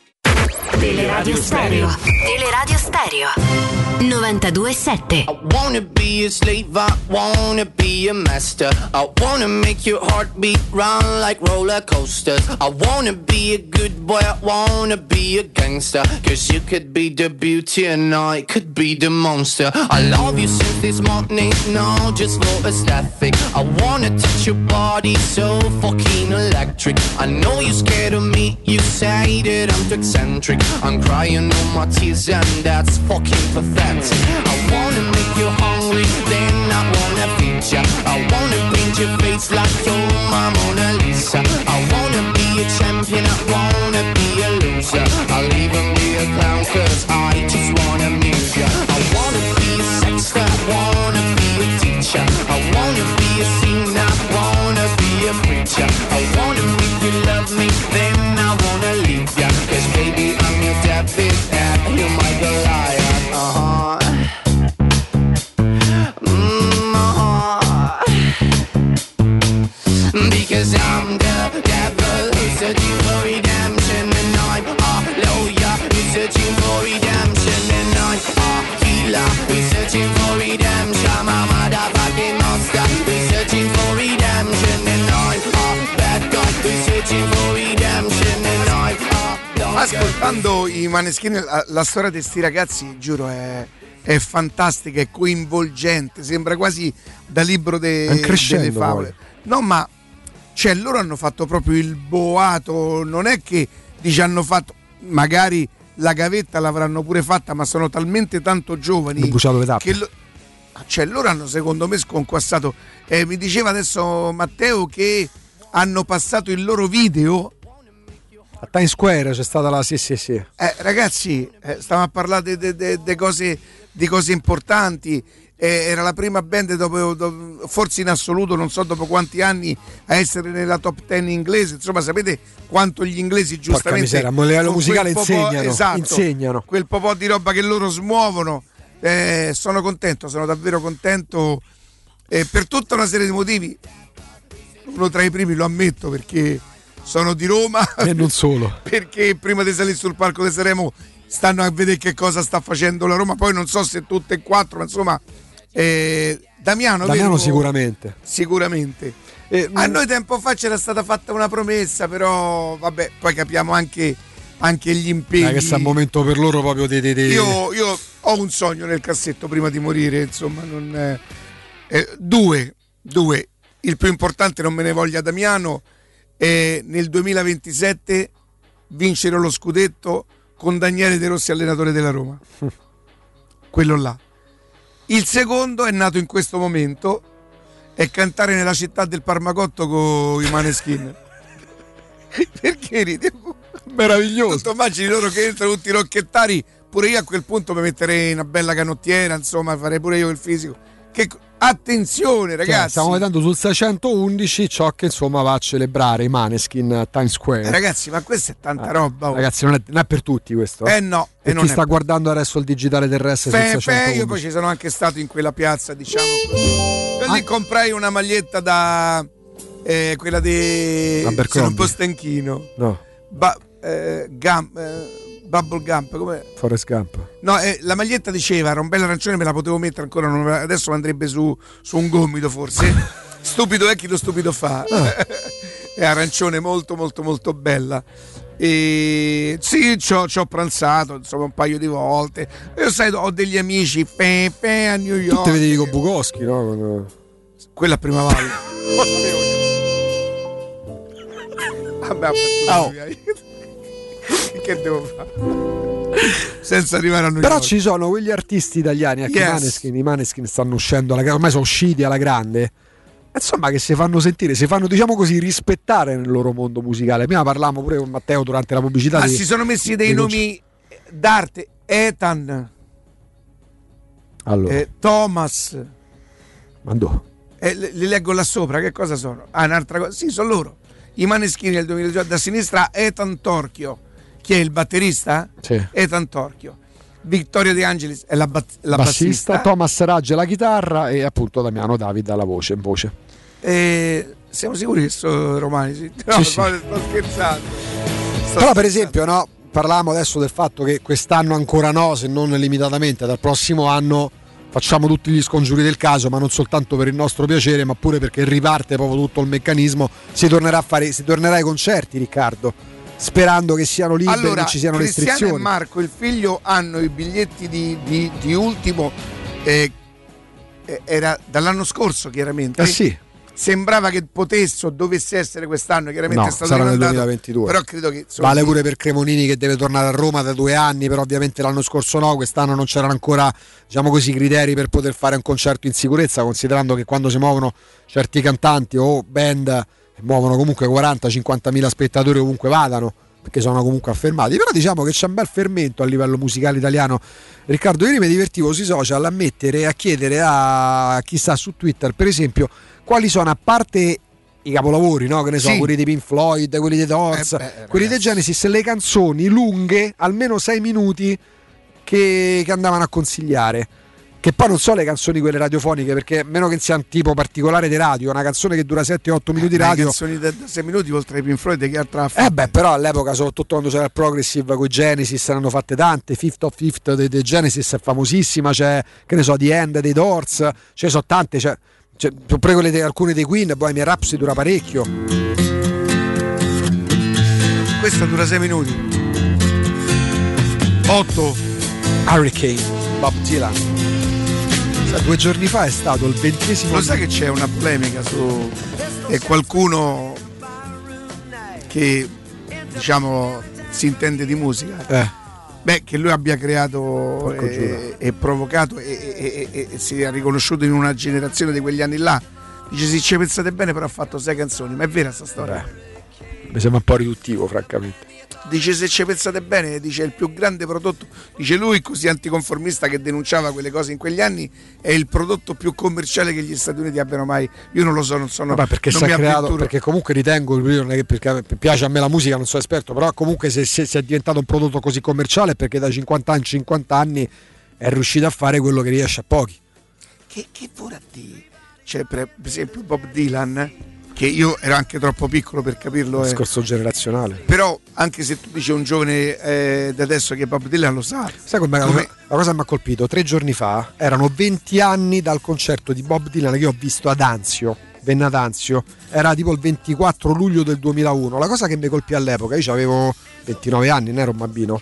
Teleradio Stereo. Teleradio Stereo. 92.7 I wanna be a slave, I wanna be a master. I wanna make your heartbeat run like roller coasters. I wanna be a good boy, I wanna be a gangster. Cause you could be the beauty and I could be the monster. I love you since this morning, no, just for aesthetic. I wanna touch your body so fucking electric. I know you're scared of me, you say that I'm too eccentric. I'm crying all my tears and that's fucking pathetic. I wanna make you hungry, then I wanna feed ya. I wanna paint your face like you're my Mona Lisa. I wanna be a champion, I wanna be a loser. I'll even be a clown cause I just wanna amuse ya. I wanna be a sexter, I wanna be a teacher. I wanna be a singer, I wanna be a preacher. I'm the devil. Who's searching for redemption And I'm a lawyer. Who's searching for redemption And I'm a healer. Who's searching for redemption I'm a motherfucking monster. Who's searching for redemption And I'm a bad guy. Who's searching for redemption And I'm a Ascoltando i Maneskin, la, la storia di sti ragazzi, giuro, è, è fantastica, è coinvolgente, sembra quasi da libro de- delle favole. No, ma cioè, loro hanno fatto proprio il boato, non è che dici hanno fatto, magari la gavetta l'avranno pure fatta, ma sono talmente tanto giovani che lo- cioè, loro hanno secondo me sconquassato. Eh, mi diceva adesso Matteo che hanno passato il loro video A Times Square c'è stata la sì sì sì. eh, ragazzi, eh, stiamo a parlare di cose, di cose importanti. Eh, era la prima band dopo, dopo- forse in assoluto, non so dopo quanti anni, a essere nella top 10 inglese. Insomma, sapete quanto gli inglesi giustamente miseria, a livello musicale quel po'- insegnano, esatto, insegnano. quel po' di roba che loro smuovono. Eh, sono contento, sono davvero contento eh, per tutta una serie di motivi. Uno tra i primi lo ammetto perché sono di Roma E non solo. perché prima di salire sul palco di Sanremo stanno a vedere che cosa sta facendo la Roma. Poi non so se tutte e quattro, ma insomma, eh, Damiano, Damiano vedo- sicuramente. sicuramente. a noi tempo fa c'era stata fatta una promessa, però vabbè, poi capiamo anche, anche gli impegni. Eh, questo è un momento per loro proprio di. di- di- Io, io ho un sogno nel cassetto prima di morire, insomma, non, eh, eh, due, due. Il più importante non me ne voglia Damiano è nel 2027 vincere lo scudetto con Daniele De Rossi allenatore della Roma. Quello là. Il secondo è nato in questo momento è cantare nella città del Parmacotto con i Maneskin. Perché ridevo? Meraviglioso. Tu immagini loro che entrano tutti i rocchettari, pure io a quel punto mi metterei una bella canottiera, insomma, farei pure io il fisico. Che, attenzione Cioè, ragazzi! stiamo vedendo sul 611 ciò che insomma va a celebrare i Maneskin a Times Square. Eh, ragazzi, ma questa è tanta Eh, roba. oh. Ragazzi, non è, non è per tutti questo. Eh no, Per e non chi sta guardando adesso il digitale terrestre Fe- sul fe- 611. io poi ci sono anche stato in quella piazza, diciamo. Io lì comprai una maglietta da eh, quella di sono un po' stanchino. No, Ba- eh, Gump, eh, Bubble Gump, come Forrest Gump. No, eh, la maglietta diceva, era un bel arancione, me la potevo mettere ancora, non adesso andrebbe su, su un gomito forse. stupido è chi lo stupido fa. è arancione molto molto molto bella. E sì, ci ho, ci ho pranzato insomma un paio di volte. Io sai, ho degli amici pe, pe, a New Tu York. te vedevi con Bukowski, no? Con- Quella a prima valle. Vabbè, eh. Che devo fare? Senza arrivare a New Però ci sono quegli artisti italiani, anche Yes. i Maneskin, i Maneskin stanno uscendo, alla, ormai sono usciti alla grande. Insomma, che si fanno sentire, si fanno, diciamo così, rispettare nel loro mondo musicale. Prima parlavamo pure con Matteo durante la pubblicità. Ma di- si sono messi dei nomi d'arte Ethan, Allora, eh, Thomas. mandò. Eh, li li leggo là sopra, che cosa sono? Ah, un'altra cosa. Sì, sono loro. I maneschini del 2018 da sinistra Ethan Torchio. Chi è il batterista? Sì. Ethan Torchio. Vittorio De Angelis è la, bat- la bassista, bassista. Thomas Raggi alla chitarra e appunto Damiano David alla voce, in voce. Eh, siamo sicuri che sono romani? Sì. No, Sì, sì. sto scherzando. Sto Però per esempio, no, parlavamo adesso del fatto che quest'anno ancora no, se non limitatamente, dal prossimo anno facciamo tutti gli scongiuri del caso, ma non soltanto per il nostro piacere, ma pure perché riparte proprio tutto il meccanismo, si tornerà a fare si tornerà ai concerti, Riccardo, sperando che siano liberi, Allora, non ci siano Cristiano e restrizioni. Marco, il figlio, hanno i biglietti di, di- di ultimo. eh, eh, era dall'anno scorso, chiaramente. Eh sì. Sembrava che potesse o dovesse essere quest'anno, chiaramente No, è stato sarà nel rimandato, 2022. Però credo che Vale pure per Cremonini che deve tornare a Roma da due anni, però ovviamente l'anno scorso no, quest'anno non c'erano ancora diciamo così, criteri per poter fare un concerto in sicurezza, considerando che quando si muovono certi cantanti o band muovono comunque 40-50 mila spettatori ovunque vadano, perché sono comunque affermati. Però diciamo che c'è un bel fermento a livello musicale italiano. Riccardo, ieri mi divertivo sui social a mettere e a chiedere a chi sta su Twitter, per esempio, quali sono a parte i capolavori, no? Che ne so, Sì. quelli di Pink Floyd, quelli dei Doors, Eh beh, quelli dei Genesis, le canzoni lunghe, almeno 6 minuti, che, che andavano a consigliare. Che poi non so le canzoni quelle radiofoniche, perché a meno che siano tipo particolare di radio, una canzone che dura 7-8 minuti le radio. canzoni da 6 minuti oltre ai Pink Floyd che altra? Eh beh, però all'epoca, soprattutto quando c'era il Progressive con i Genesis, ne hanno fatte tante. Fifth of Fifth dei, Genesis è famosissima, c'è, che ne so, The End dei Doors, ce ne sono tante, c'è, c'è quelle di alcune dei Queen, poi Bohemian Rhapsody dura parecchio. Questa dura 6 minuti. 8. Hurricane, Bob Dylan. Sai, due giorni fa è stato il ventesimo. Lo sai che c'è una polemica su e qualcuno che diciamo si intende di musica. Eh. Beh, che lui abbia creato e, e provocato e, e- e- si è riconosciuto in una generazione di quegli anni là. Dice sì, ci pensate bene, però ha fatto sei canzoni. Ma è vera sta storia? Mi sembra un po' riduttivo, francamente. Dice se ci pensate bene, dice il più grande prodotto, dice lui così anticonformista che denunciava quelle cose in quegli anni, è il prodotto più commerciale che gli Stati Uniti abbiano mai. Io non lo so, non sono. Vabbè, perché, non si è mi creato, perché comunque ritengo, io non è che perché piace a me la musica, non sono esperto, però comunque se, se- se è diventato un prodotto così commerciale è perché da 50 anni 50 anni è riuscito a fare quello che riesce a pochi. Che, che vuole dire? Per per esempio Bob Dylan, che io ero anche troppo piccolo per capirlo. eh. Discorso generazionale. Però anche se tu dici un giovane eh, da adesso che Bob Dylan lo sa. Sai come Come- la cosa mi ha colpito? Tre giorni fa erano 20 anni dal concerto di Bob Dylan che io ho visto ad Anzio. Venne ad Anzio, era tipo il 24 luglio del 2001. La cosa che mi colpì all'epoca, io avevo 29 anni, non ero un bambino,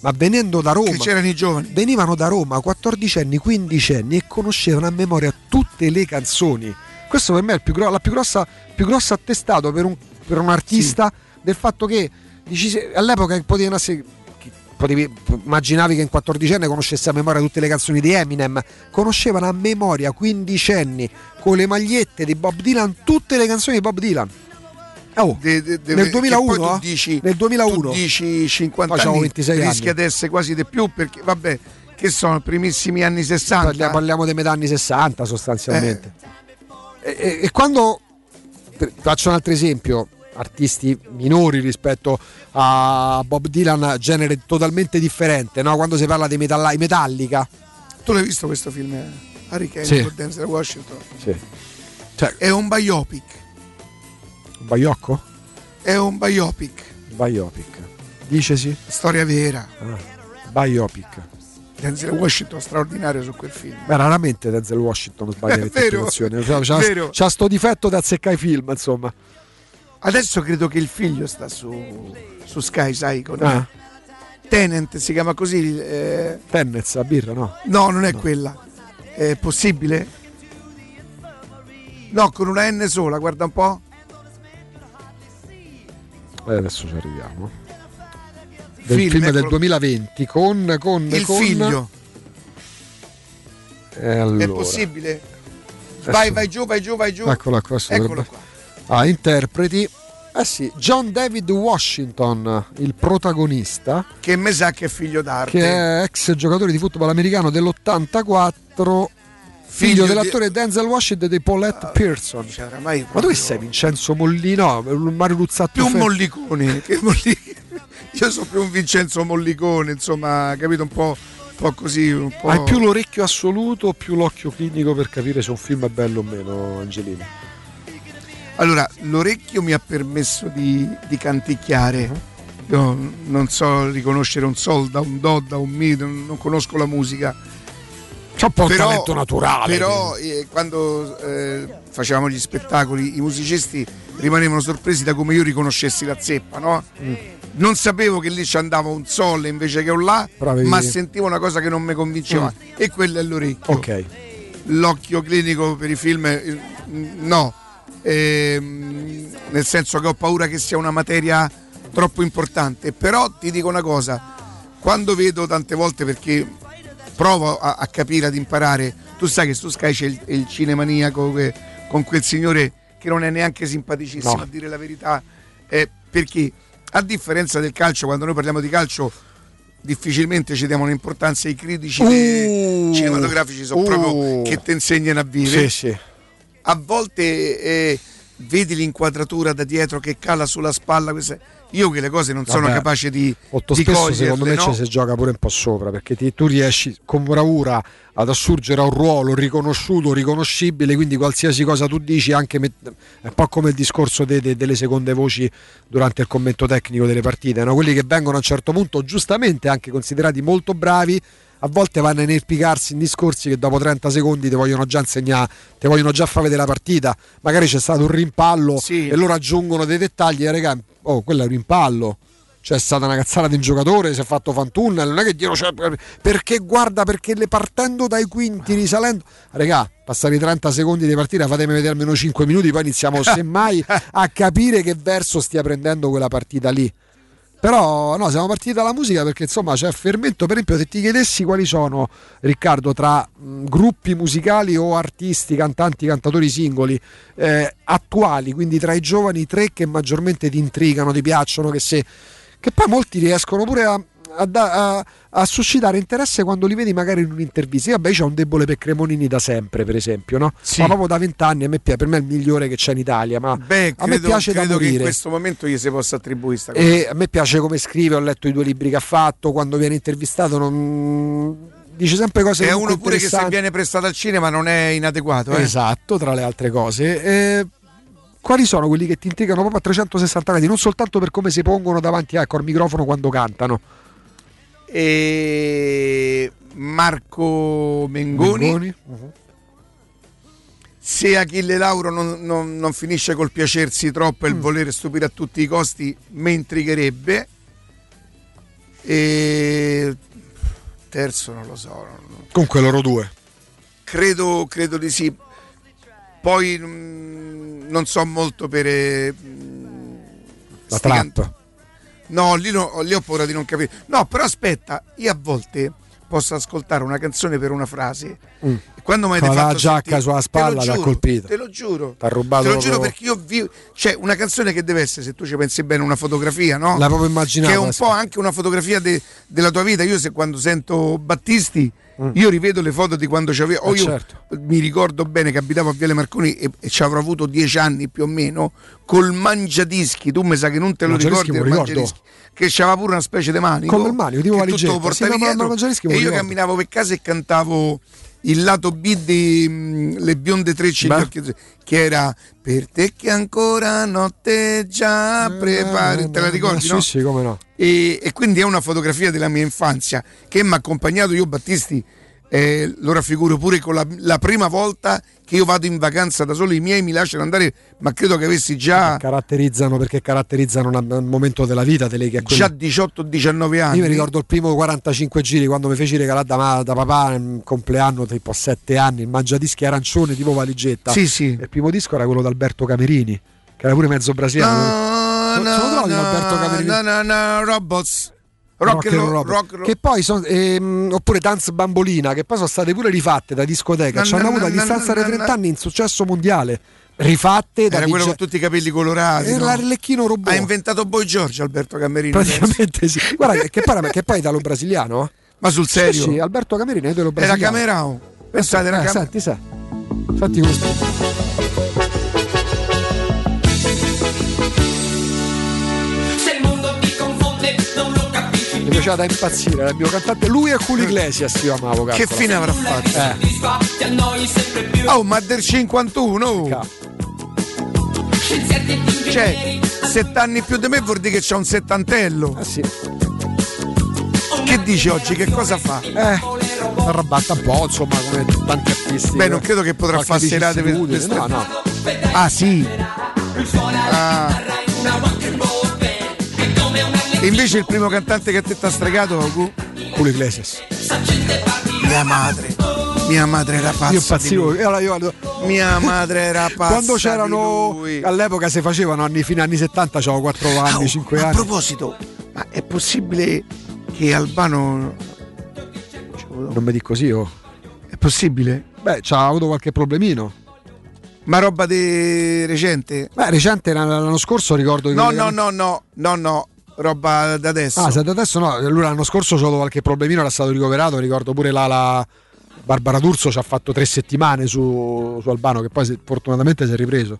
ma venendo da Roma, Che c'erano i giovani. venivano da Roma 14 anni, 15 anni e conoscevano a memoria tutte le canzoni. Questo per me è il più gro- la più grossa, più grosso attestato per un, per un artista del fatto che dici, all'epoca potevi, nascere- potevi- immaginavi che in 14 anni conoscesse a memoria tutte le canzoni di Eminem, conoscevano a memoria 15 anni con le magliette di Bob Dylan tutte le canzoni di Bob Dylan. Oh, De- de- de- nel che 2001, poi tu eh? dici, nel 2001 tu dici 50 Poi c'avevo anni 26 anni. rischia di essere quasi di più perché vabbè che sono primissimi anni 60 Parliamo, parliamo dei metà anni 60 sostanzialmente. E, e- e quando faccio un altro esempio, artisti minori rispetto a Bob Dylan, genere totalmente differente, no? quando si parla dei metalla- i Metallica, tu l'hai visto questo film eh? Harry Kane Sì. con Denzel Washington Cioè- è un biopic un baiocco? è un biopic Biopic. Dicesi? storia vera Ah, biopic. Denzel Washington straordinario su quel film Beh, raramente Denzel Washington sbaglia le interpretazioni. C'ha, c'ha- vero. c'ha sto difetto da azzeccare i film, insomma. adesso credo che il figlio sta su, su Sky sai con Ah. Tenant si chiama così eh, Tennez, la birra, no? No, non è quella. È possibile? No, con una N sola, guarda un po'. Eh, adesso ci arriviamo. Del Film, film, del eccolo. 2020 con, con Il con- figlio. Eh, allora. È possibile? Vai, vai giù, vai giù, vai giù. Eccola qua. Eccolo dovrebbe- Ah, interpreti. Eh sì, John David Washington, il protagonista, Che me sa che è figlio d'arte. che è ex giocatore di football americano dell'84, figlio, Figlio di- dell'attore Denzel Washington e di Paulette Pearson. Cioè, oramai Ma dove sei Vincenzo Mollino? No, Mario Luzzatto più Fe- mollicone che molli- io sono più un Vincenzo Mollicone insomma capito un po', un po' così un po'... Hai più l'orecchio assoluto o più l'occhio clinico per capire se un film è bello o meno, Angelino? allora l'orecchio mi ha permesso di, di canticchiare io non so riconoscere un sol da un do da un mi non, conosco la musica C'è un po' un talento naturale. però eh, quando eh, facevamo gli spettacoli i musicisti rimanevano sorpresi da come io riconoscessi la zeppa no? Mm. Non sapevo che lì ci andava un sol invece che un la Bravi. ma sentivo una cosa che non mi convinceva Mm. e quello è l'orecchio Ok. l'occhio clinico per i film eh, no Ehm, nel senso che ho paura che sia una materia troppo importante però ti dico una cosa quando vedo tante volte perché provo a, a capire ad imparare tu sai che su Sky c'è il, il cinemaniaco che- con quel signore che non è neanche simpaticissimo No. a dire la verità eh, perché a differenza del calcio quando noi parliamo di calcio difficilmente ci diamo un'importanza i critici dei cinematografici sono uh. proprio che ti insegnano a vivere Sì, sì. a volte eh, vedi l'inquadratura da dietro che cala sulla spalla queste- io che le cose non sono Vabbè, capace di, Molto di spesso coglierle, secondo me no? ci si gioca pure un po' sopra perché ti- tu riesci con bravura ad assurgere a un ruolo riconosciuto, riconoscibile, quindi qualsiasi cosa tu dici, anche met- è un po' come il discorso de- de- delle seconde voci durante il commento tecnico delle partite, no? quelli che vengono a un certo punto giustamente anche considerati molto bravi. A volte vanno a inerpicarsi in discorsi che dopo 30 secondi ti vogliono già insegnare, ti vogliono già far vedere la partita. Magari c'è stato un rimpallo e loro aggiungono dei dettagli. E raga, oh, quello è un rimpallo. C'è stata una cazzata di un giocatore, si è fatto fan tunnel, non è che Dio cioè, perché guarda, perché le partendo dai quinti, risalendo. Regà, passati 30 secondi di partita, fatemi vedere almeno 5 minuti, poi iniziamo semmai a capire che verso stia prendendo quella partita lì. Però no, siamo partiti dalla musica perché insomma c'è fermento. Per esempio, se ti chiedessi quali sono, Riccardo, tra mh, gruppi musicali o artisti, cantanti, cantatori singoli eh, attuali, quindi tra i giovani, tre che maggiormente ti intrigano, ti piacciono, che, se, che poi molti riescono pure a, a a- a suscitare interesse quando li vedi magari in un'intervista. Io, vabbè, c'ho un debole per Cremonini da sempre, per esempio, no? Sì. Ma proprio da vent'anni, per me è il migliore che c'è in Italia. Ma Beh, a me credo, piace da credo che in questo momento gli si possa attribuire sta cosa. E a me piace come scrive, ho letto i due libri che ha fatto, quando viene intervistato non... dice sempre cose è uno pure che se viene prestato al cinema non è inadeguato eh. Esatto, tra le altre cose. Eh, quali sono quelli che ti intrigano proprio a 360 gradi, non soltanto per come si pongono davanti ecco, al microfono quando cantano? E Marco Mengoni, Mengoni? se Achille Lauro non, non- non finisce col piacersi troppo e Mm. il volere stupire a tutti i costi mi intrigherebbe e terzo non lo so non- Comunque loro due. credo, credo di sì poi mm, non so molto per eh, La sti trap. No, lì, no- lì ho paura di non capire. No, però aspetta, io a volte posso ascoltare una canzone per una frase. Mm. Quando mi avete la fatto giacca sentire- sulla spalla l'ha giuro, colpito. Te lo giuro. T'ha rubato Te lo giuro proprio- perché io vi... C'è una canzone che deve essere, se tu ci pensi bene, una fotografia, no? La proprio immaginata, Che è un po' anche una fotografia de- della tua vita. Io se quando sento Battisti, Mm. io rivedo le foto di quando c'avevo. O Eh, io certo. mi ricordo bene che abitavo a Viale Marconi e, e ci avrò avuto dieci anni più o meno, col mangiadischi. Tu mi sa che non te lo ricordi il mangiadischi che c'aveva pure una specie di manico Come il manico, tipo che valigetta. tutto lo Sì, portavi ma- ma- dietro, ma me lo e io ricordo. camminavo per casa e cantavo il lato B di mm, Le bionde trecce che era per te che ancora notte già prepari te la ricordi Eh, no? Sì, sì, come no. e, e quindi è una fotografia della mia infanzia che mi ha accompagnato io Battisti eh, lo raffiguro pure con la, la prima volta che io vado in vacanza da solo i miei mi lasciano andare ma credo che avessi già, Caratterizzano perché caratterizzano una- un momento della vita, te lei che quello- già 18-19 anni Io mi ricordo il primo 45 giri quando mi feci regalare da, da papà il compleanno tipo a 7 anni, il mangiadischi arancione tipo valigetta. Sì, sì. Il primo disco era quello di Alberto Camerini, che era pure mezzo brasiliano. no, Non se lo trovi Alberto Camerini? no, no, no, robots rock, and roll, Rock. rock, roll. che poi sono ehm, oppure Dance Bambolina che poi sono state pure rifatte da discoteca ci hanno avuto a distanza di na, 30 na. anni in successo mondiale rifatte da Era quello Vige- con tutti i capelli colorati. Era no? l'Arlecchino robot. Ha inventato Boy George Alberto Camerini. Praticamente sì. Guarda che, poi, che poi è italo brasiliano. eh. Ma sul serio? Sì, Alberto Camerini è italo Era brasiliano. Camerao. Pensate, era Eh, Cam- senti, sa. Infatti questo. Piaceva da impazzire, era il mio cantante. Lui e Julio Iglesias io amavo. Che calcola. fine avrà fatto? Eh. Oh, ma del 51. Scienziati ed Cioè, ingegneri. sette anni più di me vuol dire che c'è un settantello. Ah sì. Che dici oggi? Che cosa fa? Eh, arrabatta un po', insomma, come tanti artisti. Beh, non credo che potrà fare serate per queste- No, no. Ah, sì. Ah. Invece il primo cantante che a te ti ha stregato, Gu? Julio Iglesias. Mia madre. Mia madre era pazza. Io. E allora io- Mia madre era pazza. Quando c'erano all'epoca si facevano anni fine anni 70, avevo 4 anni, Oh, 5 a anni. proposito, ma è possibile che Albano. Non mi dico così, oh. È possibile? Beh, c'ha avuto qualche problemino. Ma roba di recente? Beh, recente l'anno scorso ricordo che No, no, no, no, no, no, roba da adesso. Ah, se da adesso no, lui l'anno scorso avuto qualche problemino, era stato ricoverato, ricordo pure la, la Barbara D'Urso ci ha fatto tre settimane su, su Albano che poi si- fortunatamente si è ripreso.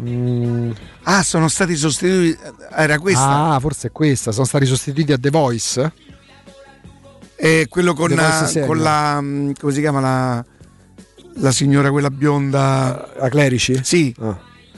Mm, Ah, sono stati sostituiti. Era questa? Ah, forse è questa, sono stati sostituiti a The Voice. E quello con, la- con la. mm, come si chiama la. La signora quella bionda. La Clerici? Sì.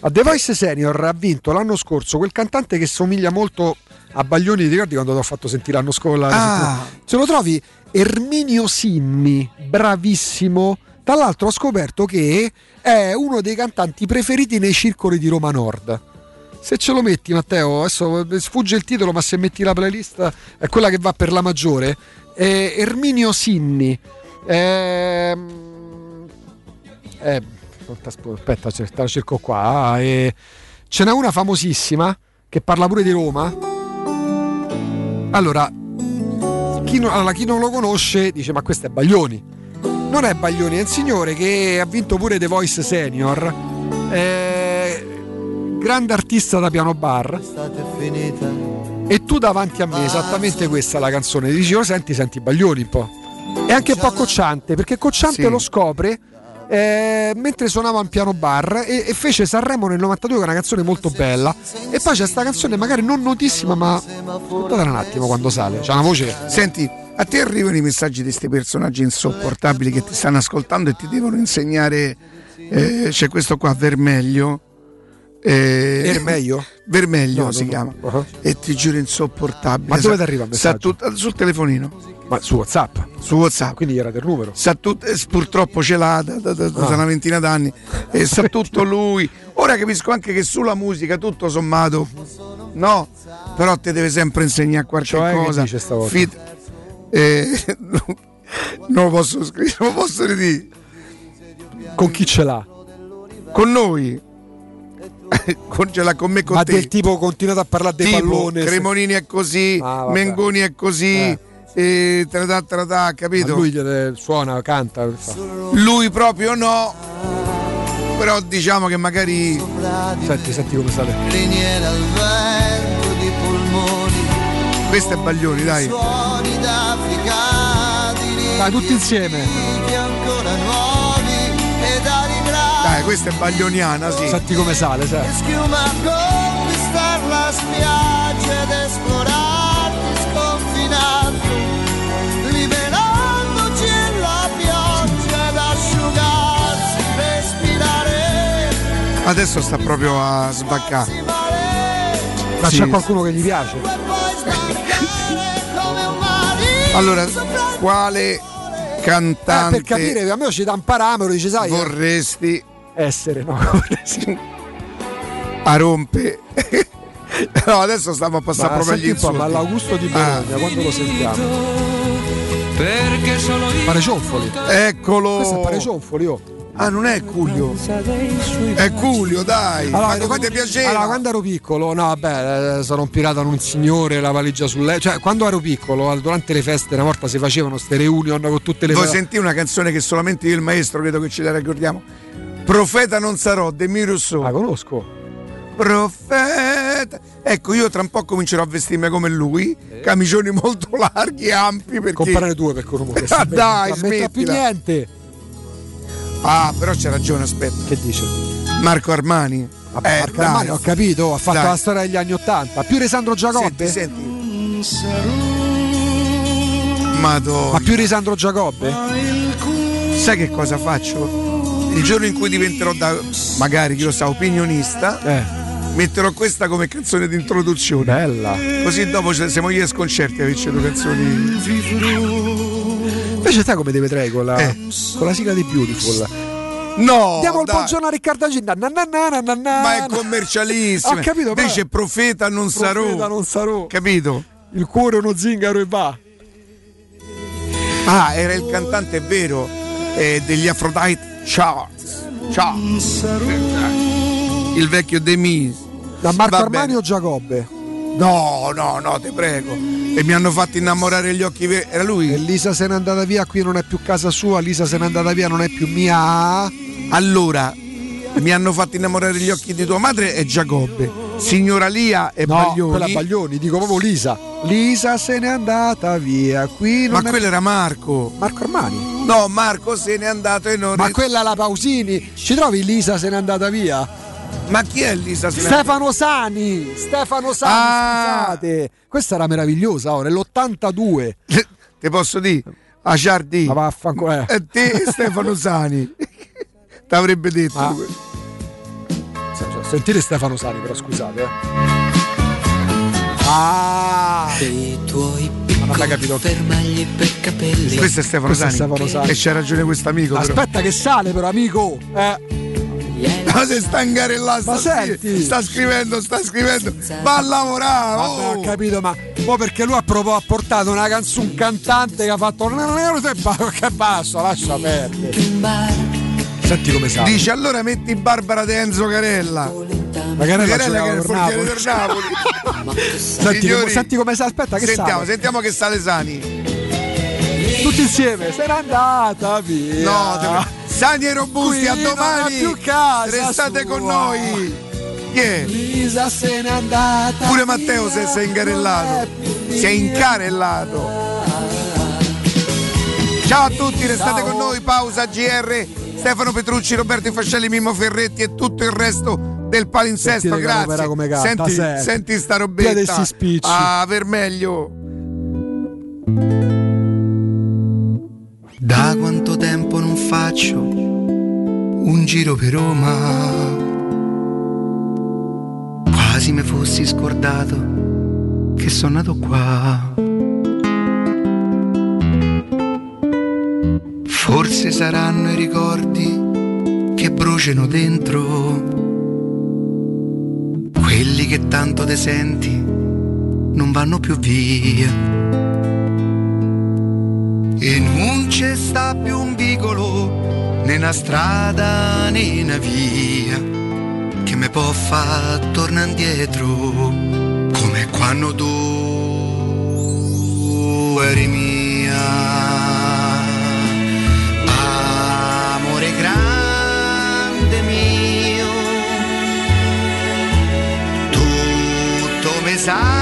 A The Voice Senior ha vinto l'anno scorso quel cantante che somiglia molto a Baglioni, ti ricordi quando ti ho fatto sentire l'anno scorso? Ah. Se lo trovi Erminio Simmi, bravissimo. Tra l'altro ho scoperto che è uno dei cantanti preferiti nei circoli di Roma Nord. Se ce lo metti, Matteo, adesso sfugge il titolo, ma se metti la playlist è quella che va per la maggiore. È Erminio Sinni. Ehm, eh, aspetta, te la cerco qua. Ah, eh, ce n'è una famosissima che parla pure di Roma. Allora, chi non, allora, chi non lo conosce dice: Ma questo è Baglioni. Non è Baglioni, è un signore che ha vinto pure The Voice Senior. eh, grande artista da piano bar. E tu davanti a me, esattamente questa è la canzone. Dici: Lo senti, senti Baglioni un po'. È anche un po' cocciante, perché cocciante Sì. lo scopre eh, mentre suonava un piano bar e, e fece Sanremo nel 92 che è una canzone molto bella. E poi c'è questa canzone magari non notissima, ma ascoltatela un attimo quando sale. C'ha una voce. Senti, a te arrivano i messaggi di questi personaggi insopportabili che ti stanno ascoltando e ti devono insegnare. eh, c'è questo qua, Vermeglio. eh, Vermeglio? Vermeglio No, si no, chiama. no. Uh-huh. E ti giuro insopportabile. Ma dove ti arriva il sa messaggio? tut- sul telefonino. Ma su WhatsApp. Su WhatsApp. Quindi era del numero. Sa tut- eh, purtroppo ce l'ha da, da- da- da Ah. una ventina d'anni e sa tutto lui. Ora capisco anche che sulla musica, tutto sommato, no, però te deve sempre insegnare qualche Cioè, che cosa. stavolta? Fid- eh, non lo posso scrivere, non lo posso ridire. Con chi ce l'ha? Con noi. con, ce l'ha con me con Ma te. del tipo continuate a parlare dei Tipo, pallone. Cremonini è così, Ah. Mengoni è così, e tratà, tratà, Ma capito? lui gliele suona, canta. Lui proprio no. Però diciamo che magari. Senti, senti come sale. Criniera al vento di polmoni, Questo è Baglioni, dai. suoni d'Africa di Dai, tutti insieme. Dai, questa è Baglioniana, sì. Senti come sale, sai. Schiuma conquistar la spiaggia ed esplorarti Adesso sta proprio a sbaccare. Ma Sì. c'è qualcuno che gli piace? Allora, quale Eh, cantante per capire, a me ci dà un parametro, dice, sai. vorresti Essere, no? a rompe? no, adesso stiamo a passare Ma proprio agli insulti. ma l'Augusto di Bologna, Ah. quando lo sentiamo? Perché solo io Pare cionfoli. Eccolo! Questo è pare cionfoli, oh. Ah, non è Culio. È Culio, dai. ma come ti piaceva? allora, quando ero piccolo, no, vabbè, eh, sono un pirata, un signore, la valigia sul letto. Cioè, quando ero piccolo, eh, durante le feste, una volta si facevano ste reunion con tutte le Vuoi sentire una canzone che solamente io e il maestro credo che ce la ricordiamo? Profeta non sarò, De Rousseau. La conosco. Profeta. Ecco, io tra un po' comincerò a vestirmi come lui, camicioni molto larghi e ampi perché... Comprare due per corromore. Ah, dai, non metta più smettila. niente. Ah, però c'è ragione, aspetta. Che dice? Marco Armani. Vabbè, Eh, Marco dai. Armani, ho capito, ha fatto Dai. la storia degli anni Ottanta. Più Resandro Giacobbe? Senti, Madonna. Ma più Resandro Giacobbe? Sai che cosa faccio? Il giorno in cui diventerò da, magari, chi lo sa, opinionista, Eh. metterò questa come canzone di introduzione. Bella. Così dopo siamo io e sconcerti a averci due canzoni. Invece sai come ti vedrei con la, Eh. con la sigla di Beautiful? No! Diamo il dai. buongiorno a Riccardo Aginda. Na na na na na. Ma è commercialissimo. Ho capito, Invece profeta non Profeta sarò. non sarò. Capito? Il cuore è uno zingaro e va. Ah, era il cantante, è vero, eh, degli Aphrodite Charts. Charts. Il vecchio Demis. Da Marco Armani o Giacobbe? No, no, no, te prego. E mi hanno fatto innamorare gli occhi veri. Era lui? E Lisa se n'è andata via, qui non è più casa sua, Lisa se n'è andata via, non è più mia. Allora, mi hanno fatto innamorare gli occhi di tua madre e Giacobbe. Signora Lia e No, Baglioni. quella Baglioni, dico proprio Lisa. Lisa se n'è andata via, qui Ma è quello era Marco. Marco Armani. No, Marco se n'è andato e non. Ma quella la Pausini. Ci trovi Lisa se n'è andata via? Ma chi è Lisa? n'è- Stefano Sani! Stefano Sani, Ah. scusate. Questa era meravigliosa, ora, nell'82. Te posso dire? A Ciardi. Ma vaffanculo. eh. E te Stefano Sani. T'avrebbe detto. Ma- Cioè, Sentire Stefano Sani, però scusate. Eh. Ah! Dei tuoi Ma non hai capito. fermagli per capelli. Questo è Stefano Questo è Sani. Stefano Sani. E c'ha ragione questo amico. però. Aspetta che sale però, amico. Eh. Ma se sta ingarellando, Ma sta, senti. sta scrivendo, sta scrivendo. Va a lavorare. Vabbè, oh. ho capito, ma mo perché lui ha, propo- ha portato una canzone, un cantante che ha fatto. Che basso, lascia perdere. Senti come sa. Dice allora metti Barbara De Enzo Carella. Ma Carella Carella che è il portiere Napoli. del Napoli. Senti, Signori, senti come sa, aspetta che sentiamo, sale. sentiamo che sale Sani. Tutti insieme, se n'è andata via. No, te- Sani e Robusti, Qui a non domani. più casa Restate sua. con noi. È? Lisa se n'è andata. Pure. Matteo se si è ingarellato. Si è incarellato. Ciao a tutti, restate con noi. Pausa GR. Stefano Petrucci, Roberto Fascelli, Mimmo Ferretti e tutto il resto del palinsesto. Sentite Grazie. come canta, senti, senti sta robetta. spicci. Ah, Vermeglio. Da quanto tempo non faccio un giro per Roma? Quasi mi fossi scordato che sono nato qua. Forse saranno i ricordi che bruciano dentro, quelli che tanto te senti non vanno più via. E non c'è sta più un vicolo, né una strada né una via, che mi può far tornare indietro, come quando tu eri mia. Amore grande mio, tutto mi sa